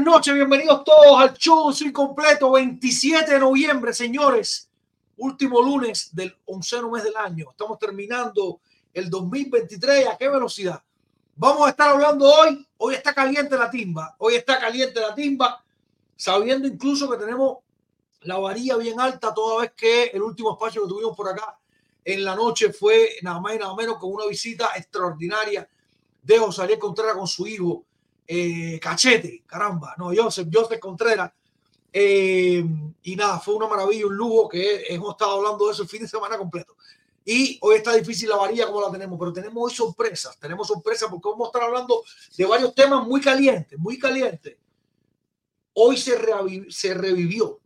buenas noches, bienvenidos todos al show sin completo, 27 de noviembre, señores. Último lunes del onceno mes del año. Estamos terminando el 2023. ¿A qué velocidad? Vamos a estar hablando hoy. Hoy está caliente la timba. Hoy está caliente la timba, sabiendo incluso que tenemos la varilla bien alta, toda vez que el último espacio que tuvimos por acá en la noche fue nada más y nada menos con una visita extraordinaria de José Ariel Contreras con su hijo eh, Cachete, caramba, no, Joseph, Joseph Contreras. Eh, y nada, fue una maravilla, un lujo que hemos estado hablando de eso el fin de semana completo. Y hoy está difícil la varilla como la tenemos, pero tenemos hoy sorpresas, tenemos sorpresas porque vamos a estar hablando de varios temas muy calientes, muy calientes. Hoy se, reavi- se revivió,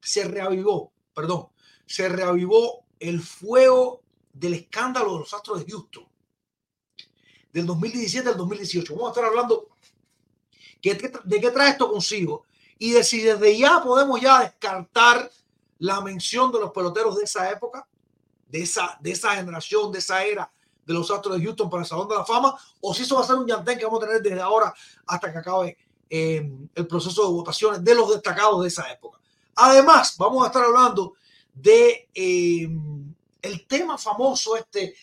se reavivó, perdón, se reavivó el fuego del escándalo de los Astros de Houston del 2017 al 2018. Vamos a estar hablando de qué trae esto consigo y de si desde ya podemos ya descartar la mención de los peloteros de esa época, de esa, de esa generación, de esa era de los Astros de Houston para el Salón de la Fama, o si eso va a ser un llantén que vamos a tener desde ahora hasta que acabe eh, el proceso de votaciones de los destacados de esa época. Además, vamos a estar hablando de eh, el tema famoso este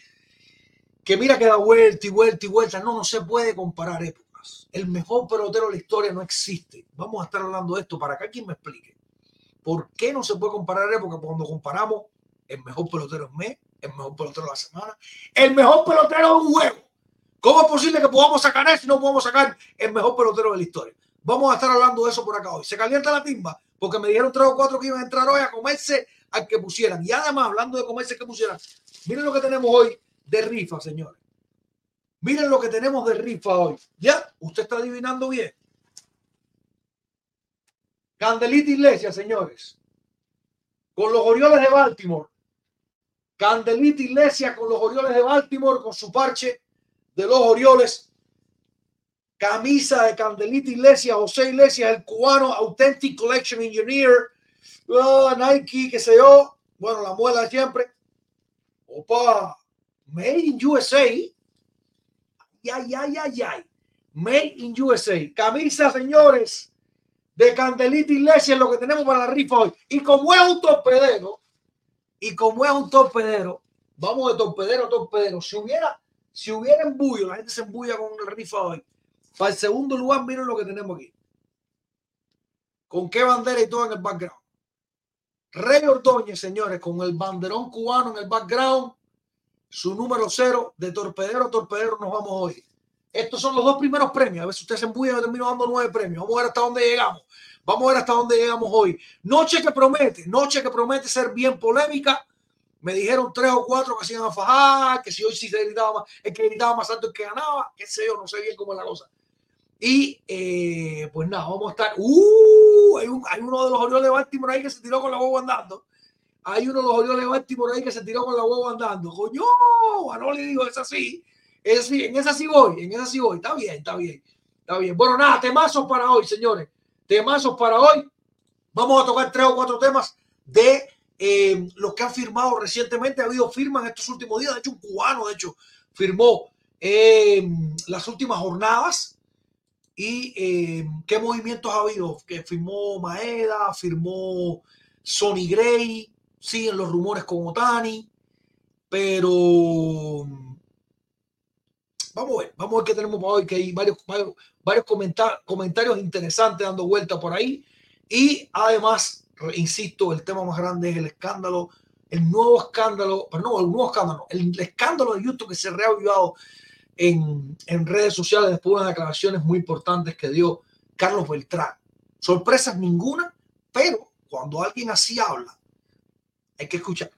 que mira que da vuelta y vuelta y vuelta. No, no se puede comparar épocas. El mejor pelotero de la historia no existe. Vamos a estar hablando de esto para que alguien me explique. ¿Por qué no se puede comparar épocas? Porque Cuando comparamos el mejor pelotero del mes, el mejor pelotero de la semana, el mejor pelotero de un juego. ¿Cómo es posible que podamos sacar eso y no podamos sacar el mejor pelotero de la historia? Vamos a estar hablando de eso por acá hoy. Se calienta la timba porque me dijeron tres o cuatro que iban a entrar hoy a comerse al que pusieran. Y además, hablando de comerse que pusieran, miren lo que tenemos hoy de rifa, señores. Miren lo que tenemos de rifa hoy. ¿Ya? ¿Usted está adivinando bien? Candelita Iglesias, señores. Con los Orioles de Baltimore. Candelita Iglesias con los Orioles de Baltimore, con su parche de los Orioles. Camisa de Candelita Iglesias, José Iglesias, el cubano, Authentic Collection Engineer. Ah, Nike, qué sé yo. Bueno, la muela siempre. Opa, Made in USA. Ay, ay, ay, ay. Made in USA. Camisa, señores, de Candelita Iglesias, lo que tenemos para la rifa hoy. Y como es un torpedero, y como es un torpedero, vamos de torpedero a torpedero. Si hubiera, si hubiera embullo, la gente se embulla con la rifa hoy. Para el segundo lugar, miren lo que tenemos aquí. Con qué bandera y todo en el background. Rey Ordóñez, señores, con el banderón cubano en el background su número cero de torpedero torpedero nos vamos hoy. Estos son los dos primeros premios. A ver si usted se embulla, yo termino dando nueve premios. Vamos a ver hasta dónde llegamos. Vamos a ver hasta dónde llegamos hoy. Noche que promete, noche que promete ser bien polémica. Me dijeron tres o cuatro que iban a fajar, que si hoy sí se gritaba más, el que gritaba más alto el que ganaba, qué sé yo, no sé bien cómo es la cosa. Y eh, pues nada, vamos a estar. ¡Uh! Hay, hay uno de los Orioles de Baltimore ahí que se tiró con la huevo andando. Hay uno de los Orioles de Baltimore ahí que se tiró con la huevo andando. Coño, no le digo, es así. Es así, en esa sí voy, en esa sí voy. Está bien, está bien, está bien. Bueno, nada, temazos para hoy, señores. Temazos para hoy. Vamos a tocar tres o cuatro temas de eh, los que han firmado recientemente. Ha habido firmas en estos últimos días. De hecho, un cubano, de hecho, firmó eh, las últimas jornadas. Y eh, qué movimientos ha habido. Que firmó Maeda, firmó Sonny Gray. Siguen los rumores con Otani. Pero vamos a ver, vamos a ver qué tenemos para hoy. Que hay varios, varios, varios comenta- comentarios interesantes dando vuelta por ahí. Y además, insisto, el tema más grande es el escándalo, el nuevo escándalo, pero no, el nuevo escándalo, el escándalo de YouTube que se ha reavivado en, en redes sociales después de unas declaraciones muy importantes que dio Carlos Beltrán. Sorpresas ninguna, pero cuando alguien así habla, que escuchar.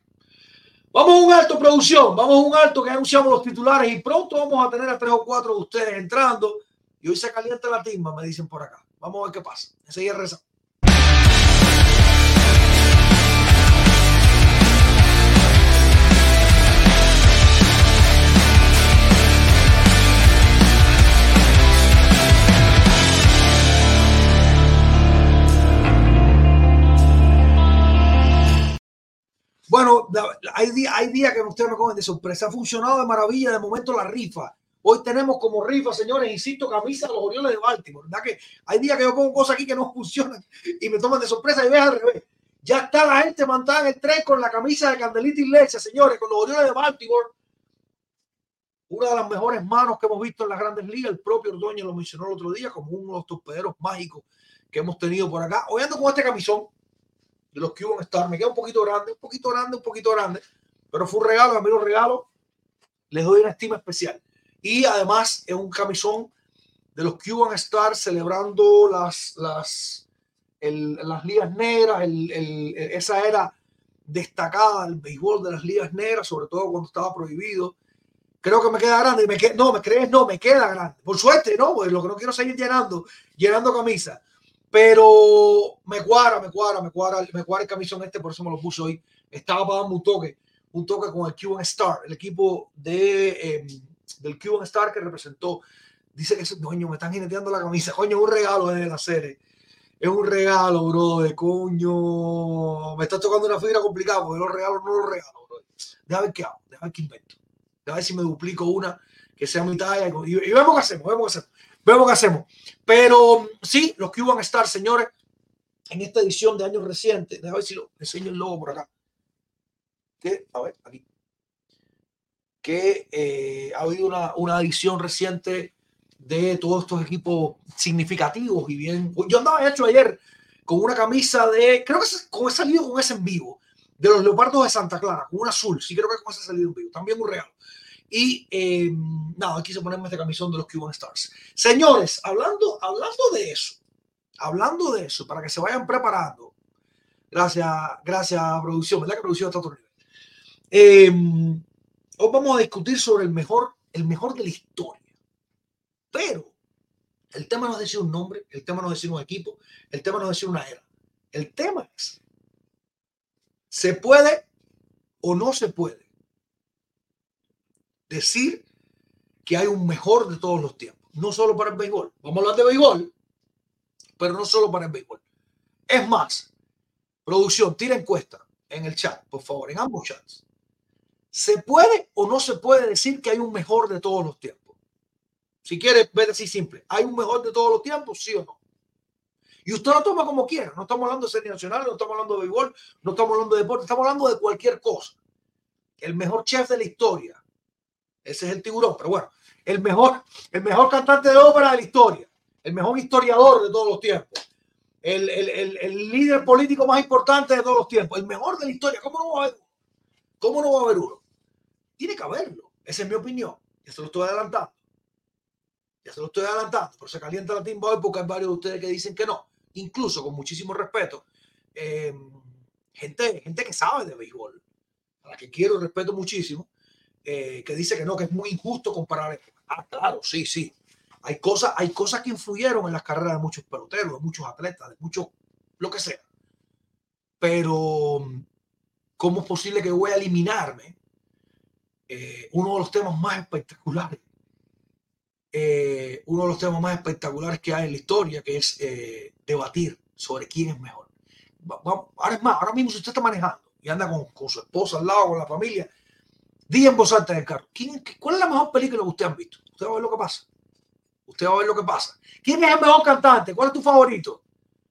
Vamos a un alto, producción. Vamos a un alto que anunciamos los titulares y pronto vamos a tener a tres o cuatro de ustedes entrando. Y hoy se calienta la timba, me dicen por acá. Vamos a ver qué pasa. Enseguida reza. Bueno, hay hay días que ustedes me cogen de sorpresa. Ha funcionado de maravilla. De momento la rifa. Hoy tenemos como rifa, señores, insisto, camisa de los Orioles de Baltimore. ¿Verdad que hay días que yo pongo cosas aquí que no funcionan y me toman de sorpresa y ves al revés? Ya está la gente montada en el tren con la camisa de Candelita Iglesia, señores, con los Orioles de Baltimore. Una de las mejores manos que hemos visto en las grandes ligas. El propio Ordóñez lo mencionó el otro día como uno de los torpederos mágicos que hemos tenido por acá. Hoy ando con este camisón de los Cuban Stars. Me queda un poquito grande, un poquito grande, un poquito grande. Pero fue un regalo, a mí los regalos les doy una estima especial. Y además es un camisón de los Cuban Stars celebrando las, las, el- las ligas negras, el- el- esa era destacada del béisbol de las ligas negras, sobre todo cuando estaba prohibido. Creo que me queda grande. Me que- no, me crees, no, me queda grande. Por suerte, no, pues lo que no quiero seguir llenando, llenando camisas. Pero me cuadra, me cuadra, me cuadra, me cuadra el camisón este, por eso me lo puse hoy. Estaba darme un toque, un toque con el Cuban Star, el equipo de, eh, del Cuban Star que representó. Dice que ese coño me están jineteando la camisa. Coño, un regalo de la serie. Es un regalo, bro, de coño. Me está tocando una fibra complicada porque los regalos no los regalo, bro. Deja ver qué hago, deja ver qué invento. Deja ver si me duplico una que sea mi talla y, y vemos qué hacemos, vemos qué hacemos. Vemos qué hacemos. Pero sí, los Cuban Stars, señores, en esta edición de años recientes, déjame ver si lo enseño el logo por acá. Que, a ver, aquí. Que eh, ha habido una, una edición reciente de todos estos equipos significativos y bien. Yo andaba hecho ayer con una camisa de, creo que he salido con ese en vivo, de los Leopardos de Santa Clara, con un azul. Sí, creo que con ese salido en vivo. También un regalo. Y eh, nada, quise ponerme este camisón de los Cuban Stars. Señores, hablando, hablando de eso, hablando de eso, para que se vayan preparando. Gracias, gracias, producción, ¿verdad que producción está a otro nivel? Eh, hoy vamos a discutir sobre el mejor, el mejor de la historia. Pero el tema no es decir un nombre, el tema no es decir un equipo, el tema no es decir una era. El tema es, ¿se puede o no se puede decir que hay un mejor de todos los tiempos? No solo para el béisbol. Vamos a hablar de béisbol, pero no solo para el béisbol. Es más, producción, tira encuesta en el chat, por favor, en ambos chats. ¿Se puede o no se puede decir que hay un mejor de todos los tiempos? Si quiere ver así simple, ¿hay un mejor de todos los tiempos? ¿Sí o no? Y usted lo toma como quiera. No estamos hablando de serie nacional, no estamos hablando de béisbol, no estamos hablando de deporte, estamos hablando de cualquier cosa. El mejor chef de la historia. Ese es el tiburón, pero bueno, el mejor, el mejor cantante de ópera de la historia, el mejor historiador de todos los tiempos, el, el, el, líder político más importante de todos los tiempos, el mejor de la historia. ¿Cómo no va a haber uno? ¿Cómo no va a haber uno? Tiene que haberlo. Esa es mi opinión. Ya se lo estoy adelantando. Ya se lo estoy adelantando. Pero se calienta la timba hoy porque hay varios de ustedes que dicen que no. Incluso con muchísimo respeto. eh, gente, gente que sabe de béisbol, a la que quiero y respeto muchísimo, eh, que dice que no, que es muy injusto comparar. Ah, claro, sí, sí. Hay cosas, hay cosas que influyeron en las carreras de muchos peloteros, de muchos atletas, de muchos, lo que sea. Pero, ¿cómo es posible que voy a eliminarme eh, uno de los temas más espectaculares? Eh, uno de los temas más espectaculares que hay en la historia, que es eh, debatir sobre quién es mejor. Ahora es más, ahora mismo si usted está manejando y anda con, con su esposa al lado, con la familia, diga en voz alta en carro, ¿quién, ¿cuál es la mejor película que usted ha visto? Usted va a ver lo que pasa. Usted va a ver lo que pasa. ¿Quién es el mejor cantante? ¿Cuál es tu favorito?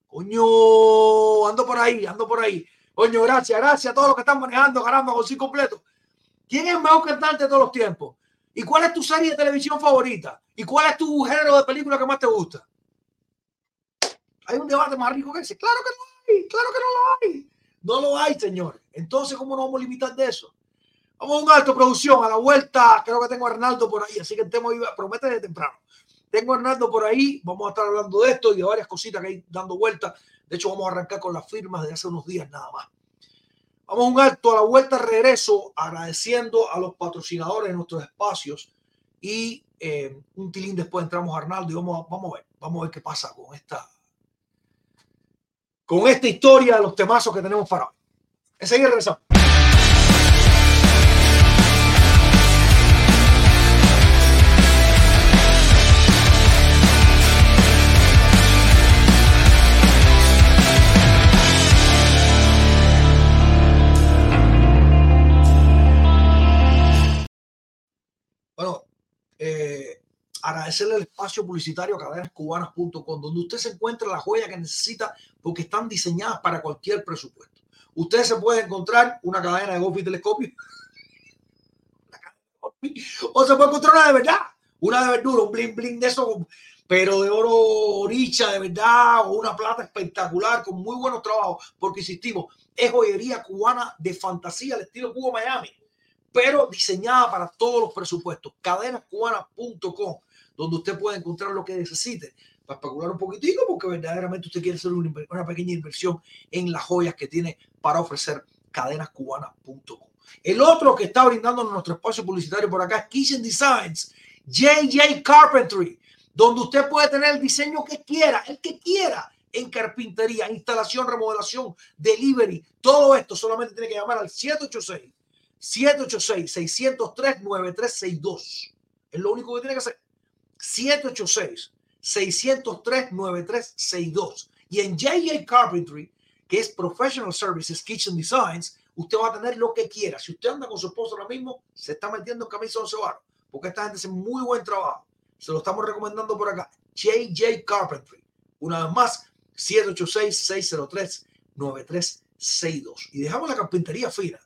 Coño, ando por ahí, ando por ahí. Coño, gracias, gracias a todos los que están manejando, caramba, con sí completo. ¿Quién es el mejor cantante de todos los tiempos? ¿Y cuál es tu serie de televisión favorita? ¿Y cuál es tu género de película que más te gusta? Hay un debate más rico que ese. Claro que no hay, claro que no lo hay. No lo hay, señores. Entonces, ¿cómo nos vamos a limitar de eso? Vamos a un alto producción. A la vuelta, creo que tengo a Arnaldo por ahí, así que el tema promete de temprano. Tengo a Arnaldo por ahí, vamos a estar hablando de esto y de varias cositas que hay dando vuelta. De hecho, vamos a arrancar con las firmas de hace unos días nada más. Vamos a un alto a la vuelta, regreso, agradeciendo a los patrocinadores de nuestros espacios y eh, un tilín después entramos a Arnaldo y vamos a, vamos a ver, vamos a ver qué pasa con esta con esta historia de los temazos que tenemos para hoy. Enseguida regresamos. Agradecerle el espacio publicitario a cadenascubanas.com, donde usted se encuentra la joya que necesita porque están diseñadas para cualquier presupuesto. Usted se puede encontrar una cadena de golf y telescopio, o se puede encontrar una de verdad, una de verdura, un bling bling de eso, pero de oro oricha de verdad, o una plata espectacular con muy buenos trabajos, porque insistimos, es joyería cubana de fantasía al estilo Cuba Miami pero diseñada para todos los presupuestos. Cadenascubanas.com, donde usted puede encontrar lo que necesite para especular un poquitico, porque verdaderamente usted quiere hacer una, pequeña inversión en las joyas que tiene para ofrecer cadenascubanas.com. El otro que está brindando nuestro espacio publicitario por acá es Kitchen Designs, JJ Carpentry, donde usted puede tener el diseño que quiera, el que quiera, en carpintería, instalación, remodelación, delivery, todo esto solamente tiene que llamar al 786 786-603-9362. Es lo único que tiene que hacer. 786-603-9362. Y en JJ Carpentry, que es Professional Services Kitchen Designs, usted va a tener lo que quiera. Si usted anda con su esposo ahora mismo, se está metiendo en camisa 11 bar, porque esta gente hace muy buen trabajo. Se lo estamos recomendando por acá. JJ Carpentry. Una vez más, 786-603-9362. Y dejamos la carpintería fina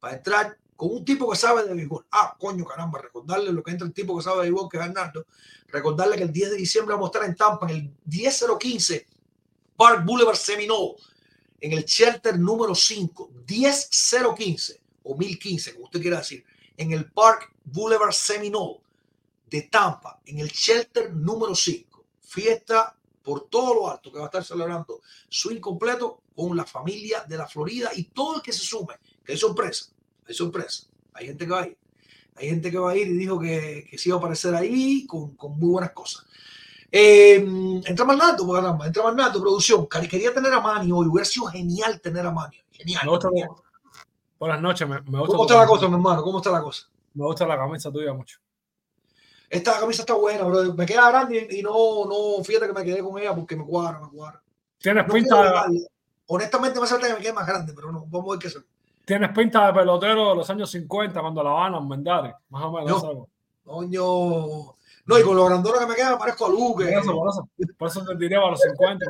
para entrar con un tipo que sabe de béisbol. Ah, coño, caramba, recordarle lo que entra el tipo que sabe de béisbol, que es Arnaldo. Recordarle que el 10 de diciembre vamos a estar en Tampa, en el 10015 Park Boulevard Seminole, en el shelter número 5, 10015 o 1015, como usted quiera decir, en el Park Boulevard Seminole de Tampa, en el shelter número 5. Fiesta por todo lo alto que va a estar celebrando su incompleto con la familia de la Florida y todo el que se sume, que es sorpresa hay sorpresa. Hay gente que va a ir. Hay gente que va a ir y dijo que, que sí iba a aparecer ahí con, con muy buenas cosas. Eh, entra Marnato, caramba, entra Marnato, producción. Quería tener a Manny hoy, hubiera sido genial tener a Manny. Genial. Me gusta, Buenas noches, me, me gusta. ¿Cómo está la cosa, mi hermano? ¿Cómo está la cosa? Me gusta la camisa tuya mucho. Esta camisa está buena, bro. Me queda grande y, no, no, fíjate que me quedé con ella porque me cuadra, me cuadra. Tienes pinta. Honestamente, me falta que me quede más grande, pero no, vamos a ver qué hacer. Tienes pinta de pelotero de los años 50 cuando la van a Mendare, más o menos. No, coño. No, y con lo grandona que me queda, parezco a Luque. Por eso, por eso, por eso te diré a los 50.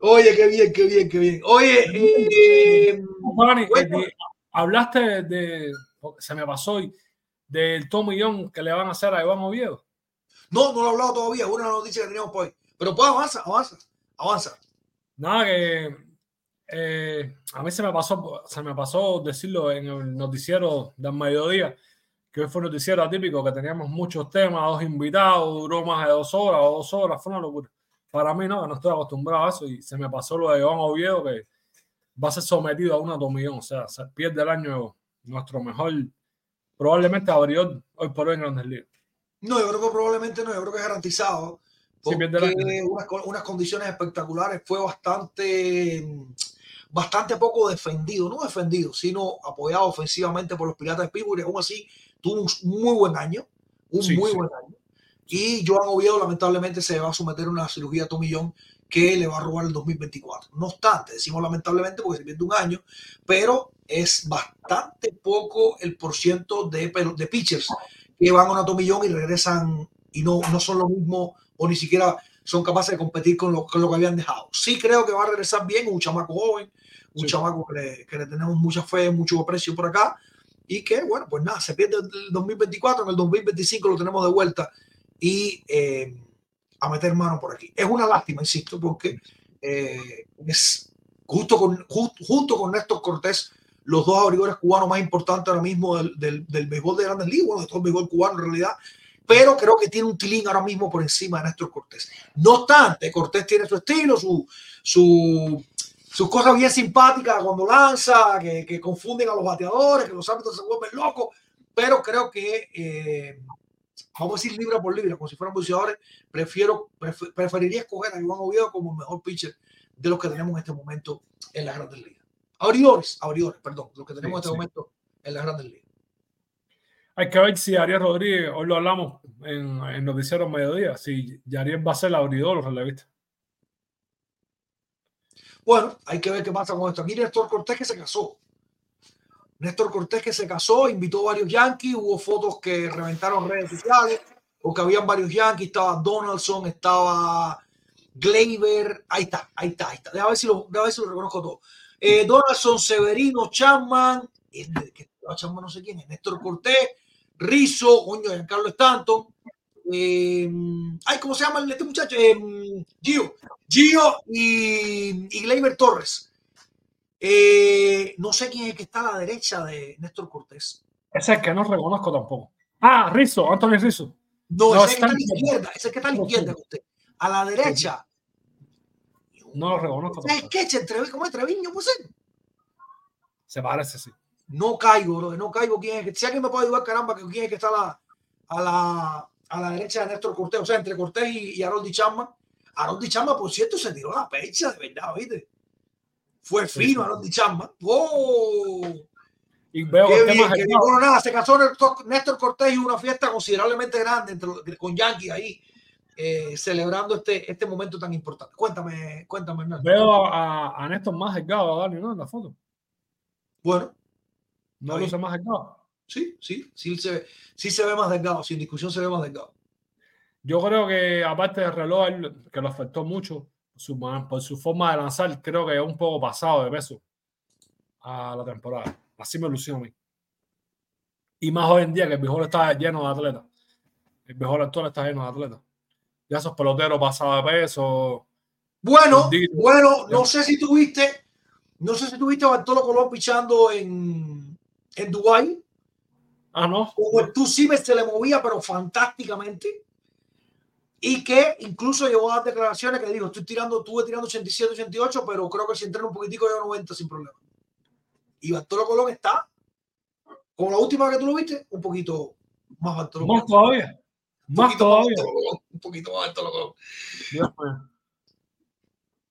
Oye, qué bien, qué bien, qué bien. Oye, eh, Manny, eh, hablaste de, se me pasó hoy, del tomillón que le van a hacer a Iván Oviedo. No, no lo he hablado todavía, una noticia que teníamos por ahí. Pero pues avanza, avanza, avanza. Nada, que eh, a mí se me pasó, se me pasó decirlo en el noticiero del mediodía, que hoy fue un noticiero atípico, que teníamos muchos temas, dos invitados, duró más de dos horas o dos horas, fue una locura. Para mí no, no estoy acostumbrado a eso y se me pasó lo de Iván Oviedo, que va a ser sometido a una domillón, o sea, se pierde el año nuestro mejor, probablemente abridor hoy por hoy en Grandes Ligas. No, yo creo que probablemente no, yo creo que es garantizado. Sí, Porque la- unas, unas condiciones espectaculares fue bastante, bastante poco defendido, no defendido, sino apoyado ofensivamente por los Piratas de Pittsburgh. y Aún así, tuvo un muy buen año, un Sí, muy sí. buen año. Y Joan Oviedo, lamentablemente, se va a someter a una cirugía tomillón que le va a robar el 2024. No obstante, decimos lamentablemente porque se pierde un año, pero es bastante poco el porciento de, de pitchers que van a una tomillón y regresan y no, no son lo mismo o ni siquiera son capaces de competir con lo, con lo que habían dejado. Sí creo que va a regresar bien, un chamaco joven, un Sí. chamaco que le, que le tenemos mucha fe, mucho aprecio por acá y que, bueno, pues nada, se pierde el 2024, en el 2025 lo tenemos de vuelta y eh, a meter mano por aquí. Es una lástima, insisto, porque eh, es justo con, ju- junto con Néstor Cortés, los dos abridores cubanos más importantes ahora mismo del, del, del béisbol de grandes ligas, bueno, de todo el béisbol cubano en realidad, pero creo que tiene un tilín ahora mismo por encima de Néstor Cortés. No obstante, Cortés tiene su estilo, su, su, sus cosas bien simpáticas cuando lanza, que, que confunden a los bateadores, que los árbitros se vuelven locos, pero creo que, eh, vamos a decir libra por libra, como si fueran boxeadores, prefiero, pref- preferiría escoger a Iván Oviedo como el mejor pitcher de los que tenemos en este momento en las grandes ligas. Abridores, abridores, perdón, los que tenemos en este sí. momento en las grandes ligas. Hay que ver si Ariel Rodríguez, hoy lo hablamos en, en Noticiero Mediodía, si Ariel va a ser el abridor o relevista. Bueno, hay que ver qué pasa con esto. Aquí Néstor Cortés que se casó. Néstor Cortés que se casó, invitó varios Yankees, hubo fotos que reventaron redes sociales, porque habían varios Yankees, estaba Donaldson, estaba Gleyber, ahí está, ahí está, ahí está. Déjame ver si lo, ver si lo reconozco todo. Eh, Donaldson, Severino, Chapman, eh, que Chapman no sé quién es, Néstor Cortés, Rizzo, coño, Giancarlo Stanton, eh, ay, ¿cómo se llama este muchacho? Eh, Gio, Gio y, y Gleyber Torres. Eh, no sé quién es el que está a la derecha de Néstor Cortés. Ese es el que no reconozco tampoco. Ah, Rizzo, Anthony Rizzo. No, No, ese es el que está a la está- izquierda. Ese es el que está a la izquierda de usted. A la derecha. No lo reconozco ¿Es Trevi- ¿Cómo es Treviño? Pues. Se parece, sí. No caigo, bro. No caigo quién es. que- Si alguien me puede ayudar, caramba, que quién es que está a la, a la, a la derecha de Néstor Cortés. O sea, entre Cortés y, y Harold Chapman. Harold Chapman, por cierto, se tiró la pecha, de verdad, ¿viste? Fue fino sí. Harold Chapman. ¡Oh! Y veo Qué que bien, bien. Bueno, nada, se casó Néstor, Cortés y una fiesta considerablemente grande entre, con Yankee ahí, eh, celebrando este, este momento tan importante. Cuéntame, cuéntame, Hernán. Veo a, a Néstor más delgado, Dani, ¿no? En la foto. Bueno, No luce más delgado. sí, sí, sí se, sí se ve más delgado, sin discusión se ve más delgado. Yo creo que, aparte del reloj, que lo afectó mucho su, por su forma de lanzar, creo que es un poco pasado de peso a la temporada. Así me lució a mí. Y más hoy en día que el mejor está lleno de atletas. El mejor actual está lleno de atletas. Ya esos peloteros pasados de peso. Bueno, bueno, no sé si tuviste, no sé si tuviste a Bartolo Colón pichando en, en Dubái. Ah, no. como el tú sí se le movía, pero fantásticamente. Y que incluso llegó a dar declaraciones que dijo, estoy tirando, estuve tirando 87, 88, pero creo que si entreno un poquitico yo 90 sin problema. Y Bartolo Colón está, como la última vez que tú lo viste, un poquito más Bartolo Más Colón. todavía. Un Más todavía. Colón, Un poquito más Bartolo Colón. Dios.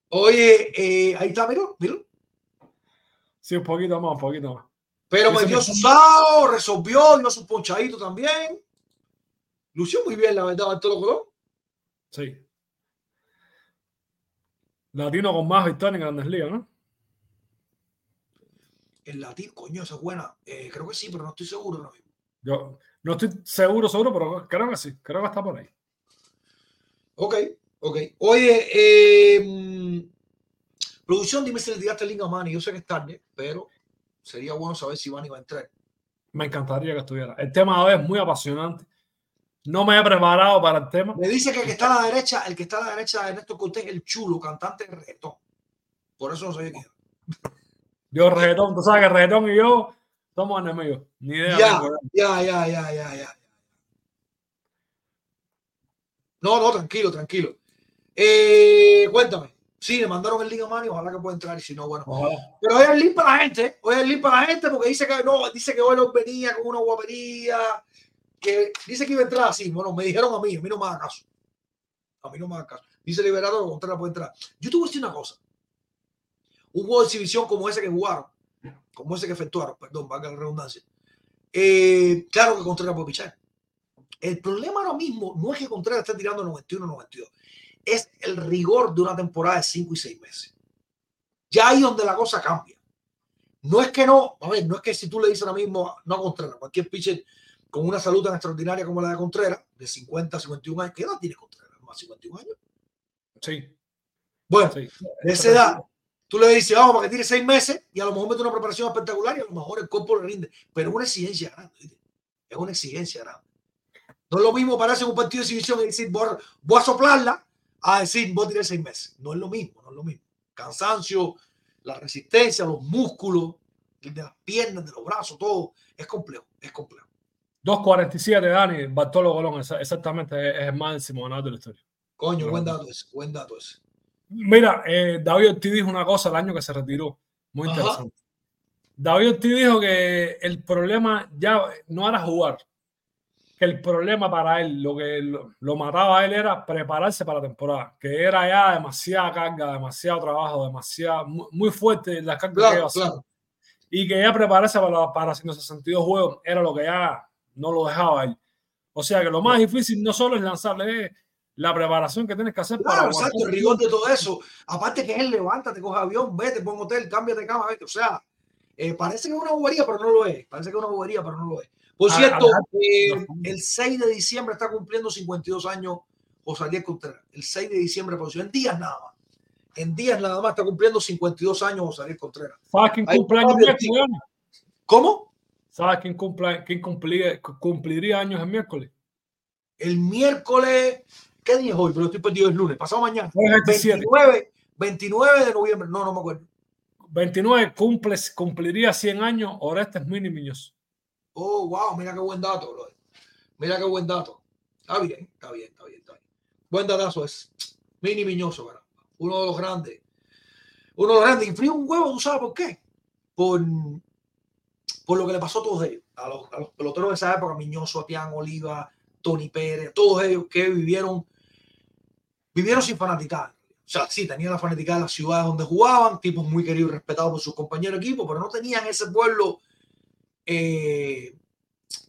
Oye, eh, ahí está, mira, mira. Sí, un poquito más, un poquito más. Pero metió que- su sao, resolvió, dio su ponchadito también. Lució muy bien, la verdad, Bartolo Colón. Sí. Latino con más victorias en Grandes Ligas, ¿no? El latino, coño, esa es buena. Eh, creo que sí, pero no estoy seguro ahora mismo. Yo no estoy seguro, seguro, pero creo que sí. Creo que está por ahí. Ok, ok. Oye, eh, mm, producción, dime si le tiraste el link a Manny. Yo sé que es tarde, pero sería bueno saber si Manny va a entrar. Me encantaría que estuviera. El tema de hoy es muy apasionante. No me he preparado para el tema. Me dice que el que está a la derecha, el que está a la derecha de Néstor Cortés el chulo, cantante de reggaetón. Por eso no sabía quién. Yo, reggaetón, tú sabes que reggaetón y yo somos enemigos. Ni idea. Ya, ya, ya, ya, ya, ya. No, no, tranquilo, tranquilo. Eh, cuéntame. Sí, le mandaron el link a Manny, ojalá que pueda entrar y si no, bueno. Ojalá. Pero hoy es el link para la gente. Hoy es el link para la gente porque dice que no, dice que hoy los venía con una guapería. que dice que iba a entrar así. Bueno, me dijeron a mí, a mí no me haga caso. A mí no me haga caso. Dice Liberado que Contreras puede entrar. Yo te voy a decir una cosa. Un juego de exhibición como ese que jugaron, como ese que efectuaron, perdón, valga la redundancia. eh, claro que Contreras puede pichar. El problema ahora mismo no es que Contreras esté tirando 91-92, es el rigor de una temporada de 5 y 6 meses. Ya ahí donde la cosa cambia. No es que no, a ver, no es que si tú le dices ahora mismo, no a Contreras, cualquier pitcher con una salud tan extraordinaria como la de Contreras, de 50 a 51 años, ¿qué edad tiene Contreras? ¿Más 51 años? Sí, Bueno, sí. de esa edad, tú le dices, vamos, para que tire seis meses y a lo mejor mete una preparación espectacular y a lo mejor el cuerpo le rinde. Pero es una exigencia grande. Es una exigencia grande. No es lo mismo pararse en un partido de exhibición y decir, voy a, voy a soplarla, a decir, voy a tirar seis meses. No es lo mismo, no es lo mismo. Cansancio, la resistencia, los músculos, de las piernas, de los brazos, todo. Es complejo, es complejo. 2.47, Dani, Bartolo Colón, exactamente es el máximo ganador de la historia. Coño, buen dato ese, buen dato ese. Mira, eh, David Ortiz dijo una cosa el año que se retiró, muy Ajá. interesante. David Ortiz dijo que el problema ya no era jugar, que el problema para él, lo que lo, lo mataba a él era prepararse para la temporada, que era ya demasiada carga, demasiado trabajo, demasiado, muy, muy fuerte la carga que iba a Claro, claro. y que ya prepararse para, para 162 juegos era lo que ya no lo dejaba él. O sea que lo más difícil no solo es lanzarle, es la preparación que tienes que hacer para Claro, aguantar exacto, el rigor de todo eso. Aparte que él levanta, te coge avión, vete, pon hotel, cámbiate de cama, vete. O sea, eh, parece que es una bobería, pero no lo es. Parece que es una bobería, pero no lo es. Por A- cierto, eh, el 6 de diciembre está cumpliendo 52 años José Ariel Contreras. El 6 de diciembre, en días nada más. En días nada más está cumpliendo 52 años José Ariel Contreras. ¿Sabes quién Ahí cumple está años David miércoles? ¿Cómo? ¿Sabes quién, cumple, quién cumpliría, cumpliría años el miércoles? El miércoles, ¿qué día es hoy? Pero estoy perdido el lunes, pasado mañana. Hoy es 27. 29, 29 de noviembre. No, no me acuerdo. 29 cumple, cumpliría 100 años Orestes Mini Miñoz. Oh, wow, mira qué buen dato, brother. Mira qué buen dato. Está bien, está bien, está bien, está bien. Buen datazo es. Mini Miñoso, ¿verdad? Uno de los grandes. Uno de los grandes. Y frío un huevo, ¿tú sabes por qué? Por, por lo que le pasó a todos ellos. A los, peloteros de esa época, Miñoso, Atián, Oliva, Tony Pérez, todos ellos que vivieron, vivieron sin fanaticada. O sea, sí, tenían la fanaticada de las ciudades donde jugaban, tipos muy queridos y respetados por sus compañeros de equipo, pero no tenían ese pueblo eh,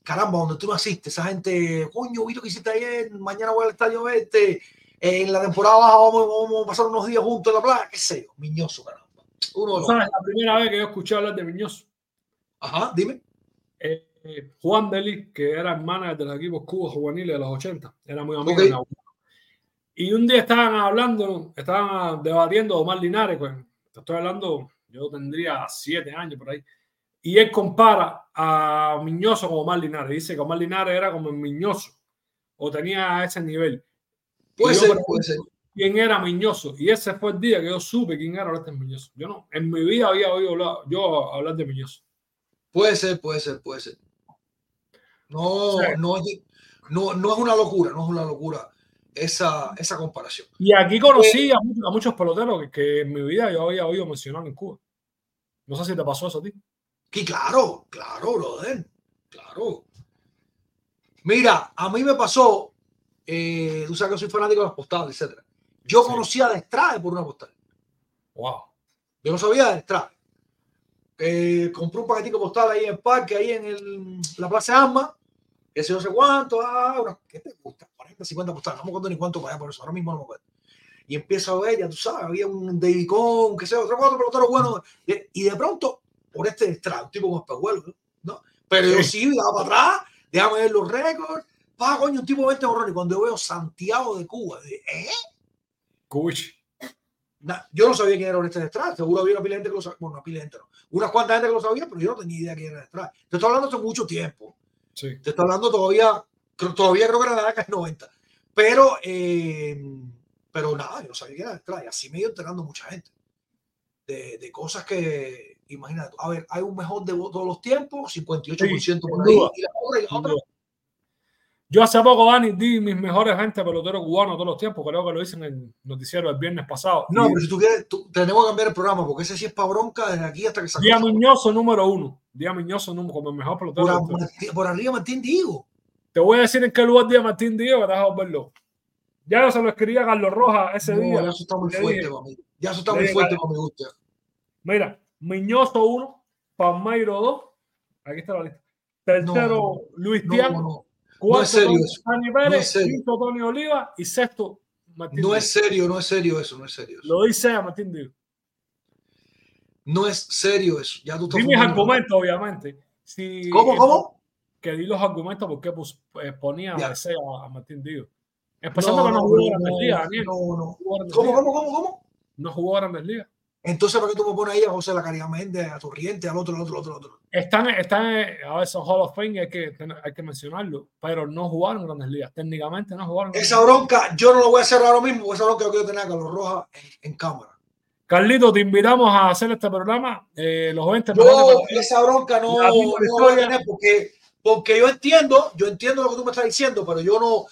caramba, donde tú naciste, esa gente, coño, vi lo que hiciste ayer, mañana voy al estadio este, eh, en la temporada baja vamos, vamos a pasar unos días juntos en la playa, qué sé yo, miñoso, caramba. Uno de los- ¿Sabes? La primera vez que yo escuché hablar de Miñoz, Ajá, dime. eh, eh, Juan Deli, que era manager de los equipos cubos juveniles de los 80, era muy amigo Ok. de la Y un día estaban hablando, estaban debatiendo Omar Linares, pues, te estoy hablando, yo tendría siete años por ahí, y él compara a Miñoso con Omar Linares, dice que Omar Linares era como el Miñoso, o tenía ese nivel. Puede ser, puede ser. ¿Quién era Miñoso? Y ese fue el día que yo supe quién era Orestes Miñoso. Yo no, en mi vida había oído hablar, yo hablar de Miñoso. Puede ser, puede ser, puede ser. No, Sí. no, es, no, no es una locura, no es una locura esa, esa comparación. Y aquí conocí a, muchos, a muchos peloteros que, que en mi vida yo había oído mencionar en Cuba. No sé si te pasó eso a ti. Y claro, claro, brother, claro. Mira, a mí me pasó, eh, tú sabes que soy fanático de las postales, etcétera. Yo Sí. conocía de Estrade por una postal. Wow. Yo no sabía de Estrade. Eh, compré un paquetico postal ahí en el parque, ahí en el- la Plaza Arma, que sé no sé cuánto, ah, una- ¿qué te gusta? 40, 50 postales, no me acuerdo ni cuánto allá por eso, ahora mismo no me acuerdo. Y empiezo a ver, ya tú sabes, había un David Cohn, que yo, otro cuatro peloteros buenos, y, y de pronto, por este Estrade, un tipo con espejuelos, ¿no? Pero yo Sí. daba para atrás, déjame ver los récords, pa, coño, un tipo 20 horrores, y cuando yo veo Santiago de Cuba, dije, ¿eh? Kuwich. Na- yo no sabía quién era Orestes Estrada. Seguro había una pila de gente que lo sabía. Bueno, una pila de gente no. Unas cuantas gente que lo sabía, pero yo no tenía idea quién era Estrada. Te estoy hablando hace mucho tiempo. Sí. Te estoy hablando todavía, todavía creo que era la década del 90. Pero, eh, pero nada, yo no sabía quién era Estrada. Y así me he ido enterando mucha gente. De, de cosas que, imagínate, a ver, hay un mejor de todos los tiempos, 58% por sin ahí. Y la otra, y la otra. Yo hace poco, Dani, di mis mejores 20 peloteros cubanos todos los tiempos. Creo que lo hice en el noticiero el viernes pasado. No, Y pero si tú quieres, tú- tenemos que cambiar el programa, porque ese sí es para bronca desde aquí hasta que se Día. Miñoso número uno. Día Miñoso número, como el mejor pelotero. por, por arriba Martín Digo. Te voy a decir en qué lugar día Martín Díaz que te vas a volver loco. Ya yo se lo escribía a Carlos Rojas ese No, día. ya eso está muy fuerte dije, para mí. Ya eso está muy fuerte para mi gusto. Mira, Miñoso 1, Palmeiro 2. Aquí está la lista. Tercero, No, Luis No, Díaz. no, Cuarto, es serio No es serio. quinto, Tony Oliva. Y sexto, Martín no Díaz. es serio, no es serio eso, no es serio eso. Lo dice a Martín Díaz. No es serio eso. Ya tú estás Di mis fumando. argumentos, obviamente. Si, ¿Cómo, cómo? Que di los argumentos por qué pus- eh, ponía a a Martín Díaz. Empezando No, que no no, jugó no, Grandes Ligas, Daniel. no, no. ¿Cómo, cómo, cómo, cómo? No jugó Grandes Ligas. Entonces, ¿para qué tú me pones ahí a José La Caridad Méndez, a Torriente, al otro, al otro, al otro, al otro? Están, están, a ver, son Hall of Fame hay que, hay que mencionarlo, pero no jugaron Grandes Ligas. Técnicamente no jugaron. Esa bronca, yo no lo voy a hacer ahora mismo, porque esa bronca yo quiero tener a Carlos Rojas en, en cámara. Carlito, te invitamos a hacer este programa. eh, los 20 Yo esa bronca no, no voy a tener porque, porque yo entiendo, yo entiendo lo que tú me estás diciendo, pero yo no,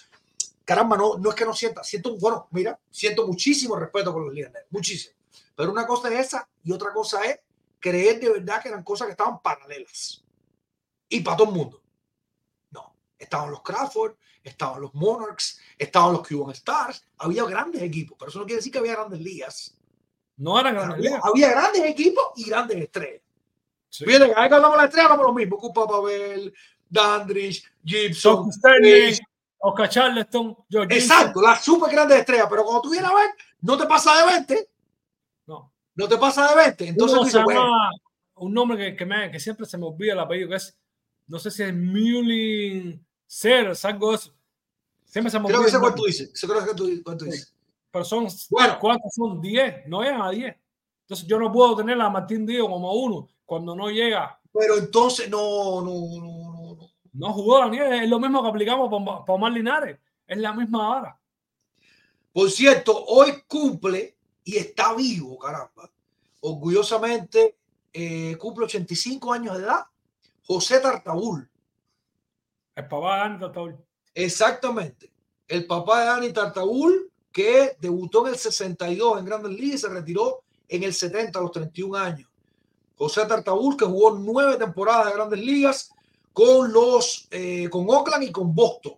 caramba, no, no es que no sienta, siento, bueno, mira, siento muchísimo respeto por los líderes, muchísimo. Pero una cosa es esa y otra cosa es creer de verdad que eran cosas que estaban paralelas. Y para todo el mundo. No, estaban los Crawford, estaban los Monarchs, estaban los Cuban Stars, había grandes equipos, pero eso no quiere decir que había grandes ligas. no eran Grandes Había, Ligas. había grandes equipos y grandes estrellas. Sí. Fíjate, vez que hablamos de la estrella, hablamos lo mismo. Ocupa Pavel, Dandridge, Gibson. Stanley. Oscar Charleston, George Exacto, las super grandes estrellas. Pero cuando tú vienes a ver, no te pasa de 20. No. Te pasa de 20. Entonces Uno tú se dices, bueno, llama- un nombre que, que, me- que siempre se me olvida el apellido, que es, no sé si es Mulin Sears, algo de eso. Siempre se me creo olvida. que sé cuál tú dices. Creo que tú, cuál tú Sí. dices. Pero son, Bueno. ¿cuántos son? 10, no llegan a 10. Entonces yo no puedo tener a Martín Díaz como uno cuando no llega. Pero entonces, no, no, no, no. no. No jugó la nieve, es lo mismo que aplicamos para Omar Linares. Es la misma hora. Por cierto, hoy cumple y está vivo, caramba. Orgullosamente, eh, cumple 85 años de edad. José Tartabul. El papá de Dani Tartaúl. Exactamente. El papá de Dani Tartabul, que debutó en el 62 en Grandes Ligas y se retiró en el 70 a los 31 años. José Tartabul, que jugó nueve temporadas de Grandes Ligas con los eh, con Oakland y con Boston.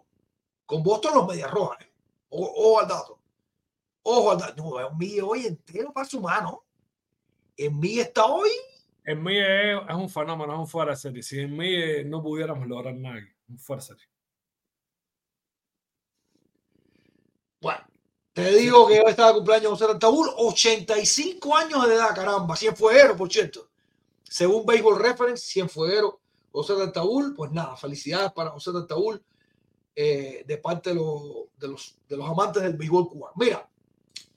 Con Boston los Medias Rojas. ¿eh? O- al dato. Ojo. No, en mí hoy entero para su mano. En mí está hoy. En mí es, es un fenómeno, es un fuera serie. Si en mí no pudiéramos lograr nada, un fuera serie. Bueno, te digo que está de cumpleaños José Tartabul, 85 años de edad, caramba, 100 fueguero, por cierto. Según Baseball Reference, 100 fueguero, José Tartabul, pues nada, felicidades para José Tartabul eh, de parte de, los- de los, de los amantes del béisbol cubano. Mira,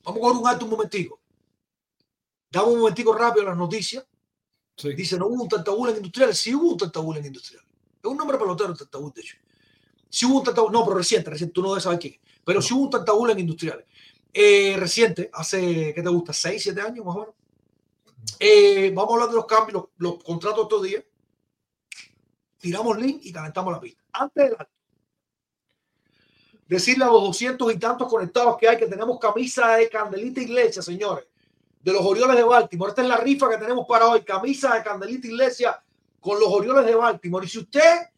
vamos a coger un alto un momentico. Damos un momentico rápido a las noticias. Sí. Dice, no hubo un Tartabul en industrial. Sí hubo un Tartabul en industrial. Es un nombre pelotero, Tartabul, de hecho. Sí hubo un Tartabul, no, pero reciente, reciente, tú no debes saber quién. Pero sí hubo un Tartabul en industriales. Eh, reciente, hace, ¿qué te gusta? ¿Seis, siete años más o menos? Eh, vamos a hablar de los cambios, los, los contratos estos días. Tiramos link y calentamos la pista. Antes del alto. Decirle a los doscientos y tantos conectados que hay que tenemos camisa de Candelita Iglesia, señores de los Orioles de Baltimore. Esta es la rifa que tenemos para hoy. Camisa de Candelita Iglesia con los Orioles de Baltimore. Y si usted,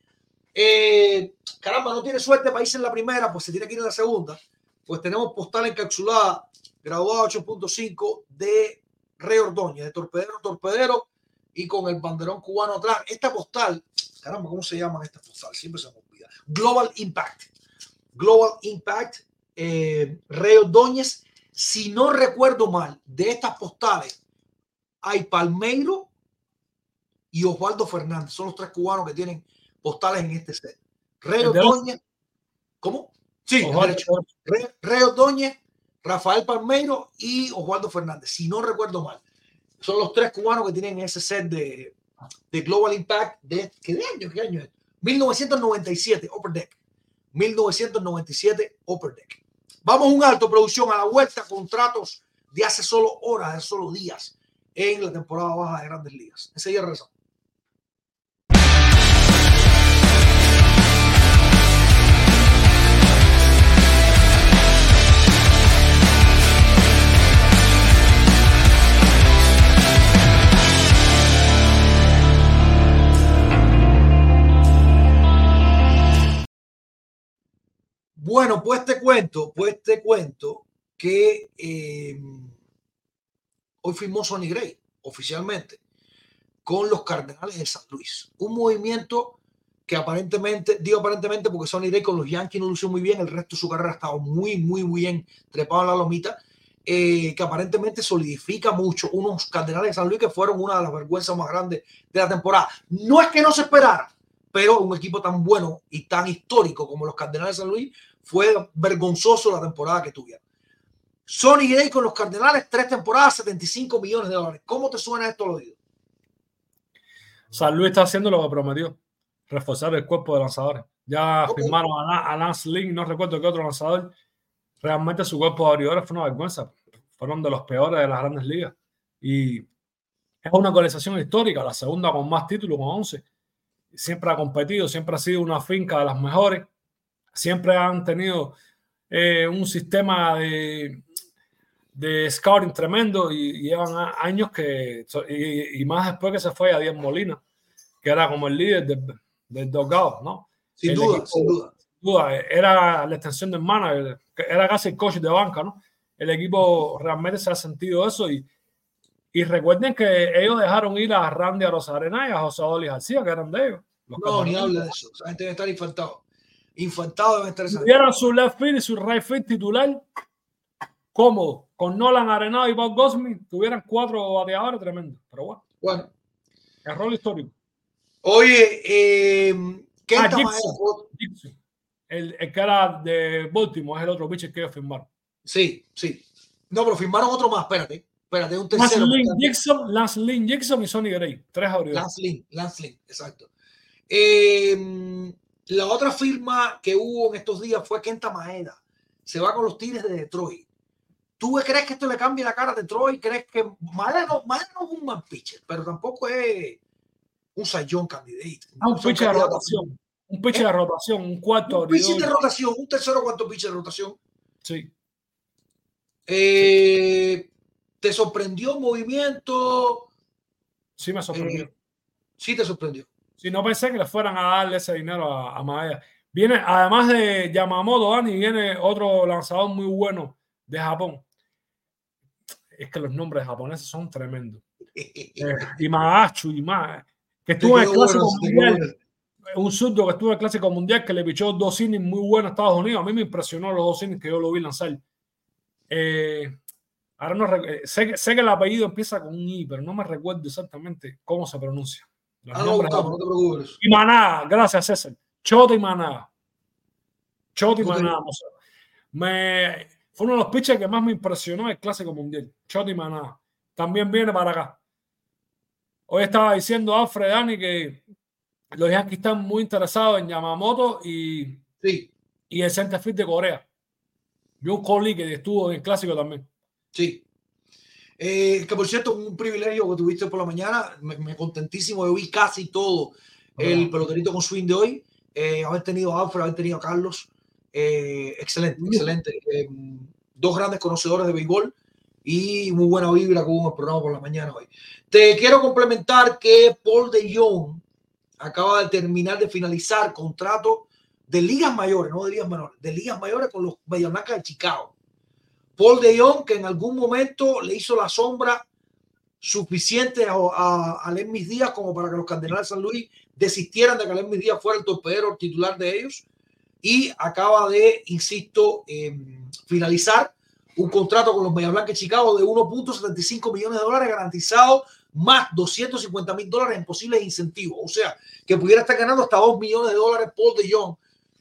eh, caramba, no tiene suerte para irse en la primera, pues se tiene que ir en la segunda. Pues tenemos postal encapsulada, graduada 8.5 de Rey Ordóñez, de Torpedero, Torpedero y con el banderón cubano atrás. Esta postal, caramba, ¿cómo se llaman estas postales? Siempre se me olvida. Global Impact. Global Impact, eh, Rey Ordóñez si no recuerdo mal, de estas postales hay Palmeiro y Osvaldo Fernández. Son los tres cubanos que tienen postales en este set. Rey Ordóñez. ¿Cómo? Sí, Osvaldo. Rey, Rey Ordóñez, Rafael Palmeiro y Osvaldo Fernández. Si no recuerdo mal. Son los tres cubanos que tienen ese set de, de Global Impact. De, ¿Qué año? ¿Qué año es? 1997, Upper Deck. 1997, Upper Deck. Vamos un alto, producción, a la vuelta, contratos de hace solo horas, de solo días en la temporada baja de grandes ligas. Enseguida regresamos. Bueno, pues te cuento, pues te cuento que eh, hoy firmó Sonny Gray oficialmente con los Cardenales de San Luis. Un movimiento que aparentemente, digo aparentemente porque Sonny Gray con los Yankees no lució muy bien, el resto de su carrera ha estado muy, muy, bien trepado en la lomita, eh, que aparentemente solidifica mucho unos Cardenales de San Luis que fueron una de las vergüenzas más grandes de la temporada. No es que no se esperara, pero un equipo tan bueno y tan histórico como los Cardenales de San Luis fue vergonzoso la temporada que tuvieron. Sonny Gray con los Cardenales, tres temporadas, 75 millones de dólares. ¿Cómo te suena esto al oído? San Luis está haciendo lo que prometió, reforzar el cuerpo de lanzadores. Ya firmaron a, a Lance Lynn, no recuerdo qué otro lanzador. Realmente su cuerpo de abridores fue una vergüenza. Fueron de los peores de las grandes ligas. Y es una organización histórica, la segunda con más títulos, con 11. Siempre ha competido, siempre ha sido una finca de las mejores. Siempre han tenido eh, un sistema de, de scouting tremendo y, y llevan a- años que, y, y más después que se fue a Díaz Molina, que era como el líder del, del dogado, ¿no? Sin El duda, equipo- sin duda. duda, era la extensión del manager, era casi el coach de banca, ¿no? El equipo realmente se ha sentido eso y, y recuerden que ellos dejaron ir a Randy a Rosarena y a José Dolly García, que eran de ellos. Los No, ni habla de eso. Esa gente debe estar infantado. Infantado debe estar. Tuvieron su left field y su right field titular cómodo, con Nolan Arenado y Bob Gosmin, tuvieran cuatro bateadores tremendos. Pero bueno, Bueno, error histórico. oye, eh, ¿qué Ah, Gibson. Gibson, el, el que era de Baltimore, es el otro pitcher que firmaron. Sí, sí. No, pero firmaron otro más, espérate. Espérate, un Lance tercero. Lynn Jackson, Lance Lynn Jackson y Sonny Gray. Tres abridores. Lance Lynn, Lance Lynn, exacto. Eh, la otra firma que hubo en estos días fue Kenta Maeda. Se va con los Tigres de Detroit. ¿Tú crees que esto le cambie la cara a Detroit? ¿Crees que Maeda no, Maeda no es un man pitcher, pero tampoco es un sayón candidate? Ah, un pitcher de rotación. Un pitcher de rotación, un cuarto Un pitcher de rotación, un tercero cuarto pitcher de rotación. Sí. Eh, ¿Te sorprendió el movimiento? Sí, me sorprendió. Eh, sí, te sorprendió. Sí, no pensé que le fueran a darle ese dinero a, a Maeda. Viene, además de Yamamoto, Dani, viene otro lanzador muy bueno de Japón. Es que los nombres japoneses son tremendos. Eh, y Magachu, y más. Que estuvo en el Clásico bueno, Mundial. Un zurdo que estuvo en el Clásico Mundial que le pichó dos innings muy buenos a Estados Unidos. A mí me impresionó los dos innings que yo lo vi lanzar. Eh, ahora no eh, sé, sé que el apellido empieza con un I, pero no me recuerdo exactamente cómo se pronuncia. Los Ah, no, nombres buscamos, no te preocupes. y Maná, gracias César. Chota y Maná. Chota y. Maná. o sea, me, fue uno de los pitchers que más me impresionó el Clásico Mundial. Chota y Maná. También viene para acá. Hoy estaba diciendo Alfred Dani que los Yankees están muy interesados en Yamamoto y, Sí, y el centerfield de Corea. Yo un Kohli que estuvo en el Clásico también. sí. Eh, que por cierto, un privilegio que tuviste por la mañana. Me, me contentísimo. Yo vi casi todo el peloterito con swing de hoy. Eh, haber tenido a Alfred, haber tenido a Carlos. Eh, excelente, excelente. Eh, dos grandes conocedores de béisbol y muy buena vibra con el programa por la mañana hoy. Te quiero complementar que Paul de Jong acaba de terminar de finalizar contrato de ligas mayores, no de ligas menores, de ligas mayores con los Medias Blancas de Chicago. Paul de Jong, que en algún momento le hizo la sombra suficiente a, a, a Lemis como para que los Cardenales de San Luis desistieran de que Lemis Díaz fuera el torpedero titular de ellos y acaba de, insisto, eh, finalizar un contrato con los Medias Blancas de Chicago de 1.75 millones de dólares garantizado más 250 mil dólares en posibles incentivos. O sea, que pudiera estar ganando hasta 2 millones de dólares Paul de Jong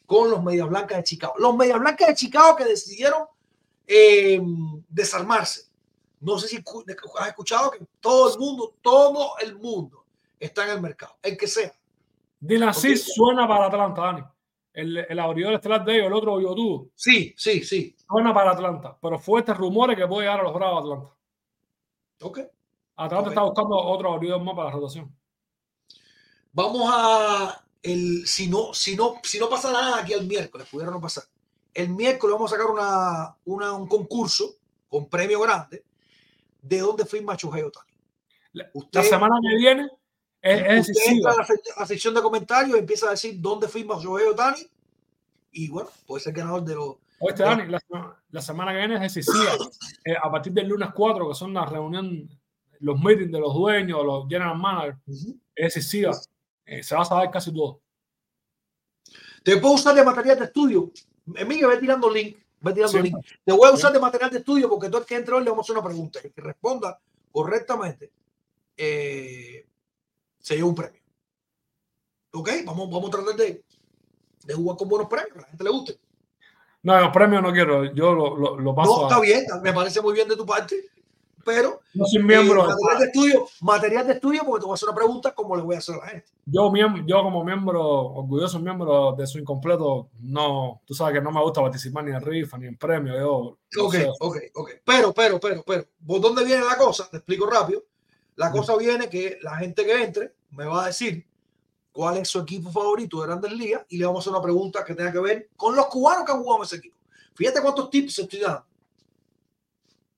con los Medias Blancas de Chicago. Los Medias Blancas de Chicago que decidieron eh, desarmarse. No sé si has escuchado que todo el mundo, todo el mundo está en el mercado, el que sea. Cis suena para Atlanta, Dani. El, el abridor estelar de ellos, el otro Yotudo, Sí, sí, sí. suena para Atlanta. Pero fuertes rumores que puede llegar a los Bravos de Atlanta. Ok. Atlanta está buscando otro abridor más para la rotación. Vamos a el si no, si no, si no pasa nada aquí el miércoles, pudiera no pasar. El miércoles vamos a sacar una, una- un concurso con premio grande de dónde firma Shohei Ohtani. La, Usted- la semana que viene es, Usted entra a la, sec- a la sección de comentarios y empieza a decir dónde firma Shohei Ohtani y bueno, puede ser ganador de los. Oye, Dani, la, la semana que viene es decisiva. Eh, a partir del lunes 4, que son la reunión, los meetings de los dueños, los general managers, es decisiva. Eh, se va a saber casi todo. Te puedo usar de material de estudio. Emilio, ve tirando link. Ve tirando link. Te voy a usar de material de estudio porque tú el que entre hoy le vamos a hacer una pregunta. El que responda correctamente eh, se lleva un premio. Ok, vamos, vamos a tratar de, de jugar con buenos premios, que a la gente le guste. No, los premios no quiero. Yo lo, lo, lo paso No, a. está bien, me parece muy bien de tu parte, pero Yo soy eh, miembro. material de estudio, material de estudio porque te voy a hacer una pregunta como le voy a hacer a la gente. yo, miem- yo como miembro, orgulloso miembro de su incompleto, no, tú sabes que no me gusta participar ni en rifa ni en premio. Yo, no Ok, sé. ok, ok. Pero, pero, pero, pero, ¿por dónde viene la cosa? Te explico rápido. La cosa viene que la gente que entre me va a decir cuál es su equipo favorito de Grandes Ligas y le vamos a hacer una pregunta que tenga que ver con los cubanos que han jugado en ese equipo. Fíjate cuántos tips estoy dando.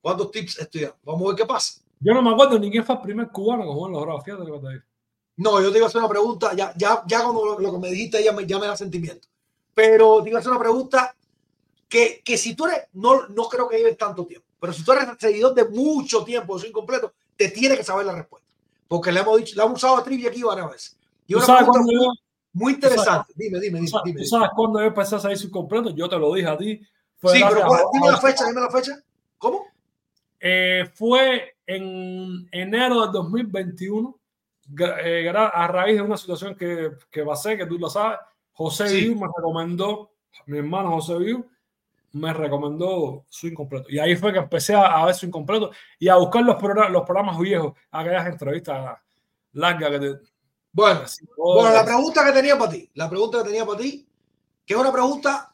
¿Cuántos tips dando? Vamos a ver qué pasa. Yo no me acuerdo ni quién fue el primer cubano que jugó en los Bravos. Fíjate lo que te digo. No, yo te iba a hacer una pregunta, ya, ya, ya cuando lo, lo que me dijiste ya me, ya me da sentimiento. Pero te iba a hacer una pregunta que, que si tú eres, no, no creo que lleves tanto tiempo, pero si tú eres seguidor de mucho tiempo de incompleto, te tiene que saber la respuesta. Porque le hemos dicho, le hemos usado a trivia aquí varias veces. Y ¿Tú una sabes, pregunta muy, yo, muy interesante. Dime, dime, dime. sabes- dime, tú dime. sabes cuándo yo empecé a salir su completo? Yo te lo dije a ti. Fue Sí, pero a- dime a- la fecha, dime la fecha. ¿Cómo? Eh, fue en enero del 2021, gra- eh, a raíz de una situación que, que pasé, que tú lo sabes. José Sí. Viu me recomendó, mi hermano José Viu me recomendó su incompleto. Y ahí fue que empecé a, a ver su incompleto y a buscar los, progra- los programas viejos, aquellas entrevistas largas que te. Bueno, bueno, la pregunta que tenía para ti, la pregunta que tenía para ti, que es una pregunta,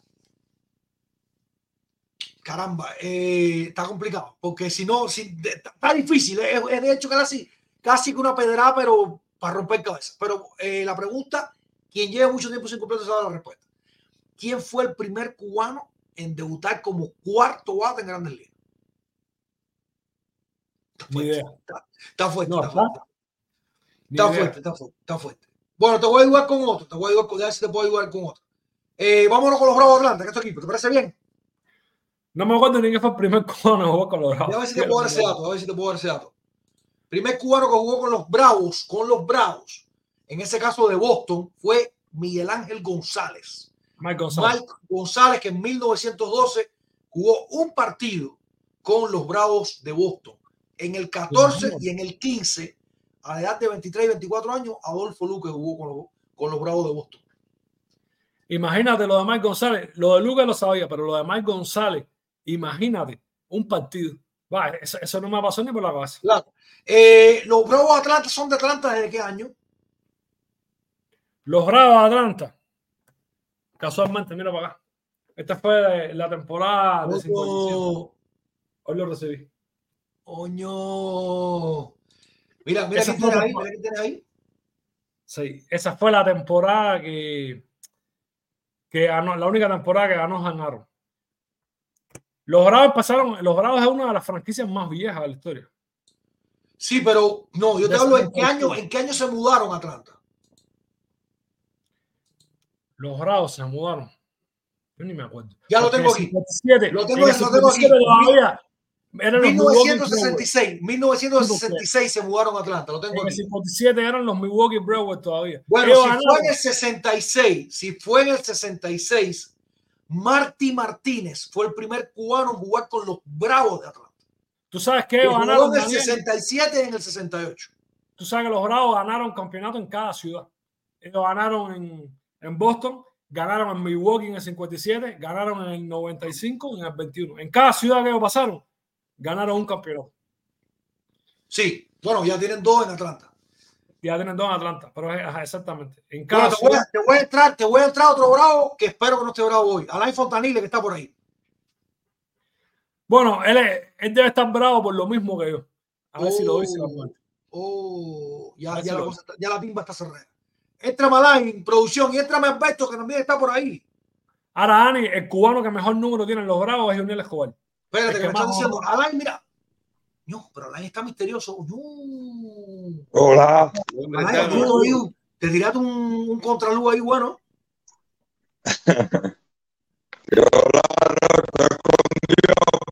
caramba, eh, está complicado, porque si no, si, está difícil, es, es de hecho casi, casi que una pedrada, pero para romper cabeza. Pero eh, la pregunta, quien lleva mucho tiempo sin completo sabe la respuesta. ¿Quién fue el primer cubano en debutar como cuarto bate en Grandes Ligas? Está fuerte, está, está fuerte, No, está fuerte. Está fuerte, está fuerte, está fuerte. Bueno, te voy a ayudar con otro. Te voy a ayudar con, a ver si te puedo ayudar con otro. Eh, vámonos con los Bravos de Atlanta, que es tu equipo. ¿Te parece bien? No me acuerdo ni quién fue el primer cubano que jugó con los Ya Bravos. a ver si te puedo dar ese dato. A ver si te puedo dar ese dato. Primer cubano que jugó con los Bravos, con los Bravos, en ese caso de Boston, fue Miguel Ángel González. Mike González. Mike González, que en 1912 jugó un partido con los Bravos de Boston. En el 14 y en el 15, a la edad de 23 y 24 años, Adolfo Luque jugó con los, con los Bravos de Boston. Imagínate lo de Mike González. Lo de Lucas lo sabía, pero lo de Mike González, imagínate un partido. Va, eso, eso no me pasó ni por la. Claro. Eh, los Bravos de Atlanta son de Atlanta desde qué año? Los Bravos de Atlanta. Casualmente, mira para acá. Esta fue la temporada de 57. Oño, Hoy lo recibí. oño. Mira, mira Esa fue tiene ahí, mira quién tiene ahí. Sí, esa fue la temporada que, que ganó, la única temporada que ganó ganaron. Los Bravos empezaron, los Bravos es una de las franquicias más viejas de la historia. Sí, pero no, yo te hablo en qué 57. año, en qué año se mudaron a Atlanta. Los Bravos se mudaron. Yo ni me acuerdo. Ya lo tengo en aquí. 57, Lo tengo- en el lo tengo aquí. 57 todavía eran los Milwaukee Brewers. 1966, 1966 se mudaron a Atlanta, lo tengo En el aquí. 57 eran los Milwaukee Brewers todavía. Bueno, Ellos si fue en el 66, si fue en el 66, Marty Martínez fue el primer cubano en jugar con los Bravos de Atlanta. Tú sabes jugó ganaron. en el Daniel? 67 y en el 68. Tú sabes que los Bravos ganaron campeonato en cada ciudad. Ellos ganaron en, en Boston, ganaron en Milwaukee en el 57, ganaron en el 95 y en el 21. En cada ciudad que ellos pasaron, ganaron un campeonato. Sí, bueno, ya tienen dos en Atlanta. Ya tienen dos en Atlanta, pero ajá, exactamente. En Bueno, te, voy a, te voy a entrar, te voy a entrar otro bravo que espero que no esté bravo hoy. Alain Fontanile que está por ahí. Bueno, él, es- él debe estar bravo por lo mismo que yo. A ver si lo dice. Oh, oh, ya, ya, si la cosa está- ya la timba está cerrada. Entra Alain, producción, y entra Alberto, que también está por ahí. Ahora, Dani, el cubano que mejor número tiene en los Bravos es Juniel Escobar. Espérate, Es que que me están diciendo, Alain, mira. No, pero Alain está misterioso. No. Hola. Alain, te tiraste un, un contraluz ahí bueno.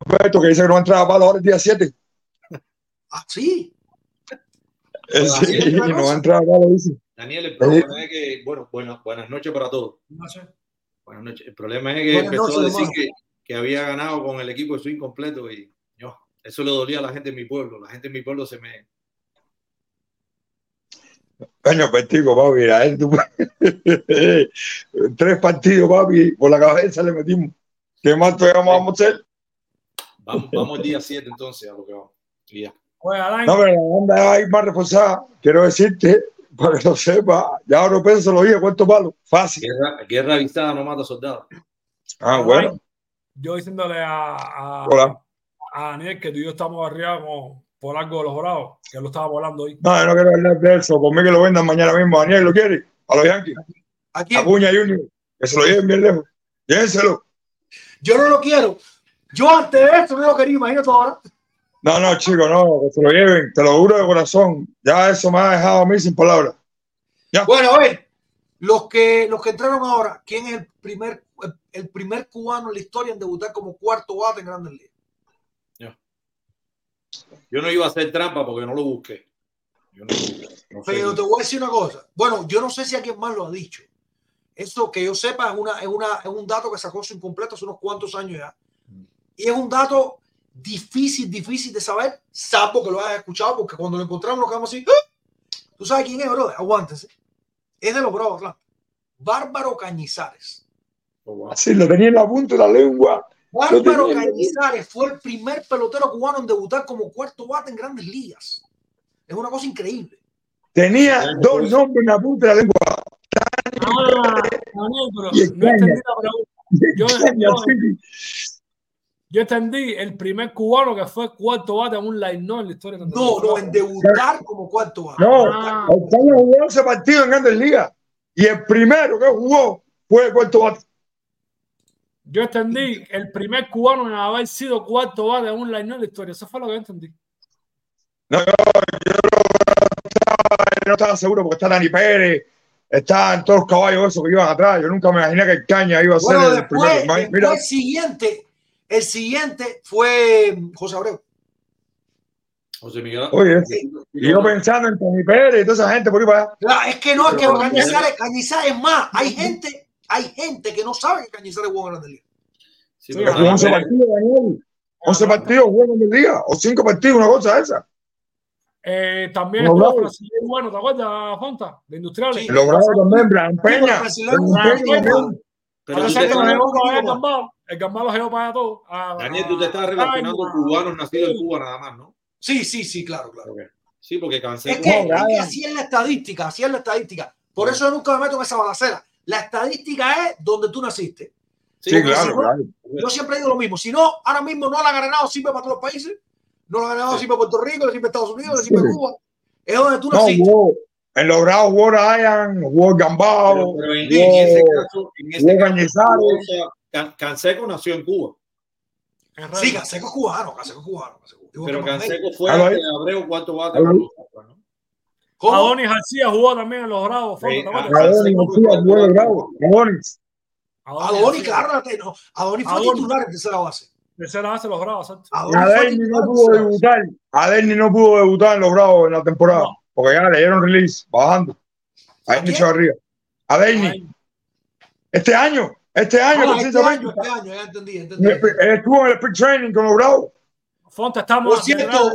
Alberto, que dice que no va a entrar a palo ahora el día 7. Ah, sí. Eh, Sí, no va a entrar a palo, dice. Daniel, el problema es que, bueno, bueno, buenas noches para todos. Buenas noches. El problema es que Buenas empezó noches, a decir que, que había ganado con el equipo de swing completo y yo, eso le dolía a la gente de mi pueblo. La gente de mi pueblo se me. Coño, Petico, papi, a él tú- Tres partidos, papi, por la cabeza le metimos. ¿Qué más todavía vamos a hacer? Vamos, vamos el día 7 entonces a lo que vamos. Oye, Alain, No, pero la banda va a ir más reforzada. Quiero decirte, para que lo sepa, ya ahora se lo dije, cuánto palo. Fácil. Guerra, guerra avistada no mata soldados. Ah, bueno. yo diciéndole a, a, Hola. A Daniel que tú y yo estamos arriba por algo de los bravos, que lo estábamos hablando hoy. No, yo no quiero hablar de eso. Por mí que lo vendan mañana mismo. Daniel, ¿lo quiere? A los Yankees. ¿A A quién? Cuña Junior. Que se lo lleven bien lejos. Llévenselo. Yo no lo quiero. Yo antes de esto no lo quería, imagínate ahora. No, no, chicos, no. Que se lo lleven. Te lo juro de corazón. Ya eso me ha dejado a mí sin palabras. Bueno, a ver, los que, los que entraron ahora, ¿quién es el primer, el, el primer cubano en la historia en debutar como cuarto bate en Grandes Ligas? Yo no iba a hacer trampa porque no lo busqué. Yo no, no sé. Pero te voy a decir una cosa. Bueno, yo no sé si alguien más lo ha dicho. Esto que yo sepa es, una, es, una, es un dato que sacó su incompleto hace unos cuantos años ya. Y es un dato difícil, difícil de saber, salvo que lo hayas escuchado, porque cuando lo encontramos nos quedamos así. ¡ah! ¿Tú sabes quién es, brother? Aguántese. Es de los Bravos Atlanta. Bárbaro Cañizares. Oh, wow. Así lo tenía en la punta de la lengua. Bárbaro tenía. Cañizares fue el primer pelotero cubano en debutar como cuarto bate en grandes ligas. Es una cosa increíble. Tenía dos nombres en la punta de la lengua. Ah, Daniel, pero Y no entendí la pregunta. Yo- entendí el primer cubano que fue cuarto bate en un line no en la historia. de No, no, en debutar como cuarto bate. No, Ah. España jugó ese partido en Grandes Ligas. Y el primero que jugó fue cuarto bate. Yo entendí el primer cubano en haber sido cuarto bate en un line no en la historia. Eso fue lo que yo entendí. Yo no estaba seguro porque está Dani Pérez, estaban todos los caballos esos que iban atrás. Yo nunca me imaginé que el Caña iba a ser Bueno, el después, primero. Ma- después Mira, el siguiente, el siguiente fue José Abreu. José Miguel. oye, y yo pensando en Tony Pérez y toda esa gente por ahí para allá. Ah, Es que no, es que Cañizares, Cañizares es más. Hay gente, hay gente que no sabe que Cañizares jugó en Grandes Ligas. Sí, Sí, pero Que jugó 11 Daniel, partidos, Daniel. 11 partidos jugó en Grandes Ligas. O 5 partidos, una cosa esa. Eh, también No, estuvo. Francisco Bueno, ¿te acuerdas, Fonta? De Industriales. Sí. Lo bravo también, Bran Peña. pero Brasileño, tú te estás- el lo para allá todo. A- Daniel, tú te estás relacionando a- cubanos nacidos en Cuba nada más, ¿no? Sí, sí, sí, claro, claro. Sí, porque Es que, No, es que así es la estadística, así es la estadística. Por eso yo nunca me meto en esa balacera. La estadística es donde tú naciste. Sí, claro, si no- claro. Yo siempre digo lo mismo. Si no, ahora mismo no la ha ganado, sirve para todos los países. No la ha ganado, Sí. para Puerto Rico, a Estados Unidos, a Sí. Cuba. Es donde tú No, naciste. jugó. En los jugó Ryan, jugó Pero, Gambao, pero en, jugó- en ese caso, en ese caso. Can- Canseco nació en Cuba, Sí. Canseco es cubano, Canseco es cubano. Canseco. Pero. Canseco fue de Abreu cuarto bate. Aló, ahí. ¿no? ¿Cómo? Adonis García jugó también en los Bravos. Fonta, Sí, ah, Adonis García jugó de Bravo. Adonis. Adonis, García. claro, no. Adonis fue Adonis. titular en tercera base. Tercera base de los Bravos. Adonis Adelni no en pudo debutar. Adelni no pudo debutar en los Bravos en la temporada. No. Porque ya le dieron release, bajando. Ahí ¿A dicho arriba. Adelni. Este año. Este año, Ah, este precisamente. año, este año, ya entendí, entendí. Estuvo en el Spring Training con los Bravos. Fonta, estamos. Por cierto,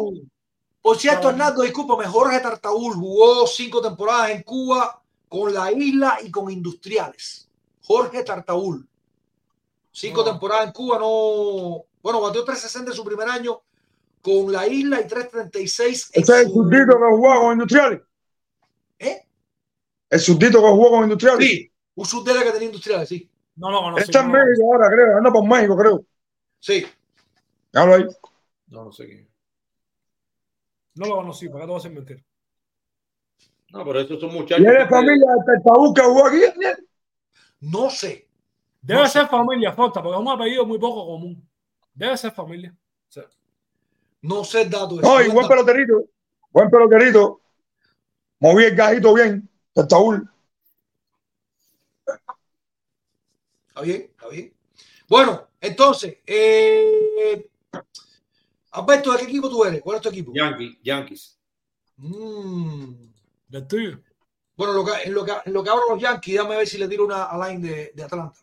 Por cierto, Hernando, discúlpame, Jorge Tartaúl jugó cinco temporadas en Cuba con la isla y con industriales. Jorge Tartaúl. Cinco No. temporadas en Cuba, no. Bueno, batió 360 en su primer año con la isla y 336 en Ese es el su- surdito que jugó con Industriales. ¿Eh? El surdito que jugó con Industriales. Sí, un surdela que tenía industriales, sí. No lo conocí. Está en México ahora, creo. Anda por México, creo. Sí. Hablo ahí. No, no sé quién. No lo conocí, ¿para qué te voy a mentir? No, pero estos son ¿Y muchachos. que- familia del Tartaúl que jugó aquí? Daniel? No sé. Debe No sé. ser familia, Fonta, porque es un apellido muy poco común. Debe ser familia. O sea, No sé el dato. de No, y buen peloterito. Buen peloterito. Moví el gajito bien. Tartaúl. Está bien, está bien. Bueno, entonces, eh, Alberto, ¿de qué equipo tú eres? ¿Cuál es tu equipo? Yankees, Yankees. Mm. Del tuyo. Bueno, en lo que, en lo que, en lo que abro los Yankees, déjame ver si le tiro una a line de, de Atlanta.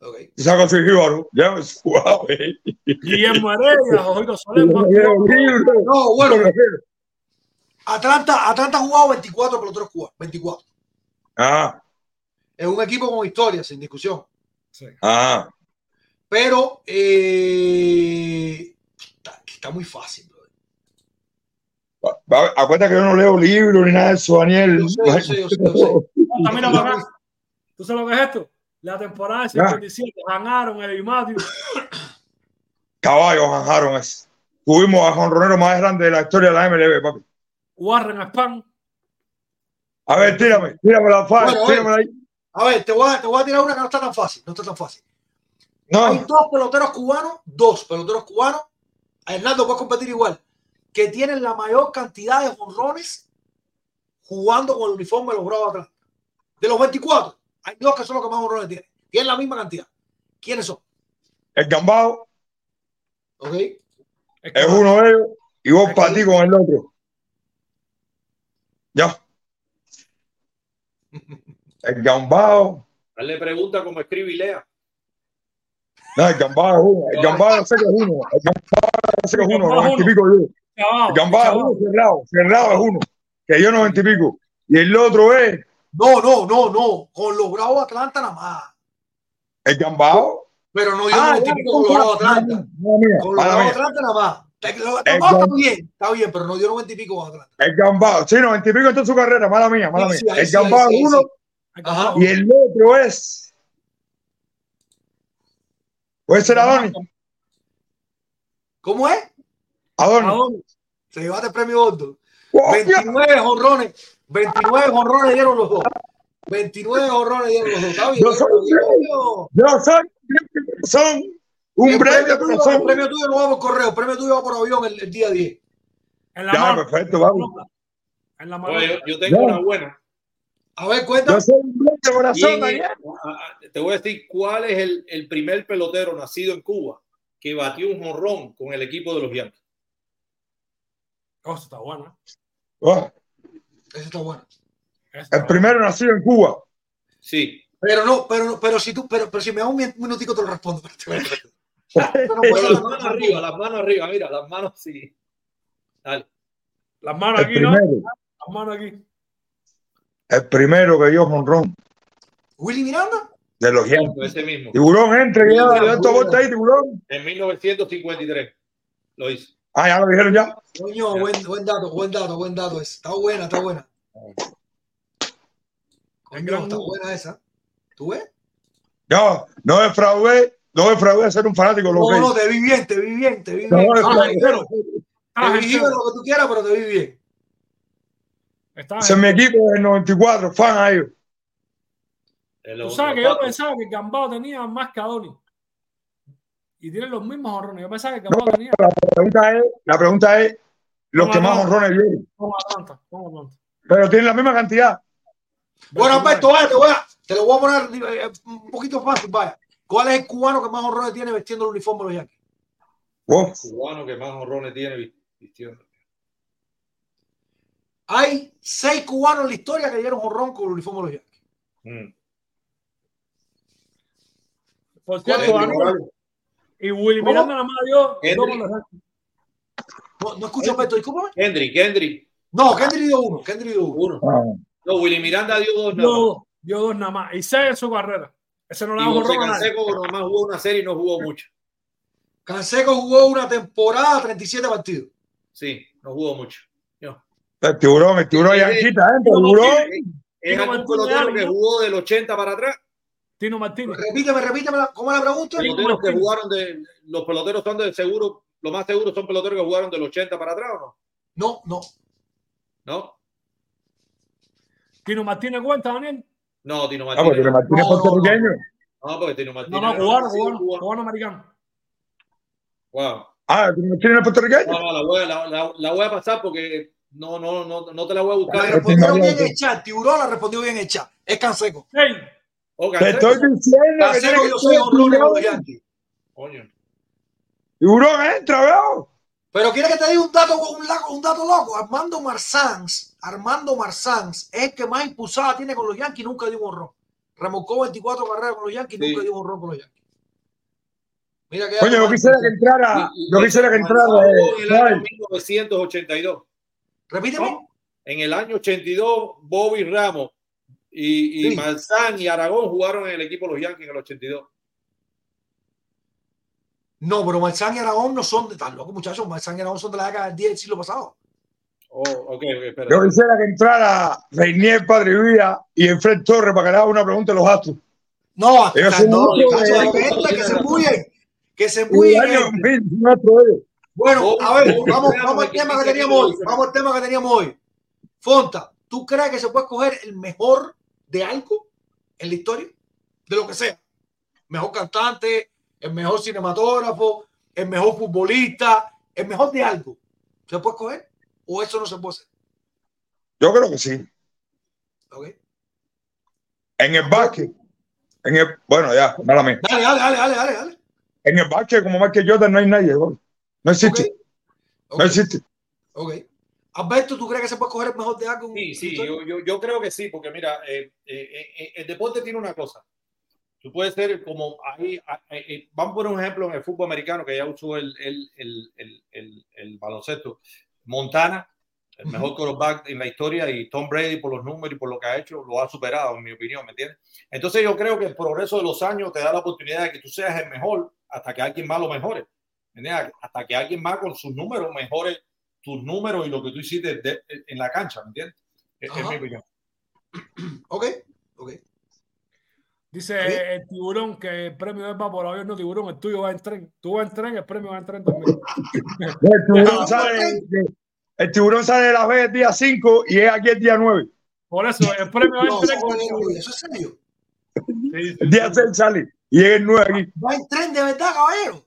Ok. Saco su jíbaro. Ya ves, wow, eh. Guillermo Heredia, Jojito Soler, No, bueno, Atlanta, Atlanta ha jugado 24 peloteros cubanos. 24. Ah, Es un equipo con historia, sin discusión. Sí. ah. Pero eh, está, está muy fácil. va- Acuérdate que yo no leo libros ni nada de eso, Daniel. Yo sé, yo sé, yo sé, yo sé. No, para acá. ¿Tú sabes lo que es esto? La temporada de 57 ganaron el Matthew. Caballos janjaron eso. Tuvimos a jonronero más grande de la historia de la MLB, papi. Warren Spahn. A ver, tírame, tírame la Bueno, tírame ahí. A ver, te voy a, te voy a tirar una que no está tan fácil. No está tan fácil. Hay dos peloteros cubanos, dos peloteros cubanos. A Hernando puedes competir igual. Que tienen la mayor cantidad de jonrones jugando con el uniforme de los Bravos Atlanta. De los 24, hay dos que son los que más jonrones tienen. Tienen la misma cantidad. ¿Quiénes son? el gambado ¿Ok? es uno de ellos y vos para ti con el otro. Ya. El gambado. Hazle pregunta como escribe y lea. No, el gambado es uno. El gambado yo sé que es uno. El gambado yo sé que es uno. Noventa y pico yo. El gambado es uno cerrado. Cerrado es uno. Que yo noventa y pico. Y el otro es No, no, no, no. Con los Bravos de Atlanta nada más. el gambado. Pero no dio Ah, 90 y ya, pico con los Bravos de Atlanta. Con los Bravos. Atlanta nada más. Está, El está gam- bien, está bien, pero no dio 90 y pico con Atlanta. El gambado. Sí, noventa y pico en toda su carrera. Mala mía, mala Sí, mía. sí, El sí, sí, es uno. sí. Ajá. Y el otro es. Puede ser Adonis. ¿Cómo es? Adonis. Adonis. Se llevaste el premio gordo. ¡Oh, 29 jonrones. 29 jonrones dieron los dos. 29 jonrones dieron los dos. Está bien. Yo soy un coño. Yo soy un son. Un premio, premio, tuyo, el corazón. premio tuyo no va por correo. El premio tuyo va por avión el, el día 10. En la Ya, mano. perfecto, vamos. En la mano. Oye, yo, yo tengo Ya. una buena. A ver, cuenta. Yo soy un premio, corazón, ¿Quién es- Daniel. a- a- te voy a decir cuál es el, el primer pelotero nacido en Cuba que batió un jonrón con el equipo de los Yankees. Oh, eso está bueno. Oh, Eso está bueno. Está el primero nacido en Cuba. Sí. Pero no, pero, pero si tú, pero, pero si me da un min- minutico te lo respondo. No las manos arriba, las manos arriba, mira, las manos sí. Dale. Las manos El aquí, ¿no? Las manos aquí. El primero que dio jonrón Willy Miranda. de los Yankees. Ese mismo. Tiburón, entre que ya mira. vuelta ahí, tiburón. En 1953 lo hizo. Ah, ya lo dijeron ya. Coño, buen, buen dato, buen dato, buen dato. ese. Está buena, está buena. Coño, está buena esa. ¿Tú ves? No, no defraudé, no defraudé a ser un fanático de los No, no, Yankees. te vi bien, te vi bien, te vi No, bien. no, Ah, no, pero- Ah, Te vi bien lo que tú quieras, pero te vi bien. Está Ese es mi equipo del 94, fan a ellos. Tú sabes que yo pensaba que Gambao tenía más que Adonis. Y tiene los mismos honrones. Yo pensaba que Gambao tenía La pregunta es, la pregunta es los que más honrones Atlanta. Pero tienen la misma cantidad. Bueno, Alberto, vaya, te, voy a, te lo voy a poner eh, un poquito fácil, vaya. ¿Cuál es el cubano que más honrones tiene vestiendo el uniforme de los Yankees? Oh, cubano que más honrones tiene vi- vistiendo. Hay seis cubanos en la historia que dieron honrón con el uniforme de los Yankees. Mm. Por ¿Cuál cierto, y Willy ¿Cómo? Miranda nada más dio. No, no escucho, Alberto, discúlpame. Kendrick, Kendrick, No, Kendry dio uno, Kendry dio uno. uno. ah. No, Willy Miranda dio dos nada más. dio dos nada más. Y seis en su carrera. Ese no Y da José. Canseco nomás jugó una serie y no jugó mucho. Canseco jugó una temporada, 37 partidos. Sí, no jugó mucho. No. El tiburón, el tiburón yanquita, ¿eh? El Tino tiburón. Martínez, Es Tino algún Martínez pelotero Ari, que ¿no? jugó del 80 para atrás. Tino Martínez. Repíteme, repíteme, ¿cómo es la pregunta? Sí. Peloteros que Martínez. jugaron de. Los peloteros son de seguro. Lo más seguro son peloteros que jugaron del 80 para atrás o no? No, no. No. Tino Martínez cuenta, Daniel. No, Tino Ah, porque Martínez. Martínez es No, no, puertorriqueño. No, porque Tino Martínez. No, no, cubano, cubano, Cuba. cubano americano. Wow. Ah, Tino Martínez es puertorriqueño. No, no, la voy, a- la, la- la voy a pasar porque no, no, no, no te la voy a La buscar. respondieron bien en el chat. Tiburón la respondió bien en el chat. Es Canseco. Hey, Te estoy diciendo que dio seis honrones con los Yankees. Coño. Tiburón entra, veo. Pero quiere que te diga un dato, un, lago- un dato loco. Armando Marzans, Armando Marzans es el que más impulsada tiene con los Yankees, nunca dio un honrón. Remolcó 24 carreras con los Yankees, Sí. nunca dio un honrón con los Yankees. Mira que Coño, yo quisiera que entrara, Y- y yo quisiera que entrara. Eh, en el año ¿sabes? 1982. Repíteme. En el año 82, Bobby Ramos y, y Sí. Malzán y Aragón jugaron en el equipo de los Yankees en el 82. No, pero Marzán y Aragón no son de tan locos, muchachos. Marzán y Aragón son de la década del 10 del siglo pasado. Oh, ok, ok, espera. Yo quisiera que entrara Reinier Padre Villa y el Fred Torres para que le haga una pregunta a los astros. No, hasta no, muchos, depende, que se embullen. Que se embullen. Año gente. 2000, un astro de ellos. Bueno, a ver, Bobby vamos, vamos al tema que teníamos hoy. Vamos al tema que teníamos hoy. Fonta, ¿tú crees que se puede escoger el mejor de algo en la historia? De lo que sea. Mejor cantante, el mejor cinematógrafo, el mejor futbolista, el mejor de algo. ¿Se puede escoger? ¿O eso no se puede hacer? Yo creo que sí. ¿Ok? En el básquet, en el, bueno, ya. Dale, dale, dale, dale, dale. En el básquet, como Michael Jordan, no hay nadie. güey. No existe, no existe. ok. Alberto, ¿tú crees que se puede escoger el mejor de algo? Sí, sí, yo, yo, yo creo que sí, porque mira, eh, eh, eh, el deporte tiene una cosa. Tú puedes ser como ahí, ah, eh, eh, vamos a poner un ejemplo en el fútbol americano que ya usó el, el, el, el, el, el baloncesto. Montana, el mejor quarterback en la historia, y Tom Brady, por los números y por lo que ha hecho, lo ha superado, en mi opinión, ¿me entiendes? Entonces, yo creo que el progreso de los años te da la oportunidad de que tú seas el mejor hasta que alguien más lo mejore. Hasta que alguien más con sus números mejore tus números y lo que tú hiciste de- en la cancha, ¿me entiendes? Es, es Ajá. mi opinión. Ok, ok. Dice ¿Sí? el tiburón que el premio es va por avión, no tiburón, el tuyo va en tren. Tú vas en tren, el premio va en tren también. El tiburón sale, de- el tiburón sale de Las Vegas el día 5 y es aquí el día 9. Por eso, el premio va en tren. eso es- eso es serio. Sí, sí, El día sí. 6 sale y es el 9 aquí. Va en tren de verdad, caballero.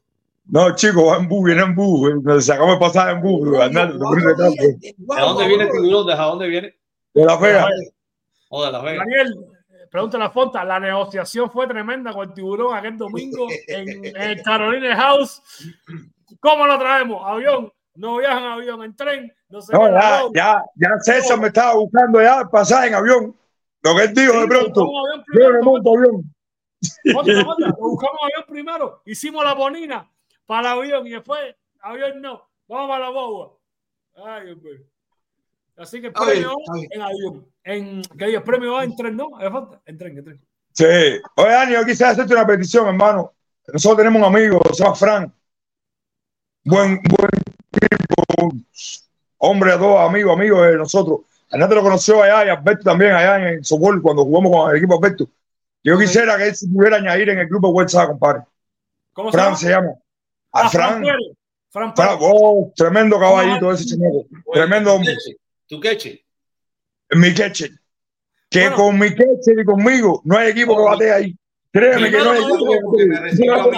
No, chicos, va en bus, viene en bus. güey. Nos sacamos días güey. en ¿De dónde viene el tiburón? ¿De dónde viene? De Las Vegas. O de Las Vegas. Daniel, pregúntale a Fonta, la negociación fue tremenda con el tiburón aquel domingo en, en el Carolina House. ¿Cómo lo traemos? Avión, no viajan en avión, en tren, no sé No, ya, ya, ya César me estaba buscando ya el pasaje en avión. Lo que él dijo de pronto. Yo primero, me monto avión. Fonta, Fonta, lo buscamos avión primero, hicimos la bonina para el avión y después avión no, vamos para la boba. Ay, mío. Así que el premio en avión. En, que diga, el premio va en tren, ¿no? ¿Es Fonta? En tren, en tren. Sí. Oye, Dani, yo quisiera hacerte una petición, hermano. Nosotros tenemos un amigo, se llama Fran. Buen, buen tipo, hombre a todos, amigo, amigo de nosotros. Hernán te lo conoció allá y Alberto también allá en Sopol cuando jugamos con el equipo Alberto. Yo quisiera que él se pudiera añadir en el grupo WhatsApp, compadre. ¿Cómo se Fran se llama. A Ah, Fran. Pérez. Fran oh, tremendo caballito ese chamaco. Tremendo hombre. Tu queche. Mi queche. Que Bueno. con mi queche y conmigo no hay equipo que bate ahí. Créeme que no hay equipo que me bate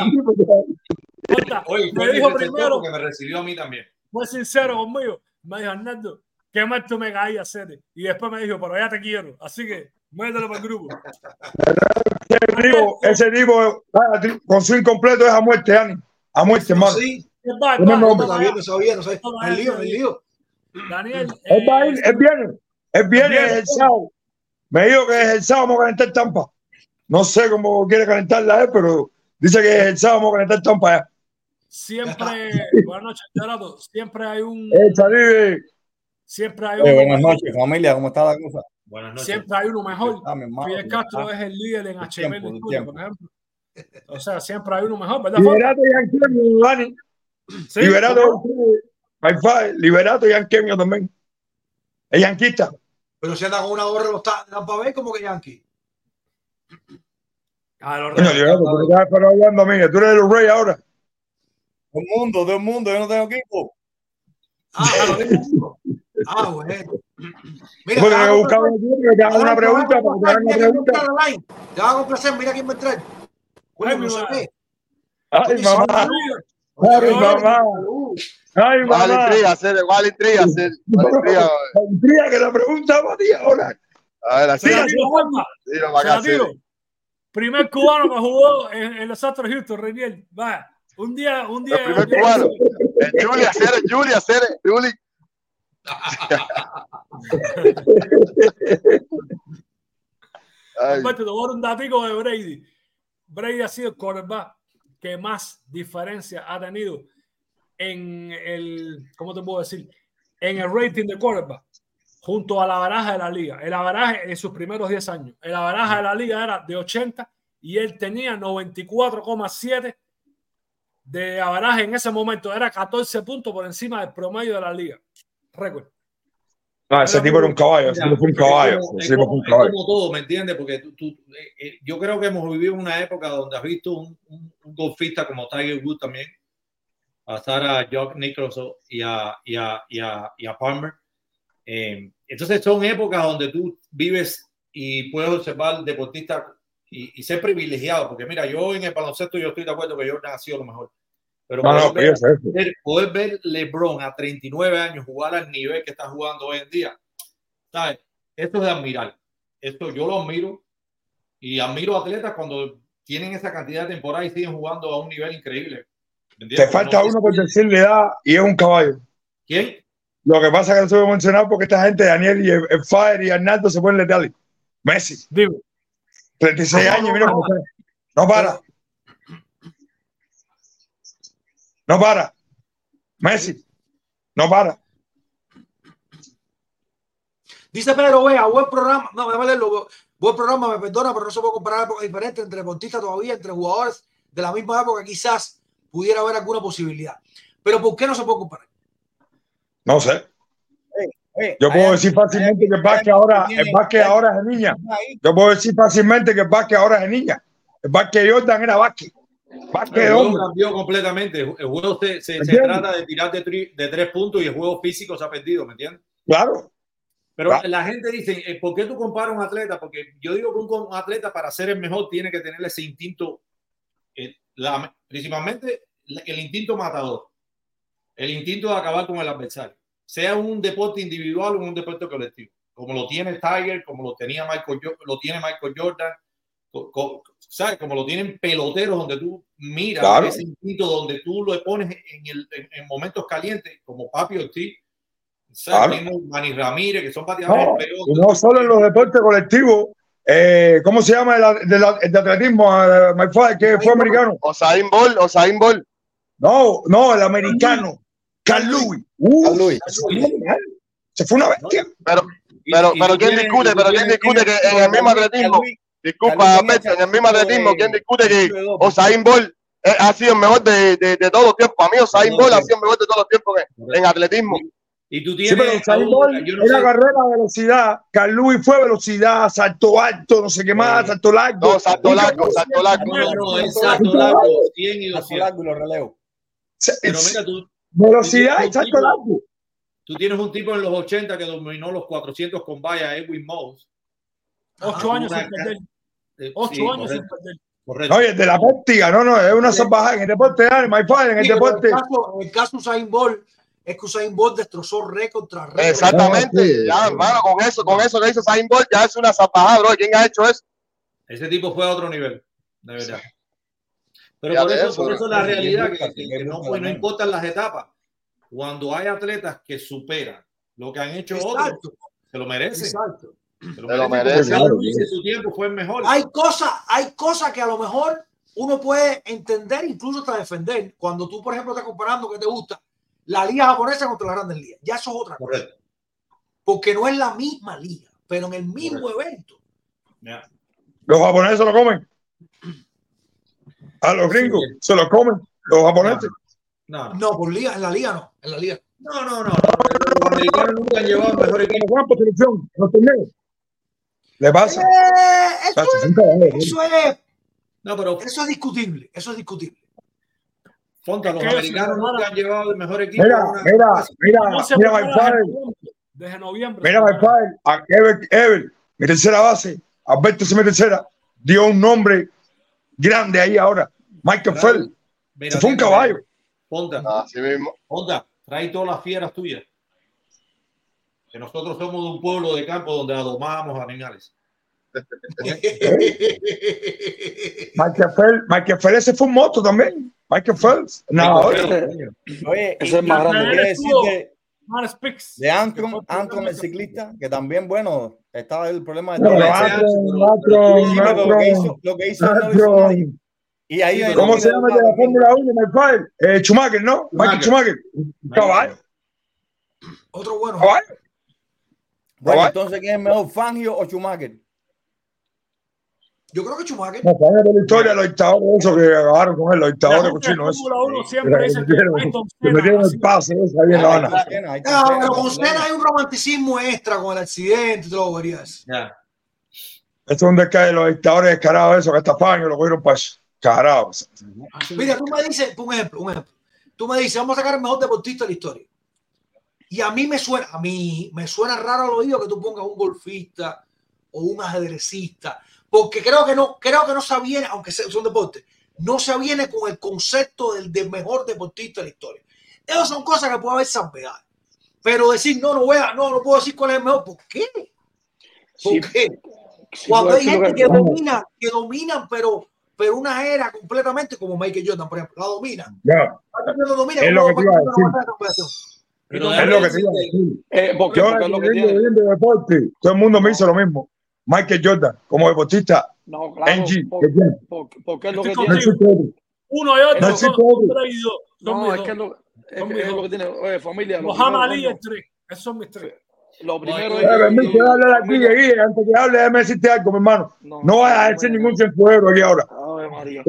Oye, dijo primero, porque me recibió a mí también. fue sincero conmigo. Me dijo, Hernando, qué mal tú me caías, Sete. Y después me dijo, pero ya te quiero. Así que mételo para el grupo. Ese tipo, ese tipo ah, con su incompleto es a muerte, Ani. A muerte, hermano. Sí, Es va, es No, va, no, es no va, sabía, no sabía, no sabía. No, El lío, el lío. Daniel, Él va a ir, eh, él viene. Él viene Viene. el sábado. Me dijo que es el sábado vamos a calentar Tampa. No sé cómo quiere calentarla él, pero dice que es el sábado vamos a calentar Tampa ya. siempre, buenas noches, Gerardo, siempre hay un, Eh, siempre hay Eh, uno, buenas noches, familia. ¿Cómo está la cosa? Buenas noches. siempre hay uno mejor. Mi hermano. Fidel Castro es el líder en HM tiempo. por ejemplo. O sea, siempre hay uno mejor, ¿verdad? Liberato y Anquemio, Dani. Sí, Liberato. Wi-Fi, Liberato y Anquemio también. Es yanquista. Pero si anda con una gorra los Ta- Tampa Bay como que Yankee. Ah, los Coño, Reyes. Liberato, tú me estás hablando a mí, que tú eres de los Reyes ahora. Todo el mundo, todo el mundo. Yo no tengo equipo. Ah, claro. Ah, bueno. Mira, Tú te tienes a buscar te haga una te pregunta, te va online. Te van a complacer, mira quién va a entrar. Ay, mi ve. Ay, mamá. Ay, mamá. Ay, ¿Cuál mamá. intriga, hacer? ¿Cuál intriga, hacer? ¿Cuál intriga? La intriga que la pregunta para ti ahora. A ver, así, para acá, primer cubano que jugó en, en los Astros Houston, Reniel. Va, un día, un día. El primer cubano. El Julia Cere, Julia Cere, Juli. Ay, Alberto, te voy a dar un datico de Brady. Brady ha sido el quarterback que más diferencia ha tenido en el, ¿cómo te puedo decir? En el rating de quarterback junto a la baraja de la liga. El averaje en sus primeros 10 años. El averaje de la liga era de 80 y él tenía 94,7 de averaje en ese momento. Era 14 puntos por encima del promedio de la liga. Récord. No, ese tipo era un caballo, ese tipo fue un caballo. Es como, es caballo. como todo, ¿me entiendes? Porque tú, tú, eh, eh, yo creo que hemos vivido una época donde has visto un, un, un golfista como Tiger Woods también, pasar a Jock Nicholson y a, y a, y a, y a Palmer. Eh, entonces son épocas donde tú vives y puedes observar deportistas y, y ser privilegiado, porque mira, yo en el baloncesto yo estoy de acuerdo que Jordan ha sido lo mejor. Pero No, no, yo ver- eso. ver- poder ver LeBron a 39 años jugar al nivel que está jugando hoy en día, ¿sabes? Esto es de admirar. Esto yo lo admiro y admiro a atletas cuando tienen esa cantidad de temporada y siguen jugando a un nivel increíble. Te falta uno por decirle edad y es un caballo. ¿Quién? Lo que pasa es que no se puede mencionar porque esta gente, Daniel y el, el Fire y Arnaldo, se ponen letales. Messi, Dime. 36 No, años, no, mira cómo. No para. No para. Messi, no para. Dice Pedro Vea, buen programa. No, déjame leerlo. Buen programa, me perdona, pero no se puede comparar épocas diferentes entre deportistas todavía, entre jugadores de la misma época. Quizás pudiera haber alguna posibilidad. Pero ¿por qué no se puede comparar? No sé. Oye, Yo hay puedo decir fácilmente que el básquet ahora, el básquet ahora es de niña. Yo puedo decir fácilmente que el básquet ahora es de niña. El básquet de Jordan era básquet. El juego cambió completamente. El juego se, se- se trata de tirar de, tri- de tres puntos y el juego físico se ha perdido, ¿me entiendes? Claro. Pero Claro. la gente dice, eh, ¿por qué tú comparas un atleta? Porque yo digo que un, atleta para ser el mejor tiene que tener ese instinto, eh, la- principalmente el instinto matador, el instinto de acabar con el adversario, sea un deporte individual o un deporte colectivo, como lo tiene Tiger, como lo tenía Michael, lo tiene Michael Jordan, co- co- ¿sabes? Como lo tienen peloteros donde tú miras Claro. ese instinto donde tú lo pones en, el- en- en momentos calientes, como Papi Ortiz, Claro. ¿sabes? Mismo Manny Ramírez, que son bateadores No, y no solo en los deportes colectivos. Eh, ¿Cómo se llama el, de la- el de atletismo? Eh, my father, que fue americano. Osain Bolt, Osain Bolt. No, no, el americano. Carl Lewis. Uh, Carl Lewis. se fue una- bestia. Pero, pero, pero ¿quién discute? Pero ¿quién discute que en el mismo atletismo? Disculpa, Alberto, en el mismo atletismo, ¿quién discute que Osain Bolt eh, ha sido el mejor de, de, de todos los tiempos? Para mí, Osain Bolt ha sido el mejor de todos los tiempos en, en atletismo. Y tú Sí, tienes. pero Bolt no era sé- carrera de velocidad. Carl Lewis fue velocidad, salto alto, no sé qué más, Sí. salto largo. No, salto largo, salto largo. No, no, es Salto salto largo, 100 y Paso 200. largo y los relevos. Pero mira, tú, Velocidad y salto largo. tú tienes un tipo en los 80 que dominó los 400 con valla, Edwin Moss. Ocho Ah, años sin perder. Eh, Ocho sí, años sin perder. correcto. Oye, de la práctica, no, no, es una salvajada. En el deporte, my father, en el Sí, deporte. En el caso, en el caso de Usain Bolt, es que Usain Bolt destrozó récord tras récord. Exactamente. Sí. Ya, hermano, con eso, con eso que hizo Osain Bolt, ya es una zapajada, bro. ¿Quién ha hecho eso? Ese tipo fue a otro nivel, de verdad. Pero Ya por eso, eso, por eso la realidad que, no, pues, no importan las etapas. Cuando hay atletas que superan lo que han hecho otros, se lo merecen. exacto. Lo su tiempo fue el mejor. Hay cosas, hay cosas que a lo mejor uno puede entender, incluso hasta defender. Cuando tú, por ejemplo, estás comparando que te gusta la liga japonesa contra la grandes ligas. Ya eso es otra cosa. Correcto. Porque no es la misma liga, pero en el mismo evento. Los japoneses se lo comen. A los gringos se lo comen. Los japoneses. No, no, No, por liga, en la liga no, en la liga. no, no, no. Los americanos nunca han llevado mejor equipo. los campos de selección, en los torneos. Le pasa. Eh, eso, ¿eh? eso es, No, pero eso es discutible, eso es discutible. Fonta, los que americanos nunca han llevado el mejor equipo. Mira, una- mira, mira, mira, my father. desde noviembre. Mira, my father. A Ever, Ever, mi tercera base. Alberto es mi tercera. Dio un nombre grande ahí ahora. Michael. Mira, Se fue un mira, caballo. Fonta, Así mismo. Fonta, trae todas las fieras tuyas. Que nosotros somos de un pueblo de campo donde adomamos animales. Michael Phelps, Michael Phelps ese fue un moto también. Michael Phelps. No, Oye, Ese es más grande. quería decir de, Antron, Antron el ciclista, que también, bueno, estaba el problema de no, lo que hizo. Y ahí ¿Cómo se llama el de la Fórmula 1, my father? Eh, Schumacher, ¿no? Michael Schumacher. Caballo, Otro bueno. caballo. Bueno, entonces, ¿quién es mejor, Fangio o Schumacher? Yo creo que Schumacher. No, de la historia de los dictadores, esos que acabaron con él, los dictadores cochinos, esos. Fórmula 1 siempre dice que metieron- Ayrton Que Senna metieron el pase ese ahí en La Habana. Ah, pero con. Senna hay un romanticismo extra con el accidente y todo lo verías. Ya. Esto es donde caen los dictadores descarados, esos que estafaban y lo cogieron para eso. Carados. Mira, tú me dices, un ejemplo, un ejemplo. Tú me dices, vamos a sacar el mejor deportista de la historia. Y a mí me suena, a mí me suena raro al oído que tú pongas un golfista o un ajedrecista, porque creo que no, creo que no se viene, aunque sea son deportes, no se viene con el concepto del, del mejor deportista de la historia. Esas son cosas que puede haber salvedad. Pero decir, no, no voy a, no, no puedo decir cuál es el mejor, ¿por qué? ¿Por Sí, qué? sí, Cuando hay gente que- que domina, que dominan, pero, pero una era completamente como Michael Jordan, por ejemplo, la domina. Ya, Michael Jordan domina Es lo que te iba a Michael Jordan decir. Pero es lo que te iba a decirte- decir. Eh, porque, Yo, porque es lo que viendo, tiene. viendo deporte, todo el mundo me hizo lo mismo. Michael Jordan, como deportista, No, claro. NG, por- por- porque es lo que tiene. Uno y otro No son, es que es lo, es que mis es lo dos. que tiene. Oye, familia. Lo Mohamed primero, Ali coño, es tres. Esos son mis tres. Lo primero Oye, es que- permiso, que- dale aquí, familia- Guille, antes que hable, déjame decirte algo, mi hermano. No, No a decir ningún cienfuegro aquí ahora. Ave María.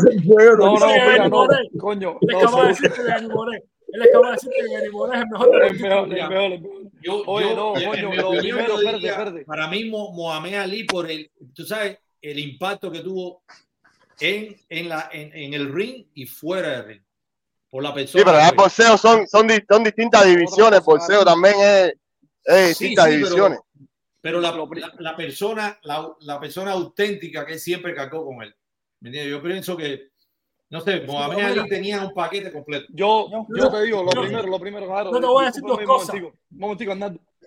Cienfuegro. No, no, mira, no, coño. Él de decir que Benny Moré. Él acaba de decir que Benny Moré es el mejor mejor, mejor, mejor. Yo, Oye, no, coño, lo primero. Para mí, Mo- Mohamed Ali, por el, tú sabes, el impacto que tuvo en, en, la, en, en el ring y fuera del ring. Por la persona. Sí, pero boxeo son, son, di- son distintas divisiones. Boxeo también es, distintas divisiones. Pero la, la, la persona, la, la persona auténtica que siempre cargó con él. ¿Me entiendes? Yo pienso que, no sé, Mohamed. Ali tenía un paquete completo. Yo, yo yo- te digo, lo yo- primero, lo primero, claro. yo te voy a decir dos un cosas. momentico, Un momentico.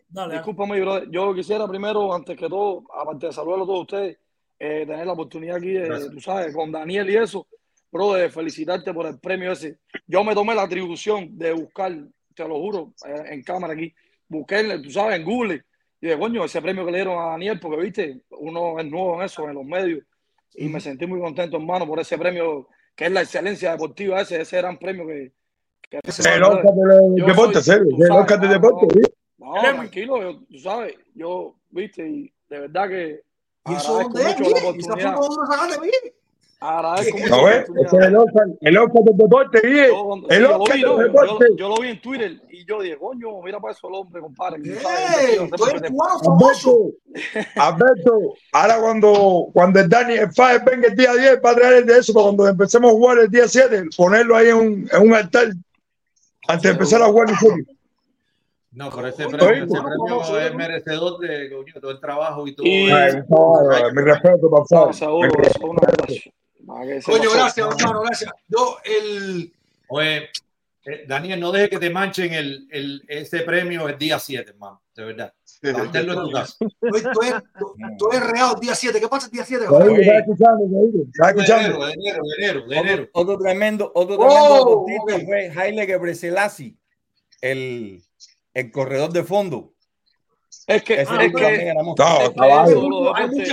Dale, Discúlpame, brother. Yo quisiera primero, antes que todo, aparte de saludarlos a todos ustedes, eh, tener la oportunidad aquí, de, Gracias. tú sabes, con Daniel y eso, bro, de felicitarte por el premio ese. Yo me tomé la atribución de buscar, te lo juro, eh, en cámara aquí, busqué, tú sabes, en Google, y de coño, ese premio que le dieron a Daniel, porque viste, uno es nuevo en eso, en los medios, y me sentí muy contento, hermano, por ese premio, que es la excelencia deportiva, ese, ese gran premio que... que El Oscar del Yo deporte, serio. El sabes, Oscar del no, deporte. no. ¿sí? No, tranquilo, yo- tú sabes, yo, viste, y de verdad que ¿Y eso dónde es? ¿Y esa foto dónde sacaste? Agradezco mucho ¿No ves? Ese es el Oscar, el Oscar del deporte, Guille. Yo, El yo lo Oscar vi, del ¿no? Yo, deporte. yo lo vi en Twitter y yo dije, coño, mira para eso el hombre, compadre. que tú sabes, ¡Ey! investiga, Tú eres siempre te- cubano famoso. Alberto, ahora cuando, cuando el Dani, el Fire venga el día 10, va a traer el de eso, para cuando empecemos a jugar el día 7, ponerlo ahí en un, en un altar, antes de empezar a jugar en serio. No, pero ese premio, ese premio es ¿no? merecedor de coño, todo el trabajo y todo. Y- Ay, mi respeto, por No, favor. seguro, Mi eso se Coño, gracias, hermano, gracias. Yo, el. Oye, eh, Daniel, no deje que te manchen el, el, ese premio el día 7, hermano. De verdad. Manténlo en tu casa. Estoy, enredado el día 7. ¿Qué pasa el día 7? Oye, ¿Estás escuchando? Oye, ¿Estás De escuchando? enero, de enero, de enero, de enero. Otro, otro tremendo, otro Oh, tremendo deportista ok. fue Haile Gebrselassie, el, el corredor de fondo. Es que, es que, Hay mucha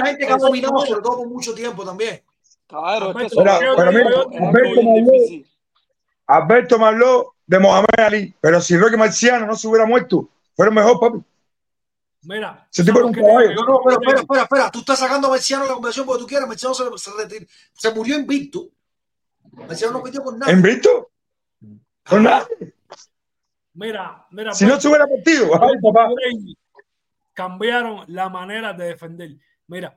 gente que ha dominado, sobre todo por mucho tiempo también. Claro, es que Alberto, es pero mira, Alberto. Alberto me habló de Mohamed Ali, pero si Rocky Marciano no se hubiera muerto, fuera mejor, papi. Mira, tipo era un caballo. No, no, pero espera, espera, espera. Tú estás sacando a Marciano de la conversación porque tú quieres. Marciano se, se, retiró- se murió invicto. Marciano no perdió con nada. ¿En Brito? Con nada. Mira, mira. Si no se hubiera partido, ay, papá. Cambiaron la manera de defender. Mira,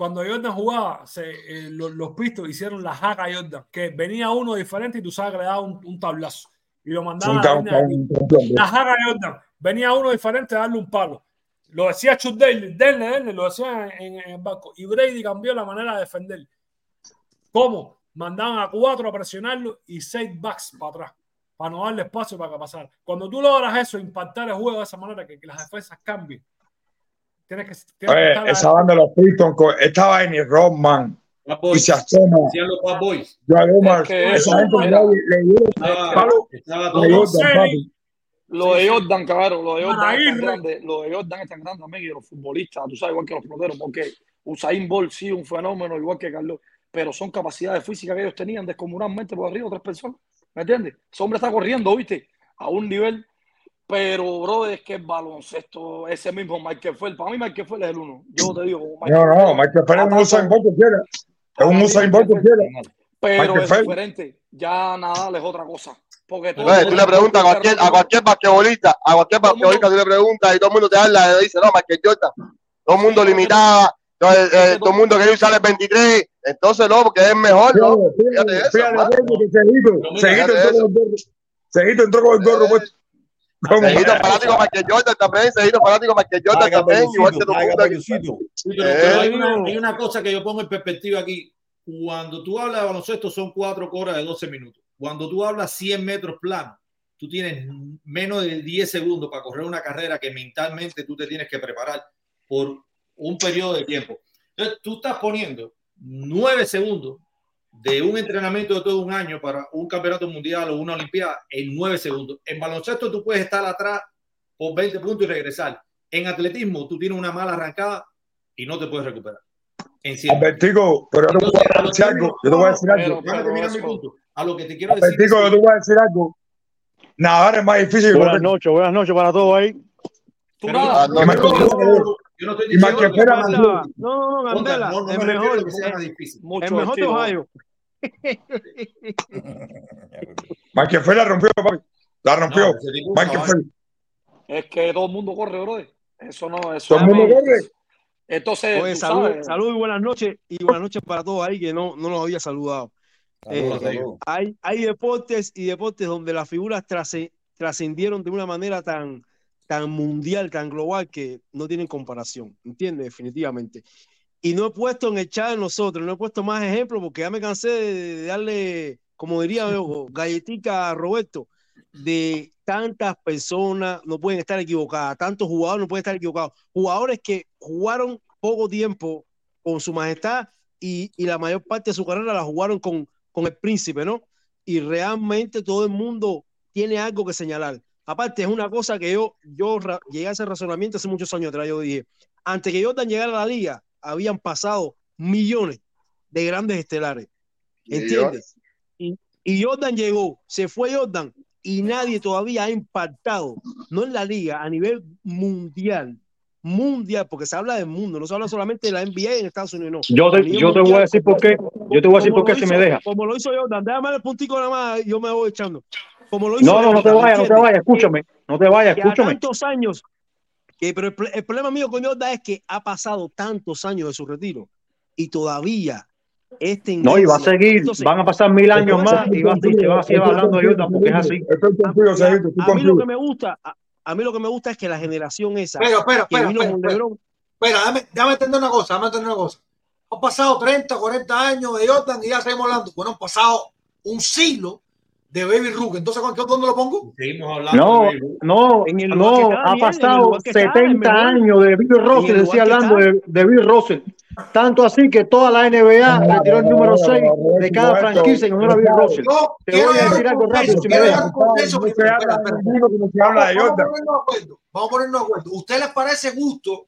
cuando Jordan jugaba, se, eh, los, los pistos hicieron la jaca a Jordan, que venía uno diferente y tú sabes que le daba un, un tablazo y lo mandaban a campeón, La jaca de Jordan, venía uno diferente a darle un palo. Lo decía Chuck Daly, denle, denle, lo decía en, en el banco. Y Brady cambió la manera de defender. ¿Cómo? Mandaban a cuatro a presionarlo y seis backs para atrás, para no darle espacio para que pasara. Cuando tú logras eso, impactar el juego de esa manera, que, que las defensas cambien, tienes que, tienes que Oye, estar esa banda de los Pistons, estaba en el Rodman, y se asoma, esa gente le-. Lo de Jordan, cabrón, lo de Jordan es tan grande, lo de Jordan es tan grande también y los futbolistas, tú sabes, igual que los peloteros, porque Usain Bolt sí un fenómeno, igual que Carlos, pero son capacidades físicas que ellos tenían descomunalmente por arriba de otras personas, ¿me entiendes? Ese hombre está corriendo, ¿viste? A un nivel, pero, bro, es que el baloncesto, ese mismo Michael Phelps, para mí Michael Phelps es el uno, yo te digo, Michael No, no, Michael Phelps es un Usain Bolt cualquiera. Es un Usain Bolt cualquiera. pero Michael es Phelps. diferente, ya Nadal es otra cosa, porque todo Oye, el tú le preguntas a cualquier, a cualquier basquetbolista, a cualquier basquetbolista tú le preguntas y todo el mundo te habla y dice, no, Michael Jordan. Todo el mundo limitaba, todo, el- eh, todo el mundo quería usar el 23. Entonces, no, porque es mejor, ¿no? Fíjate, Fíjate eso, fíjate, fíjate que. Seguito entró con el gorro puesto. Seguido fanático Michael Jordan también, seguido fanático Michael Jordan Haga también, igual que todo el mundo Eh. pero hay, una, hay una cosa que yo pongo en perspectiva aquí. Cuando tú hablas de baloncesto son cuatro horas de 12 minutos. Cuando tú hablas 100 metros plano, tú tienes menos de 10 segundos para correr una carrera que mentalmente tú te tienes que preparar por un periodo de tiempo. Entonces, tú estás poniendo 9 segundos de un entrenamiento de todo un año para un campeonato mundial o una olimpiada en 9 segundos. En baloncesto tú puedes estar atrás por 20 puntos y regresar. En atletismo tú tienes una mala arrancada y no te puedes recuperar. En. Albertico, pero yo te voy a decir algo. Yo te voy a decir algo. A lo que te quiero decir. Albertico, es yo que- te voy a decir algo. Nadar es más difícil que Buenas noches, buenas noches para todos ahí. Tú pero nada, yo- no, yo- no, yo- yo no estoy diciendo que que más más- No, no, no, Candela, no, no el me mejor, que sea difícil. mucho el mejor de. Ohio. Michael Phelps la rompió, papi. La rompió. No, es Michael caballo. Phelps. Es que todo el mundo corre, bro. Eso no, eso Todo el mundo corre. Entonces, Oye, salud, sabes, salud y buenas noches. Y buenas noches para todos ahí que no, no los había saludado. Saludos, Eh, saludos. Hay, hay deportes y deportes donde las figuras trasce- trascendieron de una manera tan, tan mundial, tan global, que no tienen comparación. ¿Entiendes? Definitivamente. Y no he puesto en el chat de nosotros, no he puesto más ejemplos porque ya me cansé de, darle, como diría galletica a Roberto, de tantas personas no pueden estar equivocadas, tantos jugadores no pueden estar equivocados. Jugadores que jugaron poco tiempo con su majestad y, y la mayor parte de su carrera la jugaron con, con el príncipe, ¿no? Y realmente todo el mundo tiene algo que señalar. Aparte, es una cosa que yo, yo llegué a ese razonamiento hace muchos años atrás. Yo dije, antes que Jordan llegara a la liga, habían pasado millones de grandes estelares. ¿Entiendes? Y, y Jordan llegó, se fue Jordan y nadie todavía ha impactado, no en la liga, a nivel mundial. Mundial, porque se habla del mundo, no se habla solamente de la NBA en Estados Unidos, no. Yo te, voy a decir por qué. Yo te voy a decir por qué si me deja. Como lo hizo Jordan, déjame el puntico nada más, yo me voy echando. Como lo hizo No, no, no te vayas, no te vayas, escúchame. No te vayas, escúchame. tantos años, que, pero el, el problema mío con Jordan es que ha pasado tantos años de su retiro y todavía este No, y va a seguir, van a pasar mil años más y va a, seguir hablando de Jordan porque es así. A mí lo que me gusta, a, a mí lo que me gusta es que la generación esa Pero, que vino con espera. LeBron, Espera, déjame, déjame entender una cosa, déjame entender una cosa. Han pasado 30, 40 años de Jordan y ya seguimos hablando. Bueno, han pasado un siglo de Baby Rook. Entonces, ¿con qué- ¿dónde lo pongo? Seguimos hablando. No, de béisbol. no, no, está ha bien, pasado lugar que está, el 70 mejor. años de Bill Russell, decía hablando está. de, de Bill Russell. Tanto así que toda la NBA retiró el número 6 de cada franquicia en honor a Bill Russell. Yo Te voy a decir al algo rápido, si me dejas. No no. Vamos a ponernos de acuerdo. ¿Usted les parece justo?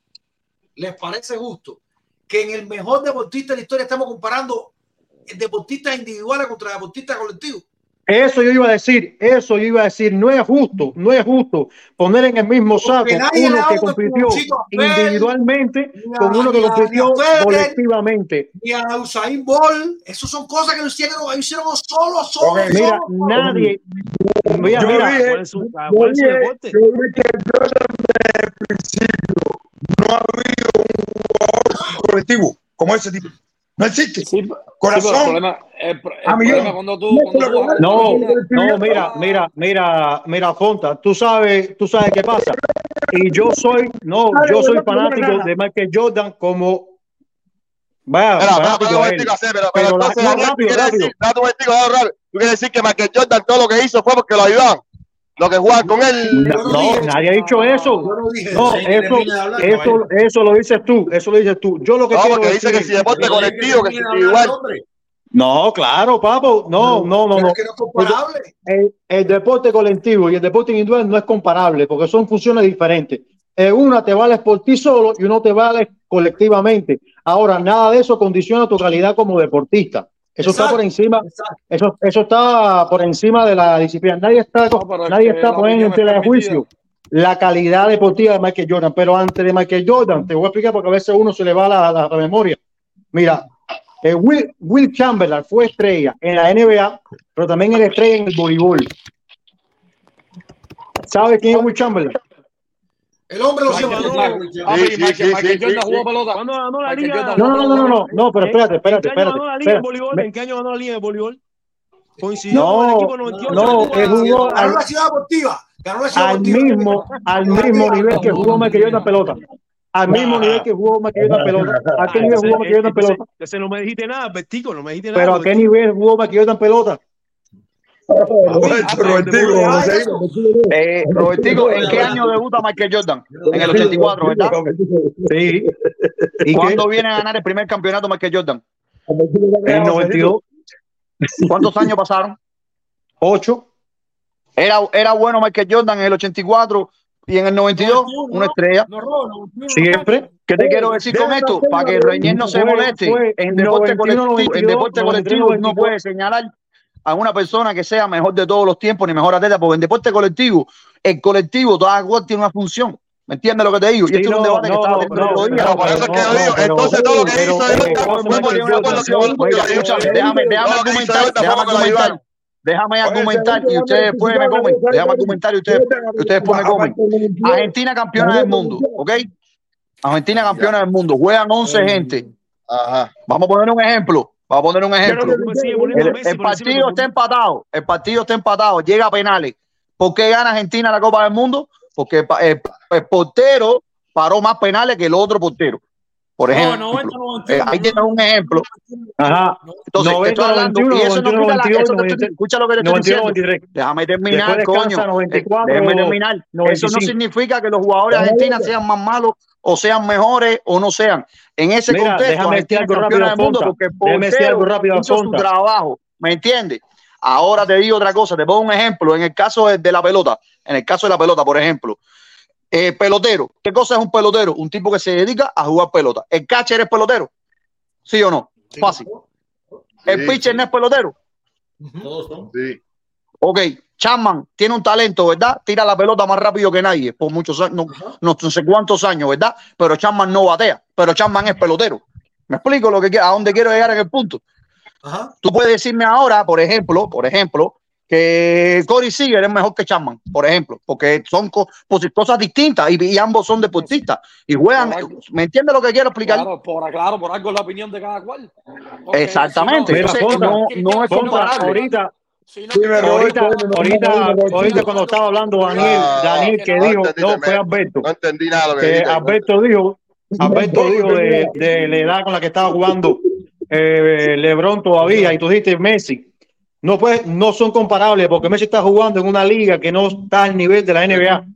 ¿Les parece justo que en el mejor deportista de la historia estamos comparando deportistas individuales contra deportistas colectivos? Eso yo iba a decir, eso yo iba a decir, no es justo, no es justo poner en el mismo saco uno que compitió individualmente a- con uno que a- compitió a colectivamente. Ni a Usain Bolt. Eso son cosas que lo hicieron, lo hicieron solo, solo, Ok, Mira, solo, nadie, mira, Yo mira, dije, ¿cuál es su, yo cuál es su dije, deporte? yo dije que Jordan desde el principio no ha habido un jugador colectivo como ese tipo. No existe. Sí, sí, pero el Corazón. problema, el, problema cuando tú, No, cuando pero tú No, mira, mira, mira, mira, Fonta, tú sabes, tú sabes qué pasa. Y yo soy, no, yo soy fanático de Michael Jordan como, vaya, pero, pero Pero Daniel, tú quieres decir, que Michael Jordan todo lo que hizo fue porque lo ayudaban. Lo que jugar con él. No, no, nadie ha dicho eso. No dije No, eso. eso, eso, eso lo dices tú, eso lo dices tú. Yo lo que No, quiero porque dice decir- que si deporte colectivo, que si igual. No, claro, papo. No, no, no, no. es que no es comparable. El, el deporte colectivo y el deporte individual no es comparable porque son funciones diferentes. En una te vales por ti solo y uno te vale colectivamente. Ahora, nada de eso condiciona tu calidad como deportista. Eso está por encima, exacto. eso, eso está por encima de la disciplina. Nadie está, No, pero es nadie que está poniendo en tela de juicio la calidad deportiva de Michael Jordan. Pero antes de Michael Jordan, te voy a explicar porque a veces uno se le va la, la- la memoria. Mira, eh, Will, Will Chamberlain fue estrella en la NBA, pero también era estrella en el voleibol. ¿Sabe quién es Will Chamberlain? El hombre lo. Jordan No, no, no, no, no, no, pero espérate, espérate, ¿En qué año espérate. espérate. ¿En qué año ganó la liga de voleibol? Coincidió No, con el equipo 98. no, que él jugó jugó la- Ganó al, la ciudad deportiva. Ganó la ciudad al deportiva. mismo, al mismo nivel que jugó Jordan pelota. Al mismo nivel que jugó Jordan pelota. ¿A qué nivel jugó Entonces, pelota? entonces no me dijiste nada, Vertico, no me dijiste nada. Pero ¿a qué nivel jugó Jordan pelota? Roberto, Robertico. Eh, Robertico, ¿en qué año debuta Michael Jordan? En el 84, ¿verdad? Sí. ¿Y? ¿Cuándo viene a ganar el primer campeonato Michael Jordan? En el 92, ¿Cuántos años pasaron? 8. Era, era bueno Michael Jordan en el 84 y en el 92 una estrella. Siempre. ¿Qué te quiero decir con esto? Para que Reñer no se moleste. En deporte 91, colectivo, en 92, deporte 93, colectivo no 94. puede señalar a una persona que sea mejor de todos los tiempos ni mejor atleta, porque en deporte colectivo, el colectivo, toda cual tiene una función. ¿Me entiendes lo que te digo? Y Sí, esto es un no, debate que no, estaba no, teniendo el no, otro por eso es que yo digo, entonces todo lo que hizo no déjame, déjame argumentar, déjame argumentar, ayudaron. déjame argumentar y ustedes después me comen, déjame argumentar y ustedes, y ustedes después me comen. Argentina campeona del mundo, ¿ok? Argentina campeona del mundo, juegan 11 gente. Ajá. Vamos a poner un ejemplo, vamos a poner un ejemplo. El, partido está empatado, el partido está empatado, llega a penales. ¿Por qué gana Argentina la Copa del Mundo? Porque el- el portero paró más penales que el otro portero. Por No, ejemplo, 90, Eh, 91. ahí tienes un ejemplo. Ajá. Entonces, te 90, estoy hablando, 91, y eso no 91, quita la, 92, eso te estoy- 93, escucha lo que te estoy 91, diciendo. 93. Déjame terminar, descansa coño. 94, Eh, Déjame terminar. Eso no 95. significa que los jugadores de Argentina sean más malos o sean mejores o no sean. En ese Mira, contexto, Argentina es campeona rápido, del mundo porque rápido, hizo su trabajo. ¿Me entiendes? Ahora te digo otra cosa, te pongo un ejemplo. En el caso de, de la pelota, en el caso de la pelota, por ejemplo, eh, pelotero. ¿Qué cosa es un pelotero? Un tipo que se dedica a jugar pelota. ¿El catcher es pelotero? ¿Sí o no? Fácil. ¿El Sí, pitcher sí. no es pelotero? Todos son. Sí. Ok, Chapman tiene un talento, ¿verdad? Tira la pelota más rápido que nadie, por muchos años, no, no, no sé cuántos años, ¿verdad? Pero Chapman no batea, pero Chapman es pelotero. ¿Me explico lo que quiero- a dónde quiero llegar en el punto? Ajá. Tú puedes decirme ahora, por ejemplo, por ejemplo, que Corey Seager es mejor que Chapman, por ejemplo, porque son cosas distintas y, y ambos son deportistas y juegan. ¿Me entiendes lo que quiero explicar? Claro, por, claro, por algo es la opinión de cada cual. Porque Exactamente. si no- Entonces, no, no es comparable. Ahorita, no- ahorita, ahorita, cuando estaba hablando Daniel, Ah, Daniel que no dijo, no, fue Alberto, No entendí nada lo que que. Alberto dijo, Alberto dijo de, de la edad con la que estaba jugando eh, LeBron todavía y tú dijiste Messi. No, pues, no son comparables porque Messi está jugando en una liga que no está al nivel de la NBA.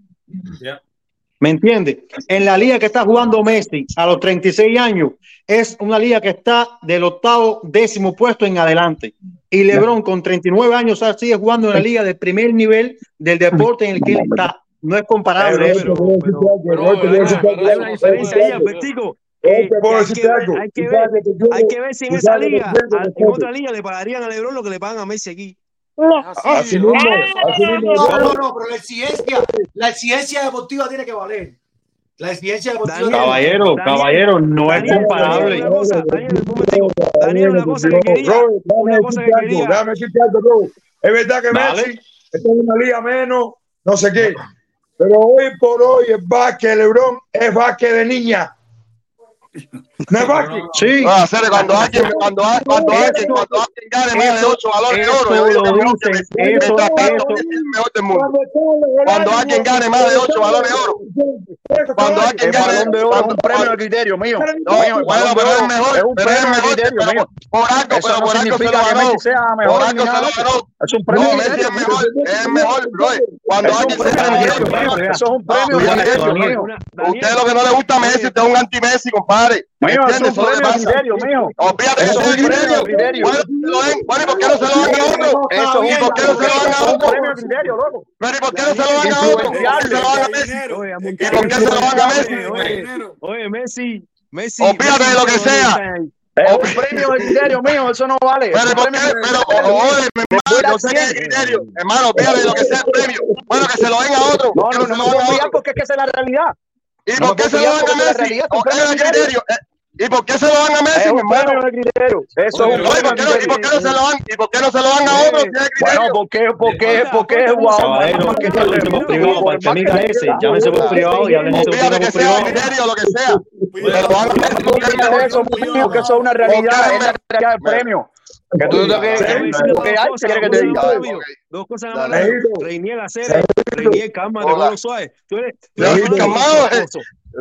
¿Me entiendes? En la liga que está jugando Messi a los 36 años es una liga que está del octavo décimo puesto en adelante. Y LeBron con 39 años ah, sigue jugando en la liga del primer nivel del deporte en el que él está. No es comparable eso. Pero, pero, pero, hay una diferencia ahí, Albertico. Hay que ver- hay que ver- Hay que ver si en esa liga, a- en otra liga le pagarían a Lebron lo que le pagan a Messi aquí. Así mismo, así mismo. No, no, no, pero la exigencia, la exigencia deportiva tiene que valer. La exigencia deportiva. Daniel, Caballero, Daniel, caballero, no es Daniel, comparable. Daniel, una cosa, Daniel, una cosa que quería, una cosa que decirte algo, quería. déjame decirte algo, Robert. Es verdad que Dale. Messi está en una liga menos, no sé qué. Pero hoy por hoy el básquet, LeBron, es básquet de niña. you know, No es Vázquez. Sí. No, hacer cuando alguien, cuando, alguien, cuando alguien gane más de Eso- 8 balones de eso oro, yo digo que lo mejor que dicen, Messi. eso- Mientras tanto, eso- Messi es el mejor del mundo. Cuando alguien gane más de 8 balones de oro, cuando alguien gane, de oro un premio de criterio mío. no, Mío, bueno, pero es mejor, es un pero es premio de criterio mío. por algo, pero por algo se lo ganó. Por se lo ganó. Es un No, premio de Messi es criterio mío. mejor, es mejor, bro. Cuando alguien se gane. Eso es un premio de criterio mío. Usted lo que no le gusta a Messi, usted es un anti-Messi, compadre. Mío, es un premio de pasa. criterio mío. Olvídate que Eso sea es un premio. Bueno, ¿y por qué no se lo dan a otro? Eso es ¿Y por qué no se lo dan a otro? premio loco. Pero ¿y por qué no se lo dan a otro? ¿Por qué no se lo dan a Messi? ¿Y por qué se lo dan a Messi? Oye, Messi, Messi. Olvídate de lo que sea. Premio de criterio mío, eso no vale. Pero un ¿por qué? premio Pero, oye, mi hermano, sé es criterio. Hermano, de lo que sea el premio. Bueno, que se lo den a otro. No, ¿Por qué no, no otro? porque es que esa es la realidad. ¿Y No por qué se lo dan a Messi? realidad es un ¿O premio es de el criterio. ¿Y por qué se lo dan a Messi, Es un hermano? premio de criterio. Eso es un ¿y por qué de no- ¿Y por qué no se lo dan? ¿Y por qué no se lo dan a otro si es Bueno, porque, porque, porque es guau. Que háblense todo, por por privado, para el que amiga ese, llámense por privado y háblense por que sea privado. criterio lo que sea. Se lo dan a Messi porque eso, es una realidad, es la realidad del premio. Que tú te Te que dos cosas, te diga. más. Tú eres,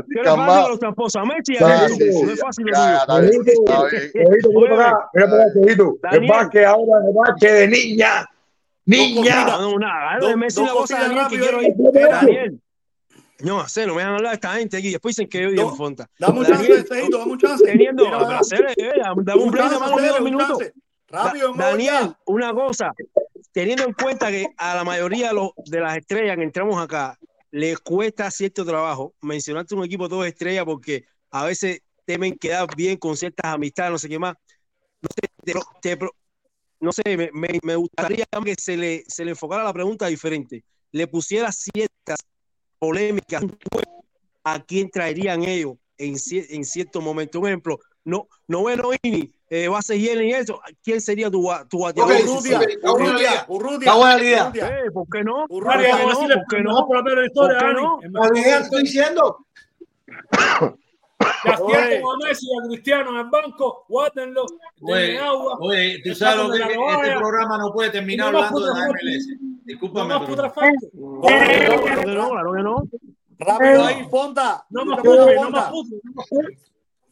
tú Yo eres estoy fanático de los calmado, eh. tramposos. Tú eres fanático Calmado. de los tramposos. A Messi y a Sí, Messi. sí, sí. No es fácil lo Ya, tuyo. está bien, está bien. Chejito, mira para acá, mira para acá, Chejito. El Daniel. Vázquez ahora, el Vázquez de niña. Niña. No, nada. Messi cosa, Daniel, que rápido quiero ahí. ir. Mira, Daniel. No, sé, no me dejan hablar esta gente aquí. Después dicen que yo No, en Fonta. Dame un chance, Daniel, Ceito, dame un chance. teniendo, pero eh, dame un break, dame conmigo Cere, dos minutos. Rápido, Daniel, una cosa, teniendo en cuenta que a la mayoría de, los- de las estrellas que entramos acá les cuesta cierto trabajo, mencionaste un equipo todo estrella porque a veces temen quedar bien con ciertas amistades, no sé qué más. No sé, te te no sé, me, me- me gustaría que se le, se le enfocara la pregunta diferente, le pusiera ciertas polémicas a quién traerían ellos en, en cierto momento. Un ejemplo, no, noveno inning, eh, base llena y eso, ¿quién sería tu, tu bateador? Urrutia, Urrutia. Urrutia. Está buena idea. Eh, ¿Por qué no? ¿Por Urrutia, qué Vamos a no? ¿Por qué no? ¿Por qué no? Oye, ya estoy diciendo. Oye. a Messi y a Cristiano en el banco, guárdenlo, Oye, denle agua. oye, tú Es sabes lo que la es que este programa no puede terminar no más hablando de la. MLS. No Discúlpame, más pero putrefacto. Claro que no, no. Rápido ahí, Fonta. No más putre, no más putre,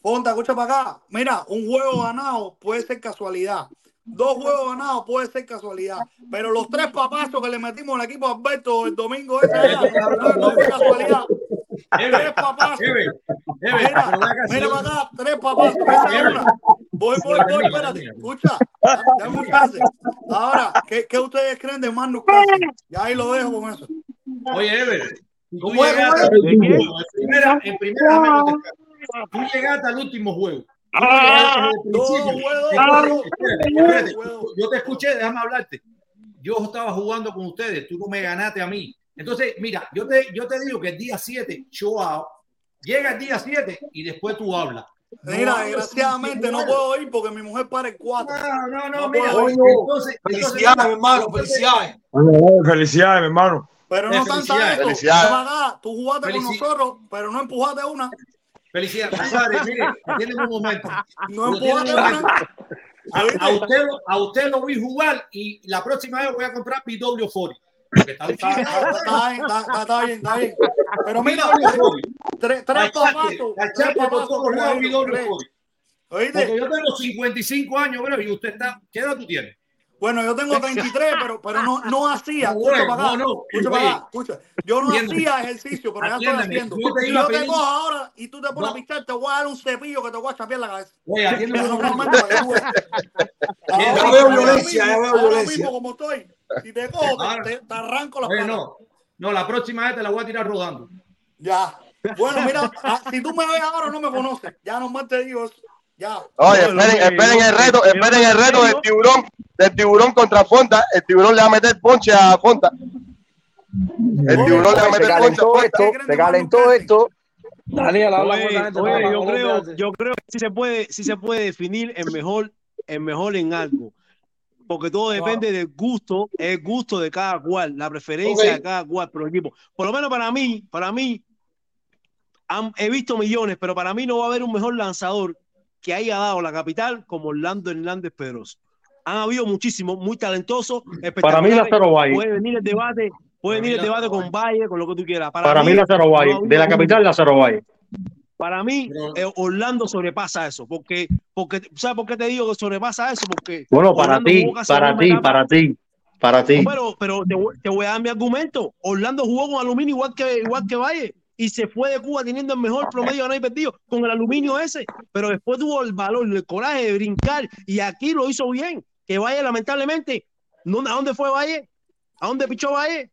Fonta, escucha para acá. Mira, un juego ganado puede ser casualidad. Dos juegos ganados puede ser casualidad. Pero los tres papazos que le metimos al equipo Alberto el domingo ese allá, no, fue casualidad. Tres papazos. Mira, mira para acá, tres papazos. Esa es una. Voy, voy, voy, espérate. Escucha, dame un chance. Ahora, ¿qué, qué ustedes creen de Magnus? Ya ahí lo dejo con eso. Oye, Ever, ¿Cómo cómo es? En primera, en primera, déjame contestar. Tú llegaste al último juego. Espérate. Yo te escuché, déjame hablarte. Yo estaba jugando con ustedes, tú no me ganaste a mí. Entonces, mira, yo te, yo te digo que el día 7, show out, llega el día 7 y después tú hablas. Mira, desgraciadamente no puedo ir porque mi mujer para el 4. No, no, no, No mira, entonces, Felicidades, mi hermano, felicidades. Felicidades, mi hermano. Pero no tanta. Papá, Tú jugaste con Felici- nosotros, pero no empujaste una. Felicidades, compadre, mire, atiéndeme un momento. No tiene un momento. A, a usted, lo- a usted lo vi jugar y la próxima vez voy a comprar PW40. Porque está Está, difícil. está- está bien, está, bien, está bien. Pero mira, PW40. tres, tres Tres. PW40. Porque ¿Oíste? yo tengo 55 años, bro, y usted está. ¿Qué edad tú tienes? Bueno, yo tengo 33, pero, pero no, no hacía. No, Escucha para acá. no, no. Escucha para Oye, acá. Escucha. Yo no hacía ejercicio, pero ya estoy haciendo. Yo te Si yo te cojo ahora y tú te pones a pichar, te voy a dar un cepillo que te voy a chapear la cabeza. Oye, atiéndeme. Ya veo violencia, ya veo violencia. mismo como estoy, si te cojo, te- arranco las patas. no. No, la próxima vez te la voy a tirar rodando. Ya. Bueno, mira, ah, si tú me ves ahora no me conoces. Ya nomás te digo eso. Ya. Oye, esperen, el reto, esperen el reto del tiburón, del tiburón contra Fonta. El tiburón le va a meter ponche a Fonta. El tiburón le va a Se meter ponche a calentó Fonta. esto, se calentó esto. Daniel, habla Oye, con la gente, oye, yo creo, yo creo que sí se puede, sí se puede definir el mejor, el mejor en algo. Porque todo depende del gusto, el gusto de cada cual, la preferencia de cada cual por el equipo. Por lo menos para mí, para mí, han- he visto millones, pero para mí no va a haber un mejor lanzador que haya dado la capital como Orlando Hernández Pedroso. Han habido muchísimos, muy talentosos, Para mí. Lázaro Valle. Puede venir el debate, puede venir el debate con Valle, con lo que tú quieras. Para mí, Lázaro Valle. De la capital, Lázaro Valle. para mí, eh, Orlando sobrepasa eso. Porque, porque, ¿sabes por qué te digo que sobrepasa eso? Porque Bueno, para ti, para ti, para ti, para ti. No, pero pero te, voy- te voy a dar mi argumento. Orlando jugó con aluminio igual que, igual que Valle y se fue de Cuba teniendo el mejor promedio no hay perdido con el aluminio ese. Pero después tuvo el valor, el coraje de brincar y aquí lo hizo bien. Que Valle, lamentablemente, ¿no- ¿a dónde fue Valle? ¿A dónde pichó Valle?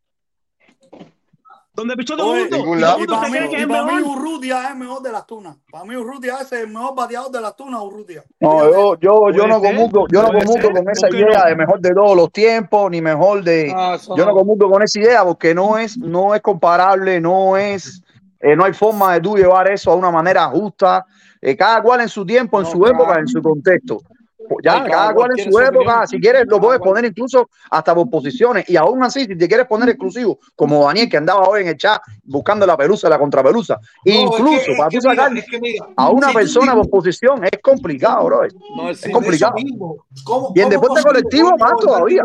¿Dónde pichó todo el mundo? Y todo Y para mí, que es y el para mí mejor. Urrutia es el mejor de las tunas. Para mí Urrutia es el mejor bateador de las tunas, Urrutia. No, yo, yo, yo no comulgo, yo no comulgo con esa ¿por qué idea no? de mejor de todos los tiempos, ni mejor de. Ah, Yo no no. comulgo con esa idea porque no es, no es comparable, no es, eh, no hay forma de tú llevar eso a una manera justa. Eh, cada cual en su tiempo, en No, su época, en su contexto. Ya, cada cada cual en su época, opinión. si quieres, lo Cada puedes cual. poner incluso hasta por posiciones. Y aún así, si te quieres poner exclusivo, como Daniel, que andaba hoy en el chat buscando la pelusa, la contrapelusa, No, es incluso que- para tú sacar es que mira, a una persona por posición, es complicado, bro. No es Es complicado. Eso mismo. ¿Cómo- Y en deporte colectivo, más todavía.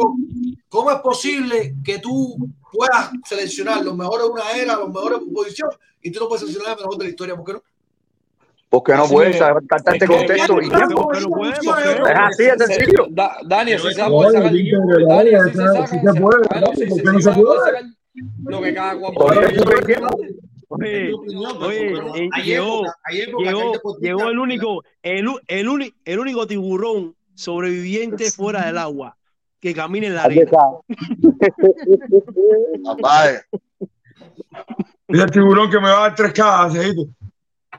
¿Cómo es posible que tú puedas seleccionar los mejores de una era, los mejores por posición, y tú no puedes seleccionar el mejor de la historia? ¿Por qué no? Porque no puedes es. cantarte Es que- contexto y es Es así de sencillo. Da- Daniel, si se puede sacar. Daniel, si se saca. si se puede, bueno, claro, si ¿por se qué no se puede? lo que cada cual puede. Oye, oye, eh, llegó, el único, el, único tiburón sobreviviente fuera del agua que camina en la arena. Papá, Mira el tiburón que me va a dar tres K, Cejito.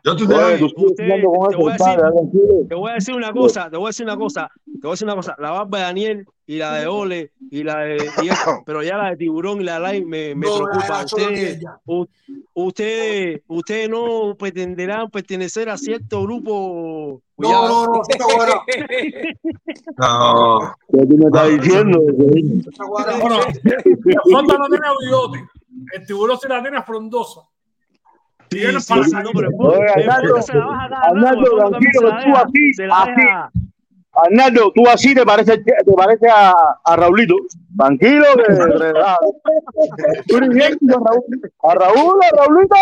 Yo estoy Oye, te Usted- te voy a decir- padre, tranquilo. Te voy a decir una cosa, te voy a decir una cosa, te voy a decir una cosa, la barba de Daniel y la de Ole y la de y eso, pero ya la de tiburón y la de Lai me, me No, preocupa. Ustedes, ustedes, ustedes no pretenderán pertenecer a cierto grupo. No, Cuidado. no, no, está cuadrado. No. ¿Qué tú me estás diciendo? Está cuadrado. Bueno, la no tiene bigote. El tiburón sí la tiene frondosa. Sí, sí, pero Arnaldo, se la tranquilo, la tú deja- así, así. Arnaldo, tú así te pareces, te parece a, a Raulito. Tranquilo, que. Tú eres bien, a Raúl. A Raúl, a Raulito.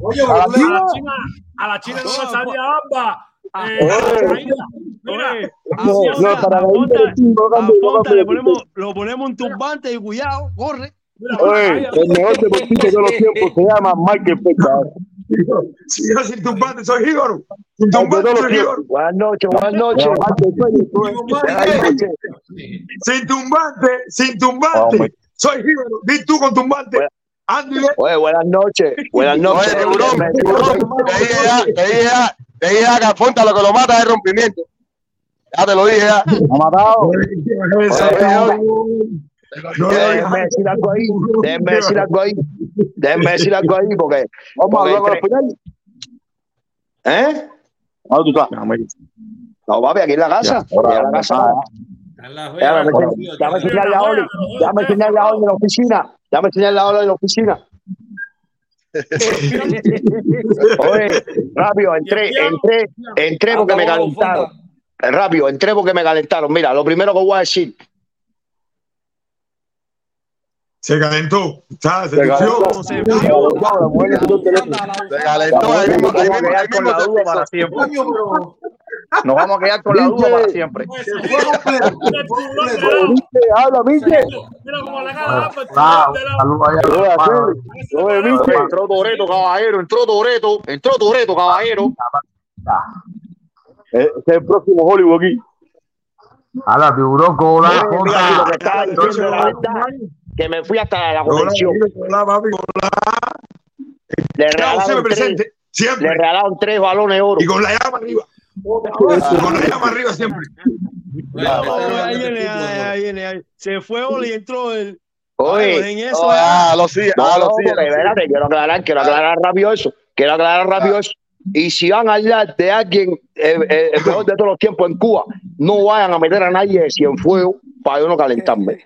Oye, A la China, a la China no salía amba. Eh. Mira, No, para a Raúl, Fonta- no a cambie, no Fonta cambie. le ponemos, lo ponemos un turbante y cuidado, corre. Oye, el mejor deportista de los tiempos se llama Michael Phelps. Si yo sin tumbante soy. Sin todos tumbante soy jíbaro. Buenas noches, buenas noches. Sin tumbante, sin tumbante. Soy jíbaro. Di tú con tumbante. Oye, buenas noches. Buenas noches. Oye, tiburón, tiburón, te dije ya, te dije ya, te dije ya que a Fonta lo que lo mata es rompimiento. Ya te lo dije ya. Ha matado. No, Déjenme decir algo ahí. Déjenme decir algo ahí. Déjenme decir algo ahí porque. Vamos a hablar con el final. ¿Eh? ¿Dónde tú estás? No, papi, aquí en la casa. Aquí en la casa. Déjame enseñar- déjame enseñarle a Oli. Déjame enseñarle a Oli en la oficina. Déjame enseñarle a Oli en la oficina. Oye, rápido, entré, entré, entré porque me calentaron. Rápido, entré porque me calentaron. Mira, lo primero que voy a decir. Se calentó. ¿sabes? Se calentó. Se calentó ahí mismo, ahí Nos vamos a mismo, ahí quedar con mismo la se duda para siempre. Nos vamos a quedar con la duda para habla, Miche. Mira cómo la cara Miche, entró Toreto, caballero, entró Toreto, entró Toreto, caballero. Eh, es el próximo Hollywood aquí. A la tiburón con y lo que estaba diciendo la verdad, que me fui hasta la convención. hola, papi. Hola. Le siempre regalaron tres, presente. le Siempre. regalaron tres balones de oro. Y con la llama arriba. Con la llama arriba siempre. Ahí viene, ahí viene, ahí. Se fue Oli y entró el. Oye, en eso. No, ah, lo sigue, ah, lo sigue. quiero aclarar, quiero aclarar rápido eso. Quiero aclarar rápido eso. Y si van a hablar de alguien, eh, eh, el mejor de todos los tiempos en Cuba, no vayan a meter a nadie de Cienfuegos, para yo no calentarme.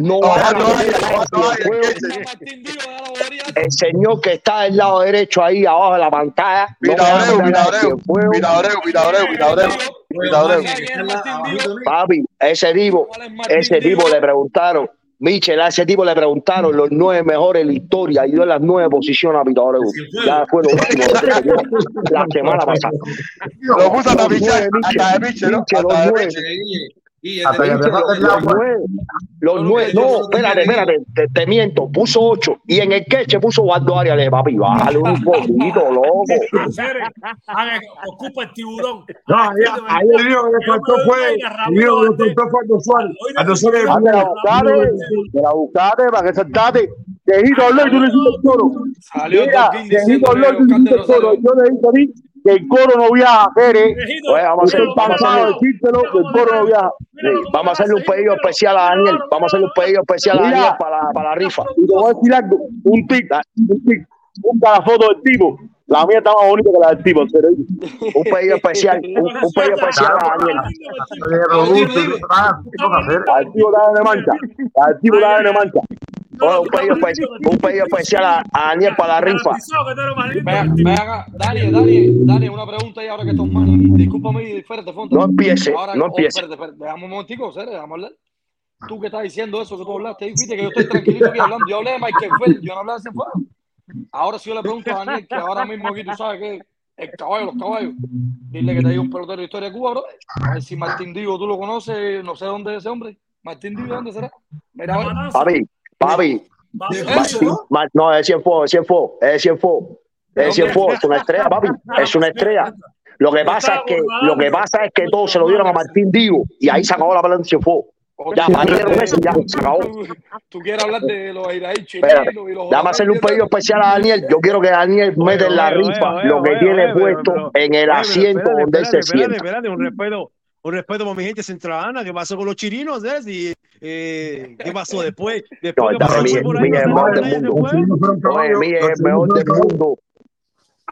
No El señor que está del lado derecho ahí abajo de la pantalla. Vitabreu, Vitabreu, Vitabreu, Vitabreu. Papi, ese tipo, ese tipo le preguntaron, Michel, a ese tipo le preguntaron los nueve mejores en la historia y dio las nueve posiciones a Abreu. Ya fue lo último de la semana pasada. Lo puso hasta Michel, hasta de Michel, ¿no? Michel, Hasta de nueve. Hasta que te Michel, pasen los, la los nueve, los nueve, no, espérate, espérate, te, te miento, puso ocho y en el queche puso Waldo Arias, le dije, papi, bájale un poquito, loco. Ocupa el tiburón. No, ayer, ayer dijo que le faltó fue, dijo que le faltó fue Aldo Suárez. Aldo Suárez Ah, la buscaste, te la buscaste para que saltaste. Dejito Lord, tú le hiciste el. Salió el Mira, tú le hiciste el. Rosario. Yo le dije a que el coro no viaja a hacer, ¿eh? Oye, vamos a hacer, Estoy vamos a hacer, decírtelo que el coro no viaja. sí, vamos a hacerle un pedido especial a Daniel. Vamos a hacerle un pedido especial a. Daniel para, la- para la rifa. Y te voy a decir algo, un tic, un tic. Busca la foto del tipo. La mía está más bonita que la del tipo, en serio. Un pedido especial, un, un pedido especial a Daniel. Al tipo está de mancha. Al tipo está de mancha. Un pedido, un pedido especial a, a Daniel para la rifa. Ven, ven acá, Dani, Dani, Dani, una pregunta ahí ahora que estos manos. Discúlpame, espérate, Fonte. No empiece, Ahora, no oh, empiece. espérate, espérate, Dejamos un momentico, Cere, déjame hablar. Tú que estás diciendo eso que tú hablaste, viste que yo estoy tranquilito aquí hablando. Yo hablé de Michael Phelps, yo no hablé de Cienfuegos. Ahora si yo le pregunto a Daniel, que ahora mismo aquí tú sabes que el caballo, los caballos, dile que te diga un pelotero de historia de Cuba, bro. A ver si Martín Digo tú lo conoces, no sé dónde es ese hombre. Martín Digo, ¿dónde será? Mira, a ver. Papi, papi. Ma- ma- no, es Cienfuegos, es Cienfuegos, es Cienfuegos. Es Cienfuegos, es una estrella, papi. Es una estrella. Lo que pasa es que, lo que pasa es que todos se lo dieron a Martín Digo y ahí se acabó la pelea en Cienfuegos. Ya, eso, ya, se acabó. Tú quieres hablar de los Iraí Espérate, chilenos y los déjame hacerle un pedido especial a Daniel. Yo quiero que Daniel meta en la rifa lo que tiene puesto en el asiento donde él se sienta. espérate, un respeto, un respeto por mi gente centralana. ¿Qué pasó con los chirinos? eh? Si, eh, ¿Qué pasó después? No, Después ahí, Miguel es el no mejor del mundo. Miguel es el mejor del mundo.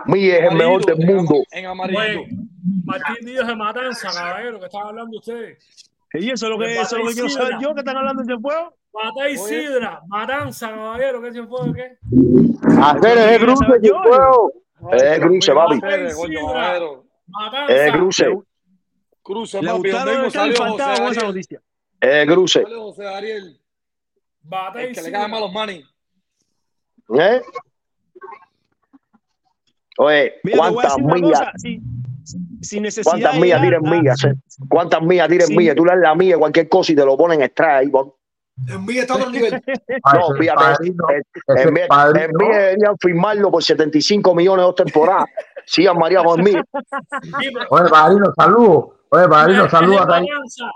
Miguel es el mejor del mundo. En amarillo. Martín Díaz de Matanza, caballero, que están hablando ustedes. Y eso es lo que, eso es lo que quiero saber yo, que están hablando de fuego. Mata y Sidra, Matanza, caballero, ¿qué se fue? ¿Qué? Hacer ese cruce, Cienfuegos. Es el cruce, papi. Es el cruce. Cruce, Le papi, José faltaba con esa noticia. El cruce. Salió José Ariel. Mata El que le cae mal los manis. ¿Eh? Oye, Mira, ¿cuántas millas? cosa, si- sin necesidad ¿Cuántas millas a- millas? eh? ¿Cuántas millas tienen Sí. millas? Tú le das la milla, cualquier cosa y te lo ponen extra ahí. pon. En mí está otro nivel. No, fíjate. En mí en mí venían a firmarlo por 75 millones de dos temporadas. Sí, a María conmigo. Oye, padrino, saludos. Oye, padrino. Matanza.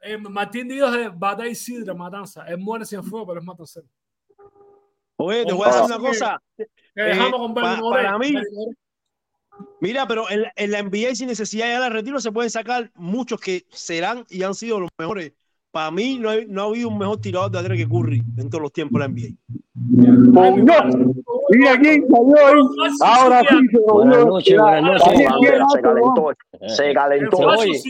Eh, Martín Díaz de Bata y Sidra, Matanza. Él muere sin fuego, pero es matancero. Oye, te voy a decir una cosa. dejamos Eh, con Moreno. para mí. Mira, pero en, en la NBA sin necesidad de ir al retiro se pueden sacar muchos que serán y han sido los mejores. Para mí no, hay- no ha habido un mejor tirador de tres que Curry en todos los tiempos de la NBA. Mira quién salió ahí. Ahora sí se Buenas noches, buenas noches. Se calentó. Se calentó. oye.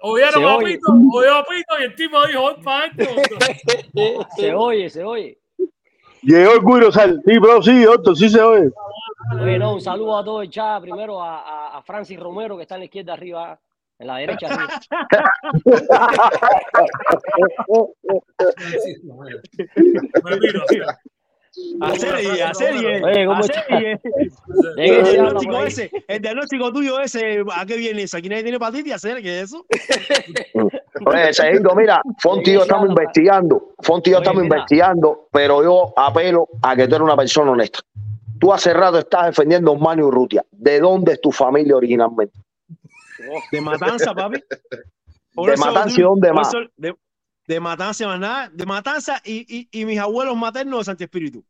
Oyeron Se a oye. Pito, oyó a Pito y el tipo dijo, "Voy pa' esto". Se oye, se oye. Llegó el cuiro, sal. Sí, bro, sí, otro, sí se oye. Oye, no, un saludo a todo el chat. Primero a, a, a Francis Romero, que está en la izquierda arriba, en la derecha arriba. Me miro, sí. Hacer y hacer y Oye, ¿cómo está? y ¿De el diagnóstico ese, el diagnóstico tuyo ese, ¿a qué viene eso? Aquí nadie tiene hepatitis, hacer que eso. Oye, Seguido, mira, Fonti y yo estamos investigando. Fonti y yo estamos mira. investigando, pero yo apelo a que tú eres una persona honesta. Tú hace rato estás defendiendo a Mani Urrutia. ¿De dónde es tu familia originalmente? De matanza, papi. De Matanza, ¿y dónde más? eso, De, de matanza más nada, de matanza y, y, y mis abuelos maternos de Santi Espíritu.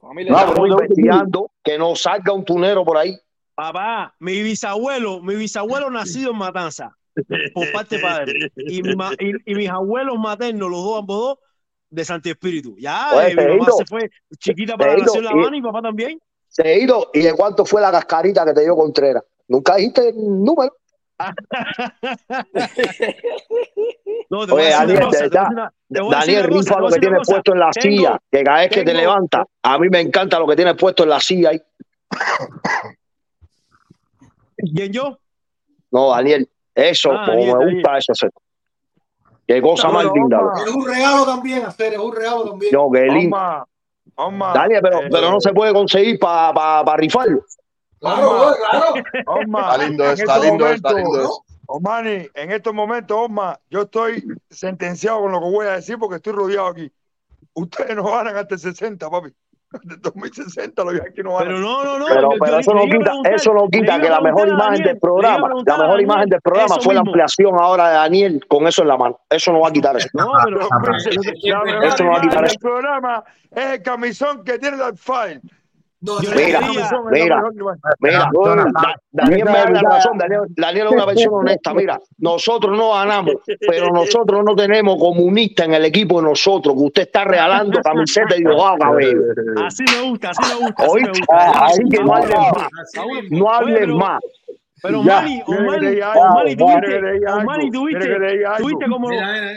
Familia, estamos investigando que no salga un tunero por ahí. Papá, mi bisabuelo, mi bisabuelo nacido en Matanza, por parte de padre. Y, mi ma- y, y mis abuelos maternos, los dos, ambos dos, de Santi Espíritu. Ya, Oye, eh, mi mamá se fue chiquita para la nación La Habana y papá también. Seguido, ¿y de cuánto fue la cascarita que te dio Contreras? Nunca dijiste el número. No, te Oye, Daniel, cosa, de te una- Daniel, rifa lo que cosa. puesto en la Tengo- silla, que cada vez que te levantas, a mí me encanta lo que tienes puesto en la silla ahí. ¿Quién yo? No, Daniel, eso, Ah, como Daniel, me Daniel. gusta eso. hacer. Qué cosa más linda. Es un regalo también, hacer, es un regalo también. No, qué lindo. Daniel, pero, eh, pero no se puede conseguir para pa, pa rifarlo. Claro, claro. Omar, Está lindo está estos lindo está lindo eso. Omani, en estos momentos, Omar, yo estoy sentenciado con lo que voy a decir porque estoy rodeado aquí. Ustedes no ganan hasta el 60, papi. De 2060 los Yankees no Pero no, no, no. Pero, pero eso no quita, eso no quita que la mejor imagen del programa, la mejor Daniel imagen del programa eso fue la mismo. ampliación ahora de Daniel con eso en la mano. Eso no va a quitar eso. No, pero La Eso mejor no va a quitar eso. del programa es el camisón que tiene el file. No, Yo Mira, mira. Mira, Da- Daniel me da la razón, Daniel, Daniel es una persona honesta. Mira, nosotros no ganamos, pero nosotros no tenemos comunistas en el equipo de nosotros, que usted está regalando camisetas y los haga. Así me gusta, así me gusta, así me ¿Oíste? gusta. Así que no hables más. No hables pero- más. Pero Ya, Omani, Omani, tuviste, Omani, tuviste, tuviste como,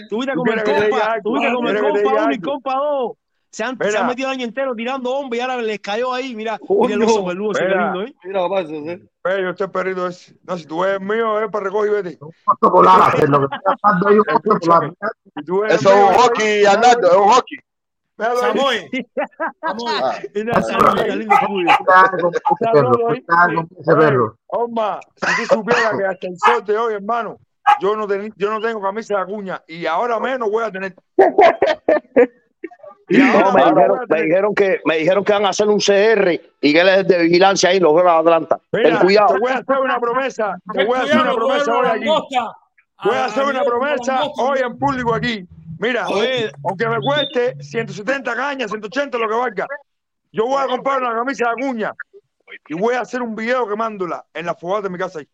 tuviste el compa, tuviste como el compa uno y compa dos. Se han, se han metido el año entero tirando hombres y ahora les cayó ahí, mira, mira el oso peludo ese lindo, ¿eh? Mira, papá, eso, ¿sí? Ve, yo estoy perdido ese. No, si tú ves el mío, es para recoger y vete. Costo polar, lo que está pasando ahí, un polar. Eso es un hockey, Arnaldo, es un hockey. Samoy. Si tú supieras que hasta el sol de hoy, hermano, yo no, teni- yo no tengo camisa de acuña y ahora menos voy a tener. No, me dijeron, me dijeron que me dijeron que van a hacer un CR y que él es de vigilancia ahí, los de Atlanta. Ten Mira, cuidado. te voy a hacer una promesa. Te voy a hacer una promesa hoy aquí. Voy a hacer una promesa hoy en público aquí. Mira, Oye. aunque me cueste 170 cañas, 180 lo que valga, yo voy a comprar una camisa de acuña y voy a hacer un video quemándola en la fogata de mi casa ahí.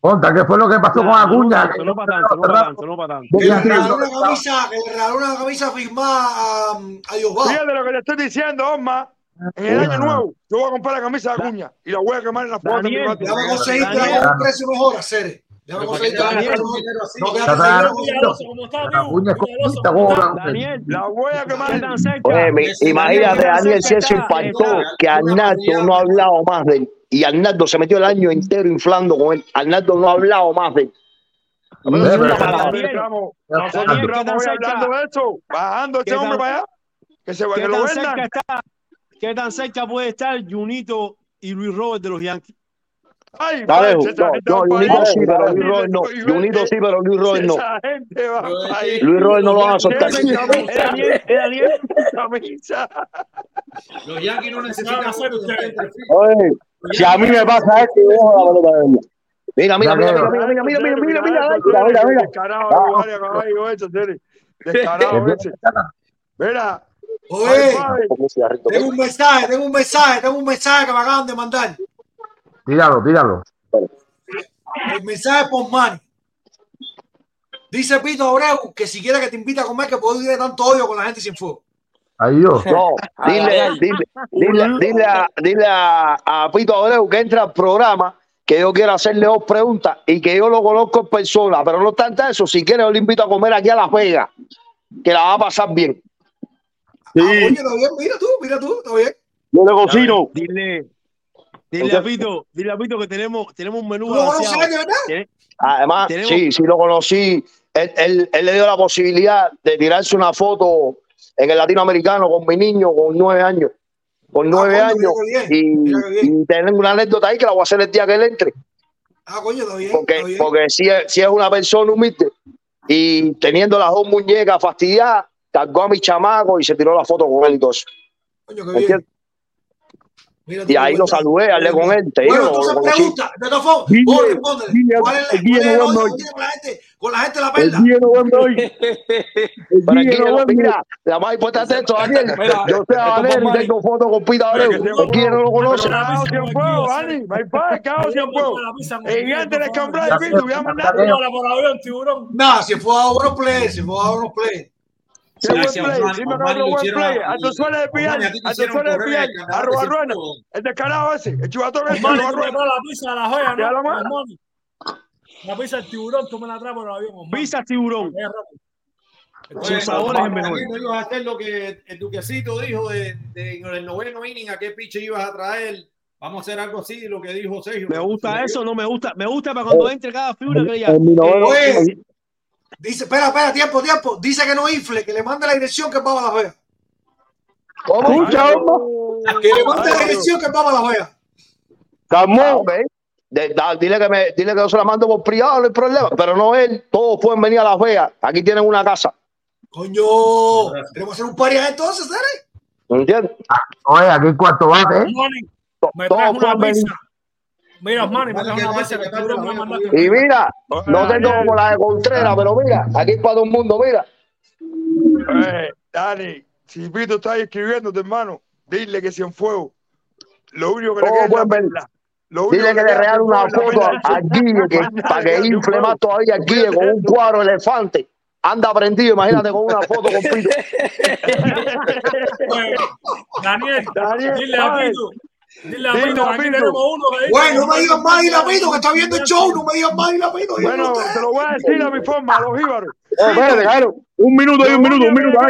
Ponta, ¿qué fue lo que pasó con Acuña? no, no para tanto, no para tanto, no para tanto. Que le regaló una camisa, que le regaló una camisa firmada a, a Diosdado. Fíjate lo que le estoy diciendo, Osma. En el año nuevo, yo voy a comprar la camisa de acuña y la voy a quemar en la fogata a un precio mejor, hacer. Déjame conseguirte a un Daniel. La voy a ¿qué quemar. tan cerca? Imagínate, ¿qué tan Daniel, si eso impactó que Arnaldo no ha hablado más de él. Y Arnaldo se metió el año entero inflando con él. Arnaldo no ha hablado más de él. Nosotros entramos, nosotros Daniel, ¿qué entramos tan hoy cerca? hablando de eso, bajando a ¿Qué este hombre para allá, que se va, ¿Qué que lo tan vendan. cerca está? ¿Qué tan cerca puede estar Junito y Luis Robert de los Yankees? Ay, lejos. esa No, no, Junito sí, pero Luis Robert no. Junito sí, pero Luis Robert no. Luis Robert no lo van a soltar. Los Yankees no necesitan hacer ustedes? Oye, si a mí me pasa esto, yo dejo la pelota de verdad. Mira, mira, mira, mira, mira, mira, mira, mira, mira, mira, Descarado, mira, mira, mira. Descarado, Ah. Mira, Oye, tengo un mensaje, tengo un mensaje, tengo un mensaje que me acaban de mandar. Tíralo, tíralo. El mensaje por Manny. Dice Pito Abreu que si quiere que te invite a comer, que puedo ir de tanto odio con la gente sin fuego. Ahí yo. No, dile, dile, dile, dile, a, dile a, a Pito Abreu que entra al programa, que yo quiero hacerle dos preguntas y que yo lo conozco en persona, pero no tanto eso, si quiere yo le invito a comer aquí a Las Vegas, que la va a pasar bien. Ah, oye, está bien, mira tú, mira tú, está bien. Yo le cocino. Dile, dile a Pito, dile a Pito que tenemos, tenemos un menú ¿Tú lo de verdad? Además, Tenemos- sí, sí lo conocí. Él, él- él le dio la posibilidad de tirarse una foto en el latinoamericano con mi niño con nueve años. Con nueve Ah, mira años. bien, Y, y tener una anécdota ahí que la voy a hacer el día que él entre. Ah, coño, está bien, Porque, está bien. porque si, es, si es una persona humilde y teniendo las dos muñecas fastidiadas, cargó a mi chamaco y se tiró la foto con él y todo eso. Coño, qué ¿Me bien. Mira Y ahí lo saludé, hablé con él, te Bueno, digo, entonces pregunta, de todas formas, vos respóndele. ¿Cuál es, el la- cuál es gente, con la gente de la El perla? día no vendo hoy. El Pero día aquí, no vendo. mira, la más importante es esto, Daniel. Yo habanero y Mari. tengo fotos con Pita Abreu. ¿Quién no lo conoce? Cagado sin fuego, Dani. My padre, sin fuego. El gigante de Cambrai, Pito, voy a mandar. Hola, por avión, tiburón. Nah, si fue a buenos play, si fue a buenos play. Sí, buen play. Dime play. a- Hasta suele de pillar. a hicieron suele de pillar. el A Roba ese Ruena. fútbol. El descarado ese. El chivatón ese. Osmani, Roba tú me Ruena. traes la pizza de la joya, Ya lo ¿no? La pizza del tiburón, tú me la traes por el avión, Osmani. Pizza tiburón. Sus sabores es mejor. ¿no ibas a hacer lo que el duquecito dijo de, de- en el noveno inning, a qué piche ibas a traer? Vamos a hacer algo así, lo que dijo Sergio. Me gusta eso, no me gusta. Me gusta para cuando entre cada figura que ella. En mi noveno, Oye, dice, espera, espera, tiempo, tiempo. Dice que no infle, que le mande la dirección que va a la vea. Escucha, hombre. Que le mande la dirección que va a la vea. Ok. De- da- dile, que me, dile que yo se la mando por privado, no hay problema. Pero no él, todos pueden venir a Las Vegas. Aquí tienen una casa. Coño, queremos hacer un party entonces, ¿sabes? ¿Entiendes? Oye, aquí cuarto bate, ¿eh? Me todos traes una pizza. Mira, Osmani, me traes una pizza que el tiburón me mandaste. Y mira, no tengo como la de Contreras, pero mira, aquí es para todo el mundo, mira. Eh, Dani, si Pito está ahí escribiéndote, hermano, dile que Cienfuegos, lo único que le queda es la Dile que le regale una foto perla. a, a Guille, que, para que infle más todavía a Guille con un cuadro elefante. Anda prendido, imagínate con una foto con Pito. Daniel, Daniel, dile a. Pito. Dile a Pito, a aquí Pito. tenemos uno que dice Bueno, no me digan más y la pido, que está viendo el show. No me digan más y la pido. Bueno, te lo voy a decir a mi forma, a los jíbaros. Oh, espérate, Jairo. Un minuto y un minuto, un minuto.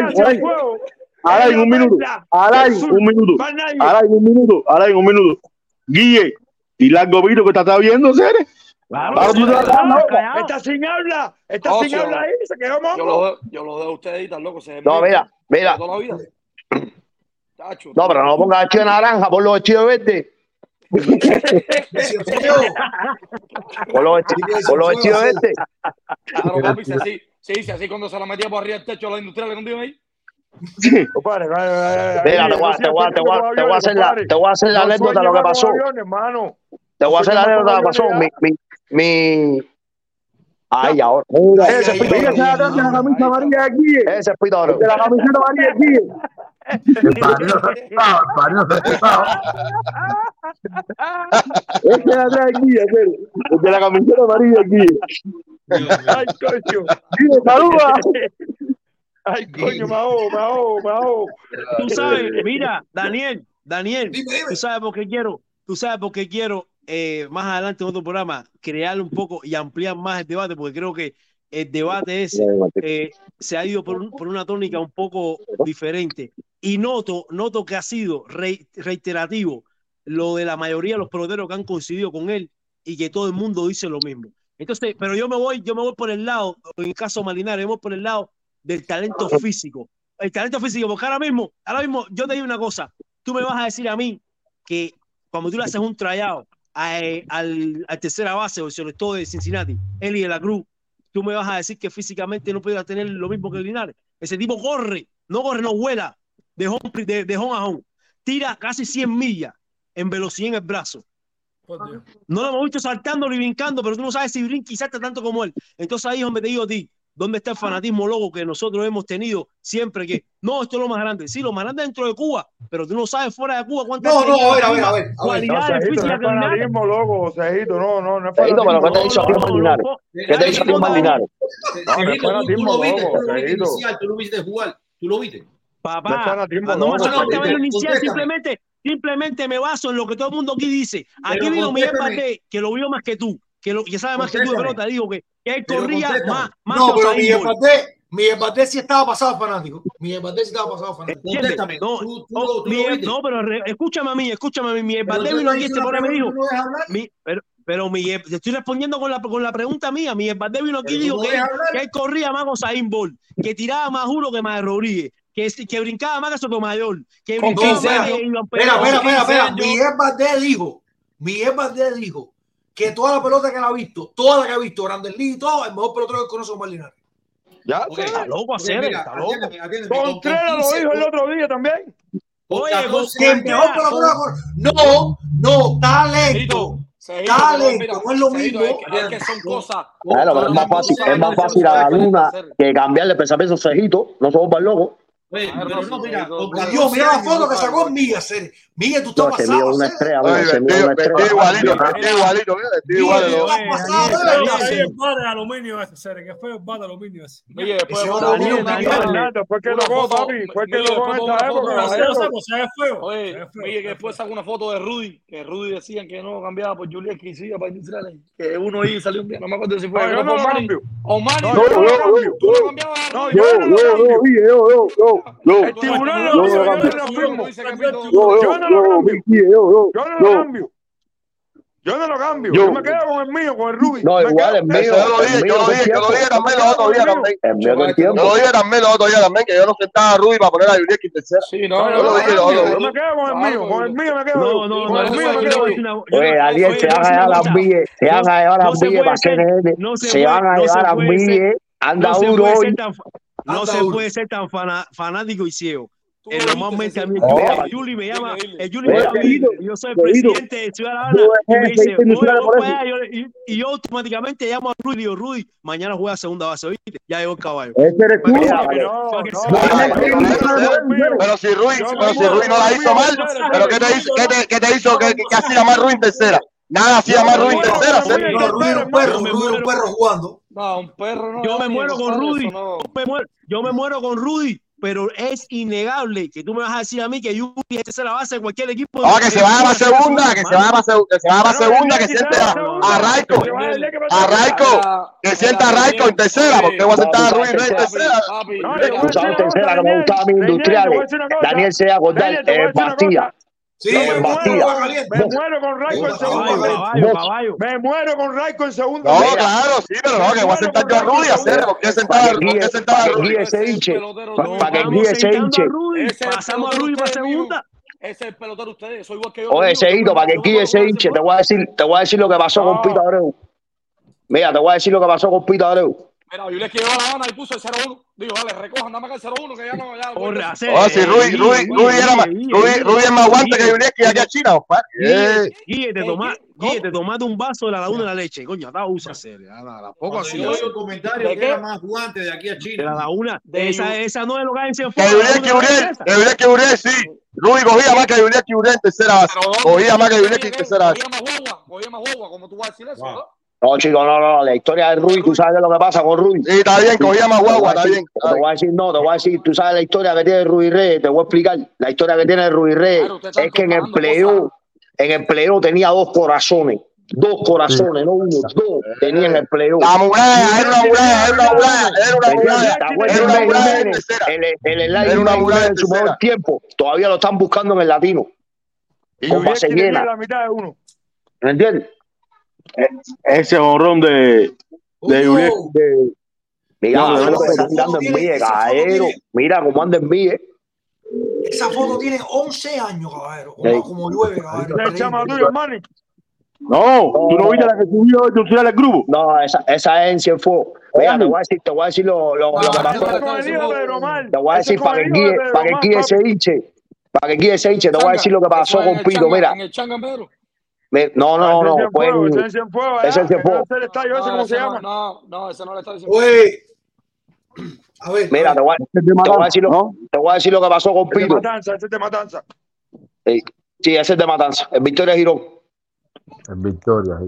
Alain, un minuto. Alain, un minuto. Alain, un minuto. Alain, un minuto. Guille, y largo Vito que te está viendo, Cere. Claro. Está sin habla, está Oh, sin habla ahí, se quedó Yo mongo. lo veo, yo lo veo a ustedes y tan loco. Se No, mira, mira. Toda la vida. Tacho, No, pero no pongas vestido de naranja, por los vestidos verdes. Por los vestidos, por los vestidos verdes. Claro, papi, si así, sí, si así cuando se la metía por arriba del techo a la industrial contigo ahí. Compadre. Mira, te voy a- hacer la- te voy a hacer la anécdota de lo que pasó. Te voy a hacer la anécdota con que pasó. Mi, mi, mi... Ay, ahora. Mira, Ese es Pito mira, esa atrás de la camisa amarilla de Guille. Ese es Pito Oro. De la camiseta amarilla de. Ese de atrás de. El de la camiseta amarilla de Guille. Ay, coño. Saluda. Ay, coño, me ahogo, me ahogo, me ahogo. Tú sabes, mira, Daniel, Daniel, tú sabes por qué quiero, tú sabes por qué quiero eh, más adelante en otro programa crear un poco y ampliar más el debate, porque creo que el debate ese eh, se ha ido por, un- por una tónica un poco diferente. Y noto, noto que ha sido rei- reiterativo lo de la mayoría de los peloteros que han coincidido con él y que todo el mundo dice lo mismo. Entonces, pero yo me voy, yo me voy por el lado, en el caso Malinares, yo me voy por el lado del talento físico. El talento físico, porque ahora mismo, ahora mismo, yo te digo una cosa, tú me vas a decir a mí que cuando tú le haces un tryout a- al, al tercera base o sobre todo de Cincinnati, Eli de la Cruz, tú me vas a decir que físicamente no puede tener lo mismo que Linares. Ese tipo corre, no corre, no vuela de home, de, de home a home. Tira casi 100 millas en velocidad en el brazo. No lo hemos visto saltando ni brincando, pero tú no sabes si brinca y salta tanto como él. Entonces ahí es donde te digo a ti, ¿dónde está el fanatismo loco que nosotros hemos tenido siempre que, no, esto es lo más grande? Sí, lo más grande dentro de Cuba, pero tú no sabes fuera de Cuba cuántas No, no, a ver, a ver, a ver, a ver. No, cualidades no físicas es que Linares. fanatismo, loco, Cejito, no, no, no es Cejito, pero ¿qué te fanatismo. hizo a ti No, más no, Linares? no, ¿Qué te hizo a ti más Linares? No, no es fanatismo, tú lo viste, loco, tú lo viste Cejito. inicial, tú lo viste jugar, tú lo viste. No es Papá, fanatismo, no hace falta Cejito. verlo inicial, simplemente, simplemente me baso en lo que todo el mundo aquí dice. Aquí vino Miguel. Valdés, que lo vio más que tú, que, lo, que sabe más que tú de pelota, digo que, que él corría más, más No, pero Bolt. Valdés, Miguel Valdés sí estaba pasado fanático. Miguel Valdés sí estaba pasado fanático. No, Tú, tú, no, tú no, pero re- escúchame a mí, escúchame a mí. Pero Valdés yo vino aquí este y dijo, mi- pero, pero Miguel, te estoy respondiendo con la, con la pregunta mía. Miguel Valdés vino aquí y dijo no que, él- que corría más con Usain Bolt, que tiraba más juro que más Rodríguez, que, que brincaba más que Sotomayor, que Con brincaba 15 más que años. Iván Espera, espera, espera, 15 espera. años. Miguel Valdés dijo, Miguel Valdés dijo que toda la pelota que él ha visto, toda la que ha visto, Grandes Ligas y todo, el mejor pelotero que conoce es Omar Linares. Ya, Ok. sé. Está loco, hacer, está loco. Contreras lo 15 dijo el otro día también. Oye, 14 Que el mejor pelotero No, no, talento. Talento, pero mira, no es lo mismo. Es que, es que son cosas. Claro, pero es más fácil, es más fácil a la luna que cambiarle el pensamiento a Cejito, no somos más locos. Mira, Dios, mira la foto que sacó Mía. Ser. Mía, tú estás pasado. Una estrella, eh? aluminio ese, Ser, que fue aluminio después sacó. una foto de Rudy, que Rudy decían que no cambiaba por Juliet, que hicía para Israel, que uno iba y salió un día, no me acuerdo si fue. No, no, el tiburón. Yo no lo cambio. Yo no lo cambio. Yo no lo cambio. Yo, me quedo con el mío, con el Ruby. No, igual, el mío. Yo lo dije, yo lo dije, yo lo dije también los que yo no sentaba a para poner a Sí, no, yo. Yo me quedo con el mío, con el mío me quedo. Oye, se van a llevar las se van a llevar las. Se van a llevar las. Anda duro hoy. No se puede ser tan fana, fanático y ciego. Eh, normalmente a mí el Juli me llama, el Juli me llama, yo soy presidente de Ciudad y yo automáticamente llamo a Rudy y digo, Rudy, mañana juega segunda base. Ya llegó el caballo. Pero si Rudy, pero si Rudy no la hizo mal, pero ¿qué te hizo? ¿Qué te hizo? ¿Qué hacía llamar Rudy tercera? Nada, hacía llamar Rudy tercera. Rudy era un perro jugando. No, un perro no. Yo me muero con Rudy. Yo, me muero, con Rudy pero es innegable que tú me vas a decir a mí que Yuri es la base de cualquier equipo. Ah, que se vaya a la segunda, que se vaya a la, que se vaya a la segunda, que siente a Raico, que sienta a Raico en tercera, porque voy a sentar a Rudy en tercera. En tercera, no me gustaba a mí industriales. Daniel se va a eh, acordar, pastilla. Sí, me, muero, con Raico en segundo. Me muero con Raico en segundo. No, claro, sí, pero no, que voy a sentar yo a Rudy a hacer. ¿Por qué sentar a Rudy? ese hinche. Para que guíe ese hinche. Pasamos a Rudy para segunda. Ese es el pelotero ustedes, soy igual que yo. Oye, ese hito, para que guíe ese hinche, te voy a decir, lo que pasó con Pita Abreu. Mira, te voy a decir lo que pasó con Pita Abreu. Mira, yo le quedó la gana y puso el 0-1. Digo, vale, recojan, dame acá el 0-1, que ya no, ya. Oh, sí, oh, Rui, Rui, Rui, era más, Rui, es más aguante que Yuleski allá China, papá. Guille, te tomate un vaso de la laguna de la leche, coño, está usa ah, así. Yo que era más de aquí a China. La laguna, esa, esa no es lo que en Que Yuleski Uriel, que Yuleski Uriel, sí. Rui cogía más que tercera base. Cogía más que en tercera base. Cogía más cogía más como tú vas a decir eso, ¿no? No, chico, no, no, la historia de Rui, tú sabes lo que pasa con Rui. Sí, está bien, cogía más guagua, está bien. Te voy a decir, no, te voy a decir, tú sabes la historia que tiene Rui Reyes, te voy a explicar. La historia que tiene Rui Reyes claro, es que en el playoff, en el playoff tenía dos corazones. Dos corazones, no uno, dos tenía en el playoff. La era una muralla, era una muralla, era una muralla. Era una muralla, era una muralla en su mejor tiempo. Todavía lo están buscando en el latino. ¿Me entiendes? Ese honrón de. de, mira, no, no, no, Mira cómo anda en mí, Esa foto tiene 11 años, caballero. Como, como 9, caballero. No, tú no viste la que subió tu social al grupo. No, esa, esa es en Cienfuegos. Mira, te voy a decir, te voy a decir lo, lo, que pasó. Te voy a decir para que guíe, para que guíe ese hinche. Para que guíe ese hinche, te voy a decir lo que pasó con Pito. Mira. No, no, no, no. Ese se fue. ¿eh? El estadio ese, no, ¿cómo se no, llama? No, no, ese no le está diciendo. A ver, Mira. Te, voy a, decir lo, que pasó con Pito. Matanza, ese es de matanza. Sí, ese es de matanza. El Victoria Girón. El Victoria,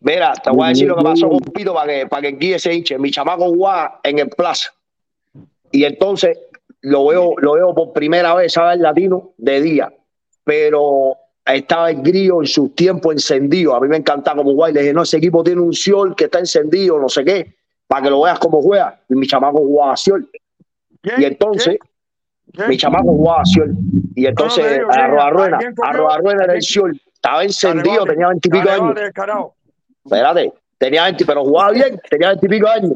Mira, te voy a decir lo que pasó con Pito para que, para que el guía se hinche. Mi chamaco jugaba en el plaza. Y entonces lo veo, lo veo por primera vez, ¿sabes? El latino de día. Pero estaba el grillo en sus tiempos encendido. A mí me encantaba como guay. Le dije, no, ese equipo tiene un Siol que está encendido, no sé qué, para que lo veas como juega. Y mi chamaco jugaba a Siol. Y entonces, mi chamaco jugaba a Siol. Y entonces, a Ruena, a Ruena era el Siol. Estaba encendido, tenía veintipico años. Espérate, tenía 20, pero jugaba bien, tenía veintipico años.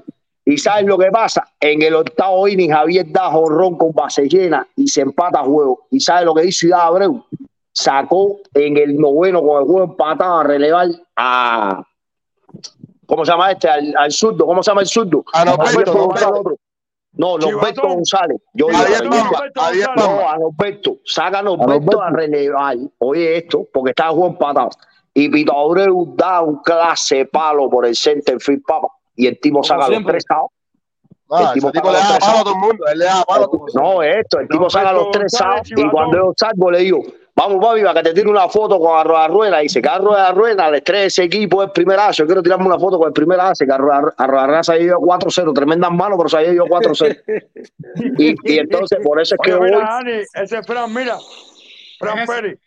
Y sabes lo que pasa, en el octavo inning Javier da jorrón con base llena y se empata juego. Y sabes lo que hizo Ciudad Abreu, sacó en el noveno con el juego empatado a relevar a. ¿Cómo se llama este? Al, al surdo. ¿Cómo se llama el surdo? A Norberto, González. No, Norberto González. Yo, digo, no, a Norberto. Saca a Norberto a, relevar. Oye, esto, porque está el juego empatado. Y Pito Abreu da un clase palo por el center field, papá. Y el tipo saca los tres caos. Ah, el tipo, le da palo a todo el mundo. Él le da palo a todo el mundo. No, esto, el tipo saca los tres caos. Y cuando yo salgo le digo, Vamos, papi, para que te tire una foto con Arroyo Arruena. Dice, Carlos Arruena, le estrés ese equipo es primer aso. Yo quiero tirarme una foto con el primer aso. Carlos Arruena se ha ido 4-0. Tremendas manos, pero se ha ido 4-0. y, y, entonces, por eso es Oye, que mira, voy... Ani, ese es Fran, mira. Fran Pérez.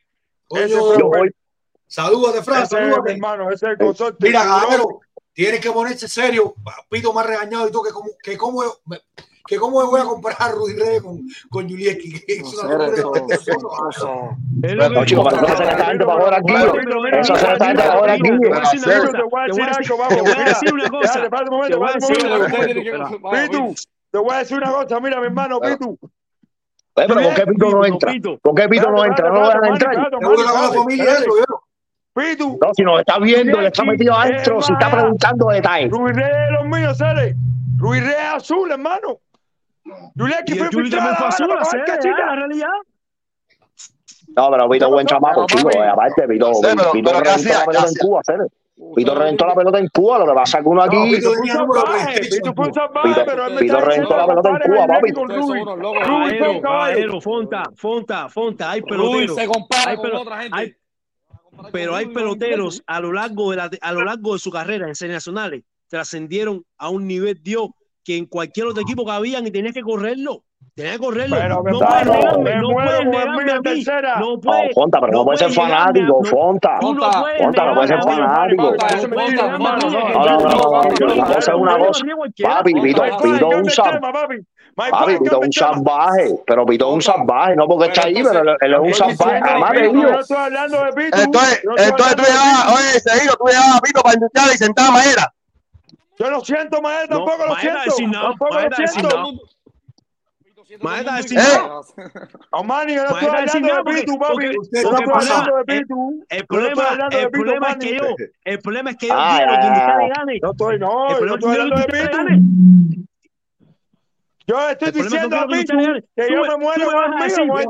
Oye, ese yo, Fran Pérez. Fran, ese salúdate. Hermano, ese es el eh, consorte. Mira, Gabero, tienes que ponerse serio. Pito más regañado y tú que como, que como que cómo me voy a comparar a Rudy Reyes con, con Julieski. No es una locura. Eso se ahora aquí. Ahora aquí. Te voy a decir una cosa. Te voy a decir una cosa. Pitu, te voy a decir una cosa. Mira, mi hermano, Pitu. Pero ¿con qué Pito no entra? ¿Con qué Pito no entra? ¿No lo dejan entrar? Pitu. No, si nos está viendo, le está metido adentro, si está preguntando detalles. Ruiz Reyes de los míos, sale. Ruiz Reyes azul, hermano. Julián, que fue Julián también fue azul, ¿eh? la realidad. No, pero Vito buen chamaco, chico. Aparte, Vito, reventó la pelota en Cuba, Vito reventó la pelota en Cuba, lo que pasa que uno aquí. Vito reventó la pelota en Cuba, papi. Caballero, se compara otra gente. Pero hay peloteros a lo largo de, su carrera en series trascendieron a un nivel Dios que en cualquier otro equipo que habían y tenías que correrlo. Tenías que correrlo. Pero no puedes negarme, no puedes negarme a mí. No puedes. Fonta, pero no, puedes ser fanático, Fonta. Fonta, no puedes ser fanático. No, no, no, no, es una cosa. Papi, Pito, Pito un salvaje. Papi, Pito un salvaje, pero Pito un salvaje, no porque está ahí, pero él es un salvaje. Además de ellos. Entonces, entonces tú llegabas, oye, seguido, tú llegabas a Pito para industrial y sentada madera. Yo lo siento, maestro, tampoco lo siento. Tampoco lo siento. Maestra, si no. Omani, yo no estoy hablando de Pitu, papi. El problema, es que yo, el problema es que yo quiero que. No estoy, no, yo estoy hablando de Pitu. Yo estoy diciendo a Pitu que yo me muero.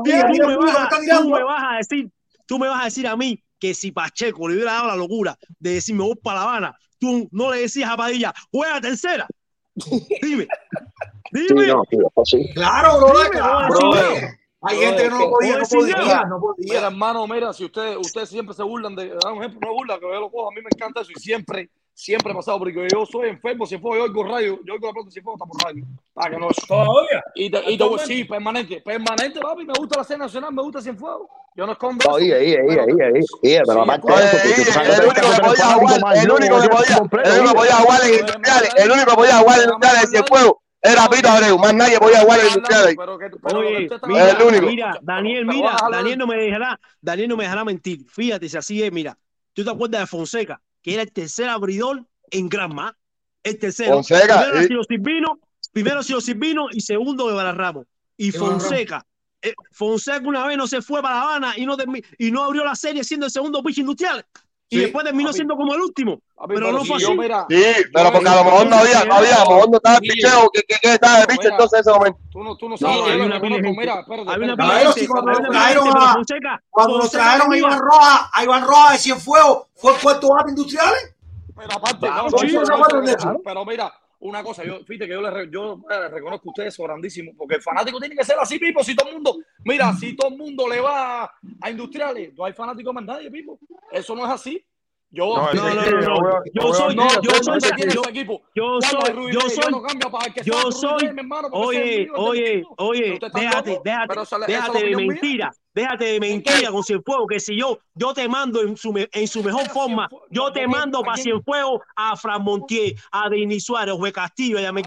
Tú me vas a decir, tú me vas a decir a mí que si Pacheco le hubiera dado la locura de decirme voy para La Habana, tú no le decías a Padilla, juega tercera. Dime. Dime. Sí, no. Pues claro, bro, Dime, claro. Pues. Hay gente que no lo podía, no podía, no podía. Mira, hermano, mira, si usted, usted siempre se burlan de, da un ejemplo, no burla, que yo lo cojo, a mí me encanta eso y siempre siempre he pasado, porque yo soy enfermo, si fue, yo oigo radio, yo oigo la pelota, si fue, está por radio. Para que no Todavía. Y, te, y te, sí, permanente, permanente, papi, me gusta la serie nacional, me gusta sin fuego Yo no escondo. Oye, oye, oye, oye, oye, pero aparte eh, el único que podía jugar, el único que podía, el único podía jugar en el único que podía jugar en industriales es Cienfuegos. Era Pito Abreu, más nadie podía jugar en industriales. El único. mira, Daniel, mira, Daniel no me dejará, Daniel no me dejará mentir. Fíjate si así es, mira. ¿Tú te acuerdas de Fonseca? era el tercer abridor en Granma. El tercero. Primero, eh. Silvino, primero Silvino y segundo Guevara Ramos. Y Fonseca. Eh, Fonseca una vez no se fue para La Habana y no, y no abrió la serie siendo el segundo pitch industrial y después terminó siendo como el último. Pero, no fue así. Sí, pero porque a lo mejor no había, no había, a lo mejor no estaba el picheo, que, que, que estaba el picheo entonces ese momento. Tú no, tú no sabes, no, una pila. Mira, espérate, cuando nos trajeron a, Iván Rojas, a Iván Rojas de Cienfuegos, fue puesto a industriales. Pero aparte, pero mira, una cosa, yo, fíjate que yo les, yo les reconozco a ustedes eso grandísimo, porque el fanático tiene que ser así, Pipo, si todo el mundo, mira, si todo el mundo le va a, a industriales, no hay fanático más nadie, Pipo, eso no es así. Yo, no, no, no, yo soy, yo soy, yo soy, yo soy, yo soy, yo soy, oye, oye, oye, déjate, déjate, déjate de mentira. Déjate de mentira con Cienfuegos, que si yo, yo te mando en su, en su mejor forma, yo te mando para Cienfuegos a Fran Montier, a Denis Suárez, Juez Castillo, a Yamel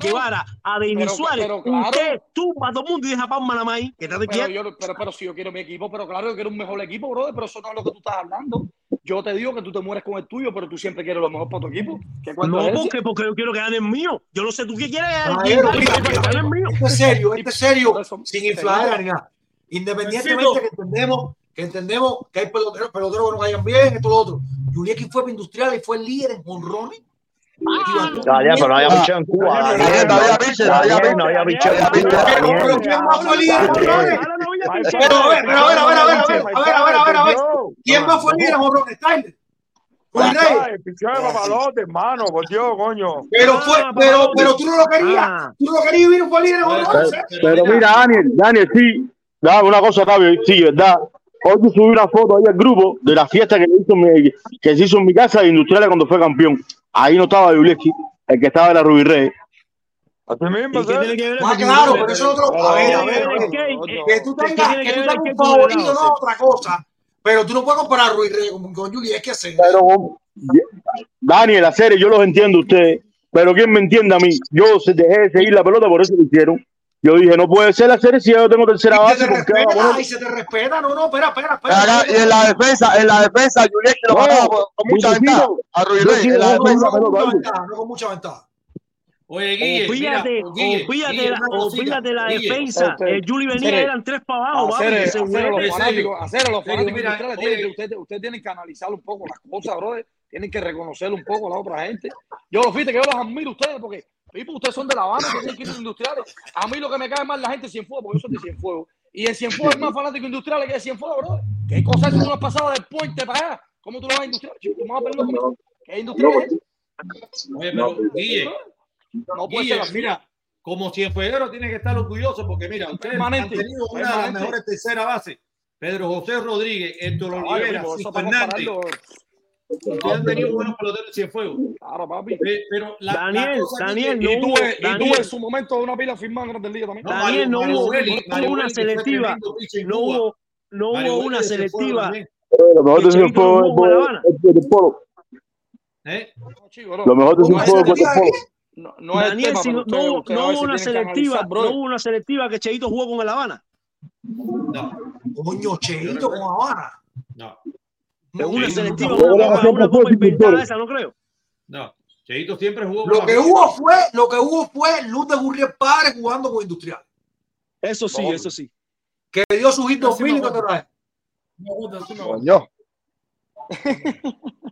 a Denis Suárez. Pero, claro, Usted todo el mundo y deja Palma la maíz. ¿Qué te pero, pero, pero, si yo quiero mi equipo, pero claro, yo quiero un mejor equipo, brother, pero eso no es lo que tú estás hablando. Yo te digo que tú te mueres con el tuyo, pero tú siempre quieres lo mejor para tu equipo. No, es porque, porque yo quiero que gane el mío. Yo no sé tú qué quieres. Esto es serio, esto es serio, sin inflar Independientemente que entendemos, que entendemos que hay peloteros, peloteros que no vayan bien, esto lo otro. Julieki fue industrial y fue líder en honrones. Ah. Todavía, pero no había bicho en Cuba. No había bicho en Cuba. Pero ¿quién más fue líder en? Pero a ver, a ver, a ver, a ver, a ver, a ver, a ver. ¿Quién más fue líder en honrones? Tyler. Pichón de papalote, hermano, por Dios, coño. Pero fue, ah, pero, pero tú no lo querías. Ah. Tú no lo querías y vino fue líder en honrones. ¿eh? Pero mira, Daniel, Daniel, sí da una cosa, Octavio, sí, verdad. Hoy yo subí una foto ahí al grupo de la fiesta que, hizo mi- que se hizo en mi casa de Industriales cuando fue campeón. Ahí no estaba Yuleski, el que estaba en la Rubí Reyes. Así mismo, ¿Y qué tiene que ver Ah, claro, pero eso es otro. A ver, a ver, a ¿Qué ver. tiene que tú ¿Qué tengas, que que tú tengas un que favorito no sí? es otra cosa. Pero tú no puedes comparar a Ruiz Reyes con, con Juli, es que hacer. Pero, Daniel, la serie, yo los entiendo a ustedes, pero ¿quién me entiende a mí? Yo se- dejé de seguir la pelota, por eso lo hicieron. Yo dije, no puede ser la serie si yo tengo tercera base. y se te respeta. No, no, espera, espera, Acá, espera. y en la defensa, en la defensa, Julián lo No, ganaba con, con mucha ventaja. A en la defensa. no con mucha ventaja. Oye, Guille, fíjate, fíjate, Guille, la, defensa. Este, El Juli venía, Cere, eran tres para abajo. Hacer, los fanáticos, hacer los fanáticos ustedes, tienen que analizar un poco las cosas, brother. Tienen que reconocer un poco a la otra gente. Yo los fíjate que yo los admiro a ustedes porque tipo, ustedes son de La Habana, a los industriales. A mí lo que me cae mal es la gente de Cienfuegos, porque yo soy de Cienfuegos. Y en Cienfuegos hay más fanáticos industriales que de Cienfuegos, brother. ¿Qué cosa es eso? Tú no has pasado del puente para allá. ¿Cómo tú lo vas a industrial? Chico, vas a perder conmigo. ¿Qué industrial es? Oye, pero Guille, No puede Guille, ser mira, como cienfueguero tiene que estar orgulloso porque mira, ustedes Permanente, han tenido una de las permanente. mejores terceras bases. Pedro José Rodríguez, Héctor Olivera, Fernández. Compararlo. Ustedes han tenido buenos peloteros en Cienfuegos. Claro, papi. Pe- Pero la, la Daniel, cosa Daniel, que- no Y hubo- tuve, y Daniel. en su momento una pila firmada en Grandes Ligas también. No, Daniel, no Mario- hubo, Mario Belli, no Mario hubo una selectiva, no hubo, no Mario hubo una selectiva. Lo mejor de el polo. ¿Eh? No, chico, no. Lo mejor de No no, Daniel, tema, si pero no, no hubo, no hubo una selectiva, no hubo una selectiva que Cheito jugó con el Habana. No, Coño, Cheito con Habana. no, En una Cheito selectiva, nunca una, jugó. una, una copa inventada esa, no creo. no. Cheito siempre jugó con Lo que hubo fue, lo que hubo fue Luz de Gurriel Padre jugando con Industrial. Eso sí, No. eso sí. Que dio su hit Yo sí 2000 y me que te acuerdo. trae. Me gusta, sí me gusta. Coño.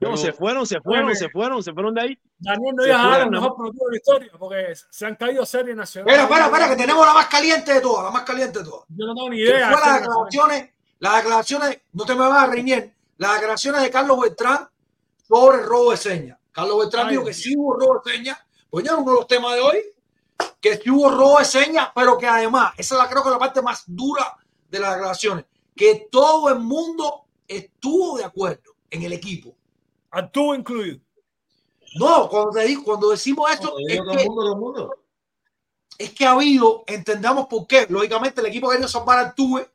No, se fueron, se fueron, se fueron, se fueron de ahí. Daniel no iba a dar mejor pelotero de la historia porque se han caído series nacionales. Espera, espera, espera, que tenemos la más caliente de todas, la más caliente de todas. Yo no tengo ni idea. fue las declaraciones, las declaraciones, no te me vas a reñir, las declaraciones de Carlos Beltrán sobre el robo de señas. Carlos Beltrán Ay, dijo que sí hubo robo de señas. Pues ya uno de los temas de hoy, que sí hubo robo de señas, pero que además, esa es la creo que es la parte más dura de las declaraciones, que todo el mundo estuvo de acuerdo en el equipo. A tú incluido. No, cuando, te cuando decimos esto, es que, mundo, todo el mundo. es que ha habido, entendamos por qué. Lógicamente, el equipo ha querido salvar al Tuve,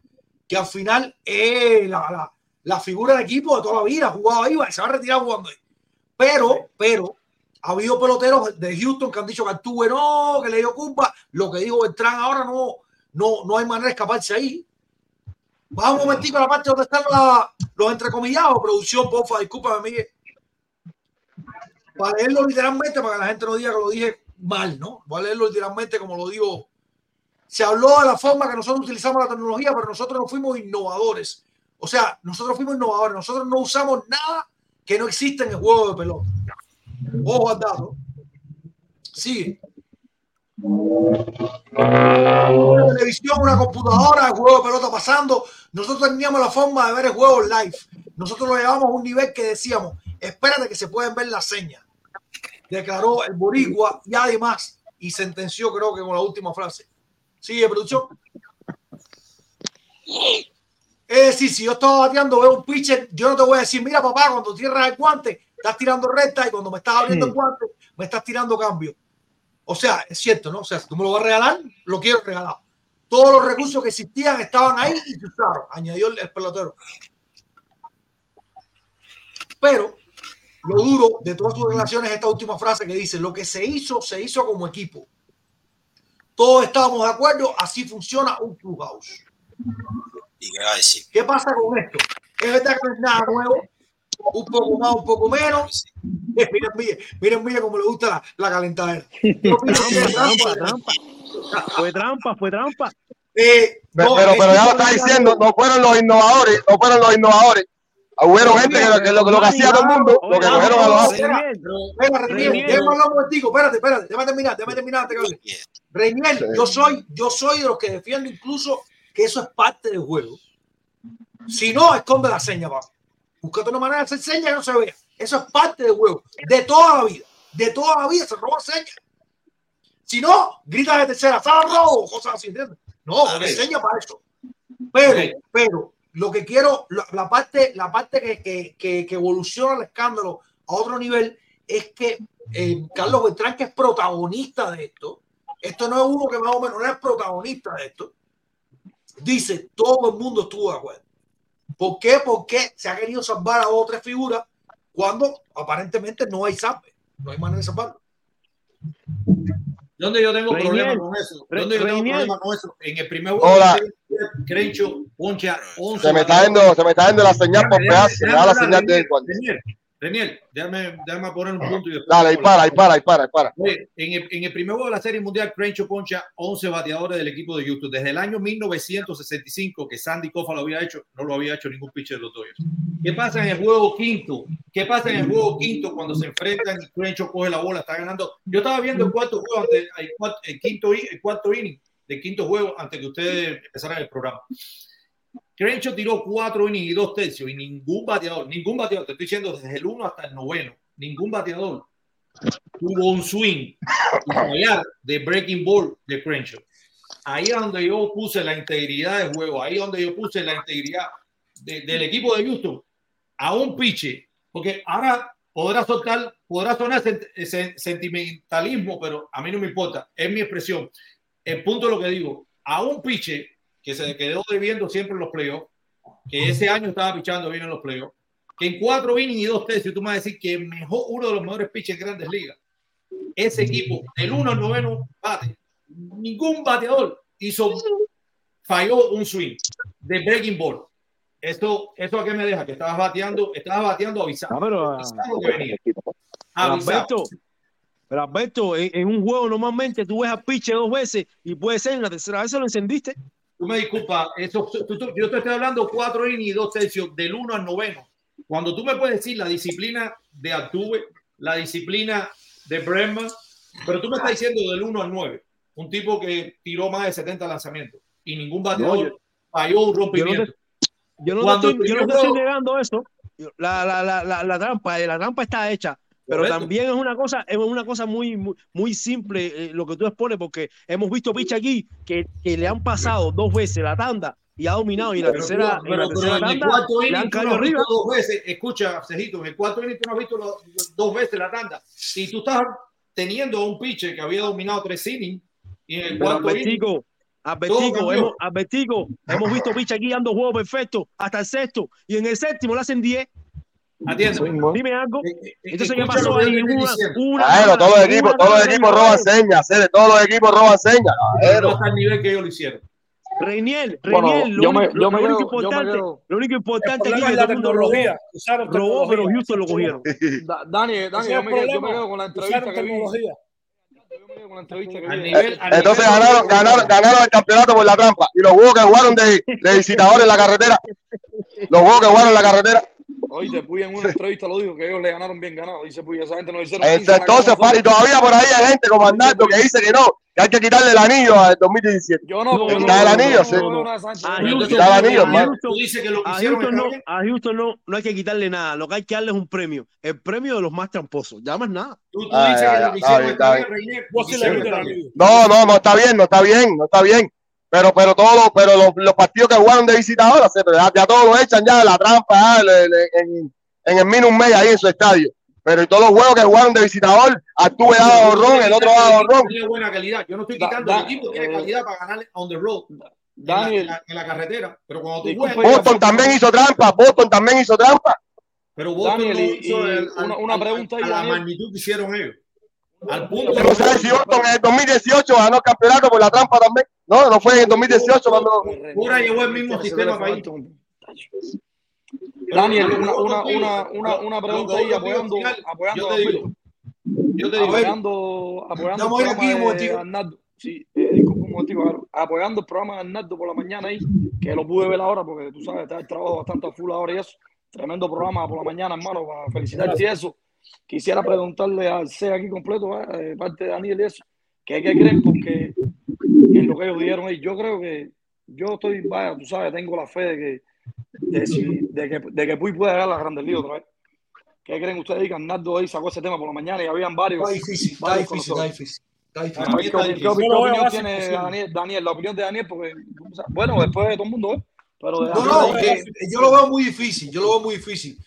que al final es la, la, la figura del equipo de toda la vida, ha jugado ahí, se va a retirar jugando ahí. Pero, pero, ha habido peloteros de Houston que han dicho que Altuve no, que le dio culpa. Lo que dijo Beltrán ahora no, no, no hay manera de escaparse ahí. Vamos un momentico a la parte donde están la- los entrecomillados. Producción, porfa, discúlpame, Miguel. Para leerlo literalmente, para que la gente no diga que lo dije mal, ¿no? Voy a leerlo literalmente como lo digo. Se habló de la forma que nosotros utilizamos la tecnología, pero nosotros no fuimos innovadores. O sea, nosotros fuimos innovadores. Nosotros no usamos nada que no existe en el juego de pelota. Ojo al dato. Sigue. Una televisión, una computadora, el juego de pelota pasando. Nosotros teníamos la forma de ver el juego live. Nosotros lo llevamos a un nivel que decíamos, espérate que se pueden ver las señas. Declaró el Boricua y además, y sentenció creo que con la última frase. Sigue, producción. Es decir, si yo estaba bateando, veo un pitcher, yo no te voy a decir, mira papá, cuando tierras el guante, estás tirando recta y cuando me estás abriendo el guante, me estás tirando cambio. O sea, es cierto, ¿no? O sea, si tú me lo vas a regalar, lo quiero regalar. Todos los recursos que existían estaban ahí y se usaron, añadió el, el pelotero. Pero lo duro de todas sus declaraciones es esta última frase que dice, lo que se hizo, se hizo como equipo. Todos estábamos de acuerdo, así funciona un clubhouse. ¿Y qué va a decir? ¿Qué pasa con esto? Es verdad que no es nada nuevo, un poco más, un poco menos. Miren, miren, miren, miren cómo le gusta la, la calentadera. Trampa, trampa. trampa. Fue trampa, fue trampa. Eh, Pero, no, pero, pero ya lo está diciendo, no fueron los innovadores, no fueron los innovadores. Hubieron gente que lo que, lo, lo que hacía todo el mundo, lo que cogieron a los Reinier, déjame hablar un momentico, espérate, espérate, déjame terminar, déjame terminar. Reinier, yo soy, yo soy de los que defiendo incluso que eso es parte del juego. Si no, esconde la seña, papá. Búscate una manera de hacer señas que no se vea. Eso es parte del juego. De toda la vida. De toda la vida se roba señas. Si no, gritas de tercera, sal robo, cosas así, ¿entiendes? No, A ver. señas para eso. Pero, pero, lo que quiero, la, parte, la parte que, que, que, evoluciona el escándalo a otro nivel es que eh, Carlos Beltrán, que es protagonista de esto, esto no es uno que más o menos no es protagonista de esto, dice todo el mundo estuvo de acuerdo. ¿Por qué? Porque se ha querido salvar a dos o tres figuras cuando aparentemente no hay salve, no hay manera de salvarlo. ¿Dónde yo tengo Reinier, problema con eso? ¿Dónde yo tengo problema con eso? En el primer juego, Hola. Crencho, poncha 11. Se me está yendo, se me está yendo la señal por pedazos, se me da la señal de cuando. Renier, déjame, déjame poner un punto y después. Dale, ahí para, ahí para, ahí para, ahí para. En el, en el primer juego de la Serie Mundial, Crencho poncha 11 bateadores del equipo de Houston. Desde el año 1965, que Sandy Koufax lo había hecho, no lo había hecho ningún pitcher de los Dodgers. ¿Qué pasa en el juego quinto? ¿Qué pasa en el juego quinto cuando se enfrentan y Crencho coge la bola, está ganando? Yo estaba viendo el cuarto juego, el, cuarto, el quinto, el cuarto inning del quinto juego antes que ustedes empezaran el programa. Crenshaw tiró cuatro innings y dos tercios y ningún bateador, ningún bateador, te estoy diciendo desde el 1 hasta el noveno, ningún bateador tuvo un swing de breaking ball de Crenshaw. Ahí es donde yo puse la integridad del juego, ahí es donde yo puse la integridad de- del equipo de Houston a un piche, porque ahora podrá soltar, podrá sonar sent- sen- sentimentalismo, pero a mí no me importa, es mi expresión. El punto de lo que digo, a un piche que se quedó debiendo siempre en los playoffs, que ese año estaba pichando bien en los playoffs, que en cuatro innings y dos tercios, tú me vas a decir que mejor, uno de los mejores pitchers en grandes ligas, ese equipo, del 1 al noveno bate, ningún bateador hizo, falló un swing de breaking ball. Esto, ¿Esto a qué me deja? Que estabas bateando, estabas bateando avisado. Ah, pero, ah, Avisado que venía. Pero Avisado. Alberto, pero Alberto, en, en un juego normalmente tú ves a piche dos veces y puede ser en la tercera vez se lo encendiste. Tú me disculpas, eso, tú- tú- yo te estoy hablando cuatro innings y dos tercios, del 1 al noveno. Cuando tú me puedes decir la disciplina de Altuve, la disciplina de Bregman, pero tú me estás diciendo del 1 al 9, un tipo que tiró más de 70 lanzamientos y ningún bateador No, yo- falló un Yo no rompimiento. te, yo no te estoy, yo no el te primer estoy juego- negando eso. Yo- La, la, la, la, la trampa, eh, la trampa está hecha. Pero Correcto. también es una cosa, es una cosa muy, muy, muy simple eh, lo que tú expones, porque hemos visto picha aquí que, que le han pasado dos veces la tanda y ha dominado, y la Pero, tercera, pero- la pero tercera en el tanda cuarto inning no dos veces, escucha, Cejito, en el cuarto inning tú no has visto lo- dos veces la tanda y tú estás teniendo a un pitcher que había dominado tres innings y en el cuarto inning cambió. hemos, Albertico, hemos visto picha aquí dando juego perfecto hasta el sexto, y en el séptimo le hacen 10. Atiéndeme. Dime algo. Entonces, ¿qué escucha pasó lo que yo ahí? te estoy Una, Claro, todos los equipos, todos los roban señas, todos los equipos roban señas. No el nivel que ellos lo hicieron. Reinier, Bueno, Reinier, lo, único, importante, lo único importante es que la tecnología. Robó, pero. Houston lo cogieron. Da- Dani, Dani, yo me, quedo, con la entrevista que vi. tecnología. Yo me quedo con la entrevista que Al vi. nivel, al Entonces nivel- ganaron, ganaron, ganaron el campeonato por la trampa. Y los juegos que jugaron de, de visitadores en la carretera, los juegos que jugaron en la carretera. Oye, Puy en una entrevista lo dijo, que ellos le ganaron bien ganado. Dice Puy, esa gente no hicieron 15 Este, en la entonces, nosotros. todavía por ahí hay gente como Arnaldo que dice que no, que hay que quitarle el anillo al 2017. Yo no, porque Le no, quitar el no, anillo, no, sí. no. A Houston, quitar el anillo, a hermano. Houston- Tú dices que lo que a hicieron Houston está no, bien. a Houston no, no hay que quitarle nada. Lo que hay que darle es un premio. El premio de los más tramposos. Ya más nada. Tú, tú Ah, dices ya, que ya, lo que hicieron. No, no, no está bien, no está bien, no está bien. Pero, pero todos los, pero los, los partidos que jugaron de visitadores, se- ya, ya todos lo echan ya de la trampa, le- en, en el Minus May ahí en su estadio. Pero y todos los juegos que jugaron de visitador, Artube daba borrón, el otro daba borrón. Tiene buena calidad. Yo no estoy quitando da- el equipo, tiene calidad para ganar on the road. En la, Daniel, en la- en la carretera. Pero cuando tú juegas. Boston también hizo trampa, Boston también hizo trampa. Pero Boston Daniel, no hizo y el- una- al- una al- pregunta a la magnitud que hicieron ellos. Al punto Yo no sé si Boston en el 2018 ganó el campeonato por la trampa también. No, no fue en el 2018 cuando. Ahora llevó el mismo sistema para ahí. Daniel, una, una, una, una, una pregunta ahí apoyando, apoyando yo te digo, yo te digo, apoyando, apoyando el aquí de. Arnaldo. Sí, eh, disculpa un momentico, claro. apoyando el programa de Arnaldo por la mañana ahí, que lo pude ver ahora porque tú sabes, está el trabajo bastante a full ahora y eso. Tremendo programa por la mañana, hermano, para felicitarte y eso. Quisiera preguntarle al C aquí completo, eh, parte de Daniel y eso, que qué creen porque en lo que ellos dijeron ahí, yo creo que yo estoy, vaya, tú sabes, tengo la fe de que de, si- de que, de que Puy puede llegar a la Grandes Ligas otra vez. ¿Qué creen ustedes? Que Arnaldo hoy sacó ese tema por la mañana y habían varios. Está difícil, está varios difícil, está difícil. ¿Qué, opinión tiene. Daniel, Daniel? La opinión de Daniel, porque, o sea, bueno, después de todo el mundo, ¿eh? Pero de No, no, ahí- eh, yo lo veo muy difícil, yo lo veo muy difícil.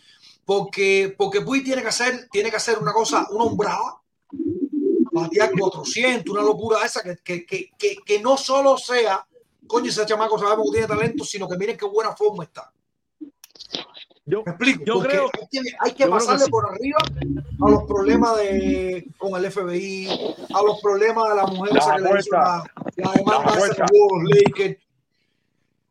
Porque, porque Puy tiene que hacer, tiene que hacer una cosa, una hombrada, batear 400, una locura esa, que, que, que, que, no solo sea, coño, ese chamaco sabemos que tiene talento, sino que miren qué buena forma está. Yo, Me explico, yo porque creo- hay que, hay que pasarle sí. por arriba a los problemas de, con el FBI, a los problemas de la mujer Las esa que le hizo la, la demanda hubo los Lakers.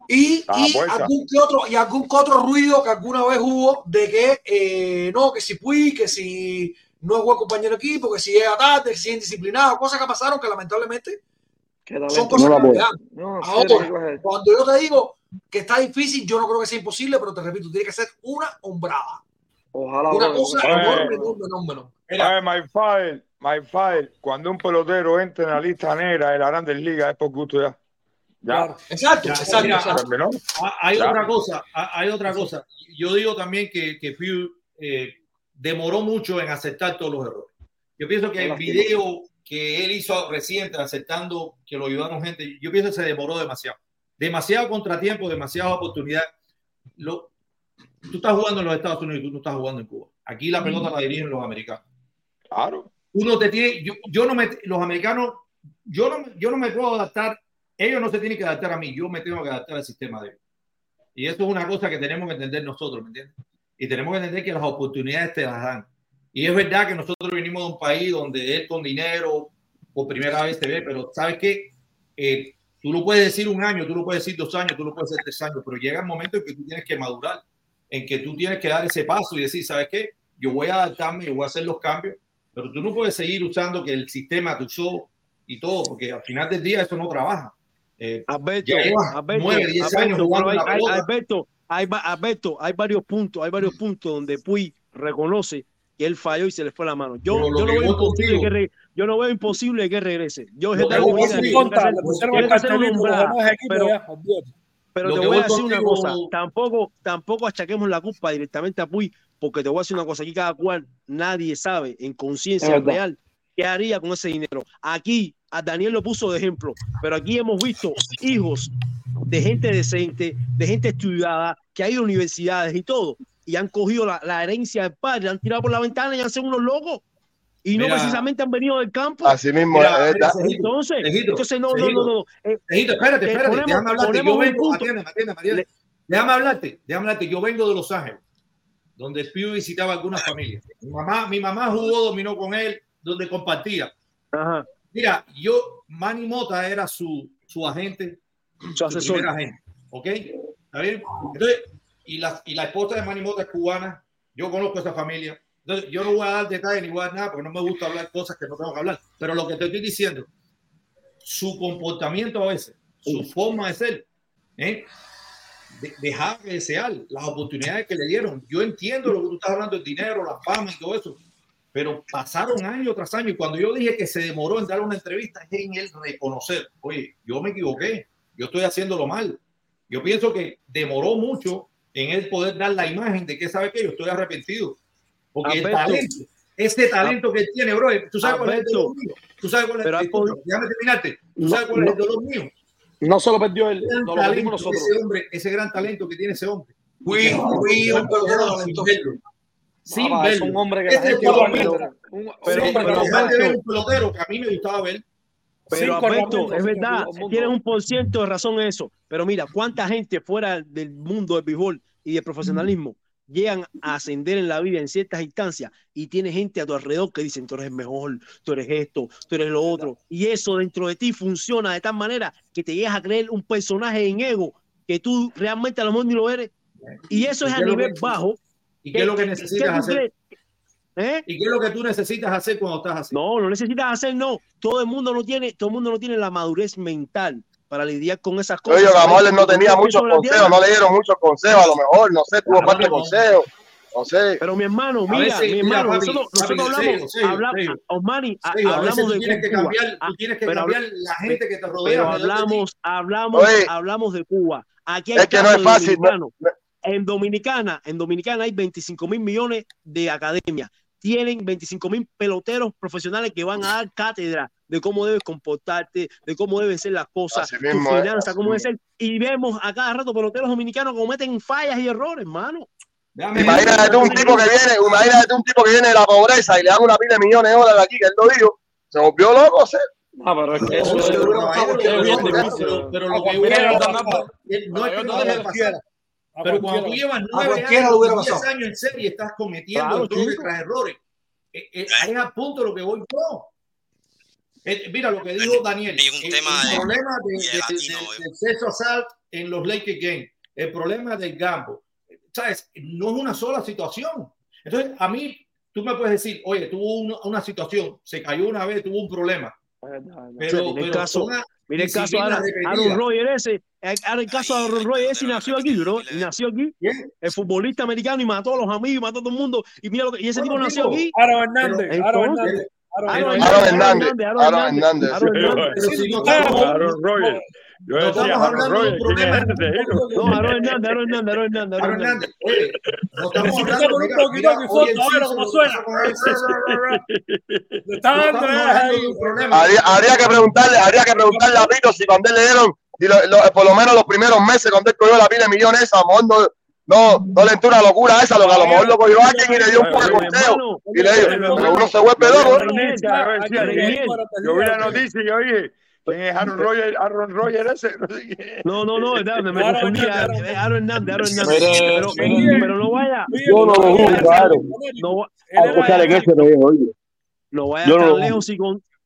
Y, Las y apuestas. algún que otro y algún que otro ruido que alguna vez hubo de que eh, no, que si Puy, que si no es buen compañero de equipo, que si llega tarde, que si es indisciplinado, cosas que pasaron que lamentablemente son cosas No la que. No, Ahora, de- cuando yo te digo que está difícil, yo no creo que sea imposible, pero te repito, tiene que ser una hombrada. Ojalá. Una cosa enorme, enorme, enorme, my father, my father, cuando un pelotero entra en la lista negra de la Grandes Ligas es por gusto ya. Ya. Exacto, Ya, exacto, mira, exacto. Ah, Hay Ya. otra cosa, ah, hay otra cosa. Yo digo también que, que Pew eh, demoró mucho en aceptar todos los errores. Yo pienso que el video que él hizo reciente aceptando que lo ayudaron gente, yo pienso que se demoró demasiado. Demasiado contratiempo, demasiada oportunidad. Lo, tú estás jugando en los Estados Unidos y tú no estás jugando en Cuba. Aquí la pelota la dirigen los americanos. Claro. Uno te tiene, yo, yo no me, los americanos, yo no, yo no me puedo adaptar, ellos no se tienen que adaptar a mí, yo me tengo que adaptar al sistema de ellos. Y esto es una cosa que tenemos que entender nosotros, ¿me entiendes? Y tenemos que entender que las oportunidades te las dan. Y es verdad que nosotros venimos de un país donde él con dinero por primera vez se ve, pero ¿sabes qué? Eh, tú lo puedes decir un año, tú lo puedes decir dos años, tú lo puedes decir tres años, pero llega el momento en que tú tienes que madurar, en que tú tienes que dar ese paso y decir, ¿sabes qué? Yo voy a adaptarme, yo voy a hacer los cambios, pero tú no puedes seguir usando que el sistema te usó y todo, porque al final del día eso no trabaja. Eh, Alberto, ya llevas Alberto, nueve, diez años Alberto, jugando pero hay, la hay- pelota. Alberto, hay, Alberto, hay varios puntos, hay varios puntos donde Puy reconoce que él falló y se le fue la mano. Yo, yo no veo voy imposible que re- yo no veo imposible que regrese. Yo Lo que voy una equipos pero, Lo te que voy a voy decir una contigo- cosa, tampoco, tampoco achaquemos la culpa directamente a Puy, porque te voy a decir una cosa, aquí cada cual, nadie sabe en conciencia real qué haría con ese dinero. Aquí, a Daniel lo puso de ejemplo, pero aquí hemos visto hijos de gente decente, de gente estudiada, que ha ido a universidades y todo, y han cogido la, la herencia del padre, la han tirado por la ventana y han sido unos locos. Y no Mira. precisamente han venido del campo. Así mismo, Mira, es verdad. Cejito, Entonces, entonces no, no, no, no. eh, Tejito, espérate, te espérate, ponemos- déjame hablarte. Yo vengo, atiéndeme. Le- Déjame hablarte, déjame hablarte. Yo vengo de Los Ángeles, donde Piu visitaba algunas familias. Mi mamá, mi mamá jugó, dominó con él, donde compartía. Ajá. Mira, yo, Manny Mota era su, su agente, Su su asesor. primer agente. ¿Ok? ¿Está bien? Entonces, y la, y la esposa de Manny Mota es cubana. Yo conozco esa familia. Entonces, yo no voy a dar detalles ni voy a dar nada porque no me gusta hablar cosas que no tengo que hablar. Pero lo que te estoy diciendo, su comportamiento a veces, su forma de ser, ¿eh? de- dejaba que desear las oportunidades que le dieron. Yo entiendo lo que tú estás hablando, el dinero, la fama y todo eso, pero pasaron año tras año y cuando yo dije que se demoró en dar una entrevista es en él reconocer, oye, yo me equivoqué, yo estoy haciéndolo mal. Yo pienso que demoró mucho en él poder dar la imagen de que sabe que yo estoy arrepentido. Porque el Alberto. talento, ese talento que él tiene, bro, tú sabes cuál es el Alberto. dolor mío. Tú sabes cuál es el has podido- Déjame terminarte. Tú No, sabes cuál es el no. dolor mío. No solo perdió él, no lo nosotros. ese hombre, ese gran talento que tiene ese hombre. Fui, fui un sin. Sin Papá, es un hombre que Ese la gente es el lo dolor mío. admira. Un- un Pero- hombre que pero ver un pelotero que a mí me gustaba ver. Pero Cinco Alberto, es verdad, tienes un por ciento de razón en eso. Pero mira, cuánta gente fuera del mundo del béisbol y del profesionalismo llegan a ascender en la vida en ciertas instancias y tienes gente a tu alrededor que dicen tú eres el mejor, tú eres esto, tú eres lo otro. Y eso dentro de ti funciona de tal manera que te llegas a creer un personaje en ego que tú realmente a lo mejor ni lo eres. Y eso es ¿Y a nivel bajo. ¿Y qué es lo que necesitas tú hacer? ¿Eh? ¿Y qué es lo que tú necesitas hacer cuando estás así? No, no necesitas hacer, no. Todo el mundo no tiene, todo el mundo no tiene la madurez mental para lidiar con esas cosas. Oye. Gamales no tenía muchos consejos, no le dieron muchos consejos, a lo mejor, no sé, tuvo Claro, parte de no. consejos, no sé. Pero mi hermano, mira, veces, mi hermano, nosotros, papi, nosotros hablamos, serio, hablamos. Osmani, hablamos tú de tienes que Cuba. cambiar, Ah, tú tienes que pero cambiar la gente que te rodea. Pero de hablamos, hablamos, Oye, hablamos de Cuba. Aquí hay es que no es fácil, no- En Dominicana, en Dominicana hay 25 mil millones de academias. Tienen 25 mil peloteros profesionales que van a dar cátedra de cómo debes comportarte, de cómo deben ser las cosas, tu finanza, cómo debe ser. Y vemos a cada rato peloteros dominicanos que cometen fallas y errores, hermano. Imagínate tú un tipo que viene, imagínate tú un tipo que viene de la pobreza y le dan una pila de millones de dólares aquí, que él lo dijo, se volvió loco, ¿sí? Ah, pero es que eso es, bien difícil. pero, lo que hubiera no es que no A deje de cualquiera. pasar. A Pero cuando tú llevas nueve años, le hubiera 10 pasado. años en serie estás cometiendo Claro, errores chico. tras errores, eh, eh, es a punto de lo que voy yo. Eh, mira lo que dijo Daniel. Hay un el, tema el de- problema de, de de- de- eh. del sexo assault en los Lakers Games, el problema del gambo. ¿Sabes? No es una sola situación. Entonces, a mí, tú me puedes decir, oye, tuvo una, una situación, se cayó una vez, tuvo un problema. Pero, mira el pero caso, son mira el caso de Aaron, Rodgers ese, ahora el caso de Aaron Rodgers ese y nació aquí, bro, y nació aquí, el futbolista americano y mató a los amigos, mató a todo el mundo, y mira lo que, y ese tipo nació aquí. Aaron Hernández, Aaron Hernández. Aaron Hernández. Aaron Hernández, Aaron Rodgers. Yo no decía, estamos Aaron hablando. No, Aaron Hernández, Aaron Hernández, Aaron Hernández, Aaron Aaron Hernández. Oye, no estamos hablando, un poquito foto, suena. está dando eh, un problema. Habría, habría que preguntarle, habría que preguntarle a Pito si cuando él le dieron, y lo- lo- por lo menos los primeros meses, cuando él cogió la pila de millones esa, a lo mejor no, no, no le entró una locura esa, lo que a lo mejor lo cogió alguien y le dio un poco de. Hermano, Y le dijo, pero uno se vuelve Yo vi loco. la noticia, yo vi la noticia y yo dije, ¿quién es Aaron Rodgers? Aaron Rodgers ese, no. No, no, no, me Aaron confundí. Hernández, Aaron Hernández, Aaron Hernández. Pero, no vaya, Yo no lo juzgo, Aaron. no, no no vaya Yo no. No, no, no, no, No, no,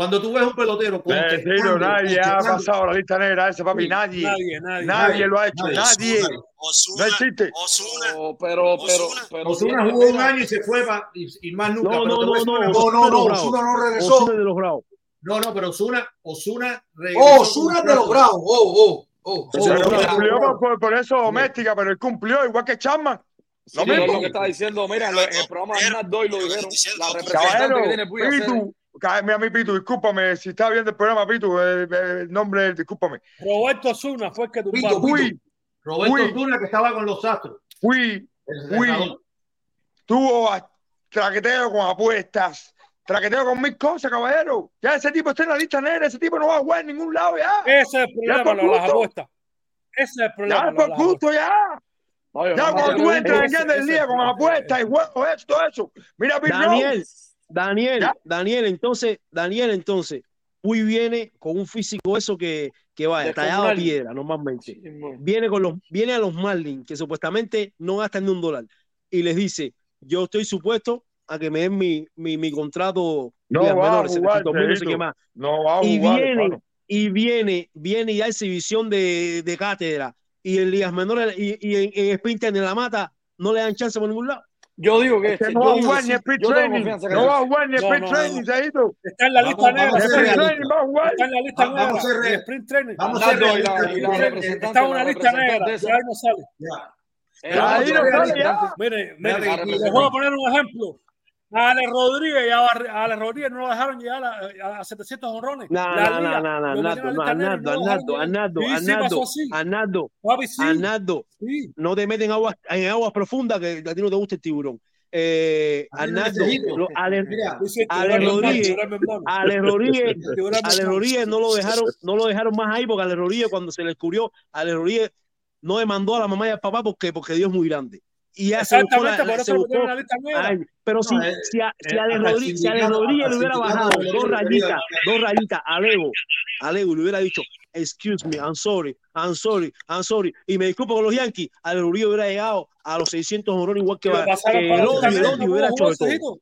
cuando tú, ves un pelotero contestando, nadie ha pasado la lista negra esa, papi. Nadie. Nadie, nadie. Nadie lo ha hecho. nadie. Nadie. Osuna, No existe. Osuna. No, pero, pero, pero Osuna jugó un año y se fue pa- y, y más nunca. No, pero no, no, no, No, no, no. Osuna no regresó. Osuna de los Bravos. No, no, pero Osuna, Osuna regresó. Oh, con Osuna un de los. Bravos. Oh, oh, oh. Pero oh, cumplió por, por- por eso doméstica, pero él cumplió igual que Chapman. Lo mismo. lo que estaba diciendo. Mira, en el programa de Doy lo dijeron. La representante que tiene Puy hacer. Pitu, ca- mira mi Pitu, discúlpame, si está viendo el programa, Pitu, el nombre, discúlpame. Roberto Osuna fue el que. Fui, Roberto. Osuna que estaba con los Astros. fui, el retador. tuvo traqueteo con apuestas, traqueteo con mil cosas, caballero. Ya ese tipo está en la lista negra, ese tipo no va a jugar en ningún lado ya. Ese es el Ya problema, de las apuestas. Ese es el Ya problema. es lo de por gusto ya. Oye, Ya cuando tú entras en ligas es con el apuestas y juegos, esto, todo eso. Mira Daniel, Rose. Daniel, Ya. Daniel, entonces, Daniel, entonces, Puy viene con un físico eso que, que vaya, tallado a piedra normalmente. Sí. Viene con los, viene a los Marlins, que supuestamente no gastan ni un dólar, y les dice, yo estoy supuesto a que me den mi, mi, mi contrato No a menores, jugar, 700 mil, no sé qué más. No va a Y jugar, viene, hermano. y viene, viene y da exhibición de, de cátedra, y en ligas menores, y, y en, en Sprinter en la mata, no le dan chance por ningún lado. Yo digo que, Que este- no va a ni sí, sprint yo tengo training. confianza que No va a jugar ni No, sprint no, no, training, no. Saito. Está en la lista vamos negra. el-. Está en la lista Va- vamos a negra. ser sprint training. Vamos a ser Está en una la lista negra. ahí no sale. Mire, mire, les voy a poner un ejemplo. A Ale Rodríguez y a, Barri- a Ale Rodríguez no lo dejaron llegar a, a 700 honrones. No, no, no, no, no, en Arnaldo, Arnaldo, Arnaldo. Arnaldo, Arnaldo. Arnaldo, no te meten aguas, en aguas profundas que a ti no te gusta el tiburón. Eh, Arnaldo, necesito. lo- Ale, Mira, Dice, Ale tiburón, mi hermano, Rodríguez, tiburón, mi hermano. Ale Rodríguez, Tiburón, mi Ale hermano. Rodríguez no lo dejaron, no lo dejaron más ahí porque Ale Rodríguez cuando se le descubrió, Ale Rodríguez no demandó a la mamá y al papá porque, porque Dios es muy grande. Y ya se buscó la, se buscó. Ay, pero si, No, eh, si, a, si eh, hasta el Rodríguez, si sindicato- Rodríguez le hubiera bajado dos rayitas, dos rayitas a Lego, a Lego le hubiera dicho, excuse me, I'm sorry, I'm sorry, I'm sorry, y me disculpo con los Yankees, Ale Rodríguez hubiera llegado a los 600 honrones igual que, Que que odio no hubiera hecho de todo.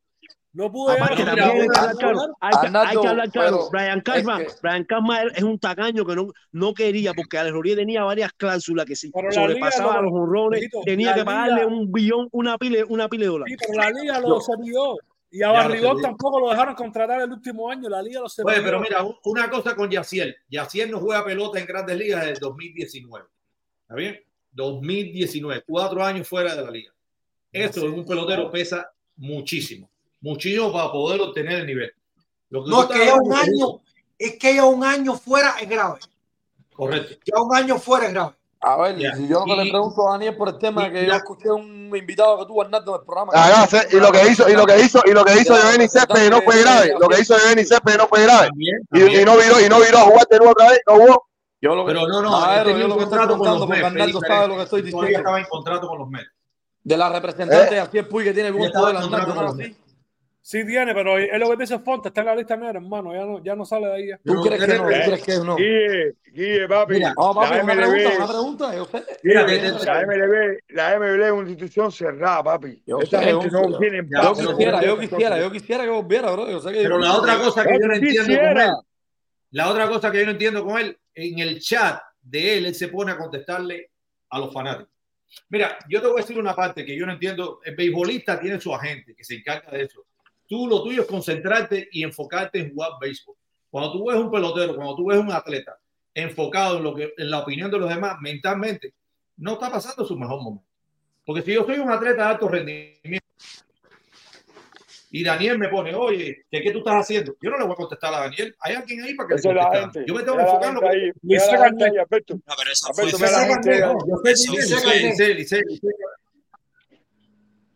No pudo Aparte, también hay que hablar claro. Hay que, hay Arnaldo, que hablar claro. pero Brian es Karma, que- Brian Karma es un tacaño que no, no quería, porque Alex Rodríguez tenía varias cláusulas que si Pero la liga sobrepasaba lo- los honrones, Tito, tenía que pagarle liga- un billón, una pila, una pila de dólares. Sí, pero la liga lo servidó. Y a Barrigón tampoco lo dejaron contratar el último año. La liga lo servidó. Oye, pero mira, un- una cosa con Yaciel. Yaciel no juega pelota en grandes ligas desde el 2019. ¿Está bien? 2019, cuatro años fuera de la liga. Eso en un pelotero pesa muchísimo. Muchísimo para poder obtener el nivel. Lo No, es que ya un año, es que ya un año fuera es grave. Correcto. Ya un año fuera es grave. A ver, Ya. si yo lo que Y- le pregunto a Daniel por el tema y- que ya. yo escuché un invitado que tuvo Arnaldo en el programa. Ah, no, sé, y lo que hizo, y lo que hizo, y lo que hizo Giovanni Céspedes no fue grave. Lo que hizo Giovanni Céspedes no fue grave. También, Y, también. y no viró, y no viró a jugar de nuevo otra vez, no jugó. Yo lo que, Pero no, no, a ver, yo lo que estoy contrato con preguntando los porque Arnaldo sabe lo que estoy Todavía diciendo. estaba en contrato con los Mets. De la representante Eh. de Jaciel Puy que tiene buen poder, Arnaldo, ¿no con es los así? Sí tiene, pero es lo que dice Fonte, está en la lista negra, hermano. Ya no, ya no sale de ahí. ya. ¿Tú crees que no? ¿Tú Eh. crees que no? Guille, Guille, papi. Mira, No, papi, la una pregunta, una pregunta. Yo sé. Mira, la MLB, la MLB es una institución cerrada, papi. Yo Esa sé, gente yo- no tiene Ya, Yo pero- quisiera, yo quisiera, yo quisiera que volviera, bro. Yo sé que Pero la otra cosa que yo no entiendo con él, la otra cosa que yo no entiendo con él, en el chat de él, él se pone a contestarle a los fanáticos. Mira, yo te voy a decir una parte que yo no entiendo. El beisbolista tiene su agente que se encarga de eso. Tú lo tuyo es concentrarte y enfocarte en jugar béisbol. Cuando tú ves un pelotero, cuando tú ves un atleta enfocado en lo que, en la opinión de los demás, mentalmente, no está pasando su mejor momento. Porque si yo soy un atleta de alto rendimiento y Daniel me pone, oye, ¿qué, qué tú estás haciendo? Yo no le voy a contestar a Daniel. Hay alguien ahí para que le Esa es la conteste. Yo me tengo que enfocar en lo. No, pero esa fue. yo sé,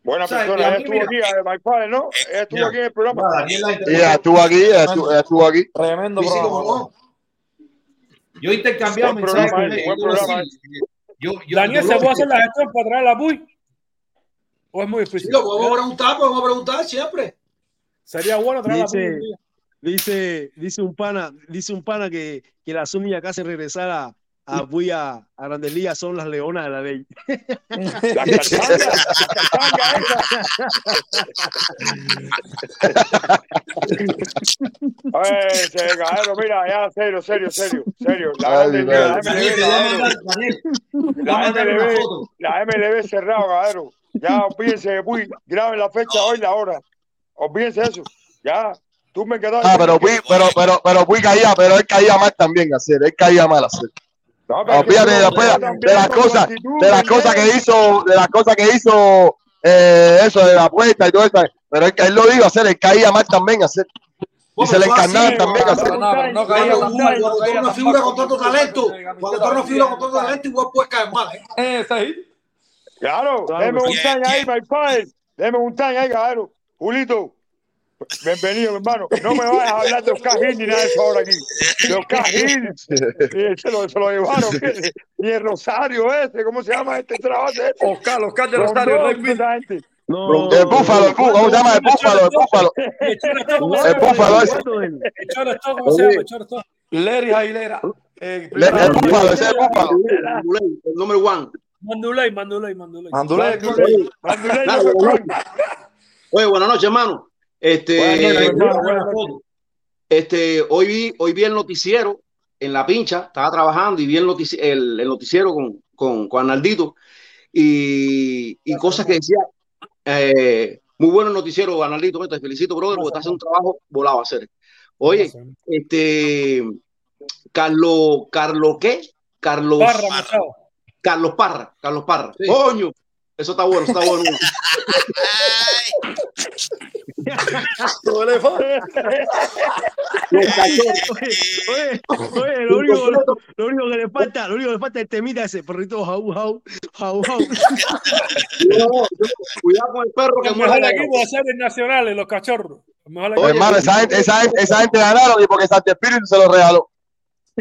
Buena O sea, persona. y a Ella estuvo mira, aquí, eh, Mike Padre, ¿no? Ella estuvo aquí en el programa. La Ella estuvo aquí, ella estuvo, aquí. Tremendo Sí, sí, no. Yo he intercambiado Buen mensajes programa, con eh, Yo, yo, yo, Daniel, yo ¿se puede hacer la gestión para traer a Puy? ¿O es muy Sí, difícil? lo podemos preguntar, podemos preguntar siempre. Sería bueno traer. Dice, un día. dice, dice un pana, dice un pana que, que las uñas que hacen regresar a, a, Puy a, Grandes Ligas son las leonas de la ley. La cachanga. Oye, mira, ya, serio, serio, serio, serio. La, Ay, la, MLB, Daniel, la MLB, la MLB cerrado, cabrón. Ya, olvídense de Puy, graben la fecha hoy, la hora. Olvídense de eso. Ya, tú me quedas. Ah, pero Puig, pero, pero, pero Puig caía, pero él caía mal también hacer, él caía mal hacer. No, después de, las cosas, de las ¿me cosas que hizo, de las cosas que hizo, eh, eso de la apuesta y todo eso. Pero él, él lo dijo hacer, él caía mal también hacer. Y se le encarnaban también cuando- hacer. No, caía Cuando, tan mal, tú eres una figura con tanto talento, cuando tú eres una figura con tanto talento, igual puedes caer mal. ¿eh? Claro, déme un ahí, my. Déme un time ahí, cabrón. Julito, bienvenido, hermano. No me vayas a hablar de Oscar Gil ni nada de eso ahora aquí. De Oscar Gil. Y se lo, se lo llevaron. Ni el Rosario ese, ¿cómo se llama este trabajo? Este? Oscar, Oscar de Rosario, gente. No, El búfalo, el búfalo, ¿cómo se llama? El búfalo, el búfalo. ¿El búfalo ese. ¿El cómo se llama? ¿El Chorestó? Larry Aguilera. Eh, El búfalo, ese es el búfalo. El número one. Manduley, Manduley, Manduley. Mandulay. No se bueno. cuenta. Oye, buenas noches, hermano. Este, este, hoy vi, hoy vi el noticiero en la pincha, estaba trabajando y vi el, notici- el, el noticiero con, con, con Arnaldito y, y cosas que decía. eh, muy bueno el noticiero, Arnaldito, te felicito, brother, porque estás haciendo un trabajo volado a hacer. Oye, este, Carlos, Carlos, ¿qué? Carlos, Parra. Carlos Parra, Carlos Parra. Sí. Coño, eso está bueno, eso está bueno. Oye, oye, lo único, lo, lo único que le falta, lo único que le falta es temita ese perrito jau, jau, jau, jau. Cuidado con el perro que El muerde mejor equipo de series nacionales, los cachorros. El. Oye, Hermano, esa gente, esa gente, esa gente ganaron y porque Santi Espíritu se lo regaló.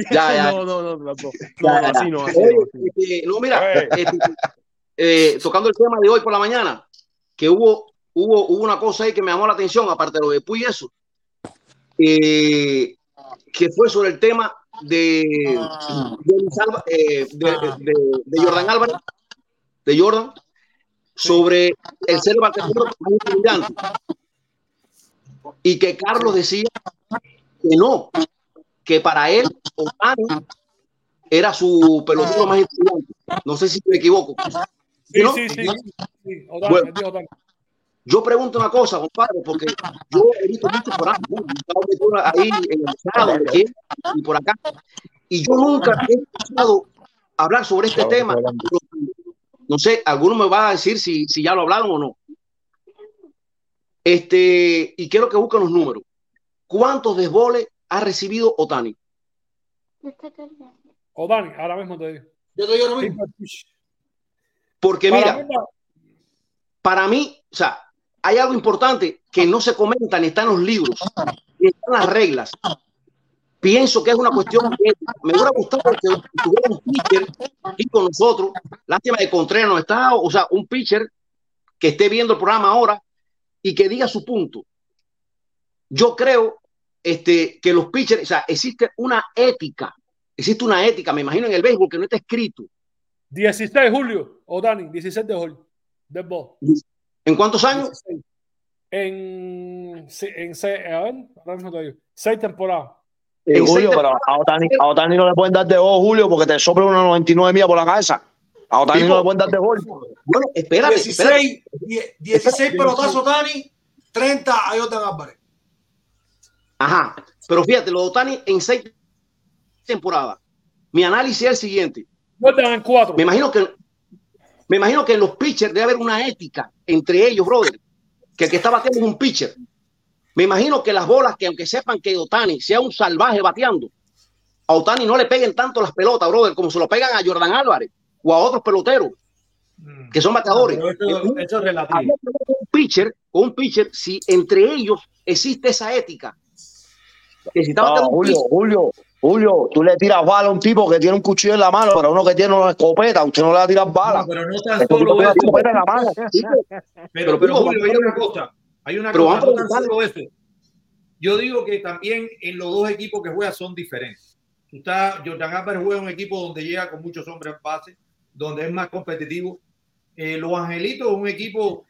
Ya, ya. No, no, no, no, no, Ya, no, así no, así Oye, no. así no. este, mira, este, eh, tocando el tema de hoy por la mañana, que hubo, hubo, hubo una cosa ahí que me llamó la atención, aparte de lo de Puy eso, eh, que fue sobre el tema de, de, eh, de, Jordan Álvarez, de Jordan, sobre el ser brillante. y que Carlos decía que no, que para él Otani era su pelotero más importante. No sé si me equivoco. Sí, ¿No? sí, sí. sí. Otani, Bueno. Yo pregunto una cosa, compadre, porque yo he visto mucho por ahí, en el estado, y por acá, y yo nunca he escuchado hablar sobre este tema. No sé, alguno me va a decir si, si ya lo hablaron o no. Este, y quiero que busquen los números. ¿Cuántos desboles ha recibido Otani? Otani, ahora mismo te digo. Yo te digo ahora mismo. Porque Para mira, para mí, o sea, hay algo importante que no se comenta ni está en los libros, ni están las reglas. Pienso que es una cuestión me hubiera gustado que tuviera un pitcher aquí con nosotros. Lástima de Contreras no está, o sea, un pitcher que esté viendo el programa ahora y que diga su punto. Yo creo este, que los pitchers, o sea, existe una ética, existe una ética, me imagino en el béisbol que no está escrito. 16 de julio, Otani, 16 de julio. Ball. ¿En cuántos años? 16. En, sí, en seis, a ver, ahora mismo te digo. Seis temporadas. Sí, Julio, pero a Otani, a Otani no le pueden dar de gol, Julio, porque te sopla una 99 millas por la cabeza. A Otani no le pueden dar de gol. Bueno, espérate, 16, die- 16 pelotazos Dani, 30 a Jordan Álvarez. Ajá, pero fíjate, lo de Otani en seis temporadas. Mi análisis es el siguiente. en cuatro. Me imagino que me imagino que en los pitchers debe haber una ética entre ellos, brother. Que el que está bateando es un pitcher. Me imagino que las bolas, que aunque sepan que Otani sea un salvaje bateando, a Otani no le peguen tanto las pelotas, brother, como se lo pegan a Jordan Álvarez o a otros peloteros que son bateadores. Esto- esto es relativo. Un pitcher, con un pitcher, si entre ellos existe esa ética. Que si está No, bateando un Julio, pitcher, Julio, Julio, tú le tiras bala a un tipo que tiene un cuchillo en la mano, pero a uno que tiene una escopeta, usted no le va a tirar bala. pero no tan solo eso. escopeta en la mano. Pero, pero Julio, hay una cosa, hay una Pero cosa, vamos no a tan solo eso. Yo digo que también en los dos equipos que juegan son diferentes. Tú estás, Jordan Álvarez juega en un equipo donde llega con muchos hombres en base, donde es más competitivo. Eh, los Angelitos es un equipo,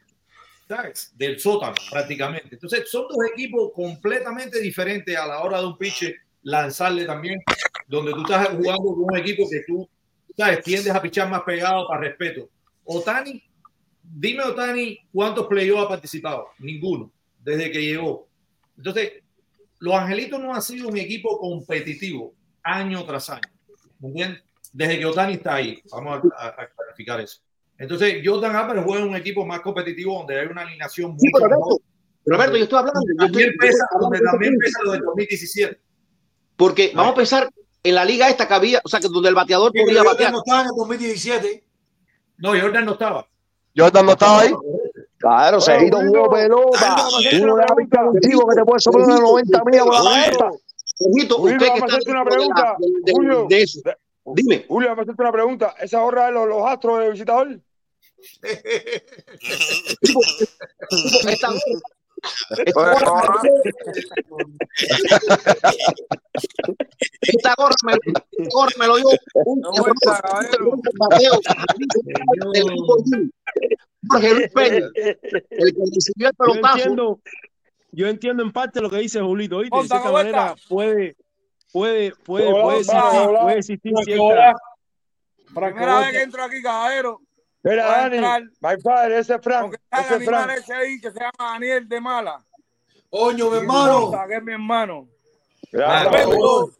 ¿sabes? Del sótano prácticamente. Entonces son dos equipos completamente diferentes a la hora de un pitcher lanzarle también, donde tú estás jugando con un equipo que tú, ¿sabes? Tiendes a pichar más pegado para respeto. Otani, dime Otani, ¿cuántos playoffs ha participado? Ninguno, desde que llegó. Entonces, los Angelitos no han sido un equipo competitivo año tras año. ¿Me entiendes? Desde que Otani está ahí. Vamos a, a- a clarificar eso. Entonces, Jordan Álvarez juega en un equipo más competitivo donde hay una alineación Sí, mucho pero. Roberto, Roberto, yo estoy hablando. yo estoy- pesa, yo estoy donde también pesa lo del 2017. Porque vamos a pensar en la liga esta que había, o sea, que donde el bateador Sí, podía Jordan batear. no estaba en el 2017. No, Jordan no estaba. Jordan no estaba ahí. Claro, Oye, Cejito Julio, jugó pelota. Julio, vamos a hacerte Tú no una le vas a pichar a un tipo que te puede soplar una 90 millas por la. Jorgito, Julio, usted que vamos a está hacerte una pregunta. de- de- Julio, de eso. Dime. Julio, vamos a hacerte una pregunta. ¿Esa gorra de los, los astros de visitador? Esta gorra- gorra. Esta gorra me, gorra me lo dio un bateo del Junior. Jorge Luis Peña, el que recibió el Yo pelotazo. entiendo, yo entiendo en parte lo que dice Julito, ¿oíste? De cierta ¿cómo manera puede, puede, puede, puede existir, puede existir cierta. Primera vez que entro aquí, caballero. Mira, Dani, entrar. my father, ese es Frank. Ese Frank. ese ahí que se llama Daniel de Mala. Coño, mi No hermano. que es mi hermano. Roberto,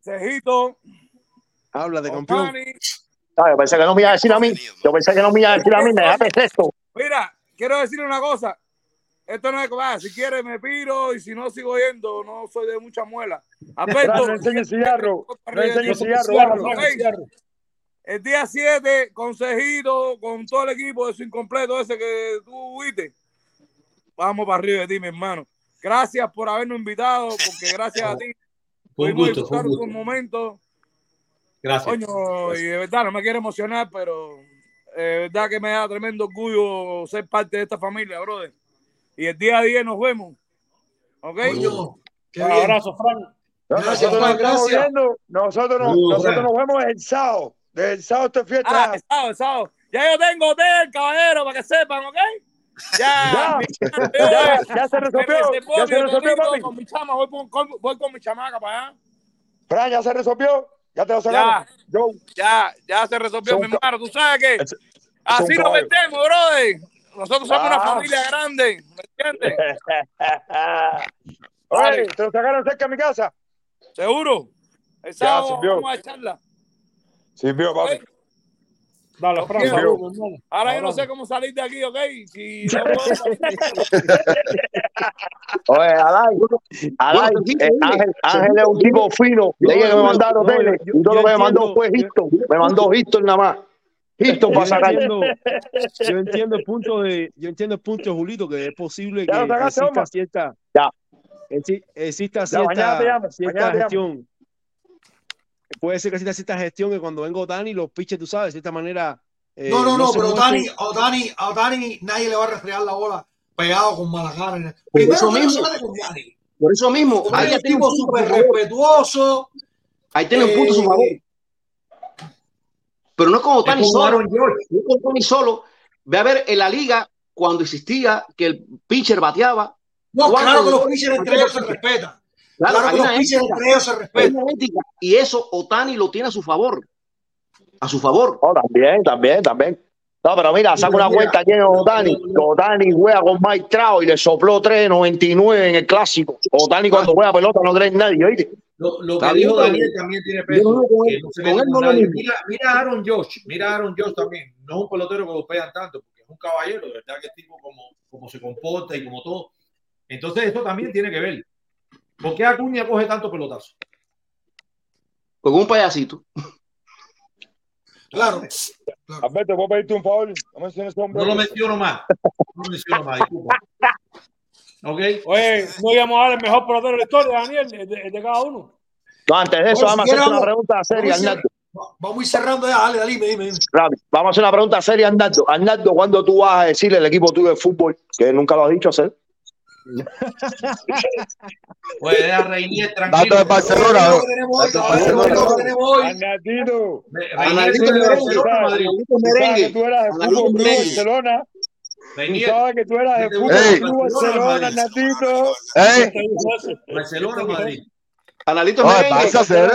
Cejito, Habla de campeón. Ah, Yo pensé que no me iba a decir a mí. Yo pensé que no me iba a decir a mí. Déjame esto. Mira, quiero decirle una cosa. Esto no es ah, si quiere me piro y si no sigo yendo, no soy de mucha muela. Alberto, no enseñes cigarro. No enseñes cigarro. Franco, Ok. cigarro. El día 7, consejito, con todo el equipo de su incompleto ese que tú viste, vamos para arriba de ti, mi hermano. Gracias por habernos invitado, porque gracias a ti Fue un pudimos gusto, fue disfrutar un momento. Gracias. Coño, y de verdad no me quiero emocionar, pero eh, de verdad que me da tremendo orgullo ser parte de esta familia, brother. Y el día a día nos vemos. ¿Ok? Coño, qué Un bien. abrazo, Frank. Gracias, Nosotros nos Frank, gracias. Nosotros, nos vemos el sábado. Del sábado Ah, fiesta. el sábado, el sábado. Ya yo tengo hotel, caballero, para que sepan, ¿ok? Ya, Ya, ya se resolvió. Ya se resolvió, papi. Con mi chama, voy con, voy con mi chamaca para allá. Fran, ya se resolvió. Ya te lo Ya, sacaron. Yo. ya, ya se resolvió, mi hermano. Tú sabes que Es- así nos metemos, brother. Nosotros somos una Ah. familia grande, ¿me entiendes? Oye, te lo sacaron cerca de mi casa. ¿Seguro? El Ya, sábado vamos a echarla. Sirvió, papi. Dale, Fran, Quiero. saludos, hermano. Ahora yo no sé cómo salir de aquí, ¿ok? Si no puedo salir. Oye, Alay, Alay, eh, Ángel, Ángel es un tipo fino. Le dije que me no, mandaron no, tele. yo- Y todo lo que me mandó fue Houston. Me mandó Houston nada más. Yo para sacar. entiendo, yo entiendo el punto de, yo entiendo el punto de Julito, que es posible Ya que exista cierta, Ya. exi- exista cierta, cierta gestión. Puede ser que exista cierta gestión que cuando venga Otani, los pitches, tú sabes, de cierta manera. eh, No, no, no, se pero Otani, a Otani, a Otani nadie le va a restregar la bola pegado con Malagana. Por Primero eso no mismo, por eso mismo, Otani ahí tiene un tipo punto a súper su favor. respetuoso. Ahí tiene un punto a su Eh, favor. Pero no es como Es Tani como solo. No es como Tani solo. Ve a ver en la liga cuando existía que el pitcher bateaba. No, claro que los pitchers entre ellos se respetan. Claro, Claro que los una pitchers ética, entre ellos se respetan. Y eso Otani lo tiene a su favor. A su favor. Oh, también, también, también. No, pero mira, saca una cuenta aquí en Otani. Otani juega con Mike Trout y le sopló 3.99 en el clásico. Otani cuando juega pelota no cree en nadie, ¿oíste? Lo, lo que dijo Daniel también tiene peso. lo. Mira, mira a Aaron Josh, mira a Aaron Josh también. No es un pelotero que golpean tanto, porque es un caballero, de verdad que es tipo como, como se comporta y como todo. Entonces, eso también tiene que ver. ¿Por qué Acuña coge tanto pelotazo? Con un payasito. Claro. Alberto, ¿puedo pedirte un favor? No menciones ese hombre. No lo menciono más. No lo menciono más, disculpa. ¿Ok? Oye, no íbamos a dar el mejor pelotero de la historia, Daniel, el de, de cada uno. No, antes de eso, Oye, vamos a hacer una pregunta seria, Arnaldo. Vamos a ir cerrando ya. Dale, dale, dime, dime. Vamos a hacer una pregunta seria, Arnaldo. Arnaldo, ¿cuándo tú vas a decirle al equipo tuyo de fútbol que nunca lo has dicho hacer? Pues deja a Reinier Dato tranquilo. Dato de Barcelona. Reinier de. Barcelona, Tú merengue. eras de Fútbol Club. Barcelona. Tú Reinier, sabes que tú eras de Barcelona. Barcelona, Madrid. Analito No, merengue. Barça, Cere,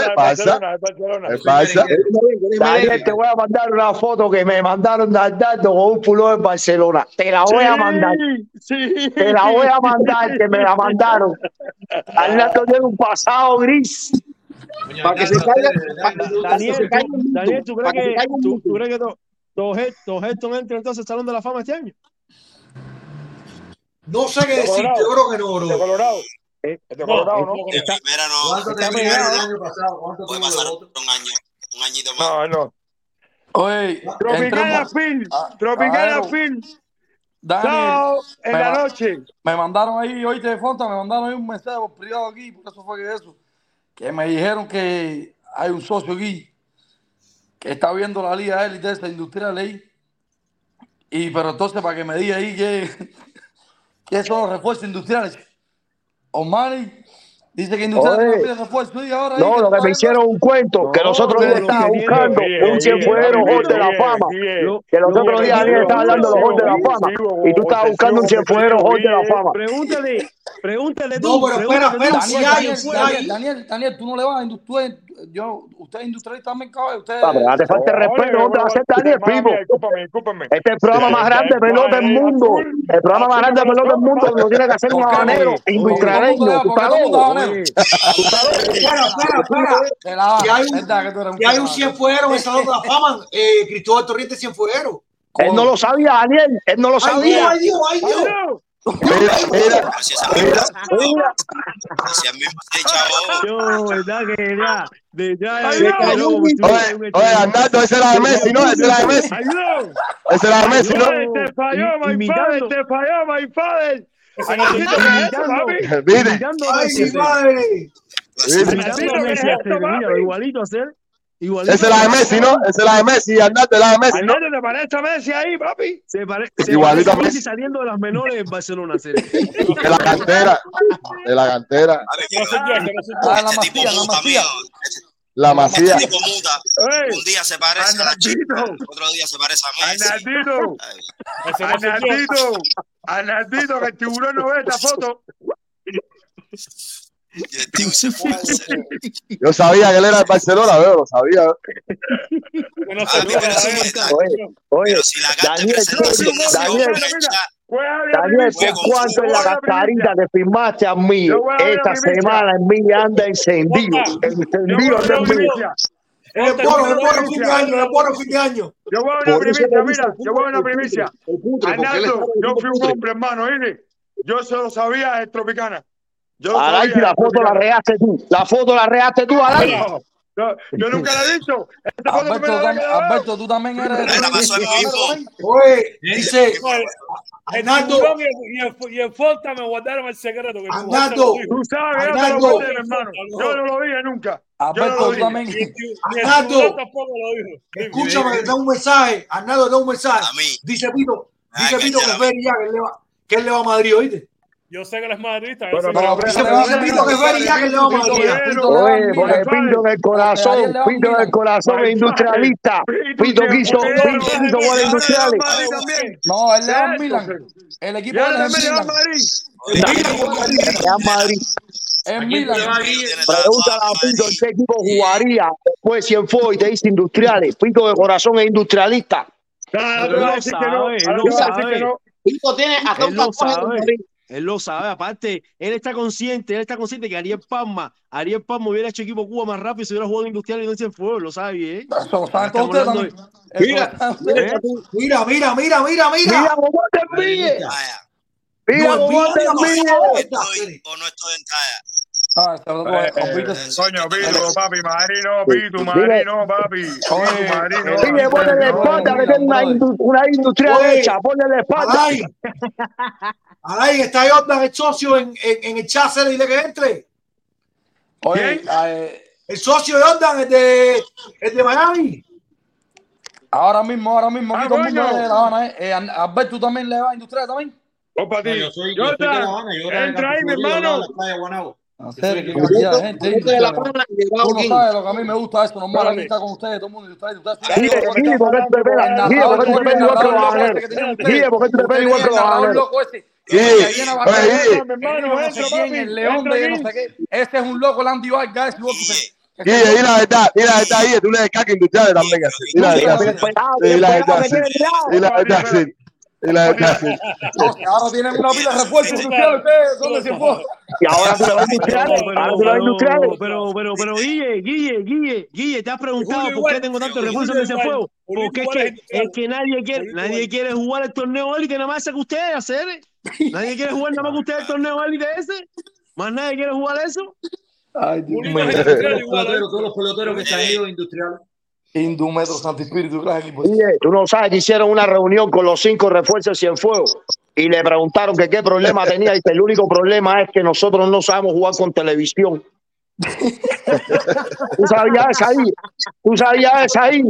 te voy a mandar una foto que me mandaron de con un pullover de Barcelona. Te la voy a mandar. Sí. Te la voy a mandar, que me la mandaron. Arnaldo tiene un pasado gris. Para que se caiga. de Daniel, Daniel. ¿tú crees que tú, crees que entra entonces al Salón de la Fama este año? No sé qué De Colorado. yo creo que no, De bro. Colorado. Eh, Es de No, Colorado, ¿no? no. ¿Cuánto Está terminaron el año pasado? ¿Cuánto Puede pasar voto? un año, un añito más. No, no. Oye, Tropicana entremos. Film. Ah, Tropicana claro. Film. Daniel, en me la noche. me mandaron ahí, hoy te Fonta, me mandaron ahí un mensaje por privado aquí, por eso fue que eso, que me dijeron que hay un socio aquí que está viendo la liga élite esta industrial ahí, y pero entonces para que me diga ahí que, que son los refuerzos industriales. Omani dice que industriales no pide refuerzo y ahora no, lo que me hicieron un cuento, que los otros días estaba buscando un cienfuero Hall de la Fama. Que los lo otros días alguien estaba hablando de los Hall de la Fama. Y tú estabas buscando un cienfuero Hall de la. Fama. Pregúntale, pregúntale tú. No, pero espera, espera, si Daniel, hay, Daniel, tú no le vas a industria, yo, usted es industrialista también, cabrón, usted... Ah, pero no te falta el respeto, no te a discúlpame, discúlpame. Este es el programa más grande de pelota del mundo. El programa más grande de pelota del mundo lo tiene que hacer un habanero industrialeño. Tú ¿por qué estás loco. tú hay un cienfuero en el Salón de la Fama. Eh, Cristóbal Torrientes Cienfuero. Él no lo sabía, Daniel. Él no lo ¡Ay, Dios, sabía. ay, Dios, ay, Dios! Adiós. Mira, mira, Gracias a mismo, Mira, gracias mismo, sí, chavo. yo, verdad que ya, de ya, de cayó, oye, oye, Arnaldo, ese era de Messi, ¿no? Ese era de Messi. Ese era de Messi, ¿no? Te falló, my father, te falló, my father. Imitando a Arnaldito, Igualito. Esa es la de Messi, ¿no? Esa es la de Messi, andate la de Messi. ¿no? ¿te parece a Messi ahí, papi? Se, parece a Messi saliendo de las menores en Barcelona. de la cantera, de la cantera. Ah, la masía. La masía. Un día se parece a la chica, otro día se parece a Messi. Yo sabía que él era de Barcelona, veo, lo sabía. Bueno, ah, pero, si, oye, oye, pero la gata presentación Daniel, cuánto es la cascarita que firmaste a mí esta semana? En mí anda encendido. Encendido en mí. El porro, el porro fin de año, el porro fin de año. Yo voy a una primicia, mira, yo voy a una primicia. Arnaldo, yo fui un hombre, hermano, ¿eh? Yo se lo sabía, es tropicana. Yo no Alay, sabía, la foto la regaste tú. La foto la regaste tú, Alay. No, yo nunca la he dicho. Esta Alberto, foto me tan, Alberto, tú también eres. Oye, dice. Arnaldo. Y en Forta me guardaron el secreto. Que Arnaldo. Tú sabes, yo te lo guardé, hermano. Yo no lo dije nunca. Alberto, tú también. Arnaldo. Escúchame, da un mensaje. Arnaldo, da un mensaje. Dice Pito. Dice Pito que él le va a Madrid, oíste. Yo sé que él es madridista. Pero, pero. Oye, porque Pinto del corazón, Pinto del corazón es industrialista. Pinto quiso, Pinto jugar industriales. No, él al Milan. El equipo es Milan. Madrid. Real Madrid. Es Milan. Pregúntale a Pinto en qué equipo jugaría después si en fue y te dice industriales. Pinto de corazón es industrialista. Que no. vas a decir sabe. que no. Él lo sabe, aparte, él está consciente, él está consciente que Ariel Palma, Ariel Palma hubiera hecho equipo Cuba más rápido si hubiera jugado industrial y no se fue, lo sabe bien. Mira, mira, mira, mira, mira, mira. Mira, o no estoy en talla. Ah, eh, Soño, eh, Pitu, papi, Marino, Pitu, Marino, papi. Pitu, Marino. Dile, ponle la espalda, que una, industrial hecha, ponle la espalda. Alay, está Jordan, el socio en, en, en el chat, dile que entre. Oye, eh, El socio de Jordan, el de, el de Miami. ahora mismo, ahora mismo, aquí Ah, todo el mundo de La Habana, ¿eh? Eh, Alberto, ¿tú también le vas a industrial también? Opa, No, ti. yo soy, yo soy de La Jordan, Habana, yo de entra ahí, mi hermano. qué Yo cantidad de gente. Tú no sabes lo que a mí me gusta eso, normal, aquí está con ustedes, todo el mundo industrial, industrial. Guille, Guille, ¿por qué tú te pegas? Guille, ¿por qué tú te pegas igual que los habaneros? Guille, ¿por qué tú te pegas igual que los habaneros? Este es un loco, Landy Vargas. Y pues. ahí la verdad, y la verdad, y tú le descargas industriales también. Y la verdad, y la verdad, y la verdad, sí. Y la verdad, sí. Ahora tienen una pila de refuerzo ustedes, son de Cienfuegos. Y ahora se lo van industriales, ahora se lo van industriales. Pero, pero, pero, Guille, Guille, Guille, Guille, te has preguntado por qué tengo tantos refuerzos de Cienfuegos. Porque es que, es que nadie quiere, nadie quiere jugar el torneo hoy que nada más saca ustedes hacer. Nadie quiere jugar nada más que ustedes el torneo élite ese. Más nadie quiere jugar eso. Ay, Dios mío. Todos los peloteros, que se han ido industriales. Indúmetro, Santo Espíritu, gran equipo. Guille, tú no sabes que hicieron una reunión con los cinco refuerzos de Cienfuegos y le preguntaron que qué problema tenía y que el único problema es que nosotros no sabemos jugar con televisión. ¿Tú sabías esa ahí? ¿Tú sabías esa ahí?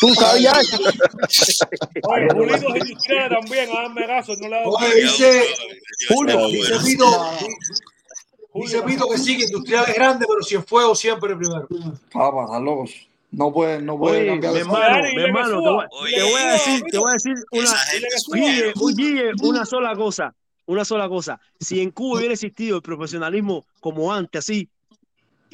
¿Tú sabías? Oye, Julio es industrial también, háganme caso, no le hago Oye, dice, Julio, dice Pito, dice Pito que sí, que industrial es grande, pero si en fuego siempre primero. Papá, están locos. No pueden, no pueden Oye, cambiar mi hermano, mi hermano, te voy, Oye, te voy a decir, te voy a decir una. Guille, Guille, una sola cosa, una sola cosa. Si en Cuba hubiera existido el profesionalismo como antes, así,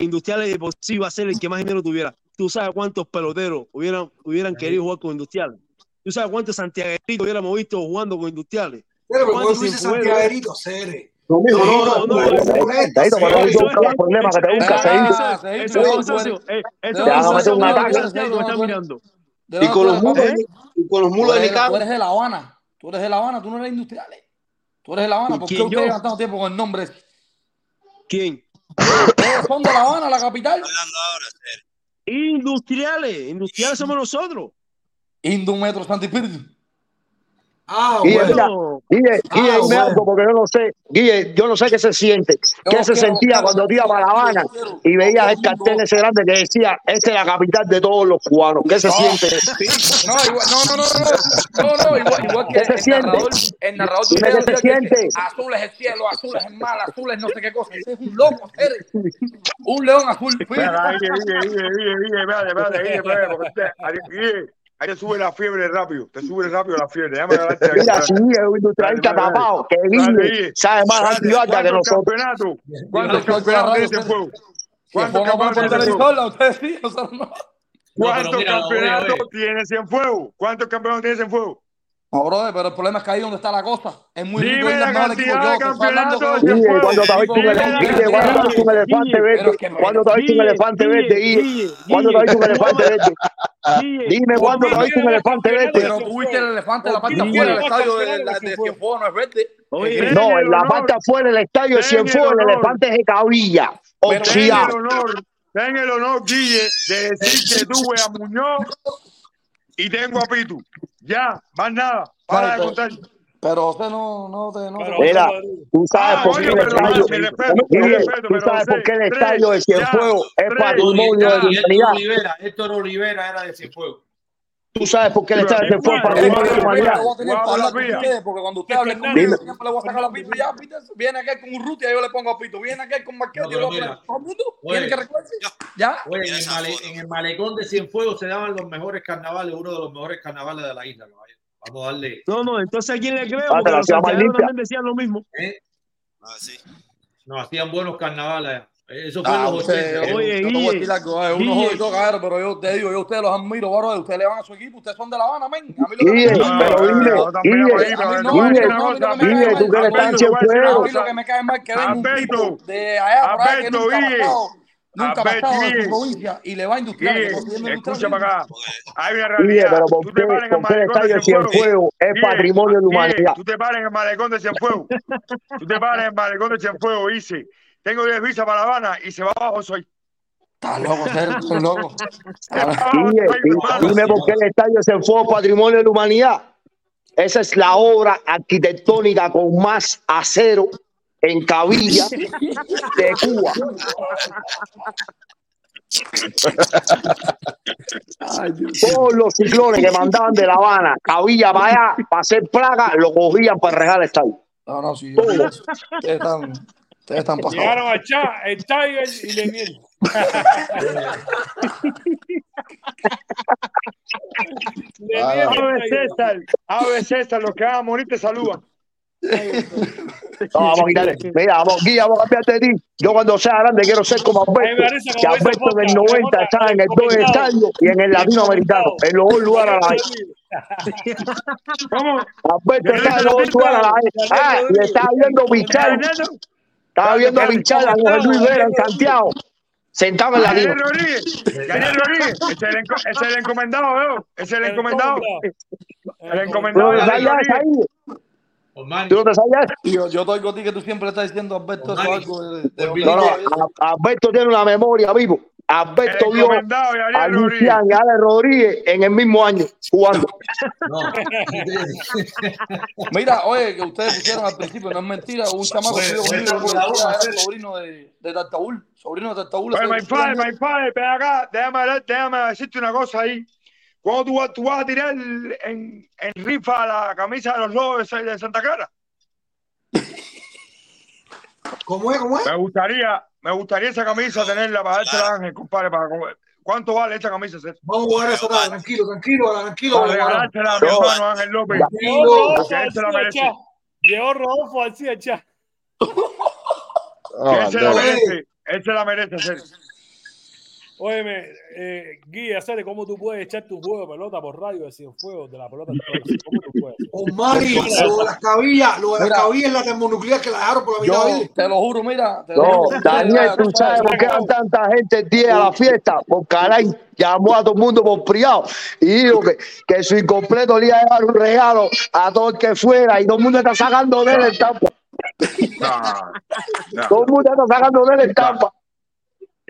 Industriales de por sí iba a ser el que más dinero tuviera tú sabes cuántos peloteros hubieran, hubieran querido jugar con industriales. Tú sabes cuántos santiagueritos hubiéramos visto jugando con industriales. Pero cuando dices santiagueritos, Cere. No, no, no, no. Cuando hay los problemas que te Eso es socio. Es un ataque. ¿Eh? Y con los mulos, con los mulos de Nicaragua. Tú eres de La Habana. Tú eres de La Habana, tú no eres industriales. Tú eres de La Habana. ¿Por qué ustedes gastando tiempo con el nombre? ¿Quién? De La Habana, la capital. Industriales, industriales somos nosotros. Indumetros Santipíritu. Ah, Guille, mira, Bueno, Guille, Ah, Guille, dime bueno. algo, porque yo no sé, Guille, yo no sé qué se siente, qué Yo se quiero, sentía quiero, cuando te ibas para La Habana quiero, y veías el el cartel ese grande que decía, esta es la capital de todos los cubanos. ¿Qué se No, siente? sí, no, igual, no, no, no, no, no, no, igual, igual que ¿Qué se el siente? narrador, el narrador qué se siente. azul es el cielo, azul es el mar, azul es no sé qué cosa. Ese es un loco, eres un león azul. Espera, Guille, Guille, Guille, Guille, Guille, espérate, espérate, Guille, espérate, porque usted, ahí- Guille, ahí te sube la fiebre rápido, te sube rápido la fiebre. Déjame ahí, Mira, un industrialista tapado, que Guille. sabe más antibarca que ¿Cuántos nosotros. campeonatos? ¿Cuántos campeonatos radio, tienes en ustedes- fuego? Si ¿Cuántos campeonatos sí, no. No, pero ¿Cuántos campeonatos tienes en fuego? ¿Cuántos campeonatos tienes en fuego? No, brother, pero el problema es que ahí donde está la cosa. Es muy rico Dime ir la al mejor equipo. cantidad Yo estoy hablando cuando te ha visto un Dime elefante, cuando te un elefante verde, cuando te ha visto un elefante verde, cuando te ha visto un elefante verde, dime cuándo te ha visto un elefante verde. Pero tuviste el elefante en la parte afuera del estadio de, Cienfuegos, no es verde. Ten No, el en la parte afuera del estadio de el Cienfuegos, el elefante es de cabilla, ten oxidado. el honor, ten el honor, Guille, de decir que tuve a Muñoz y tengo a Pitu. Ya, más nada, para de pero- contar. Pero usted no, no te, no te- Mira, tú sabes Ah, por qué oye, el pero estadio, tú pero sabes por qué el tres, estadio de Cienfuegos es tres. patrimonio de la humanidad. Olivera, Héctor Olivera era de Cienfuegos. Tú sabes por qué el estadio de de Guau, para con pilla. ustedes, porque cuando ustedes hablen Dime. conmigo, siempre le voy a sacar la pito. Ya, Peter, viene aquel con Urrutia, yo le pongo a pito. Viene aquel con Marquete, No, yo le pongo a todo el mundo. Tiene que recuerdarse. Ya. Oye, en el, malecón de Cienfuegos se daban los mejores carnavales, uno de los mejores carnavales de la isla. Vamos a darle. No, no, entonces a quién le creo, Ah, porque los también decían lo mismo. ¿eh? Ah, sí. Nos hacían buenos carnavales. Eso fue Ah, en los usted, 80. Oye, yo te voy a Guille, decir algo, eh, uno Guille. jode y todo, cabrón, pero yo te digo, yo a ustedes los admiro, bro, ustedes le van a su equipo, ustedes son de La Habana, men. A mí lo que me Guille, a lo que me Guille, cae tú que mal, eres tan a mí lo que me cae mal que venga un Alberto, tipo de allá por allá que nunca ha pasado, nunca ha de Guille, su provincia y le va a industrial, escucha para acá. Hay una realidad. pero ¿por Tú qué, te paras en el por qué el malecón de estadio de Cienfuegos. Cienfuegos es patrimonio de humanidad? tú te paras en el malecón de Cienfuegos. Tú te paras en el malecón de Cienfuegos y dices, tengo 10 visas para La Habana y se va abajo soy. Estás loco, Sergio, loco. Guille, di- dime por qué el estadio Cienfuegos es patrimonio de la humanidad. Esa es la obra arquitectónica con más acero en cabilla de Cuba. Todos los ciclones que mandaban de La Habana, cabilla para allá, para hacer plaga, lo cogían para regar el estadio. No, no, sí, yo. Ustedes están, ustedes están pasados. Llegaron a Chá, el Tiger y Leniel. Ave César, Ave César, los que van a morir te saludan. No, vamos a quitarle. Mira, vamos, Guilla, vamos a cambiarte de ti. Yo cuando sea grande quiero ser como Alberto. Que Alberto en el Foca, 90 Foca, estaba en el dos comentado. estadio y en el latinoamericano, en los dos lugares a la vez. ¿Cómo? Alberto está en los dos lugares a la vez. Ah, y estaba viendo pichar. Estaba viendo a José Luis Vera en Santiago. Sentado en la Daniel línea. Rodríguez, Daniel Rodríguez, ese es el, enco- ese es el encomendado, veo. Ese es el encomendado. El ¿Tú encomendado ahí? ¿Tú no te sabías? Yo, yo estoy contigo que tú siempre estás diciendo, Alberto, eso algo de, de- No, no, a- Alberto tiene una memoria vivo. Alberto de a. Fian y Ale Rodríguez en el mismo año jugando. Mira, oye, que ustedes pusieron al principio, no es mentira, un chamaco Oye, que yo oye, conmigo, oye, era oye, el sobrino de, de Tartaúl, sobrino de Tartaúl. Oye, my father, my father, ven acá, déjame, déjame decirte una cosa ahí. ¿Cuándo tú, vas- tú vas a tirar en, en rifa la camisa de los lobos de Santa Clara? ¿Cómo es? ¿Cómo es? Me gustaría, me gustaría esa camisa tenerla para dársela a Ángel, compadre. Para, ¿Cuánto vale esta camisa, César? Vamos a jugar esa tarde, tranquilo, tranquilo, tranquilo. Para a regalársela a mi No. hermano Ángel López. Llegó Porque Rodolfo él se la García merece. Chá. Llegó Rodolfo García Chá. Que él se la merece. Él se la merece, César. Óyeme, eh, Guille, hacer cómo tú puedes echar tu juego de pelota por radio de Cienfuegos de la pelota entonces? ¿Cómo tú puedes? Omari, lo de las cabillas, lo de las cabillas, la termonuclear que la dejaron por la mitad. Yo ¿viste? te lo juro, mira. Te lo No, juro, Daniel, tú sabes por qué van tanta gente el día a la fiesta. Porque Alain llamó a todo el mundo por privado y dijo que, que su incompleto le iba a llevar un regalo a todo el que fuera y todo el mundo está sacando de él el tampa. No, Todo el mundo está sacando de él el tampa.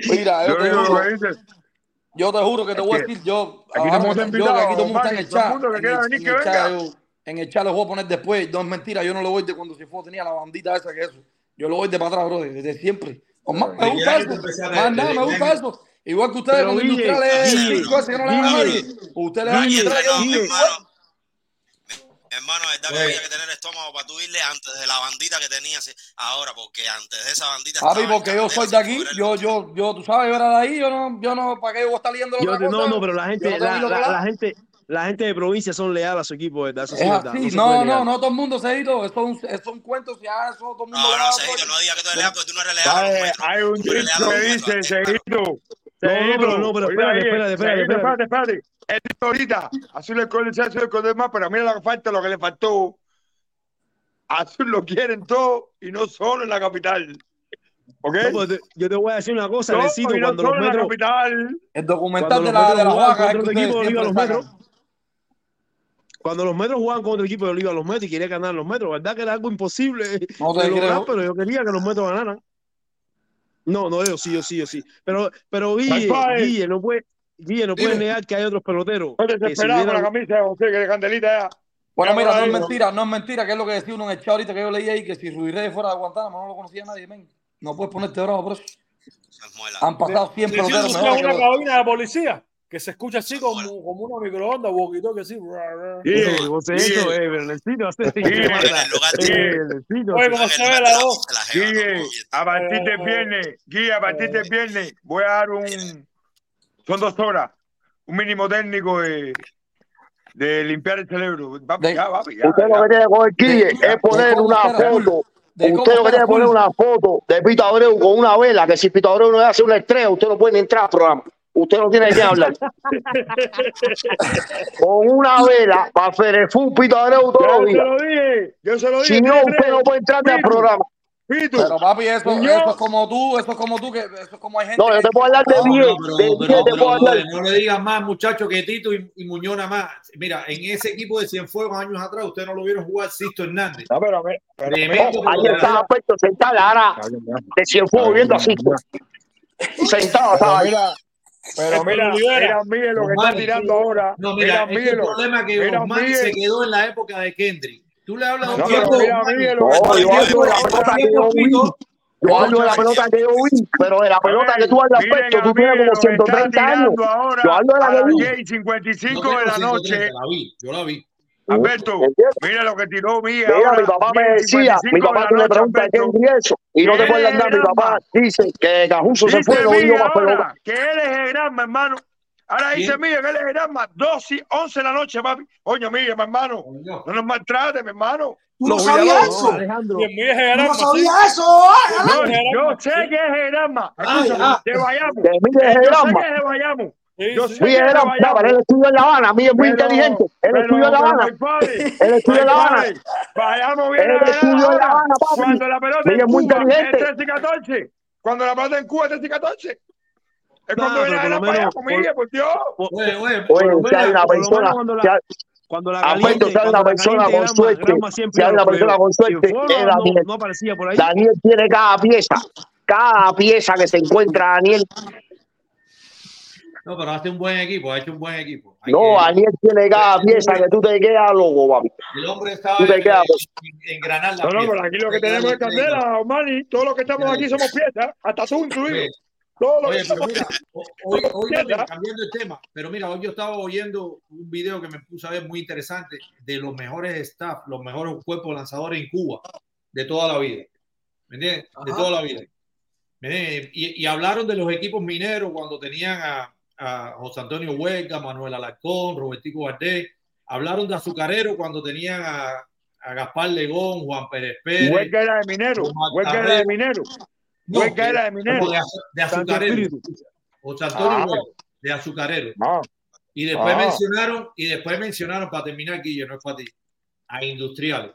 Mira, yo Yo te juro, que yo te juro que te voy a decir, yo, aquí estamos yo invitados, que aquí todo el mundo está en el chat, en el- chat, yo- En el chat lo voy a poner después. No es mentira, yo no lo voy de cuando se fue, tenía la bandita esa que eso. Yo lo voy de para atrás, bro, desde siempre. O más, me gusta eso. a Más nada, me gusta eso. Igual que ustedes Guille, industriales Guille, cosas que no le dan a nadie. Ustedes le dan Guille, industriales que Guille. igual. Hermano, es verdad que había que tener estómago para tu irle antes de la bandita que tenías ahora, porque antes de esa bandita Papi, porque yo soy de aquí, yo, yo, yo, tú sabes, yo era de ahí, yo no, yo no, ¿para qué yo voy a estar leyendo Yo cosa? no, no, pero la gente, no la, la- la gente, la gente de provincia son leales a su equipo, ¿verdad? Eso sí Es verdad. No, no, no, no, todo el mundo se ha ido, esto es un, esto es un cuento, ya eso todo el mundo No, no, Seguito, no digas que tú eres leal, porque tú no eres leal. Hay un Tú los que dice, Seguito, No, pero no, pero espérate, espérate, espérate, espérate. espérate, espérate. Él dijo ahorita, Azul le con el Azul con más, pero mira lo que falta, lo que le faltó. Azul lo quieren todo y no solo en la capital. ¿Ok? No, pues te- yo te voy a decir una cosa, No, Necesito, no cuando los en la metros, capital. El documental cuando de los la, metros de las jugaban vacas es contra que otro ustedes equipo, yo iba a los siempre metros. sacan. Cuando los metros jugaban contra el equipo, yo le iba a los metros y quería ganar los metros. ¿Verdad que era algo imposible No te de lograr? Pero yo quería que los metros ganaran. No, no, yo sí, yo sí, yo sí. Pero, pero Guille, bye. Guille, no puede, Guille, no puede negar que hay otros peloteros Estoy que si desesperado con la camisa de José, que de candelita ya. Bueno, Mira no es mentira, no es mentira, que es lo que decía uno en el chat ahorita que yo leí ahí, que si Ruiz Reyes fuera de Guantánamo no lo conocía nadie, men. No puedes ponerte bravo por eso. Han pasado 100 Necesito peloteros una cabina de policía que se escucha así como, como una microondas, boquito que sí. Guille, No, vos Guille, eso, eh, Eh, necesito Oye, como se ve la voz. Guille, a partir del viernes, Guille, a partir del viernes voy a dar un, son dos horas, un mínimo técnico de, de limpiar el cerebro. Papi, ya, papi, ya, Usted lo ya. que tiene con el Guille es poner cómo una foto. De cómo Usted lo que estar tiene que poner una foto de Pito Abreu con una vela, que si Pito Abreu no hace una estrella, usted no puede entrar al programa. Usted no tiene que hablar. con una vela para Ferefú, Pito Abreu todos Yo los se días. lo dije, yo se lo dije. Si no, usted no puede entrar al programa. Pero papi, eso, Muñoz. eso es como tú, eso es como tú, que eso es como hay gente No, yo te puedo hablar de No, 10, no, pero, de pero, 10 te pero, puedo hablar. brother, no le digas más, muchachos, que Tito y, y Muñoz nada más. Mira, en ese equipo de Cienfuegos años atrás, ustedes no lo vieron jugar Sisto Hernández. No, pero, pero, pero, Oh, ahí estaba puesto sentado ahora de Cienfuegos viendo así. Sentado estaba ahí. mira, pero mira, mira, mire lo que está tirando ahora. No, mira, Mira, es que el Miguelo. problema es que Mira, Osmani Miguel. se quedó en la época de Kendrick. Tú le hablas de No, un pero tiempo, mira, Miguel, No, yo hablo de la pelota que yo vi. Pito, Yo hablo de la pelota que yo vi, pero de la pelota que tú hablas a tú tienes como lo que está 130 años. Yo hablo de la que vi. 10 y 55 no de la noche. 130, la vi, yo la vi. Alberto, mira lo que tiró Miguel Mira, ahora. mi papá me 10 y decía, 55 mi papá tú le preguntas eso, y no te puedes es andar. Mi papá dice que Cajuso se fue, no vino más pelota. que él es el Granma, hermano. Ahora dice. Miguel que él es el Granma. 2 y 11 de la noche, papi. Coño, Miguel, mi hermano. No nos maltrates, mi hermano. ¿Tú no sabías eso? Alejandro. Y en mi eje ¿Tú Granma, no sí. sabías eso? Yo sé que es el Escúchame, ah. de Bayamo. Yo sé que es de Bayamo. Sí, Yo sí. de Granma, no, pero él estudió en La Habana, Miguel es muy Pero, inteligente. Él pero, estudió en La Habana. Él estudió en La Habana. Bayamo viene Él a estudió en La. Habana, papi. Cuando la pelota en es muy Cuba es inteligente. 13 y 14. Cuando la pelota en Cuba es 13 y 14. Es No, cuando a lo menos, Bayamo, Miguel, por Dios. Oye, oye, Oye, hay una persona, cuando la, la Alberto, caliente, cuando una la persona con suerte, si hay una persona con suerte. Daniel tiene cada pieza, cada pieza que se encuentra Daniel. No, pero hace un buen equipo, ha hecho un buen equipo. Hay No, que- Daniel tiene cada pieza que tú te quedas loco, papi. el hombre estaba Tú te en, quedas. en, engranar la No, no, pero aquí lo que tenemos es candela, Omani. Todos los que estamos aquí somos piezas, hasta tú incluido. Todos los que Oye, pero mira, hoy, hoy cambiando el tema, pero mira, hoy yo estaba oyendo un video que me puse a ver muy interesante de los mejores staff, los mejores cuerpos lanzadores en Cuba de toda la vida. ¿Me entiendes? De toda la vida. ¿Me entiendes? Y, y hablaron de los equipos mineros cuando tenían a, a José Antonio Huelga, Manuel Alarcón, Robertico Valdés. Hablaron de Azucarero cuando tenían a, a Gaspar Legón, Juan Pérez Pérez. Huelga era de minero. Huelga era de minero. No, Huelga era de minero. de, azucarero. José Antonio Ah. De azucarero. Ah, Y después Ah. mencionaron, y después mencionaron, para terminar, Guille, no es para ti, a industriales.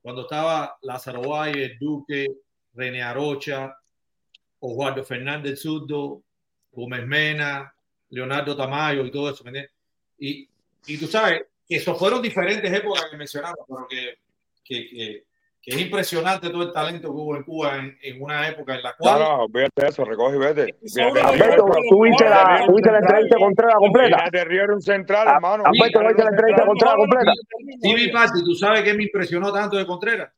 Cuando estaba Lázaro Valle, Duque, René Arocha, Osvaldo Fernández Zurdo, Gómez Mena, Leonardo Tamayo y todo eso. ¿me entiendes? Y, y tú sabes que esos fueron diferentes épocas que mencionamos, pero que, que, que, que es impresionante todo el talento que hubo en Cuba en, en una época en la cual No, no, olvídate eso, recoge y vete. Alberto, ¿tú viste la, entrevista con Contreras completa? Río era un central, hermano. Alberto, ¿no viste la entrevista con Contreras completa? Sí, mi Pati, ¿tú sabes qué me impresionó tanto de Contreras?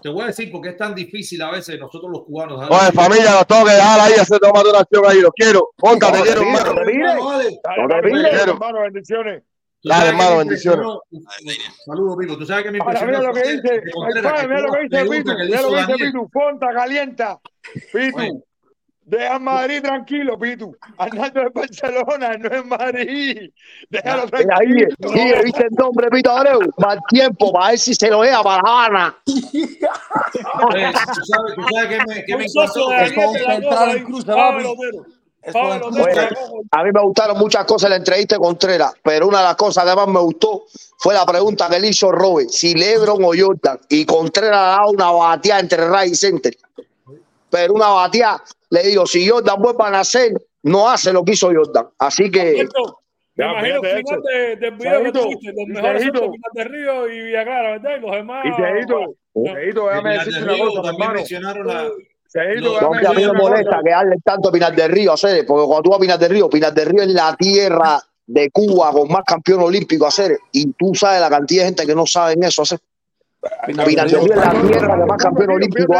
Te voy a decir porque es tan difícil a veces nosotros los cubanos. ¿sabes? Oye, familia, los tengo que dejar ahí, hacer tomar una acción ahí. Los quiero. Ponta, te quiero, hermano. Hermano, bendiciones. ¿Tú Dale, hermano, bendiciones. Saludos, Pico. ¿Tú sabes qué me Ahora, impresionó? mira lo que dice, Que mira lo que dice Pitu, que mira lo que dice Pitu, Fonta calienta, Pitu, deja Madrid tranquilo, Pitu, Arnaldo es Barcelona, no es Madrid, déjalo ahí, tranquilo. ahí, ¿viste el nombre, Pito Abreu? Mal tiempo, para ver si se lo deja para. Oye, ¿Tú sabes, tú me, me encantó? a mí me gustaron muchas cosas en la entrevista de Contreras, pero una de las cosas que más me gustó fue la pregunta que le hizo Robert, si Lebron o Jordan, y Contreras ha dado una bateada entre Ray y Center. Pero una bateada, le digo, si Jordan vuelve a nacer, no hace lo que hizo Jordan. Así que, Me Ya, imagino el final de- del video que tuviste, los mejores son de Pinar del Río y Villaclara, ¿verdad? Y los demás. Y Cheito, déjame decirte una cosa, también hermano. mencionaron los- no, que a mí me molesta que darle tanto a Pinar del Río, hacer, porque cuando tú vas a Pinar del Río, Pinar del Río es la tierra de Cuba con más campeón olímpico hacer, y tú sabes la cantidad de gente que no saben eso hacer. Pinar del Río es la tierra de más campeón olímpico.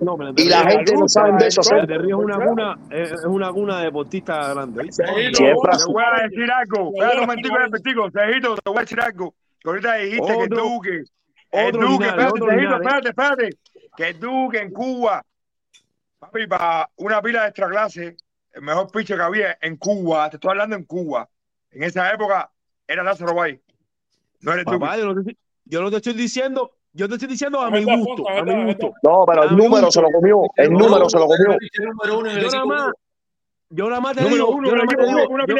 No, pero Y la gente no sabe de eso hacer. De Río es una cuna, es es una cuna deportista grande. ¿viste? Cejito, Siempre te voy a decir algo. Espera un momentico, te voy a decir algo. Que ahorita dijiste que Otro- Duque, el Duque, espérate, Cejito, Linares. espérate, espérate. Que Duque en Cuba, papi, para una pila de extra clase, el mejor pitcher que había en Cuba, te estoy hablando en Cuba, en esa época era Lázaro Bay. No eres. Papá, yo no te estoy diciendo, yo te estoy diciendo a mi gusto, a mi gusto. No, pero el número se lo comió. El número se lo comió. Yo nada más, yo nada más te digo, uno yo nada más te digo, yo-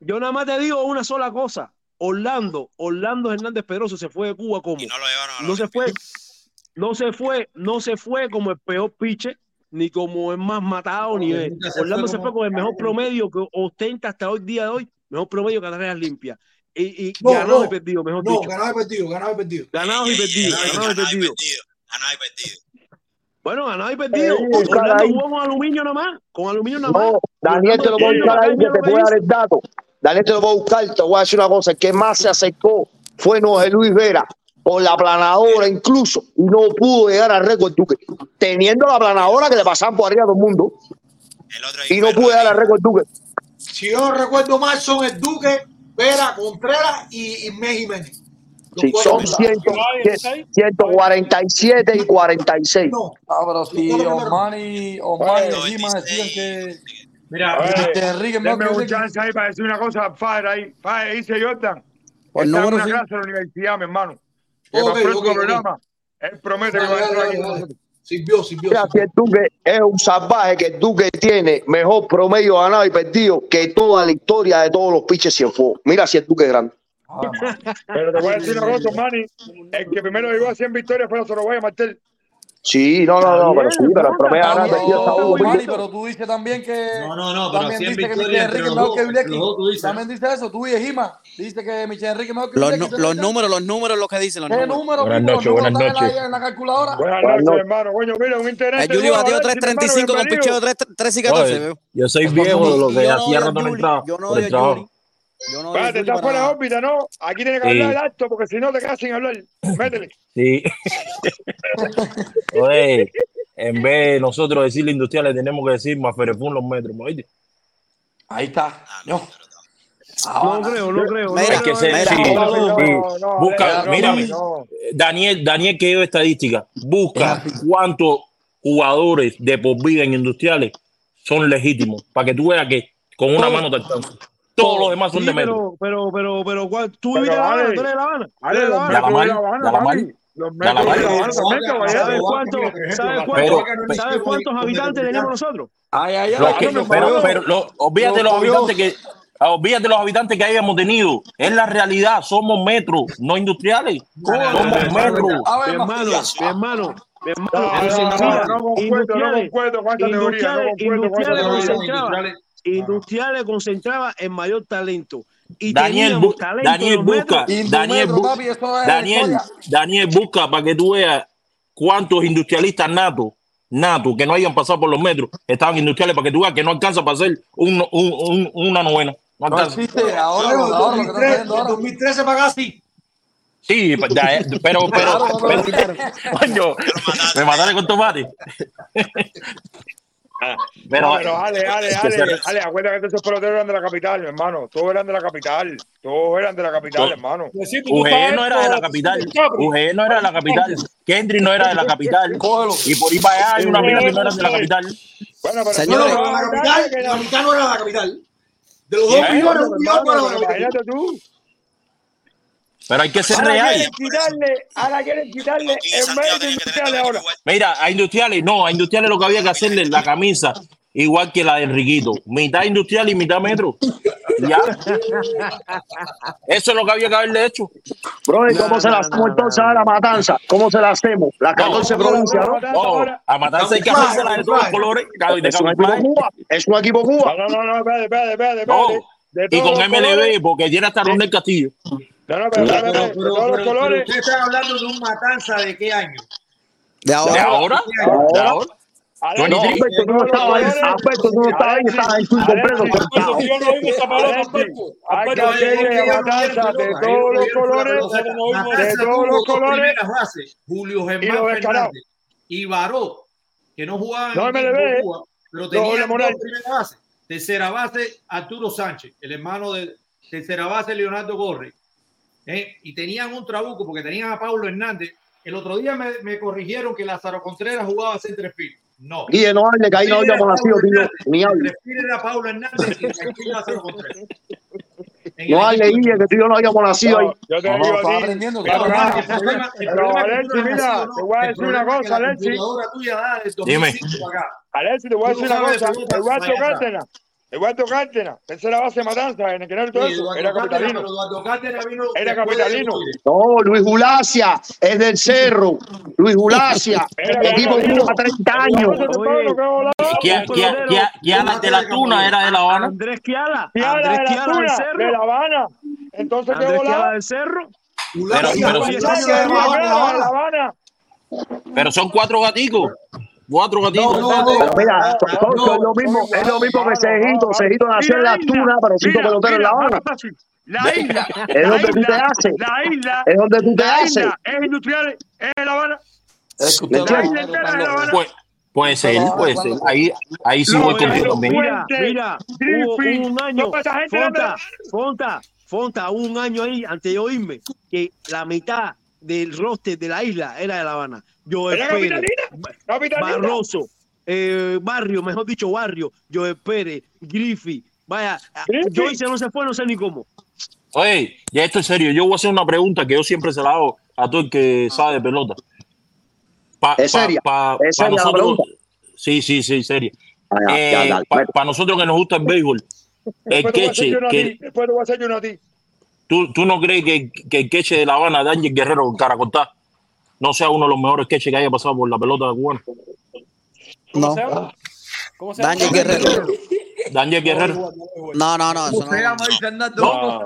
yo nada más te digo una sola cosa. Orlando, Orlando Hernández Pedroso se fue de Cuba como no no se fue, no se fue, no se fue como el peor pitcher, ni como el más matado, ni Orlando se fue con el mejor promedio que ostenta hasta hoy día de hoy, mejor promedio que carreras limpias. Y, y No, ganado no, y perdido, mejor No, dicho. ganado y perdido, ganado y perdido. Ganados y perdidos, ganados y ganado y perdidos. perdido, ganado y perdido. Bueno, ganado y perdido. Sí, buscar Orlando jugó con aluminio nada más, con aluminio nada más. No, Daniel te lo puedo buscar ahí, que te puede dar el dato. Daniel te lo puedo buscar, te voy a decir una cosa, el que más se acercó fue José Luis Vera, con la planadora incluso, y no pudo llegar al récord Duque, teniendo la planadora que le pasaban por arriba a todo el mundo, El otro y no pudo llegar al récord Duque. Si yo recuerdo mal, son el Duque, Vera, Contreras y, y Jiménez. Sí, son primeros. 100, 147 y 46. No, Ah, pero si Osmani, Osmani y Lima 96. decían que Mira, Enrique Márquez un chance ahí para decir una cosa padre ahí. Padre, dice Jordan. Pues Está en una clase de la universidad, mi hermano. El próximo programa, él promete que va a dale, aquí. Sirvió, sirvió. Mira, si el Duque es un salvaje, que el Duque tiene mejor promedio ganado y perdido que toda la historia de todos los pitches cienfuegos. Mira si el Duque es grande. Ah. Pero te voy a decir una cosa, Manny. El que primero llegó a 100 victorias fue la Sorobaya Martel. Sí, no, no, no, pero sí, pero Ah, ganado y perdido está no, uno. ¿viste? pero tú dices también que No, no, no, pero también 100 dice que Michel Enrique los mejor que dices, También dice eso, tú y Ejima. Dice que Michel Enrique mejor que Los, nu- los números, los números, lo que dicen los ¿Qué números. número, Buenas noches, buenas noches. en la calculadora. Buenas noches, hermano. Coño, mira, un internet. El Juli bateó 3.35 con picheo 3 y 14, Oye, veo. yo soy viejo de lo que hacía rato no entraba Yo no odio a trabajo. Yo no Juli estás fuera de órbita, ¿no? Aquí tienes que Sí. hablar alto porque si no te quedas sin hablar. Métele. Sí. Oye, en vez de nosotros decirle industriales, tenemos que decir más ferefún los metros, ¿me oíste? Ahí está. No. No Habana. creo, no creo. Mira, Es que se, mira, sí, no, sí. No, no, Busca, no, mírame, no. Daniel, Daniel que lleva estadística, busca cuántos jugadores de por vida en industriales son legítimos, para que tú veas que con una mano te alcanza. Todos los demás son Sí, de metro. pero, pero, pero, pero, ¿cuál- ¿tú viviste en La Habana? ¿Tú eres de La Habana? ¿Tú Ale, eres de La los Habana? Los metros. ¿Sabes cuánto, ¿sabes cuánto, Pero- ¿sabes cuántos habitantes tenemos nosotros? Ay, ay, ay. Pero, cogió. pero lo- olvídate de los Los habitantes que ah, olvídate de los habitantes que hayamos tenido. Es la realidad, somos metros, no industriales. Somos metros. Mi hermano, mi hermano, mi hermano, industriales, industriales, industriales industriales concentraba el mayor talento. y Daniel, bu- talento en Daniel busca. Daniel, bu- papi, es Daniel. Daniel busca para que tú veas cuántos industrialistas natos, natos, que no hayan pasado por los metros, estaban industriales para que tú veas que no alcanza para hacer un, un- un- una novena. No No alcanza. existe ahora, Luego, ahora lo que están 2003, haciendo ahora. 2013 Pagasi. Sí, pa- ya, eh, pero, pero, no pero- quitaron. coño, me mataron con tomate. Pero, No, pero Ale, Ale, Ale, se- Ale, acuérdate que esos peloteros eran de la capital, hermano. Todos eran de la capital. Todos eran de la capital, hermano. UGE no era de la capital. UGE no era de la capital. Kendrick no era de la capital. Y por ahí para allá hay una pila que no eran de la capital. Bueno, pero Señores. No, la capital, la capital no era la capital. De los dos ¿Eh? no era la Pero capital. Pero hay que ser Ahora real. quieren quitarle, ahora quieren quitarle en vez de industriales ahora. Mira, a industriales, no, a industriales lo que había que hacerle la camisa igual que la de Enriquito. Mitad industrial y mitad metro. Ya. Eso es lo que había que haberle hecho. Bro, ¿y cómo se la hacemos entonces a la matanza? ¿Cómo se la hacemos? Las 14 provincias, ¿no? No, a matarse hay que hacérsela de todos los colores. Es un equipo Cuba. Es un equipo Cuba. No, no, no, espérate, espérate, espérate. No, y con. MLB, porque tiene hasta Ronel Castillo. No, no, pero todos los colores. ustedes están hablando de un matanza de qué año? De ¿De ahora. ahora? ¿De ahora? Ale, No, Tony Three. Alberto, tú no estabas ahí. Alberto, tú no estabas ahí. Estabas en tu completo cortado. Yo no oímos esa palabra, Alexis, Alberto. hay que Alberto, hacerle yo- la matanza de todos los colores, de todos los colores. bases, Julio Germán. Fernández y Baró, que no jugaban No en me le equipo ve, Cuba, pero tenían primera base. Tercera base, Arturo Sánchez, el hermano de tercera base, Leonardo Gorri. ¿Eh? Y tenían un trabuco porque tenían a Paulo Hernández. El otro día me, me corrigieron que Lázaro Contreras jugaba centrefil. No. Guille, no hable, que ahí no habíamos nacido, tío. Ni hable. Centrefil era Paulo Hernández y centrefil Lázaro Contreras. En No el hable, Guille, que tú y yo no habíamos nacido ahí. No, yo te No, no, digo ti. aprendiendo. Pero, claro. Omar, el problema, el Pero, problema no has mira, nacido, te no. voy a El decir una cosa, del Dime. 2005 para acá. Alexis, te voy a decir no una cosa. Eduardo vaya. Cárdenas. Eduardo Cárdenas. Tercera base de Matanza, en el canal y todo Sí, eso. Era capitalino. pero Eduardo Cárdenas vino Era capitalino. No, Luis Gulacia es del Cerro. Luis Gulacia, Era equipo capitalino. Cuba 30 años. Que volaba. ¿Quién quién de la Tuna era de La Habana? Andrés Kiala. Fiala de Andrés la Kiala Tuna, de. La Habana. Entonces, ¿qué Kiala volaba? del Cerro. Ulacia de La Habana, La La Habana. Habana. pero son cuatro gaticos. Cuatro gaticos. No, no, Pero mira, es lo mismo, es lo mismo que Cejito. no, Cejito nació en la Tuna, pero hizo Mira, pelotero en La Habana. La isla. Es la donde tú te haces. La isla. Es donde tú te la haces. isla es industrial, es La Habana. Es La isla están están locos. Pues, puede ser, puede ser. Ahí, ahí sí No, voy contigo también. Mira, mira, un año, Fonta, Fonta, Fonta, hubo un año ahí, antes de yo irme, que la mitad del roster de la isla era de La Habana. Yo. ¿Capitalina? Barroso, eh, Barrio, mejor dicho, Barrio, Joe Pérez, Griffith, vaya, Griffith. Joyce no se fue, no sé ni cómo. Oye, ya esto es serio. Yo voy a hacer una pregunta que yo siempre se la hago a todo el que sabe de pelota. Pa- ¿Es pa- seria? pa- ¿Es pa seria la nosotros-? Sí, sí, sí, seria. Ah, Eh, para nosotros que nos gusta el béisbol, el queche, yo. Después te voy a hacer yo una a ti. ¿tú, ¿tú no crees que, que el queche de La Habana de Ángel Guerrero con Caracortá no sea uno de los mejores queches que haya pasado por la pelota cubana? ¿Cómo No. se llama? ¿Cómo se llama? Daniel Guerrero. Daniel Guerrero. No, no, no. Eso ¿Cómo se no. No.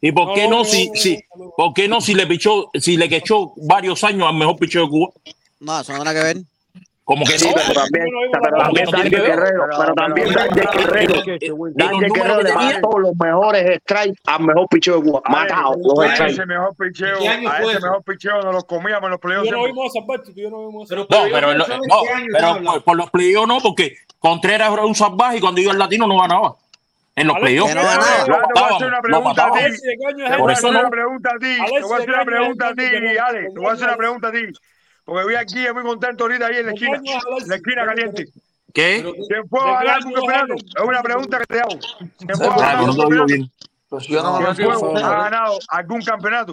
¿Y por qué no, si, si, por qué no si le pichó, si le quechó varios años al mejor picheo de Cuba? No, eso no tiene nada que ver. Como que Sí, no. pero también, no pero también. Daniel Guerrero, pero también Daniel Guerrero. Daniel Guerrero le mató los mejores strikes al mejor picheo de Cuba. Matado los A strikes. ese mejor picheo, ¿Qué año a ese mejor picheo nos los comíamos en los playoffs. yo no parte, tú y yo no esa Pero, No, pero no no, pero por, por los playoffs no, porque Contreras era un salvaje y cuando iba al latino no ganaba. En los Alex, playoffs no ganaba. A a mataban. ti. Alexis, ¿de qué año es Te Por a eso no. una pregunta a ti. Te voy a ¿de hacer una pregunta a ti, Daniel Guerrero? Ale. Te voy a hacer una pregunta a ti. Porque vi aquí muy contento ahorita ahí en la ¿De qué esquina. es En la esquina caliente. ¿Qué? ¿Quién fue ¿De a qué ganar un es campeonato? Es una pregunta que te hago. ¿Quién fuego. ha ganado algún campeonato?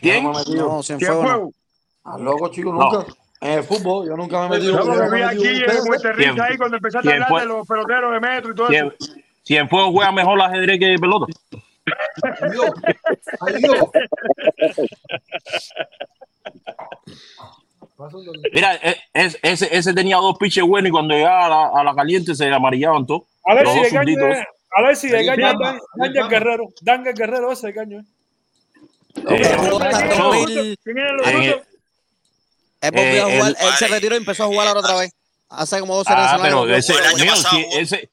¿Quién? no ¿Quién fuego fue? Loco, chico, nunca. En el fútbol, yo nunca me he metido. Yo me vi aquí en. Rico ahí cuando empezaste a ¿Quién hablar de los peloteros de metro y todo eso. ¿Quién, quién fue juega mejor ajedrez que pelota? Adiós. Adiós. Mira, e- es- ese, ese tenía dos pitches buenos y cuando llegaba a la, a la caliente se amarillaban todos. Los Alexis, dos ¿de qué año zurditos. es? Alexis, el Feliz caño es Palma, Dan- Daniel. Guerrero. Daniel Guerrero ese caño. Él jugó hasta el yo- 2000. ¿Quién era los en el- otros? Él volvió a Eh, jugar. el- Él se retiró y empezó a jugar ahora otra vez. Hace como dos series Ah, pero a ese, el año mío, pasado ese,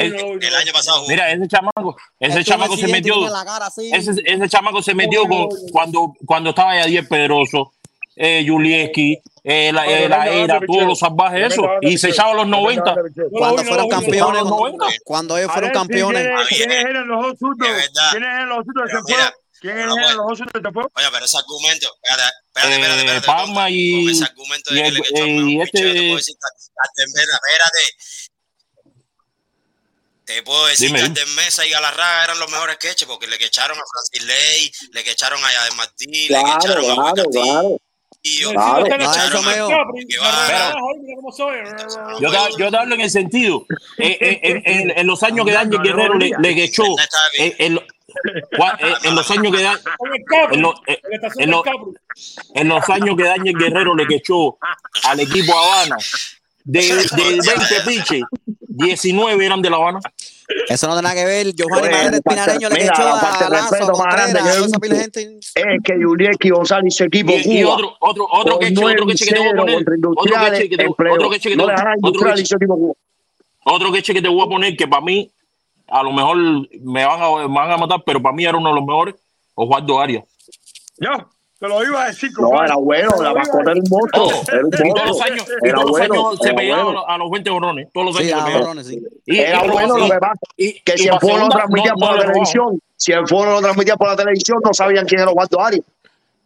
el- año pasado mira, ese chamaco, ese chamaco se metió, ese, ese chamaco se metió con, cuando, cuando estaba Yadier Pedroso, eh, Julieski, eh, la, eh, la era, todos los salvajes, eso, y se echaba los 90. Cuando fueron campeones. Los 90. Cuando ellos fueron campeones. ¿quiénes- Está bien. ¿Quiénes eran los dos? Es. ¿Quiénes eran los dos pero eran bueno. los dos zurdos de Cienfuegos? Oye, pero ese argumento, espérate, espérate, espérate, Eh, espérate, Palma con- y- con ese argumento de y que le echó mejor y picheo, te este- puedo decir, Mesa, espérate. Te puedo decir que Mesa y Galarraga eran los mejores queches porque le quecharon a Francis Ley, le quecharon a Yadier Martí, le Claro, quecharon a claro, claro. Castillo, Claro. le No, quecharon eso a meo. Capri, Yo te, yo te hablo en el sentido, eh, eh, en, en- en los años que Daniel Guerrero le, le quechó, eh, en, en los años que en, lo- eh, En los años que Daniel Guerrero le quechó al equipo Habana, de, de 20 piches, 19 eran de La Habana. Eso no tiene nada que ver. Giovanni la parte- Espinareño le echó la parte a de Lazo, Contreras, que gente. es que Yulieski González y su equipo Y, otro, otro, otro queche, otro queche que te voy a 9-0 poner, otro Industriales, queche que te, empleo. otro que te, otro queche que te voy a poner que para mí, a lo mejor me van a, me van a matar, pero para mí era uno de los mejores, Osvaldo Arias. Yo, te lo iba a decir, No, compadre. era bueno, la mascota era un monstruo. Oh, Era un y todos los monstruo. años, Era todos los bueno, años se pegaba bueno. a los 20 borrones, todos los años sí. Y, Era y bueno lo que pasa. y- Que si el foro lo transmitía no- por no la televisión, si el foro lo transmitía por la televisión, no sabían quién era Osvaldo Arias.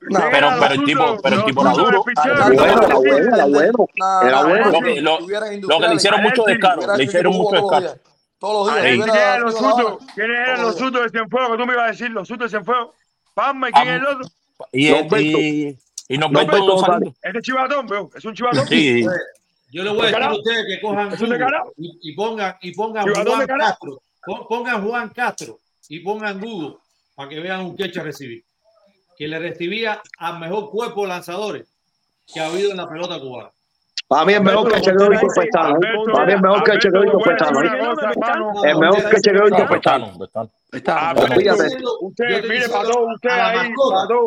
¿Quién Pero, pero el tipo, pero el Los tipo era duro. Era bueno, era bueno, era bueno. Era bueno. Lo que, lo, lo que le hicieron mucho descaro, le hicieron mucho descaro. Todos los días. ¿Quiénes eran los zurdos? ¿Quiénes eran los zurdos de Cienfuegos? Que tú me ibas a decir, los zurdos de Cienfuegos. Palma, ¿y quién es el otro? Y, Norberto. y, y Norberto González. Este chivatón, veo. Es un chivatón. Sí, Yo le voy a decir a ustedes que cojan y, y pongan y pongan Juan. Castro. Pon- Pongan Juan Castro y pongan Google para que vean un queche recibir. Que le recibía al mejor cuerpo de lanzadores que ha habido en la pelota cubana. Para mí el mejor que chequeó Víctor Pestano. ¿eh? Para mí el mejor que chequeó Víctor Pestano. ¿eh? El mejor que Bertano. Alberto, Fíjate. Usted, mire, ustedes la ahí, mascota. todos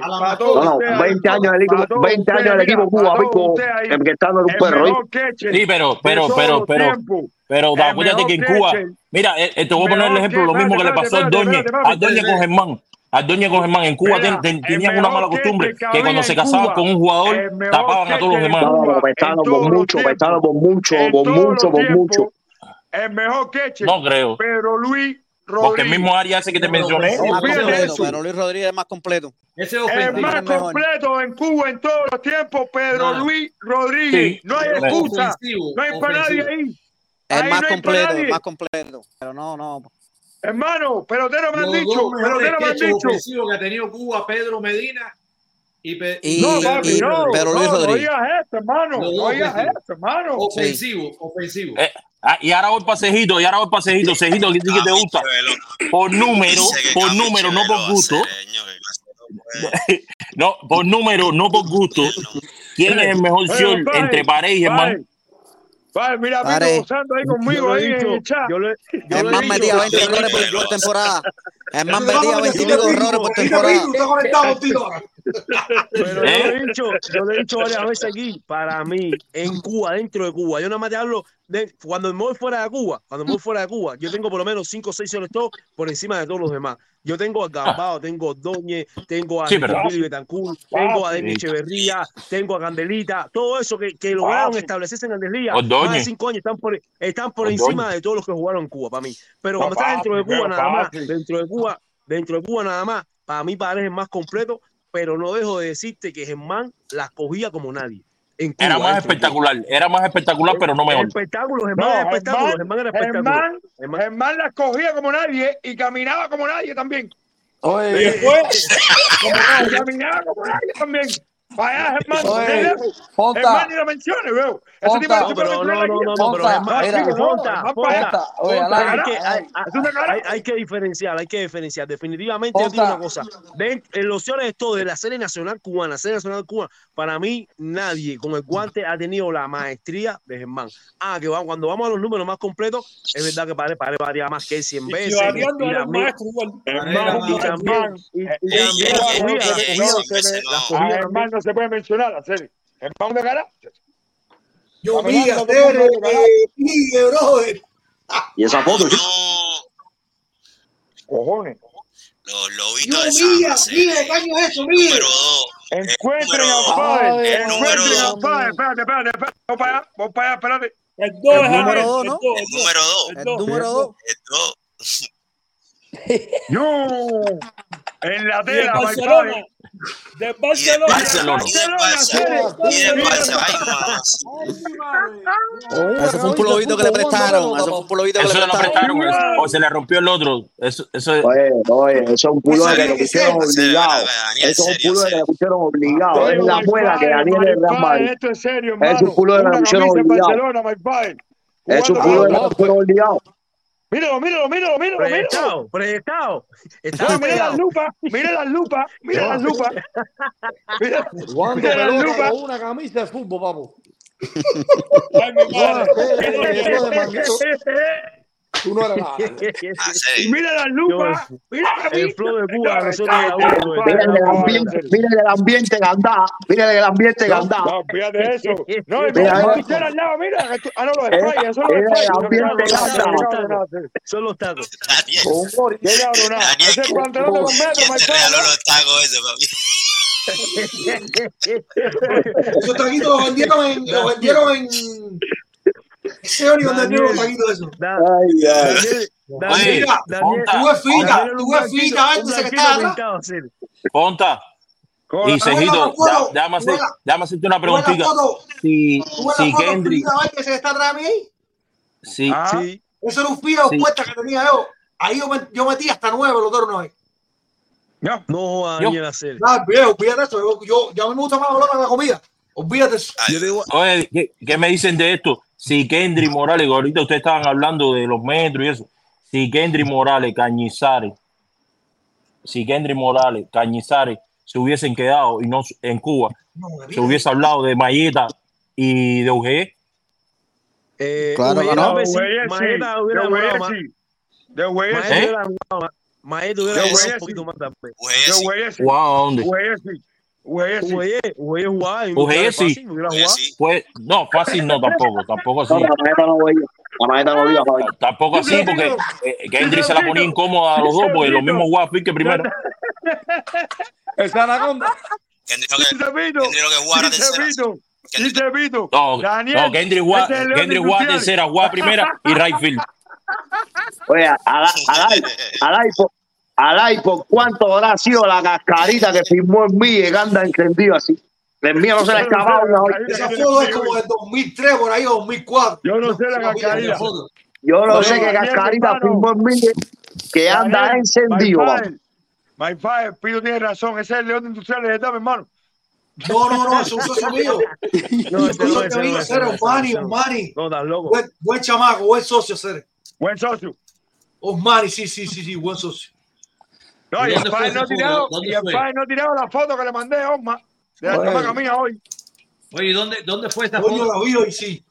No, no, ustedes ahí, 20 años del equipo, todos 20 años del equipo Cuba, empezando en un El perro Sí, pero, pero, pero, pero, pero acuérdate que en Cuba, mira, eh, eh, te voy a poner el ejemplo, lo mismo que le pasó a Doña, a Doña con Germán. A Doña con Germán en Cuba Mira, ten- ten- el tenían una mala costumbre que cuando se casaban Cuba, con un jugador tapaban a todos los demás. No, no, en por mucho, por mucho, por mucho, por mucho. el mejor catcher, No creo. Pedro Luis Porque el Rodríguez. mismo área ese que te No, pero mencioné. Fíjate completo, pero Luis Rodríguez es más completo. Ese es El más es mejor. completo en Cuba en todos los tiempos, Pedro No. Luis Rodríguez. Sí. No hay excusa. Ofensivo, No hay para nadie ahí. Es Ahí más no completo, más completo. Pero no, no. Hermano, pelotero me han Los dicho, pelotero me han dicho. que ha tenido Cuba, Pedro Medina y, Pe- Y- No, Pedro papi, y- no. Pero Luis no, no digas esto, hermano. No dos digas esto, hermano. Ofensivo, ofensivo. Eh, ah, y ahora voy para Cejito, y ahora voy para Cejito. Cejito, ¿qué que te gusta? Por número, por número, no por gusto. No, por número, no por gusto. ¿Quién es el mejor compadre, entre Pared y Germán? Vale, mira, Pare. Gozando ahí conmigo ahí en el chat. yo yo Es más metía 20 errores por, por temporada. Es más metía 20 y pico errores por temporada. Pero ¿Eh? yo lo he dicho, yo lo he dicho varias veces aquí, para mí, en Cuba, dentro de Cuba, yo nada más te hablo de cuando me voy fuera de Cuba, cuando me voy fuera de Cuba, yo tengo por lo menos 5 o 6 selectos por encima de todos los demás. Yo tengo a Gambao, tengo a Doñe, tengo a Sí, Betancourt, tengo a Demi Echeverría, tengo a Candelita, todo eso que, que lograron establecerse en Candelilla, Ordóñez. más de 5 años están por, están por encima de todos los que jugaron en Cuba, para mí. Pero cuando está dentro de Cuba nada más, dentro de Cuba, dentro de Cuba nada más, para mí parece más completo, pero no dejo de decirte que Germán las cogía como nadie. En Cuba, Era más espectacular, era más espectacular, pero no mejor. Espectáculo, Germán No, espectáculo, Germán- Germán era espectáculo. Germán, Germán- Germán las cogía como nadie y caminaba como nadie también. Oye, Y después, como nadie, caminaba como nadie también. Allá, hermano. Hermano, ni lo menciones. Ese tipo no No, pero no, no, pero hay que, diferenciar, hay que diferenciar. Definitivamente yo digo una cosa. De, en los señores esto de la serie nacional cubana, la serie nacional cubana, para mí nadie con el guante ha tenido la maestría de Germán. Ah, que va- cuando vamos a los números más completos, es verdad que Padre Padre varía más que él 100 Y veces. Y también, se a puede mencionar, la serie. Hermano de cara. Yo vi a el eh, brother. Y esa foto. No, Cojones. los Yo lobitos de vi a esa Miguel, ¿qué año es eso, Miguel? Número dos. Encuentren El número Encuentren. Espérate, espérate, espérate. Vamos para allá, vamos para allá, espérate. El 2 El número dos, el ¿no? 2, El número dos. el El 2. número dos. El. No. En la el tela, Del Barcelona. Eso fue un pulovito que le prestaron. Eso fue un pulovito que le prestaron. o se le rompió el otro. Eso, eso es- Oye, oye, eso es un pulo de que lo Ese- pusieron obligado. Eso es un pulo de que pusieron obligado. Es la muela que Daniel es Real. Esto es serio, Es hermano. un culo de la pusieron de obligado. Barcelona, my father. Es un culo de la pusieron obligado. Míralo, míralo, míralo, míralo. Proyectado, proyectado. No, mira las lupas, mira las lupas, mira las lupas. Mira, mira las lupas. una camisa de fútbol, papo. Ay, mi madre. Tú no eres nada. Ah, Y mira las lupas, mira la El camisa. flow de Cuba, No, nosotros está- la uno, está- güey. Miren el no, ambiente, miren el ambiente anda, miren el ambiente anda. No, fíjate eso. No, Mira, mira, mira. mira al lado, mira. Ah, no, los Eh, eso mira no. Son los tacos. Daniel, Ese pantalón de los metros, ¿quién my te regaló father. los tacos ese, papi? Esos taquitos los vendieron en, los vendieron en ese donde vendieron los taquitos esos. Da- Ay, ay. Daniel, Daniel, fita, un fita, un antes que atrás. Ponta. Y Cejito, déjame hacerte una ¿Tú ves la preguntita. Si, ¿Tú ves si Kendrick, fita ese que está atrás de mí ahí? si, Ah, Sí. Eso era un fila Sí. opuesta que tenía yo. Ahí yo, yo metí hasta nueve los dos no hay. no. No Daniel hacer. Viejo, olvídate eso. Yo, yo, ya a mí me gusta más hablar de la comida. Olvídate eso. Yo digo, oye, ¿qué, qué me dicen de esto? Si Kendrick Morales, ahorita ustedes estaban hablando de los metros y eso, si Kendrick Morales, Cañizares, si Kendrick Morales, Cañizares se hubiesen quedado y no en Cuba, No, se hubiese hablado de Mayeta y de UGE, Eh, Claro hubiera- no. ver De si Güeyes Maeta sí, hubiera de jugado Güeyes más. sí. De Güeyes Maeta sí, hubiera jugado más. Maeta hubiera de jugado Güeyes un poquito sí. más también. Güey, De sí. Güeyes sí. ¿jugaba a dónde? Güeyes sí. Jugaba Industrial sí. fácil, hubiera Güey, sí. Pues, no, fácil no tampoco, tampoco No, así. la maneta no veía. La maneta no veía, Fabi. Tampoco así, porque eh, Kendrick se la ponía incómoda a los dos, porque los mismos Guapi que primero. Que, Dice Vito, Kendrick no que jugara tercera. No, Daniel, no Kendrick Gua, ese es el león Kendrick Gua industrial. tercera, Gua primera y Rayfield. Oye, Alay, Alay, Alay, por- Alay, ¿por cuánto habrá sido la cascarita que firmó en mí que anda encendido así? El mío no se le ha escapado una vez. Esa foto es como de 2003 por ahí o 2004. Yo no sé la cascarita. Yo no sé qué cascarita firmó en mí que anda encendido. My father, Pito tiene razón. Ese es el león industrial de mi hermano. No, no, no, es un socio mío. No, ese no, no, mío, no, Osmani. Osmani. No, estás loco. Buen, buen chamaco, buen socio, Cere. Buen socio. Osmani, sí, sí, sí, sí, buen socio. No, ¿Y el padre no ha tirado, ¿Dónde y el padre no ha tirado la foto que le mandé a Osma de la chamaca mía hoy. Oye, ¿dónde, ¿dónde fue esta foto? la vi hoy, sí.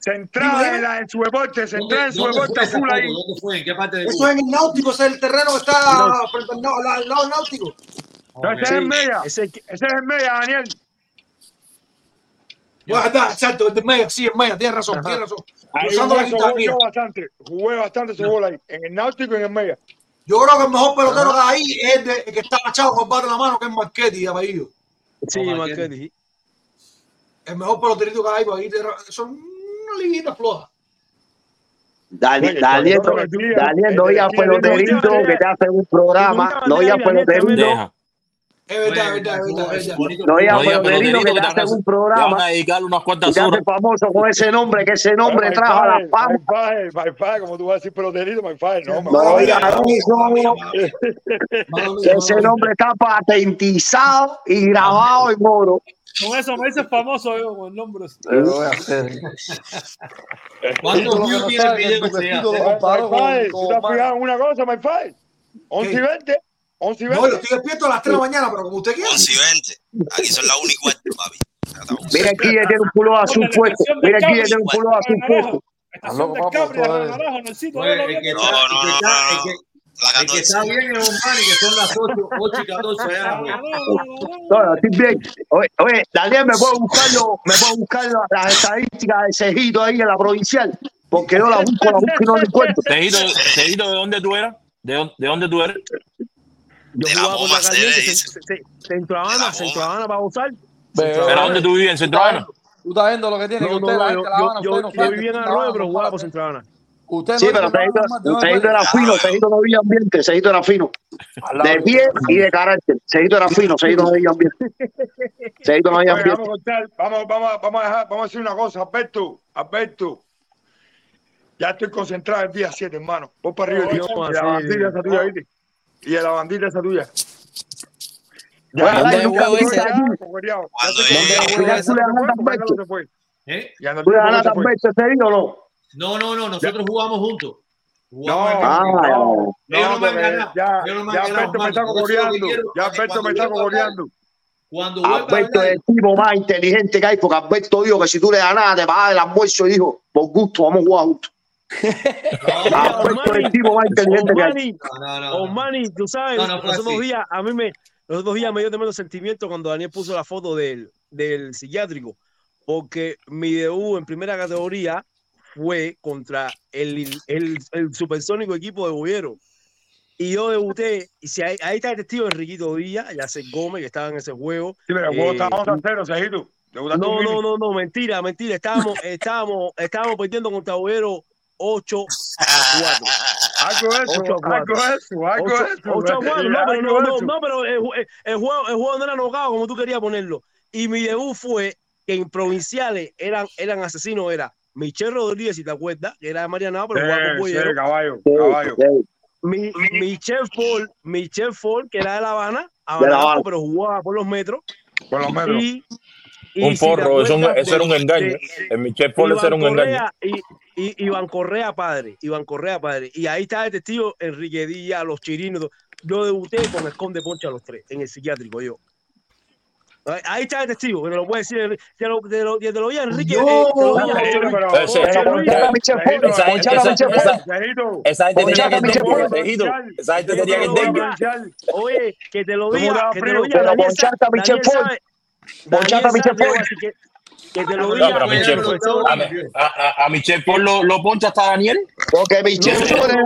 Centrada en, la, en su deporte, ¿Dónde, centrada en su dónde deporte full ahí. ¿Dónde fue? ¿En qué parte de Eso es en el náutico, ese es el terreno que está frente al al lado del náutico. No, ese es en media. Ese, Ese es en media, Daniel. Bueno, está, exacto, de media, sí, en media, tienes razón, tienes razón. Ahí jugué, bastante. Jugué bastante ese gol ahí. En el náutico y en el media. Yo creo que el mejor pelotero que hay es el, de- el que está agachado con el bate en la mano, que es Marchetti, de apellido. sí, Marquetti. El mejor peloterito que hay, pues ahí son una liguita floja. Daniel, Daniel, Daniel, no digas peloterito que te hacen un programa, no digas peloterito. Es verdad, es verdad, es verdad. Es verdad. No digas no, peloterino, que, que te hacen un programa. Van a dedicar unas cuantas te horas. famoso con ese nombre, que ese nombre my trajo a la fama. My fire, fire, como tú vas a decir peloterino, my fire. No, no digas Ese nombre está patentizado y grabado en oro. Con eso me dices famoso yo, con el nombre. Lo voy a hacer. ¿Cuántos views tiene el video? Te has fijado en una cosa, my fire. 11 y 20. 11 y 20. No, yo estoy despierto a las 3 de la mañana, pero como usted quiera. 11 y 20. Aquí son las 1 y 4, papi. Mira aquí ya tiene un culo azul fuerte. Mira aquí ya tiene un culo azul fuerte. De No, no, no. El que está bien es Omar y que son las 8, 8 y 14 allá. No, estoy bien. Oye, Daniel, me puedo buscar, me puedo buscar las estadísticas de Cejito ahí en la provincial, porque yo la busco, la busco y no la encuentro. Cejito, ¿de dónde tú eras? ¿De, dónde tú eres? Yo jugaba contra Carlitos, Centro Habana, Centro Habana para usar. ¿Pero dónde tú vivías, en Centro Tú estás viendo lo que tiene. Yo, no yo vivía en Arroyo, pero jugaba por Centro Usted no sí, pero Sejito, era fino, Sejito no había ambiente, Sejito era fino. De pie y de carácter. Sejito era fino, Sejito no había ambiente. Sejito no había ambiente. Vamos a, vamos, vamos, vamos, a dejar, vamos a decir una cosa, Alberto, Alberto. Ya estoy concentrado el día 7, hermano. Vos para arriba, Dios, y a la bandita esa tuya. Ya, ¿Dónde jugó ese? ¿Dónde jugó ese? ¿Ya no o no? No, no, no, nosotros jugamos juntos. Jugamos ah, ya, ya Alberto me está cogoreando, ya Alberto me está cogoreando. Cuando Alberto es el tipo más inteligente que hay, porque Alberto dijo que si tú le ganas te vas del almuerzo y dijo, por gusto, vamos a jugar juntos. No, los pues, otros días, a mí me, los dos días me dio tremendo sentimiento cuando Daniel puso la foto del, del psiquiátrico, porque mi debut en primera categoría fue contra el, el, el supersónico equipo de Bollero. Y yo debuté, y si ahí, ahí está el testigo Enriquito Díaz, Yacet Gómez, que estaba en ese juego. Pero el 0, eh, No, no, no, no, mentira, mentira. Estábamos, estábamos, estábamos perdiendo contra Bollero 8 a 4. Eso, eso, eso. 8 a 4, no, pero, no, no, no, pero el, el, juego, el juego no era nocao como tú querías ponerlo. Y mi debut fue que en provinciales eran, eran asesinos, era Michel Rodríguez, si te acuerdas, que era de Mariana, pero sí, jugaba sí, caballo, caballo. Mi, Michel Ford, Ford, que era de La Habana, pero jugaba por los metros. Por los metros. Y, y un si porro, acuerdas, eso, eso, era un engaño. el Michel Ford ese era un engaño. Y, y, Iván Correa, padre. Iván Correa, padre. Y ahí está el testigo Enrique Díaz, los chirinos. Yo debuté con el Conde Poncha los tres, en el psiquiátrico, yo. Ahí está el testigo, que me lo puede decir. Ya lo, lo, de lo Enrique. Esa gente tenía que Oye, que te lo diga. Que Michel Ford. Michel Ford. A, Michel, a, Paul lo, lo, poncha hasta Daniel. Porque Michel Paul el,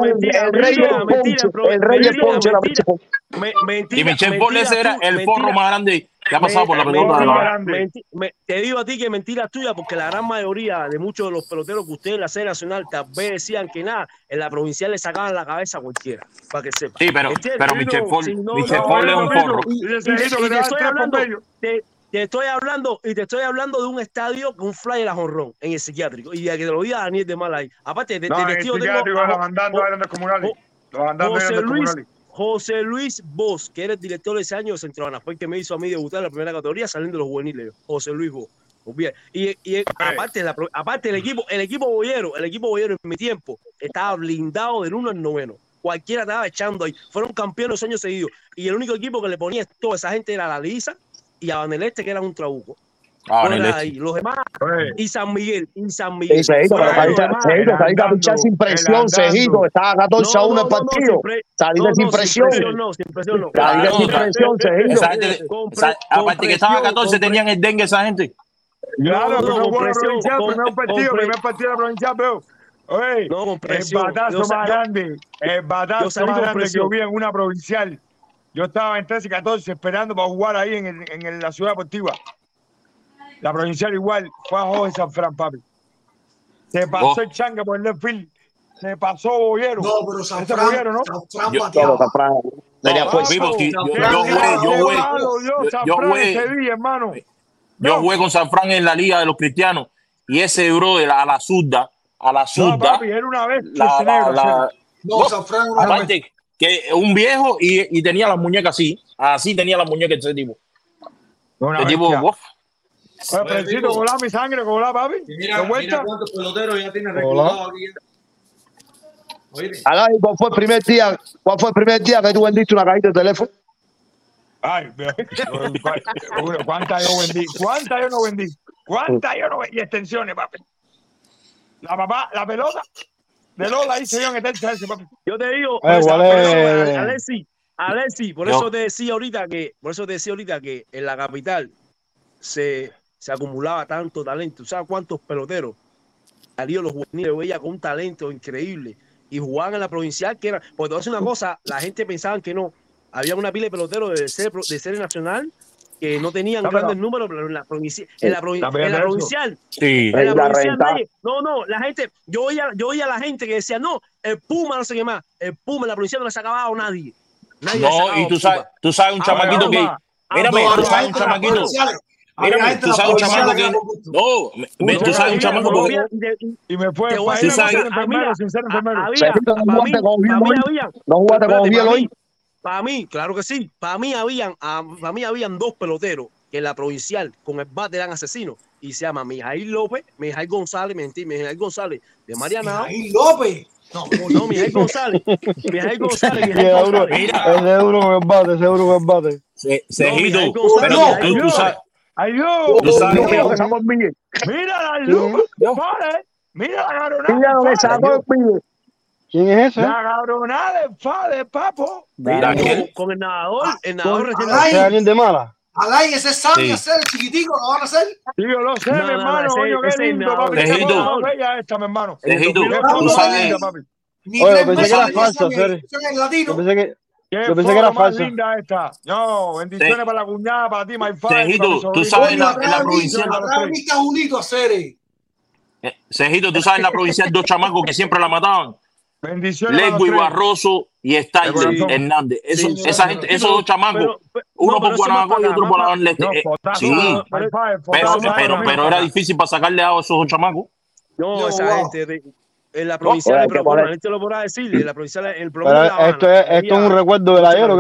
rey del ponche. El rey del ponche era Michel Paul. Me, mentira, y Michel Paul ese era el mentira. porro más grande que ha pasado por la pelota Te digo a ti que mentira tuya, porque la gran mayoría de muchos de los peloteros que ustedes en la serie nacional tal vez decían que nada, en la provincial le sacaban la cabeza a cualquiera, para que sepa. Sí, pero, pero Michel Paul, es un porro. Y, y, y, te, estoy hablando, te estoy hablando, y te estoy hablando de un estadio con un flyer a jonrón en el psiquiátrico. Y a que te lo diga Daniel de Malay. Aparte, de, no, de vestido el psiquiátrico tengo, Comunales. José Luis, Comunales. José Luis Bosch, que era el director de ese año de Centro fue el que me hizo a mí debutar en la primera categoría saliendo de los juveniles. José Luis Bosch. Pues y, y aparte, aparte el equipo, el equipo boyero, el equipo boyero en mi tiempo estaba blindado del 1 al 9 cualquiera estaba echando ahí. Fueron campeones los años seguidos. Y el único equipo que le ponía toda esa gente era la Lisa y Abaneleste, que era un trabuco. Ah, ahí, este. los demás pues. y San Miguel y San Miguel. Y Cejito, pero a luchar sin presión Cejito, estaba 14 a 1 el partido. saliste sin presión. saliste sin presión Cejito. Aparte que estaba 14 tenían el dengue esa gente. Claro, no, no, provincial, primer partido primer partido de la provincial veo. Oye, el batazo más grande el batazo más grande que hubiera en una provincial. Yo estaba en 13 y 14 esperando para jugar ahí en, el, en la ciudad deportiva. La provincial igual, fue a Jorge San Fran, papi. Se pasó el changa por el left. Se pasó Bollero. No, pero San Fran, Bollero, ¿no? San yo, San con San Fran en la Liga de los Cristianos y ese bro de la, a la zurda, a la zurda. No, papi, era una vez. No, San Fran que un viejo y, y tenía las muñecas así, así tenía las muñecas ese tipo. Una tipo. Oye, Frencito, colá mi sangre, colá, papi. Mira, cuántos peloteros ya tiene reclutado aquí. Alay, ¿cuál fue el primer día? ¿Cuál fue el primer día que tú vendiste una cajita de teléfono? Ay, cuánta yo vendí, cuánta yo no vendí, cuánta yo no vendí, y extensiones, papi. La papá, la pelota, de Lola, ahí se. Yo te digo, eh, esa, Alexi, por eh, eso te decía ahorita que, por eso te decía ahorita que en la capital se, se acumulaba tanto talento. ¿Sabes cuántos peloteros? Darío los juveniles veía con un talento increíble y jugaban en la provincial que era, porque te una cosa, la gente pensaba que no, había una pila de peloteros de ser, de serie nacional que no tenían no, grandes no. números, pero en la, provincia, sí, en la, provi en la provincial. Sí, en la, la provincial nadie, no, no, la gente, yo oía, yo oía a la gente que decía, no, el Puma no sé qué más, el Puma en la provincial no le sacaba a nadie. nadie no, y tú sabes, tú sabes un chamaquito que. Mírame, tú sabes un chamaquito. Mírame, tú sabes un chamaco que. No, tú sabes un chamaco porque. Y me fue. Tú sabes. No jugaste con Biel hoy. Para mí, claro que sí. Para mí, habían, ah, para mí habían dos peloteros que en la provincial con el bate eran asesinos. Y se llama Mijail López, Mijail González, mentí, Mijail González de Mariana. Mijail López. No, no, Mijail González. Mijail González, Mijail González. Mira. Ese duro con el bate, ese duro con el bate. Se, se no, González, tú, sabes. Ay, yo. Tú sabes, mira, mira la luz. Vale. Mira la. Mira lo que sacó. ¿Quién es ese? La cabronada de, fa, de papo. Mira, con, el nadador. El nadador recién. ¿Es alguien de mala? Alay, ese sabe sí. hacer, chiquitico, lo van a hacer. Sí, yo lo sé, mi hermano. No, no, Oye, qué lindo, papi. Tejito. Pensé que era falsa, Yo pensé que... Yo pensé que era linda esta. No, bendiciones para la cuñada, para ti, my father. Tú sabes la, la provincia. Ahora tú sabes en la provincia dos chamacos que siempre la mataban. Bendiciones. Legui Barroso y Stanley Hernández. Eso, esos dos chamacos, uno por Guanajuato y otro por la Leste. sí, pero, era difícil para sacarle a esos dos chamacos. No, esa gente. En la provincia de te lo podrá decir. En la provincia el pero esto, es, esto es un recuerdo del ayer.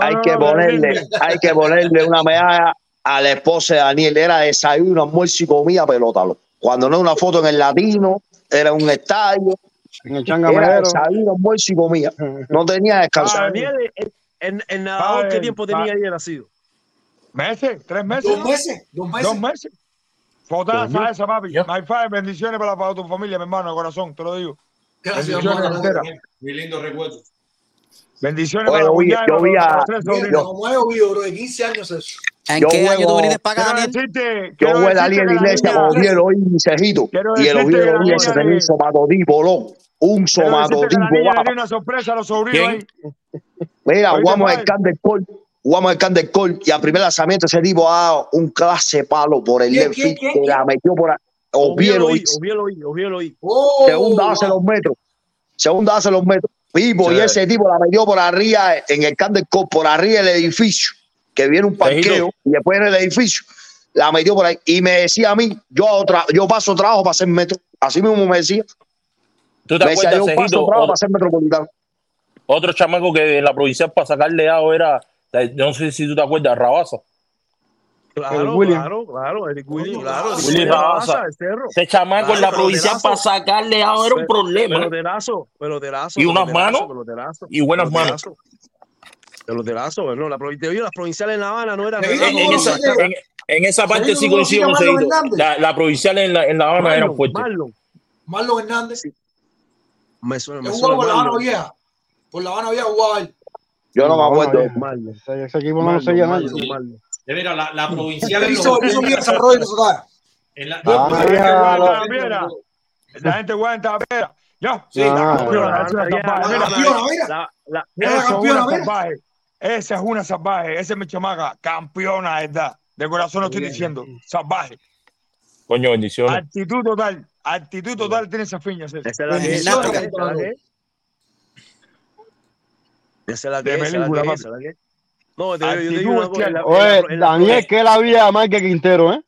hay que ponerle, hay que ponerle una medalla a la esposa de Daniel. Era desayuno, almuerzo y comida pelota. Cuando no es una foto en el latino, era un estadio, en el changamadero. Salí almuerzo y comía. No tenía descanso. Ah, ah, ah, el, ¿qué tiempo tenía ayer nacido? Meses, tres meses. Dos meses, dos meses. Dos meses. Fotada, ¿sabes, papi? My five, bendiciones para, para tu familia, mi hermano, corazón, te lo digo. Gracias, hermano. Lindo recuerdo. Bendiciones para la yo, yo vi a. Como años. ¿En yo qué año tú viniste para acá, Daniel? Yo voy a darle en la iglesia con el hoy mi cejito. Y el ojiero hoy se tenía un somatodí bolón. Un somatodí bolón. una sorpresa a los sobrinos Mira, jugamos el Candel Col. Jugamos el Candel Col. Y al primer lanzamiento ese tipo ha un clase palo por el left field. Que la metió por ahí. Ovielo hoy. Ovielo hoy. Segunda hace los metros. Segunda hace los metros. Pipo, y ese tipo la metió por arriba en el Candel Col, por arriba del edificio que viene un parqueo y después en el edificio la metió por ahí y me decía a mí, yo, otra, yo paso trabajo para hacer metro. Así mismo me decía. ¿Tú te acuerdas, yo Cejito, paso trabajo otro, para ser metropolitano. Otro chamaco que en la provincial para sacarle agua era, no sé si tú te acuerdas, Rabaza. Claro, claro, claro, Eric William, claro, William Rabaza. Ese chamaco claro, en la provincial para sacarle agua era un problema. Peloterazo, peloterazo. Y unas manos. Y buenas manos de los de la ASO, no, la las provinciales en La Habana no eran. En, esa, parte sí coincidimos, la, provincial en La, en la Habana era fuerte. Marlon. Marlon Hernández. Me suena, me suena. Por La Habana Vieja. Por La Habana Vieja jugaba él. Yo no, me acuerdo. Marlon. Ese equipo no se llama. La, provincial. hizo, ah, la, gente ah, la, la gente la campeona. La. La. Esa es una salvaje, esa es mi chamaca, campeona, ¿verdad? De corazón lo estoy diciendo, salvaje. Coño, bendiciones. Actitud total, actitud total tiene esa fiña. Esa es la que es esa es la que de esa es la que No, te digo, yo digo. Oye, Daniel, que la vida de Mike Quintero, eh?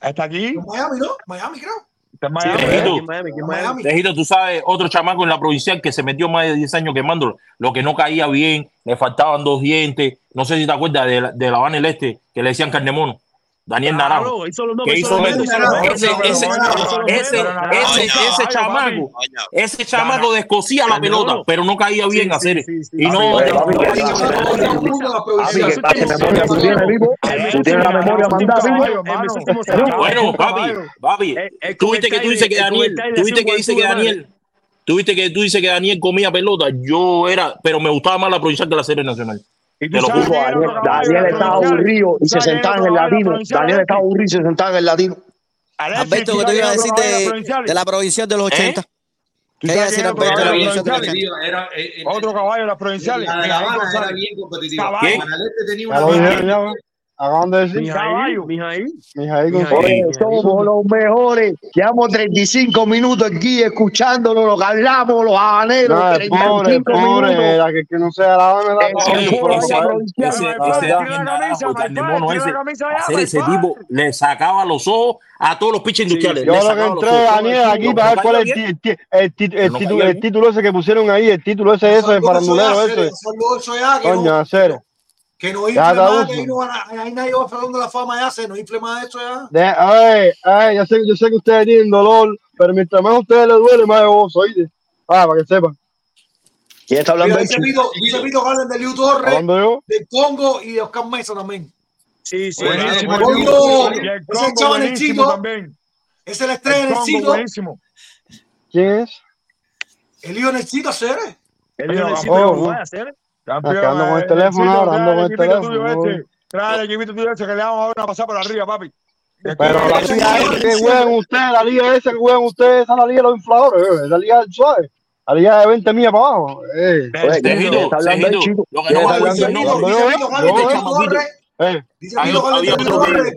¿Está aquí? Miami, ¿no? Miami, creo. Está en Tejito, en tú sabes, otro chamaco en la provincial que se metió más de 10 años quemándolo, lo que no caía bien, le faltaban dos dientes, no sé si te acuerdas de La, de la Habana del Este, que le decían carnemono. Daniel Naranjo. Ese, ese, ese, chamaco, ese chamaco de Escocia la pelota, pero no caía bien a hacer. Y no. La memoria mandada. Bueno, papi, papi. Tú viste que tú dices que Daniel, tú viste que dice que Daniel. tuviste que tú dices que Daniel comía pelota. Yo era, pero me gustaba más la provincial que la serie nacional. Te lo juro, Daniel, Daniel estaba aburrido y se sentaba en el latino. Daniel estaba aburrido y se sentaba en el latino. Alberto, que te iba a decir de, de la provincial de los 80? ¿Eh? Otro caballo de las provinciales. La de la Habana era bien competitivo. Canalete tenía una Acaban de decir. Somos los mejores. Llevamos 35 minutos aquí escuchándonos, lo que hablamos, los habaneros. No, el pobre, pobre. La que, que no sea la habana. Ese, ese tipo le sacaba los ojos a todos los piches industriales. yo lo que entré, Daniel, aquí para ver cuál es el, título, ese que pusieron ahí. El título ese, eso, el farandulero ese. Coño, acero. Que no infle más, que ahí, no, ahí nadie va a la fama ya, se no infle más eso ya. De, ay, ay, yo sé, yo sé que ustedes tienen dolor, pero mientras más a ustedes les duele, más yo soy. Ah, para que sepan. ¿Quién está hablando? Dice Pito, dice Pito Galen de Liu Torres, del Congo y de Oscar Mesa también. Sí, sí. Buenísimo. Congo, ese chaval el chico. Es el estrella del chico. Buenísimo. ¿Quién es? El hijo del chico, Cere. El hijo del chico, Cere. Campeón, ah, ando con el teléfono ahora, ando con el, teléfono. Trae el equipito tuyo ese que le vamos a dar una pasada por arriba, papi. Pero la liga esa que juegan ustedes, la liga esa que juegan ustedes, esa es la liga de los infladores, la liga del suave. La liga de 20 millas para abajo. Eh. Lo que no a eh, Dice hay, los goles de Roban de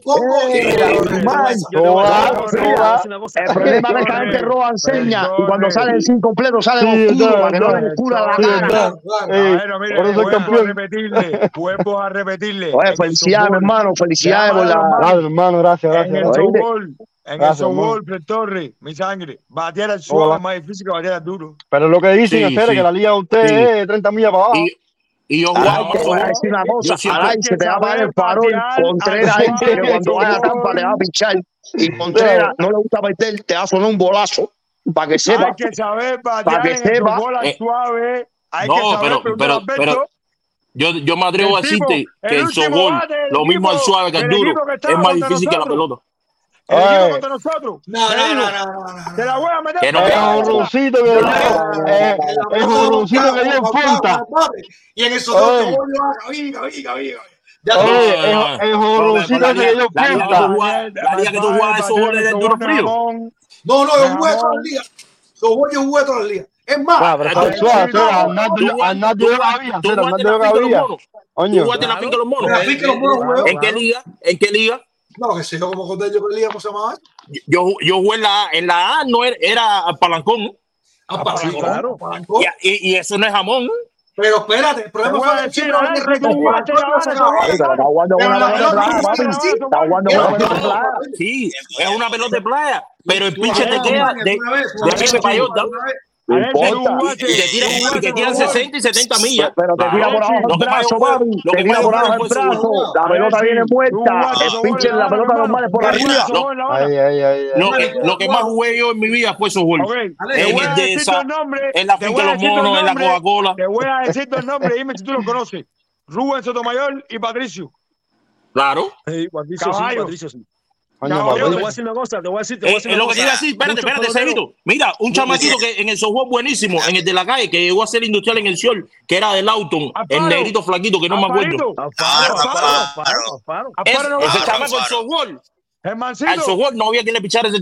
El problema de que antes Roban seña y cuando sale el 5 completo sale oscuro para que no le cura la cara. Ah, bueno, mire, vuelvo campeón. a repetirle, vuelvo a repetirle. Felicidades, hermano, felicidades por la... hermano, gracias, gracias. En el softball, en el softball, Fred Torres, mi sangre, batear al suave es más difícil que batear duro. Pero lo que dicen, es que la liga de ustedes es 30 millas para abajo. Y yo, Ay, te voy a decir una cosa. Alain se te va a pagar el farol. Contreras, este, que cuando vaya a Tampa le va a pinchar. Y Contreras no le gusta meter, te va a sonar un bolazo. Para que sepa. Hay que saber para que sepa. Eh, suave. Hay no, que saber, pero, pero, pero, yo, yo me atrevo a decirte que el, el sobol, lo mismo al suave que al duro, es más difícil que la pelota. El equipo contra nosotros. No, no, no, no, Te la voy a meter. Que no, el jorroncito que que dio en punta. Y en esos dos oiga, oiga, oiga. Oye, el jorroncito que dio en punta. Que tú jugabas esos goles de duro frío. No, no, yo jugué toda la liga. Yo jugué toda la. Es más, ¿En qué liga? ¿En qué liga? No, que si no, como Cordel yo peleé, ¿cómo se llamaba? Yo, yo jugué en la, en la A, no era, era palancón. Ah, palancón, sí, claro. palancón. Y, y, eso no es jamón. Pero espérate, el problema fue que Chile Está jugando una Sí, es una pelota de playa. Pero el pinche te queda de, de, no importa. Y te tiran, y te tiran 60 y 70 millas. Pero te tira por abajo el brazo, papi. Te tira por abajo el brazo. La pelota viene muerta. Pinche la pelota normal por arriba. Lo que más jugué yo en mi vida fue esos juegos. En la finca de los monos, en la Coca-Cola. Te voy a decir tu nombre, dime si tú los conoces. Rubén Sotomayor y Patricio. Claro. Patricio sí, Patricio sí. No, te voy a decir una cosa, te voy a decir, te eh, eh, Lo que te espérate, espérate, Sebito. Mira, un chamaquito que en el software buenísimo, en el de la calle, que llegó a ser industrial en el Sol, que era de Lauton, ah, el negrito flaquito, que no ah, me acuerdo. Ese chamaco, el software. Al software no había quien le pichara ese.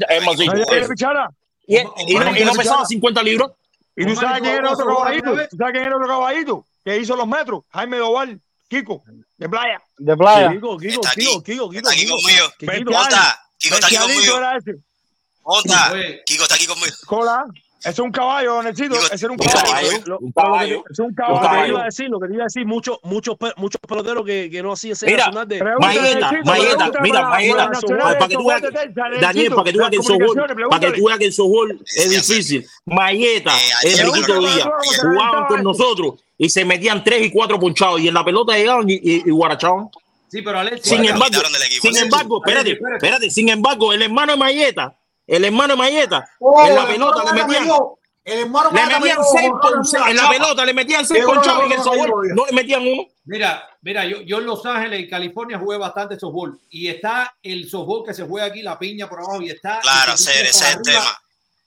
Y, y, no, y no pesaba 50 libras. ¿Y tú sabes quién era otro caballito? ¿Tú sabes quién era otro caballito? Que hizo los metros, Jaime Doval. Kiko, de playa. De playa. Kiko, Kiko, Está aquí. Kiko, Kiko, Kiko, Está aquí Kiko. conmigo. Kiko, Monta. Kiko está aquí Bestialito conmigo. era ese. Monta. Kiko está aquí conmigo. Es un caballo, Necito. Ese era un caballo. Es un caballo. Lo que te iba a decir, lo que te iba a decir, muchos muchos muchos peloteros que, que no hacían ese mira, nacional de. Maeta, Maeta, mira, Maeta. Para que tú veas, Daniel, para que tú veas que el softball, para que tú veas que el softball es difícil. Maeta, Enriquito Díaz, jugaban con nosotros y se metían tres y cuatro ponchados y en la pelota llegaban y, y, y guarachaban. Sí, pero Alexis. Sin embargo, sin embargo, espérate, espérate, sin embargo, el hermano de el hermano Mayeta, oh, en la pelota le metían. El hermano le metían seis en la pelota, le metían seis con en el softball, no le metían uno. Mira, mira, yo, yo en Los Ángeles y California jugué bastante softball y está el softball que se juega aquí, la piña por abajo y está. Claro, ese, ese es el tema.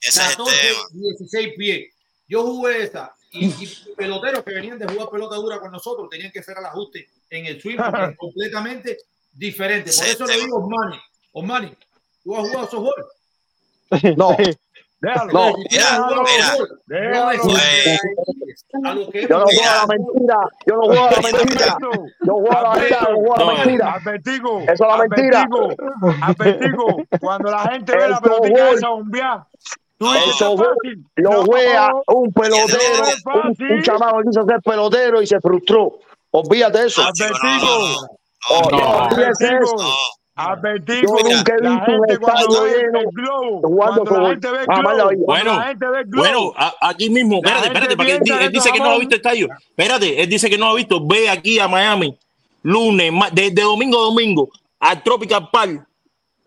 Ese 14, es el tema. 16 pies. Yo jugué esa y, y, peloteros que venían de jugar pelota dura con nosotros tenían que hacer el ajuste en el swing completamente diferente. Por eso le digo, Osmani, Osmani, tú has jugado softball. No. Déjalo, no, déjalo, déjalo, a lo que yo no juego a la mentira, yo no juego a la mentira, yo juego a la mentira, yo juego a. Advertigo, eso es la mentira. Advertigo, cuando la gente ve la pelotita esa bombear, eso lo juega un pelotero, un, un chamado quiso ser pelotero y se frustró. Olvídate de eso. Advertigo. Oh, no, no, Ah, Advertimos que la gente cuando ve el globo, cuando, la gente ve el globo, bueno, aquí mismo, espérate, espérate, porque él, él dice que no lo ha visto el estadio. Espérate, él dice que no ha visto. Ve aquí a Miami, lunes, desde de domingo a domingo, al Tropical Park,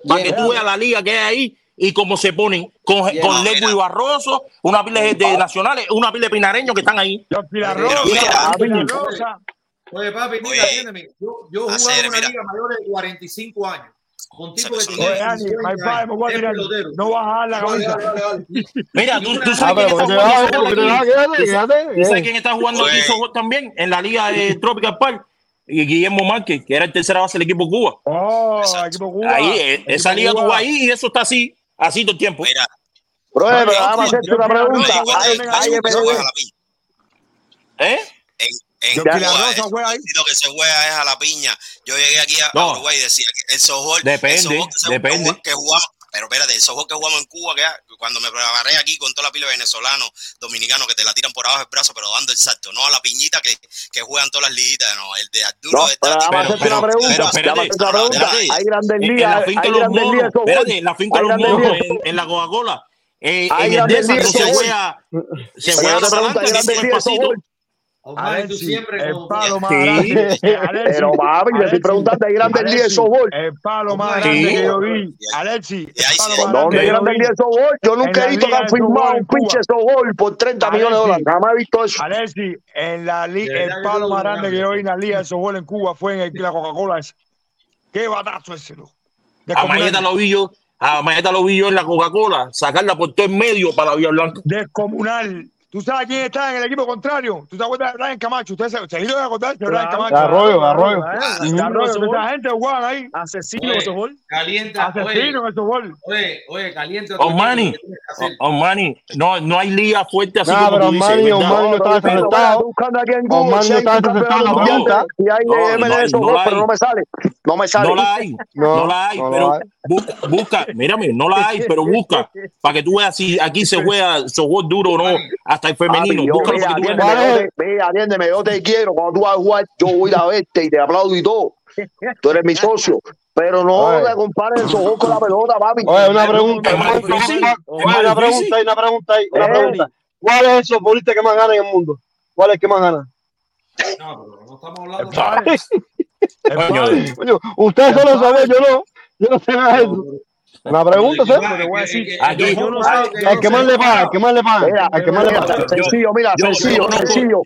para que tú veas la liga que hay ahí y cómo se ponen con, yeah, Lego y Barroso, una pila de, nacionales, una pila de pinareños que están ahí. Los Pilarrosa, Oye, papi, mira, atiéndeme. Yo, yo jugaba hacer, una liga mayor de 45 años. Con tipo que tenía. My padre, me voy a tirar. No bajar la cabeza. Mira, tú, tú sabes quién está jugando aquí también en la liga de Tropical Park. Y Guillermo Márquez, que era el tercera base del equipo Cuba. Oh, equipo Cuba. Ahí, esa liga Cuba ahí y eso está así, así todo el tiempo. Mira, Bro, pero vamos a hacerte una pregunta. ¿Eh? En Cuba, lo eh, que se juega es a la piña. Yo llegué aquí a, Uruguay y decía que el softball, depende, que, depende. jugamos, pero espérate, el softball que jugamos en Cuba, que cuando me preparé aquí con toda la pila de venezolanos, dominicanos, que te la tiran por abajo del brazo, pero dando el salto, no a la piñita que, que juegan todas las liguitas, no, el de Arturo. No, de pero, una pregunta, hay grandes ligas, hay grandes ligas, la finca los en la Coca-Cola, eh, en el de Omar, ver, tú sí, siempre el como... palo más sí, grande. Pero papi, te estoy preguntando, ¿hay grande el 10 softball? El palo más grande que yo vi. Alexi, ¿dónde grande el 10 softball? Yo nunca he visto que han firmado un pinche softball por 30 millones de dólares. Jamás he visto eso. Alexi, en la el palo más grande que yo vi en la liga de softball en Cuba fue en el, la Coca-Cola. Qué batazo ese, loco. A Mayeta lo vi yo, a Mayeta lo vi yo en la Coca-Cola, sacarla por todo el medio para la Vía Blanca. Descomunal tú sabes quién está en el equipo contrario. Tú te acuerdas de Brian Camacho. Ustedes se, se iban a acordar de Brian Camacho. Eh, arroyo, arroyo. Arroyo, mucha gente jugaba ahí. Asesino eh, ese gol. Calienta. Asesino ese gol. Oye, oye, calienta. Omani. Omani. No, no hay liga fuerte así como tú dices. Omani no está desconectado. Omani no está desconectado. Y hay MLS gol, pero no me sale. No me sale. No la hay. No la hay, pero busca, busca, mírame, no la hay, pero busca, para que tú veas si aquí se juega softball duro o no hasta el femenino. Yo, mira, atiéndeme, mira, te quiero. Cuando tú vas a jugar, yo voy a verte y te aplaudo y todo. Tú eres mi socio. Pero no le compares el sojón con la pelota, papi. Oye, una pregunta. Una pregunta ahí, una pregunta ahí. Una eh. pregunta. ¿Cuál es el que más gana en el mundo? ¿Cuál es el que más gana? No, pero no estamos hablando de Ustedes solo saben, yo no. Yo no sé nada de. La pregunta es, pero voy a. Aquí, yo no sé. Al que más le paga, al que más le paga. Al que más le paga. Sencillo, mira, sencillo, sencillo.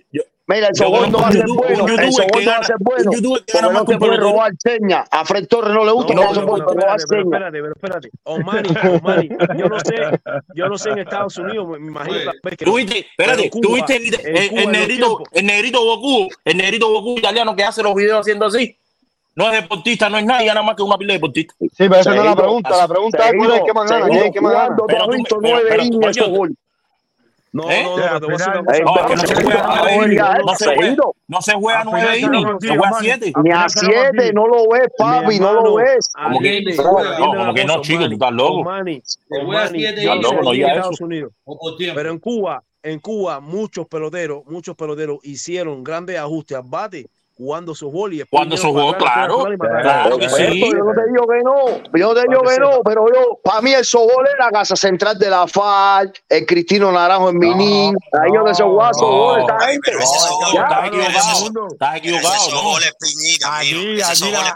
Mira, el soborno va a ser bueno. El soborno va a ser bueno. Pero no te puede robar señas. A Fred Torres no le gusta. No, se puede robar. Espérate, pero espérate. Omani, Omani. Yo no sé. Yo no sé en Estados Unidos. Me imagino la vez que. Tuviste, espérate. Tuviste el negrito Goku. El negrito Goku italiano que hace los videos haciendo así no es deportista, no es nadie, nada más que una pila de deportistas. Sí, pero esa no es la pregunta. La pregunta es cuál ¿Eh? es que más gana. ¿Quién es que más gana? No, no, no, No, no se juega nueve innings. No se juega, ah, no se juega nueve innings. Siete. Ni a siete, no lo ves, papi, no lo ves. Ah, como que no, como que no, chico, tú estás loco. Se juega siete innings en Estados Unidos. Pero en Cuba, en Cuba, muchos peloteros, muchos peloteros hicieron grandes ajustes al bate cuando sus y Cuando sus claro. Claro. Yo te digo que no, yo te digo que no, pero yo, para mí el sobol es la casa central de la FAL, el Cristino Naranjo en Minín, ahí donde se jugaba sobol, esta gente. Estás equivocado, estás equivocado.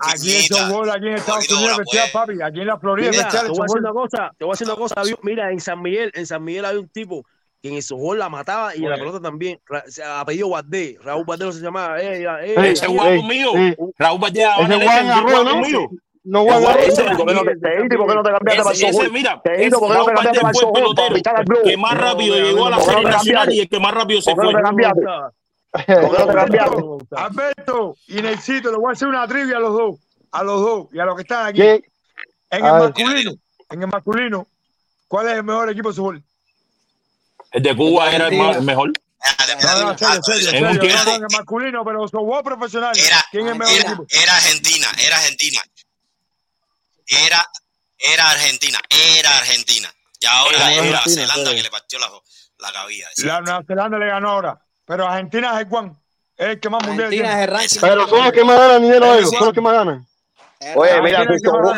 Aquí, sobol, en Estados Unidos, papi, en la Florida. Te voy a decir una cosa, te voy a decir una cosa, mira, en San Miguel, en San Miguel hay un tipo que en el softball la mataba y en la pelota también. ha pedido Guardé, Raúl Guardé no se llamaba. Eh, eh, eh, ese guapo mío, Raúl Guardé, ese guapo mío. No voy a ese, ¿por qué no te cambiaste para el Mira, te ¿por qué no te cambiaste para el pelotero. Que más rápido llegó a la serie nacional y el que más rápido se fue. Alberto y Nexito, le voy a hacer una trivia a los dos, a los dos y a los que están aquí. En el masculino, en el masculino, ¿cuál es el mejor equipo de su fútbol? El de Cuba era el más, mejor. Masculino, pero softball profesional. Era, ¿Quién era, Argentina, era Argentina. Era, era Argentina, era Argentina. Y ahora era, Nueva Zelanda que le partió la, la cabilla. Nueva Zelanda le ganó ahora. Pero Argentina es el Juan. Es el que más mundial Pero son los que más ganan, Nidelo. Son los que más ganan. Oye, mira,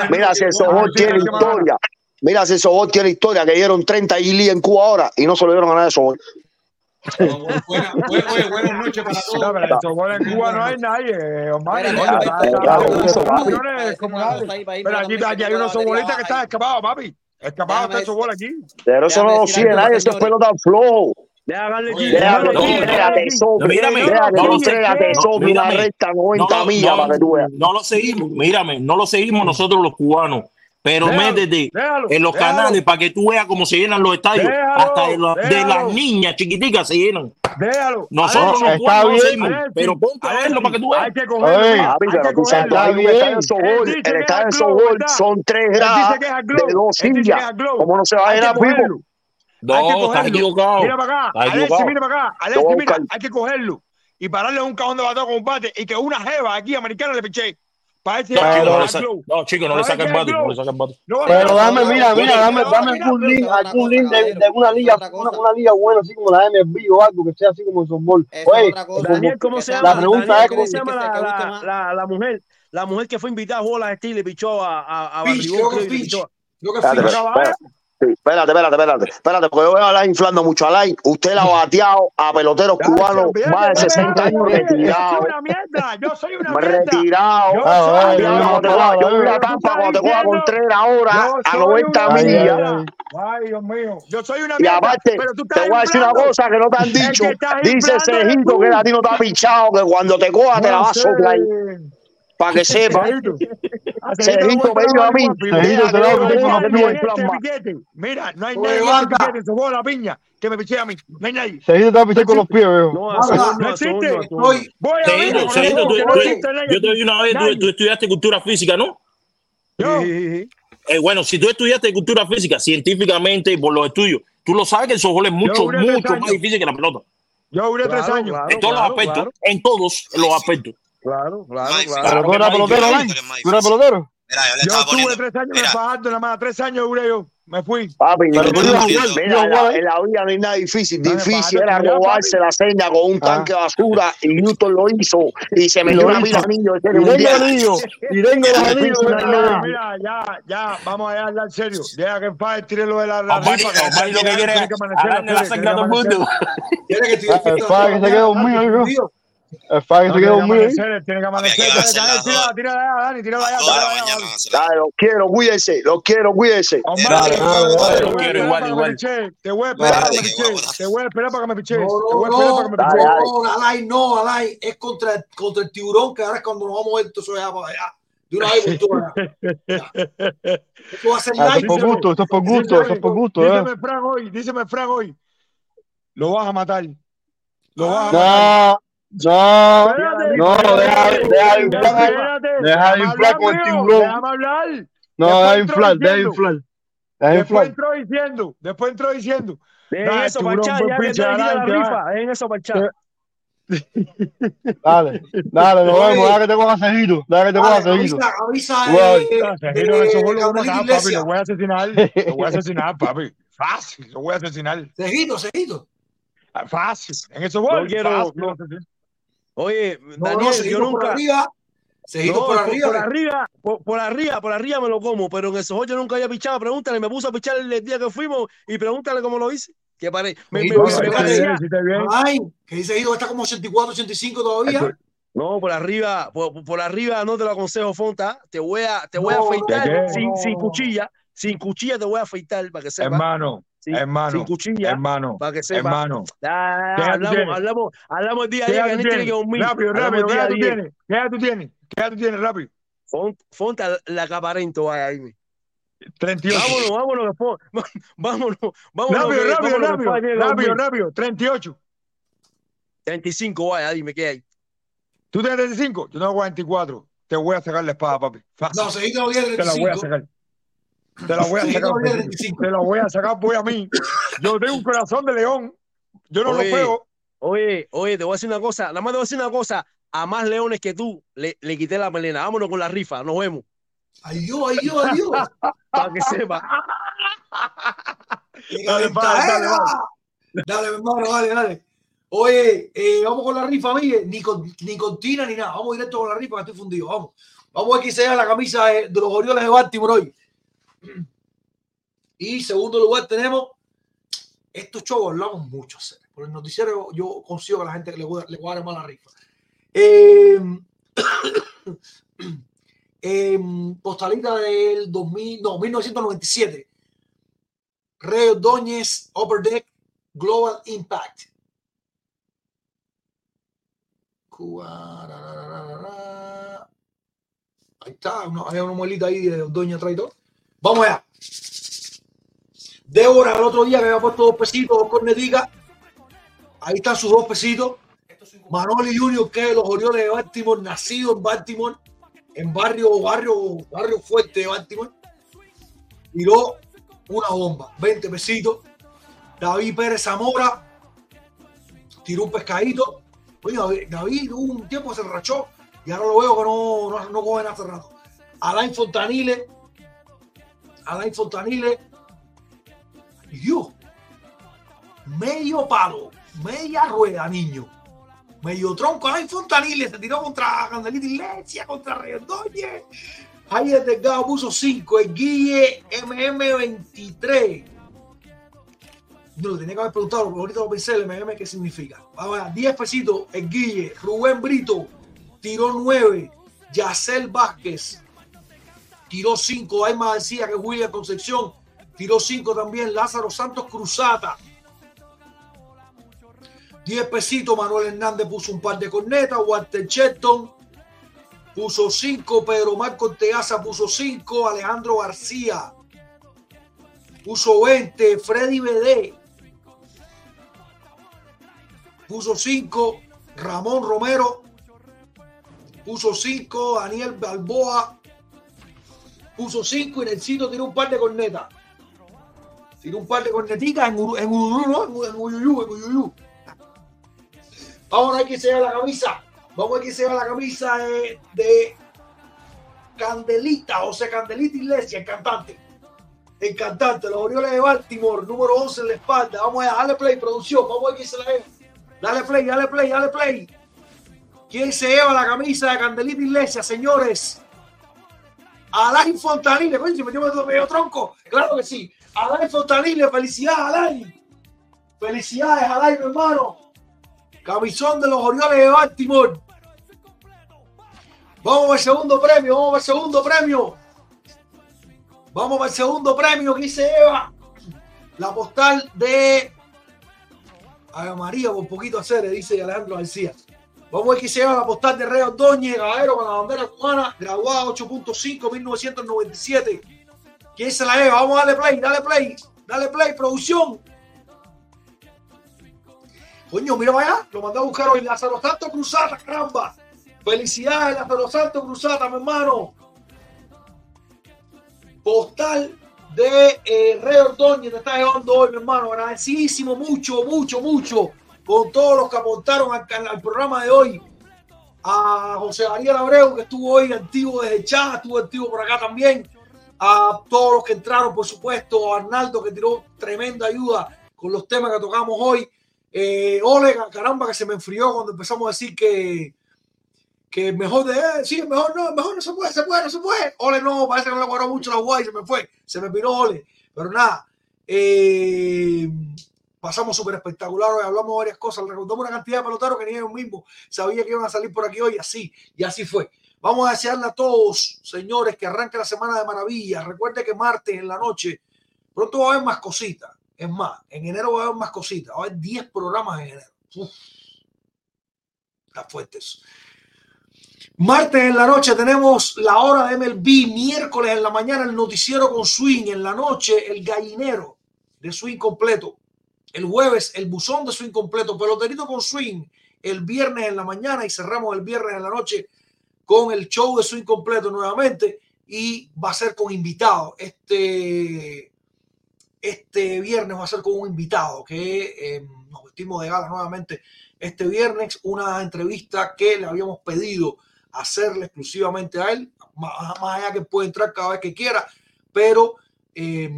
mira, si el softball tiene historia. Mira, si Sobol tiene historia, que dieron 30 Ili en Cuba ahora y no se lo dieron a nadie de Sobol. Buenas buena, buena noches para todos. No, Sobol en Cuba no hay nadie, Omar. Pero aquí, hay unos sobolistas que están escapados, papi. Escapado está Sobol aquí. Pero eso no lo sigue nadie, eso es pelota flojo. Mírame, mírame, recta 90 millas. No lo seguimos, mírame, no lo seguimos nosotros los cubanos pero métete en los déjalo. canales para que tú veas cómo se llenan los estadios. Hasta de, la, de, las niñas chiquiticas se llenan. Déjalo. Nosotros no podemos pero ponte a verlo para que tú veas. Hay que cogerlo. Oye, hay pero que tú sabes, el estadio de Sobol, el estadio de Sobol son tres gradas de dos sillas. ¿Cómo no se va a llenar, Pipo? No, estás equivocado. Mira para acá. Alexi, mira para acá. Alexi, mira, hay que cogerlo. Y pararle un cajón de batalla con un bate y que una jeva aquí americana le piché. Parece no, chicos, no, chico, no le saquen bate, no le saquen bate. Pero dame, mira, mira, dame, dame algún link, algún link de, de una liga, una, una, liga buena, así como la MLB o algo que sea así como el softball. Oye, Daniel, ¿cómo se llama? La pregunta es cómo se llama la, la, mujer, la mujer que fue invitada a jugar a las Steelers y pichó a, a, a Barrio. Espérate, espérate, espérate, espérate, porque yo veo a Lai inflando mucho a Lai. Usted la ha bateado a peloteros cubanos más de 60 años retirados. Yo soy una mierda. Retirado. Yo ah, soy una tampa cuando te juega Contreras ahora a 90 millas. Ay, Dios mío. Yo soy una mierda. Y aparte, te voy a decir una cosa que no te han dicho. Dice Cejito que a ti no te ha pinchado, que cuando te coja te la vas a soplar para que sepa. Ah, Sergito me dijo a mí. Mira, no hay nadie que pichee, se la piña, que me pichee a mí. No hay nadie. Sergito te va con los pies, veo. No ah, existe. Voy a ver. Yo te vi una vez, tú estudiaste cultura física, ¿no? Eh, bueno, si tú estudiaste cultura física científicamente y por los estudios, tú lo sabes que el softball es mucho, mucho más difícil que la pelota. Yo duré claro, tres años. Claro, en todos claro, los aspectos, en todos los aspectos. Claro, claro, Mike, claro. Pero tú eras pelotero, Tú eras pelotero. Mira, yo le yo estuve poniendo, tres años mira. en Fajardo, nada más, tres años duré yo. Me fui. Papi, pero tú. En la vida no hay nada difícil. No, difícil era robarse la cena con un ah. tanque de basura y Newton lo hizo. Y se metió una mira anillo. Y tengo anillos. Y tengo los anillos. Mira, ya, ya, vamos a hablar en serio. Deja que en paz tire lo de la rifa. Que lo que quiere es que amanecer. Tiene que estudiar. Que ah, se quede ser. Dale, los quiero, cuídense, los quiero, cuídense. Dale, dale, dale. Lo quiero que igual. piche. Te voy a esperar para que me Dale, que piche. Te voy a esperar para que me piche. No, Te no, voy a esperar para que me no, piche. Dale, dale. no, Alay, no, Alay, es contra, contra el tiburón que ahora es cuando nos vamos a ver eso allá para allá. De una vez por todas. Eso va a ser Ah, es por gusto, eso es por gusto, eso es por gusto, ¿eh? Díseme, Frank, hoy, díseme, Frank, hoy. Lo vas a matar. Lo vas a matar. No, no, Espérate, no, deja, deja de inflar, deja de inflar con el tiburón. Déjame hablar. No, Después deja de inflar, deja de inflar. Deja de Después entró diciendo, después entró diciendo, En Dale, eso, buen ya que te la rifa. En eso, chat. Dale, dale, nos vemos. Deja que te coja cejito. Deja que te coja Dale, cejito. avisa, avisa Cejito, eso fue lo papi. Lo voy a asesinar. Lo voy a asesinar, papi. Fácil, lo voy a asesinar. Cejito, cejito. Ah, Fácil. En esos No goles, quiero. Oye, Daniel, no, yo seguimos por nunca. arriba. No, por arriba. Por arriba, por, por arriba, por arriba me lo como, pero en esos yo nunca había pichado. Pregúntale, me puso a pichar el, día que fuimos y pregúntale cómo lo hice. Que pare, me, me, me- parecía. Ay, que dice que está como 84, 85 todavía. No, por arriba, por, por arriba no te lo aconsejo, Fonta. Te voy a, te voy a afeitar sin, sin cuchilla. Sin cuchilla te voy a afeitar para que sepa. Hermano, Sin, hermano, sin cuchilla, hermano, para que sepa. hermano. Ah, ¿Qué edad tú hablamos, hablamos, hablamos el día a ¿Qué día que tiene que tienes? dormir. Rápido, Hablamos rápido. ¿Qué edad tú tienes? ¿Qué edad tú tienes? ¿Qué edad tú tienes? Rápido. Font- Fonta, la caparento, vaya ahí. 38. Vámonos, vámonos, que vámonos, vámonos. Rápido, que- rápido, vámonos, que rápido. Fonta que Rápido, rápido. 38. 35, vaya, dime qué hay. ¿Tú tienes 35? Yo tengo 44. Te voy a sacar la espada, papi. Fácil. No, Seguito no tiene Te la voy a 35. sacar. Te la voy a sacar. no tiene Pepito. 35. Te la voy a sacar, voy a mí. Yo tengo un corazón de león. Yo no Oye, lo pego. Oye, oye, te voy a decir una cosa. Nada más te voy a decir una cosa. A más leones que tú le, le quité la melena. Vámonos con la rifa. Nos vemos. Ay, Dios, ay, Dios, ay, Dios. Para que sepa. Dale, padre, dale, dale. Dale, mi hermano, dale, dale. Oye, eh, vamos con la rifa, Miguel. Ni con, ni con tina ni nada. Vamos directo con la rifa, que estoy fundido. Vamos. Vamos a ver quién se la camisa de, de los Orioles de Baltimore hoy. Y segundo lugar tenemos estos shows hablamos mucho. Por el noticiero yo consigo que la gente le a, le a dar más la rifa. Eh, postalita del 2000, no, 1997. Rey Ordóñez, Upper Deck, Global Impact. Ahí está, una, hay una muelita ahí de Ordóñez traidor. Vamos allá. Débora el otro día que había puesto dos pesitos, dos corneticas. Ahí están sus dos pesitos. Manoli Junior, que es de los Orioles de Baltimore, nacido en Baltimore, en barrio, barrio, barrio fuerte de Baltimore. Tiró una bomba, 20 pesitos. David Pérez Zamora tiró un pescadito. Oye, David, un tiempo se rachó y ahora lo veo que no, no, no cogen hace rato. Alain Fontanile, Alain Fontanile, y Dios, medio palo, media rueda, niño. Medio tronco, Alain Fontanile se tiró contra Candelita Iglesia, contra Redóñez. Javier Delgado puso 5, el Guille MM23. No, lo tenía que haber preguntado, ahorita lo pensé, el MM, ¿qué significa? Vamos a ver, 10 pesitos, el Guille, Rubén Brito, tiró 9, Yacel Vázquez, tiró 5, Aima García, que es William Concepción, tiró 5 también, Lázaro Santos Cruzata, 10 pesitos, Manuel Hernández puso un par de cornetas, Walter Shelton puso 5, Pedro Marco Teaza puso 5, Alejandro García puso 20, Freddy BD puso 5, Ramón Romero puso 5, Daniel Balboa puso 5 y Nelsito tiró un par de cornetas. Tiró un par de corneticas en, Uru- en Ururú, ¿no? En, en Uyuyú, en Uyuyú. Vamos a ver quién se lleva la camisa. Vamos a ver quién se lleva la camisa de, de Candelita, José Candelita Iglesia, el cantante. El cantante, los Orioles de Baltimore, número 11 en la espalda. Vamos a darle play, producción. Vamos a ver quién se la lleva. Dale play, dale play, dale play. ¿Quién se lleva la camisa de Candelita Iglesia, señores? Alain Fontanile, coño, si metió medio, medio tronco. Claro que sí. Alain Fontanile, felicidades, Alain. Felicidades, Alain, mi hermano. Camisón de los Orioles de Baltimore. Vamos al segundo premio, vamos al segundo premio. Vamos al segundo premio que se lleva la postal de Ave María, por poquito hacer, dice Alejandro García. Vamos a ver quién se lleva la postal de Rey Ordóñez, Gavero con la bandera cubana, graduada 8.5, 1997. ¿Quién se la lleva? Vamos a darle play, dale play, dale play, producción. Coño, mira para allá, lo mandé a buscar hoy, Lázaro Santos Cruzata, caramba. Felicidades, Lázaro Santos Cruzata, mi hermano. Postal de eh, Rey Ordóñez te está llevando hoy, mi hermano. Agradecidísimo mucho, mucho, mucho con todos los que aportaron al, programa de hoy. A José Ariel Abreu, que estuvo hoy activo desde Chá, estuvo activo por acá también. A todos los que entraron, por supuesto. A Arnaldo, que tiró tremenda ayuda con los temas que tocamos hoy. Eh, Ole, caramba, que se me enfrió cuando empezamos a decir que, que mejor de él, sí, mejor no, mejor no se puede, se puede, no se puede. Ole no, parece que no le guardó mucho la guay, se me fue, se me piró Ole. Pero nada, eh, pasamos súper espectacular hoy, hablamos varias cosas, recordamos una cantidad de peloteros que ni ellos mismos sabía que iban a salir por aquí hoy, así, y así fue. Vamos a desearle a todos, señores, que arranque la semana de maravilla. Recuerde que martes en la noche, pronto va a haber más cositas. Es más, en enero va a haber más cositas. Va a haber 10 programas en enero. Uf, está fuerte eso. Martes en la noche tenemos la hora de MLB. Miércoles en la mañana el noticiero con swing. En la noche el gallinero de swing completo. El jueves el buzón de swing completo. Peloterito con swing el viernes en la mañana y cerramos el viernes en la noche con el show de swing completo nuevamente y va a ser con invitado. Este, este viernes va a ser con un invitado que eh, nos vestimos de gala nuevamente este viernes, una entrevista que le habíamos pedido hacerle exclusivamente a él, más, allá que puede entrar cada vez que quiera, pero eh,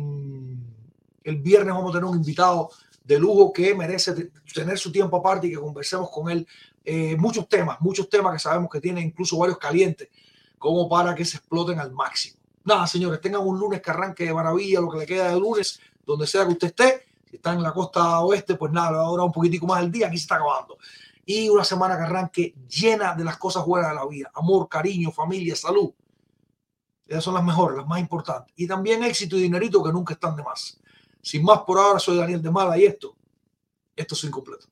el viernes vamos a tener un invitado de lujo que merece tener su tiempo aparte y que conversemos con él eh, muchos temas, muchos temas que sabemos que tiene incluso varios calientes, como para que se exploten al máximo. Nada, señores, tengan un lunes que arranque de maravilla, lo que le queda de lunes, donde sea que usted esté. Si está en la costa oeste, pues nada, le va a durar un poquitico más el día, aquí se está acabando. Y una semana que arranque llena de las cosas buenas de la vida, amor, cariño, familia, salud. Esas son las mejores, las más importantes. Y también éxito y dinerito que nunca están de más. Sin más por ahora, soy Daniel de Mala y esto, esto es incompleto.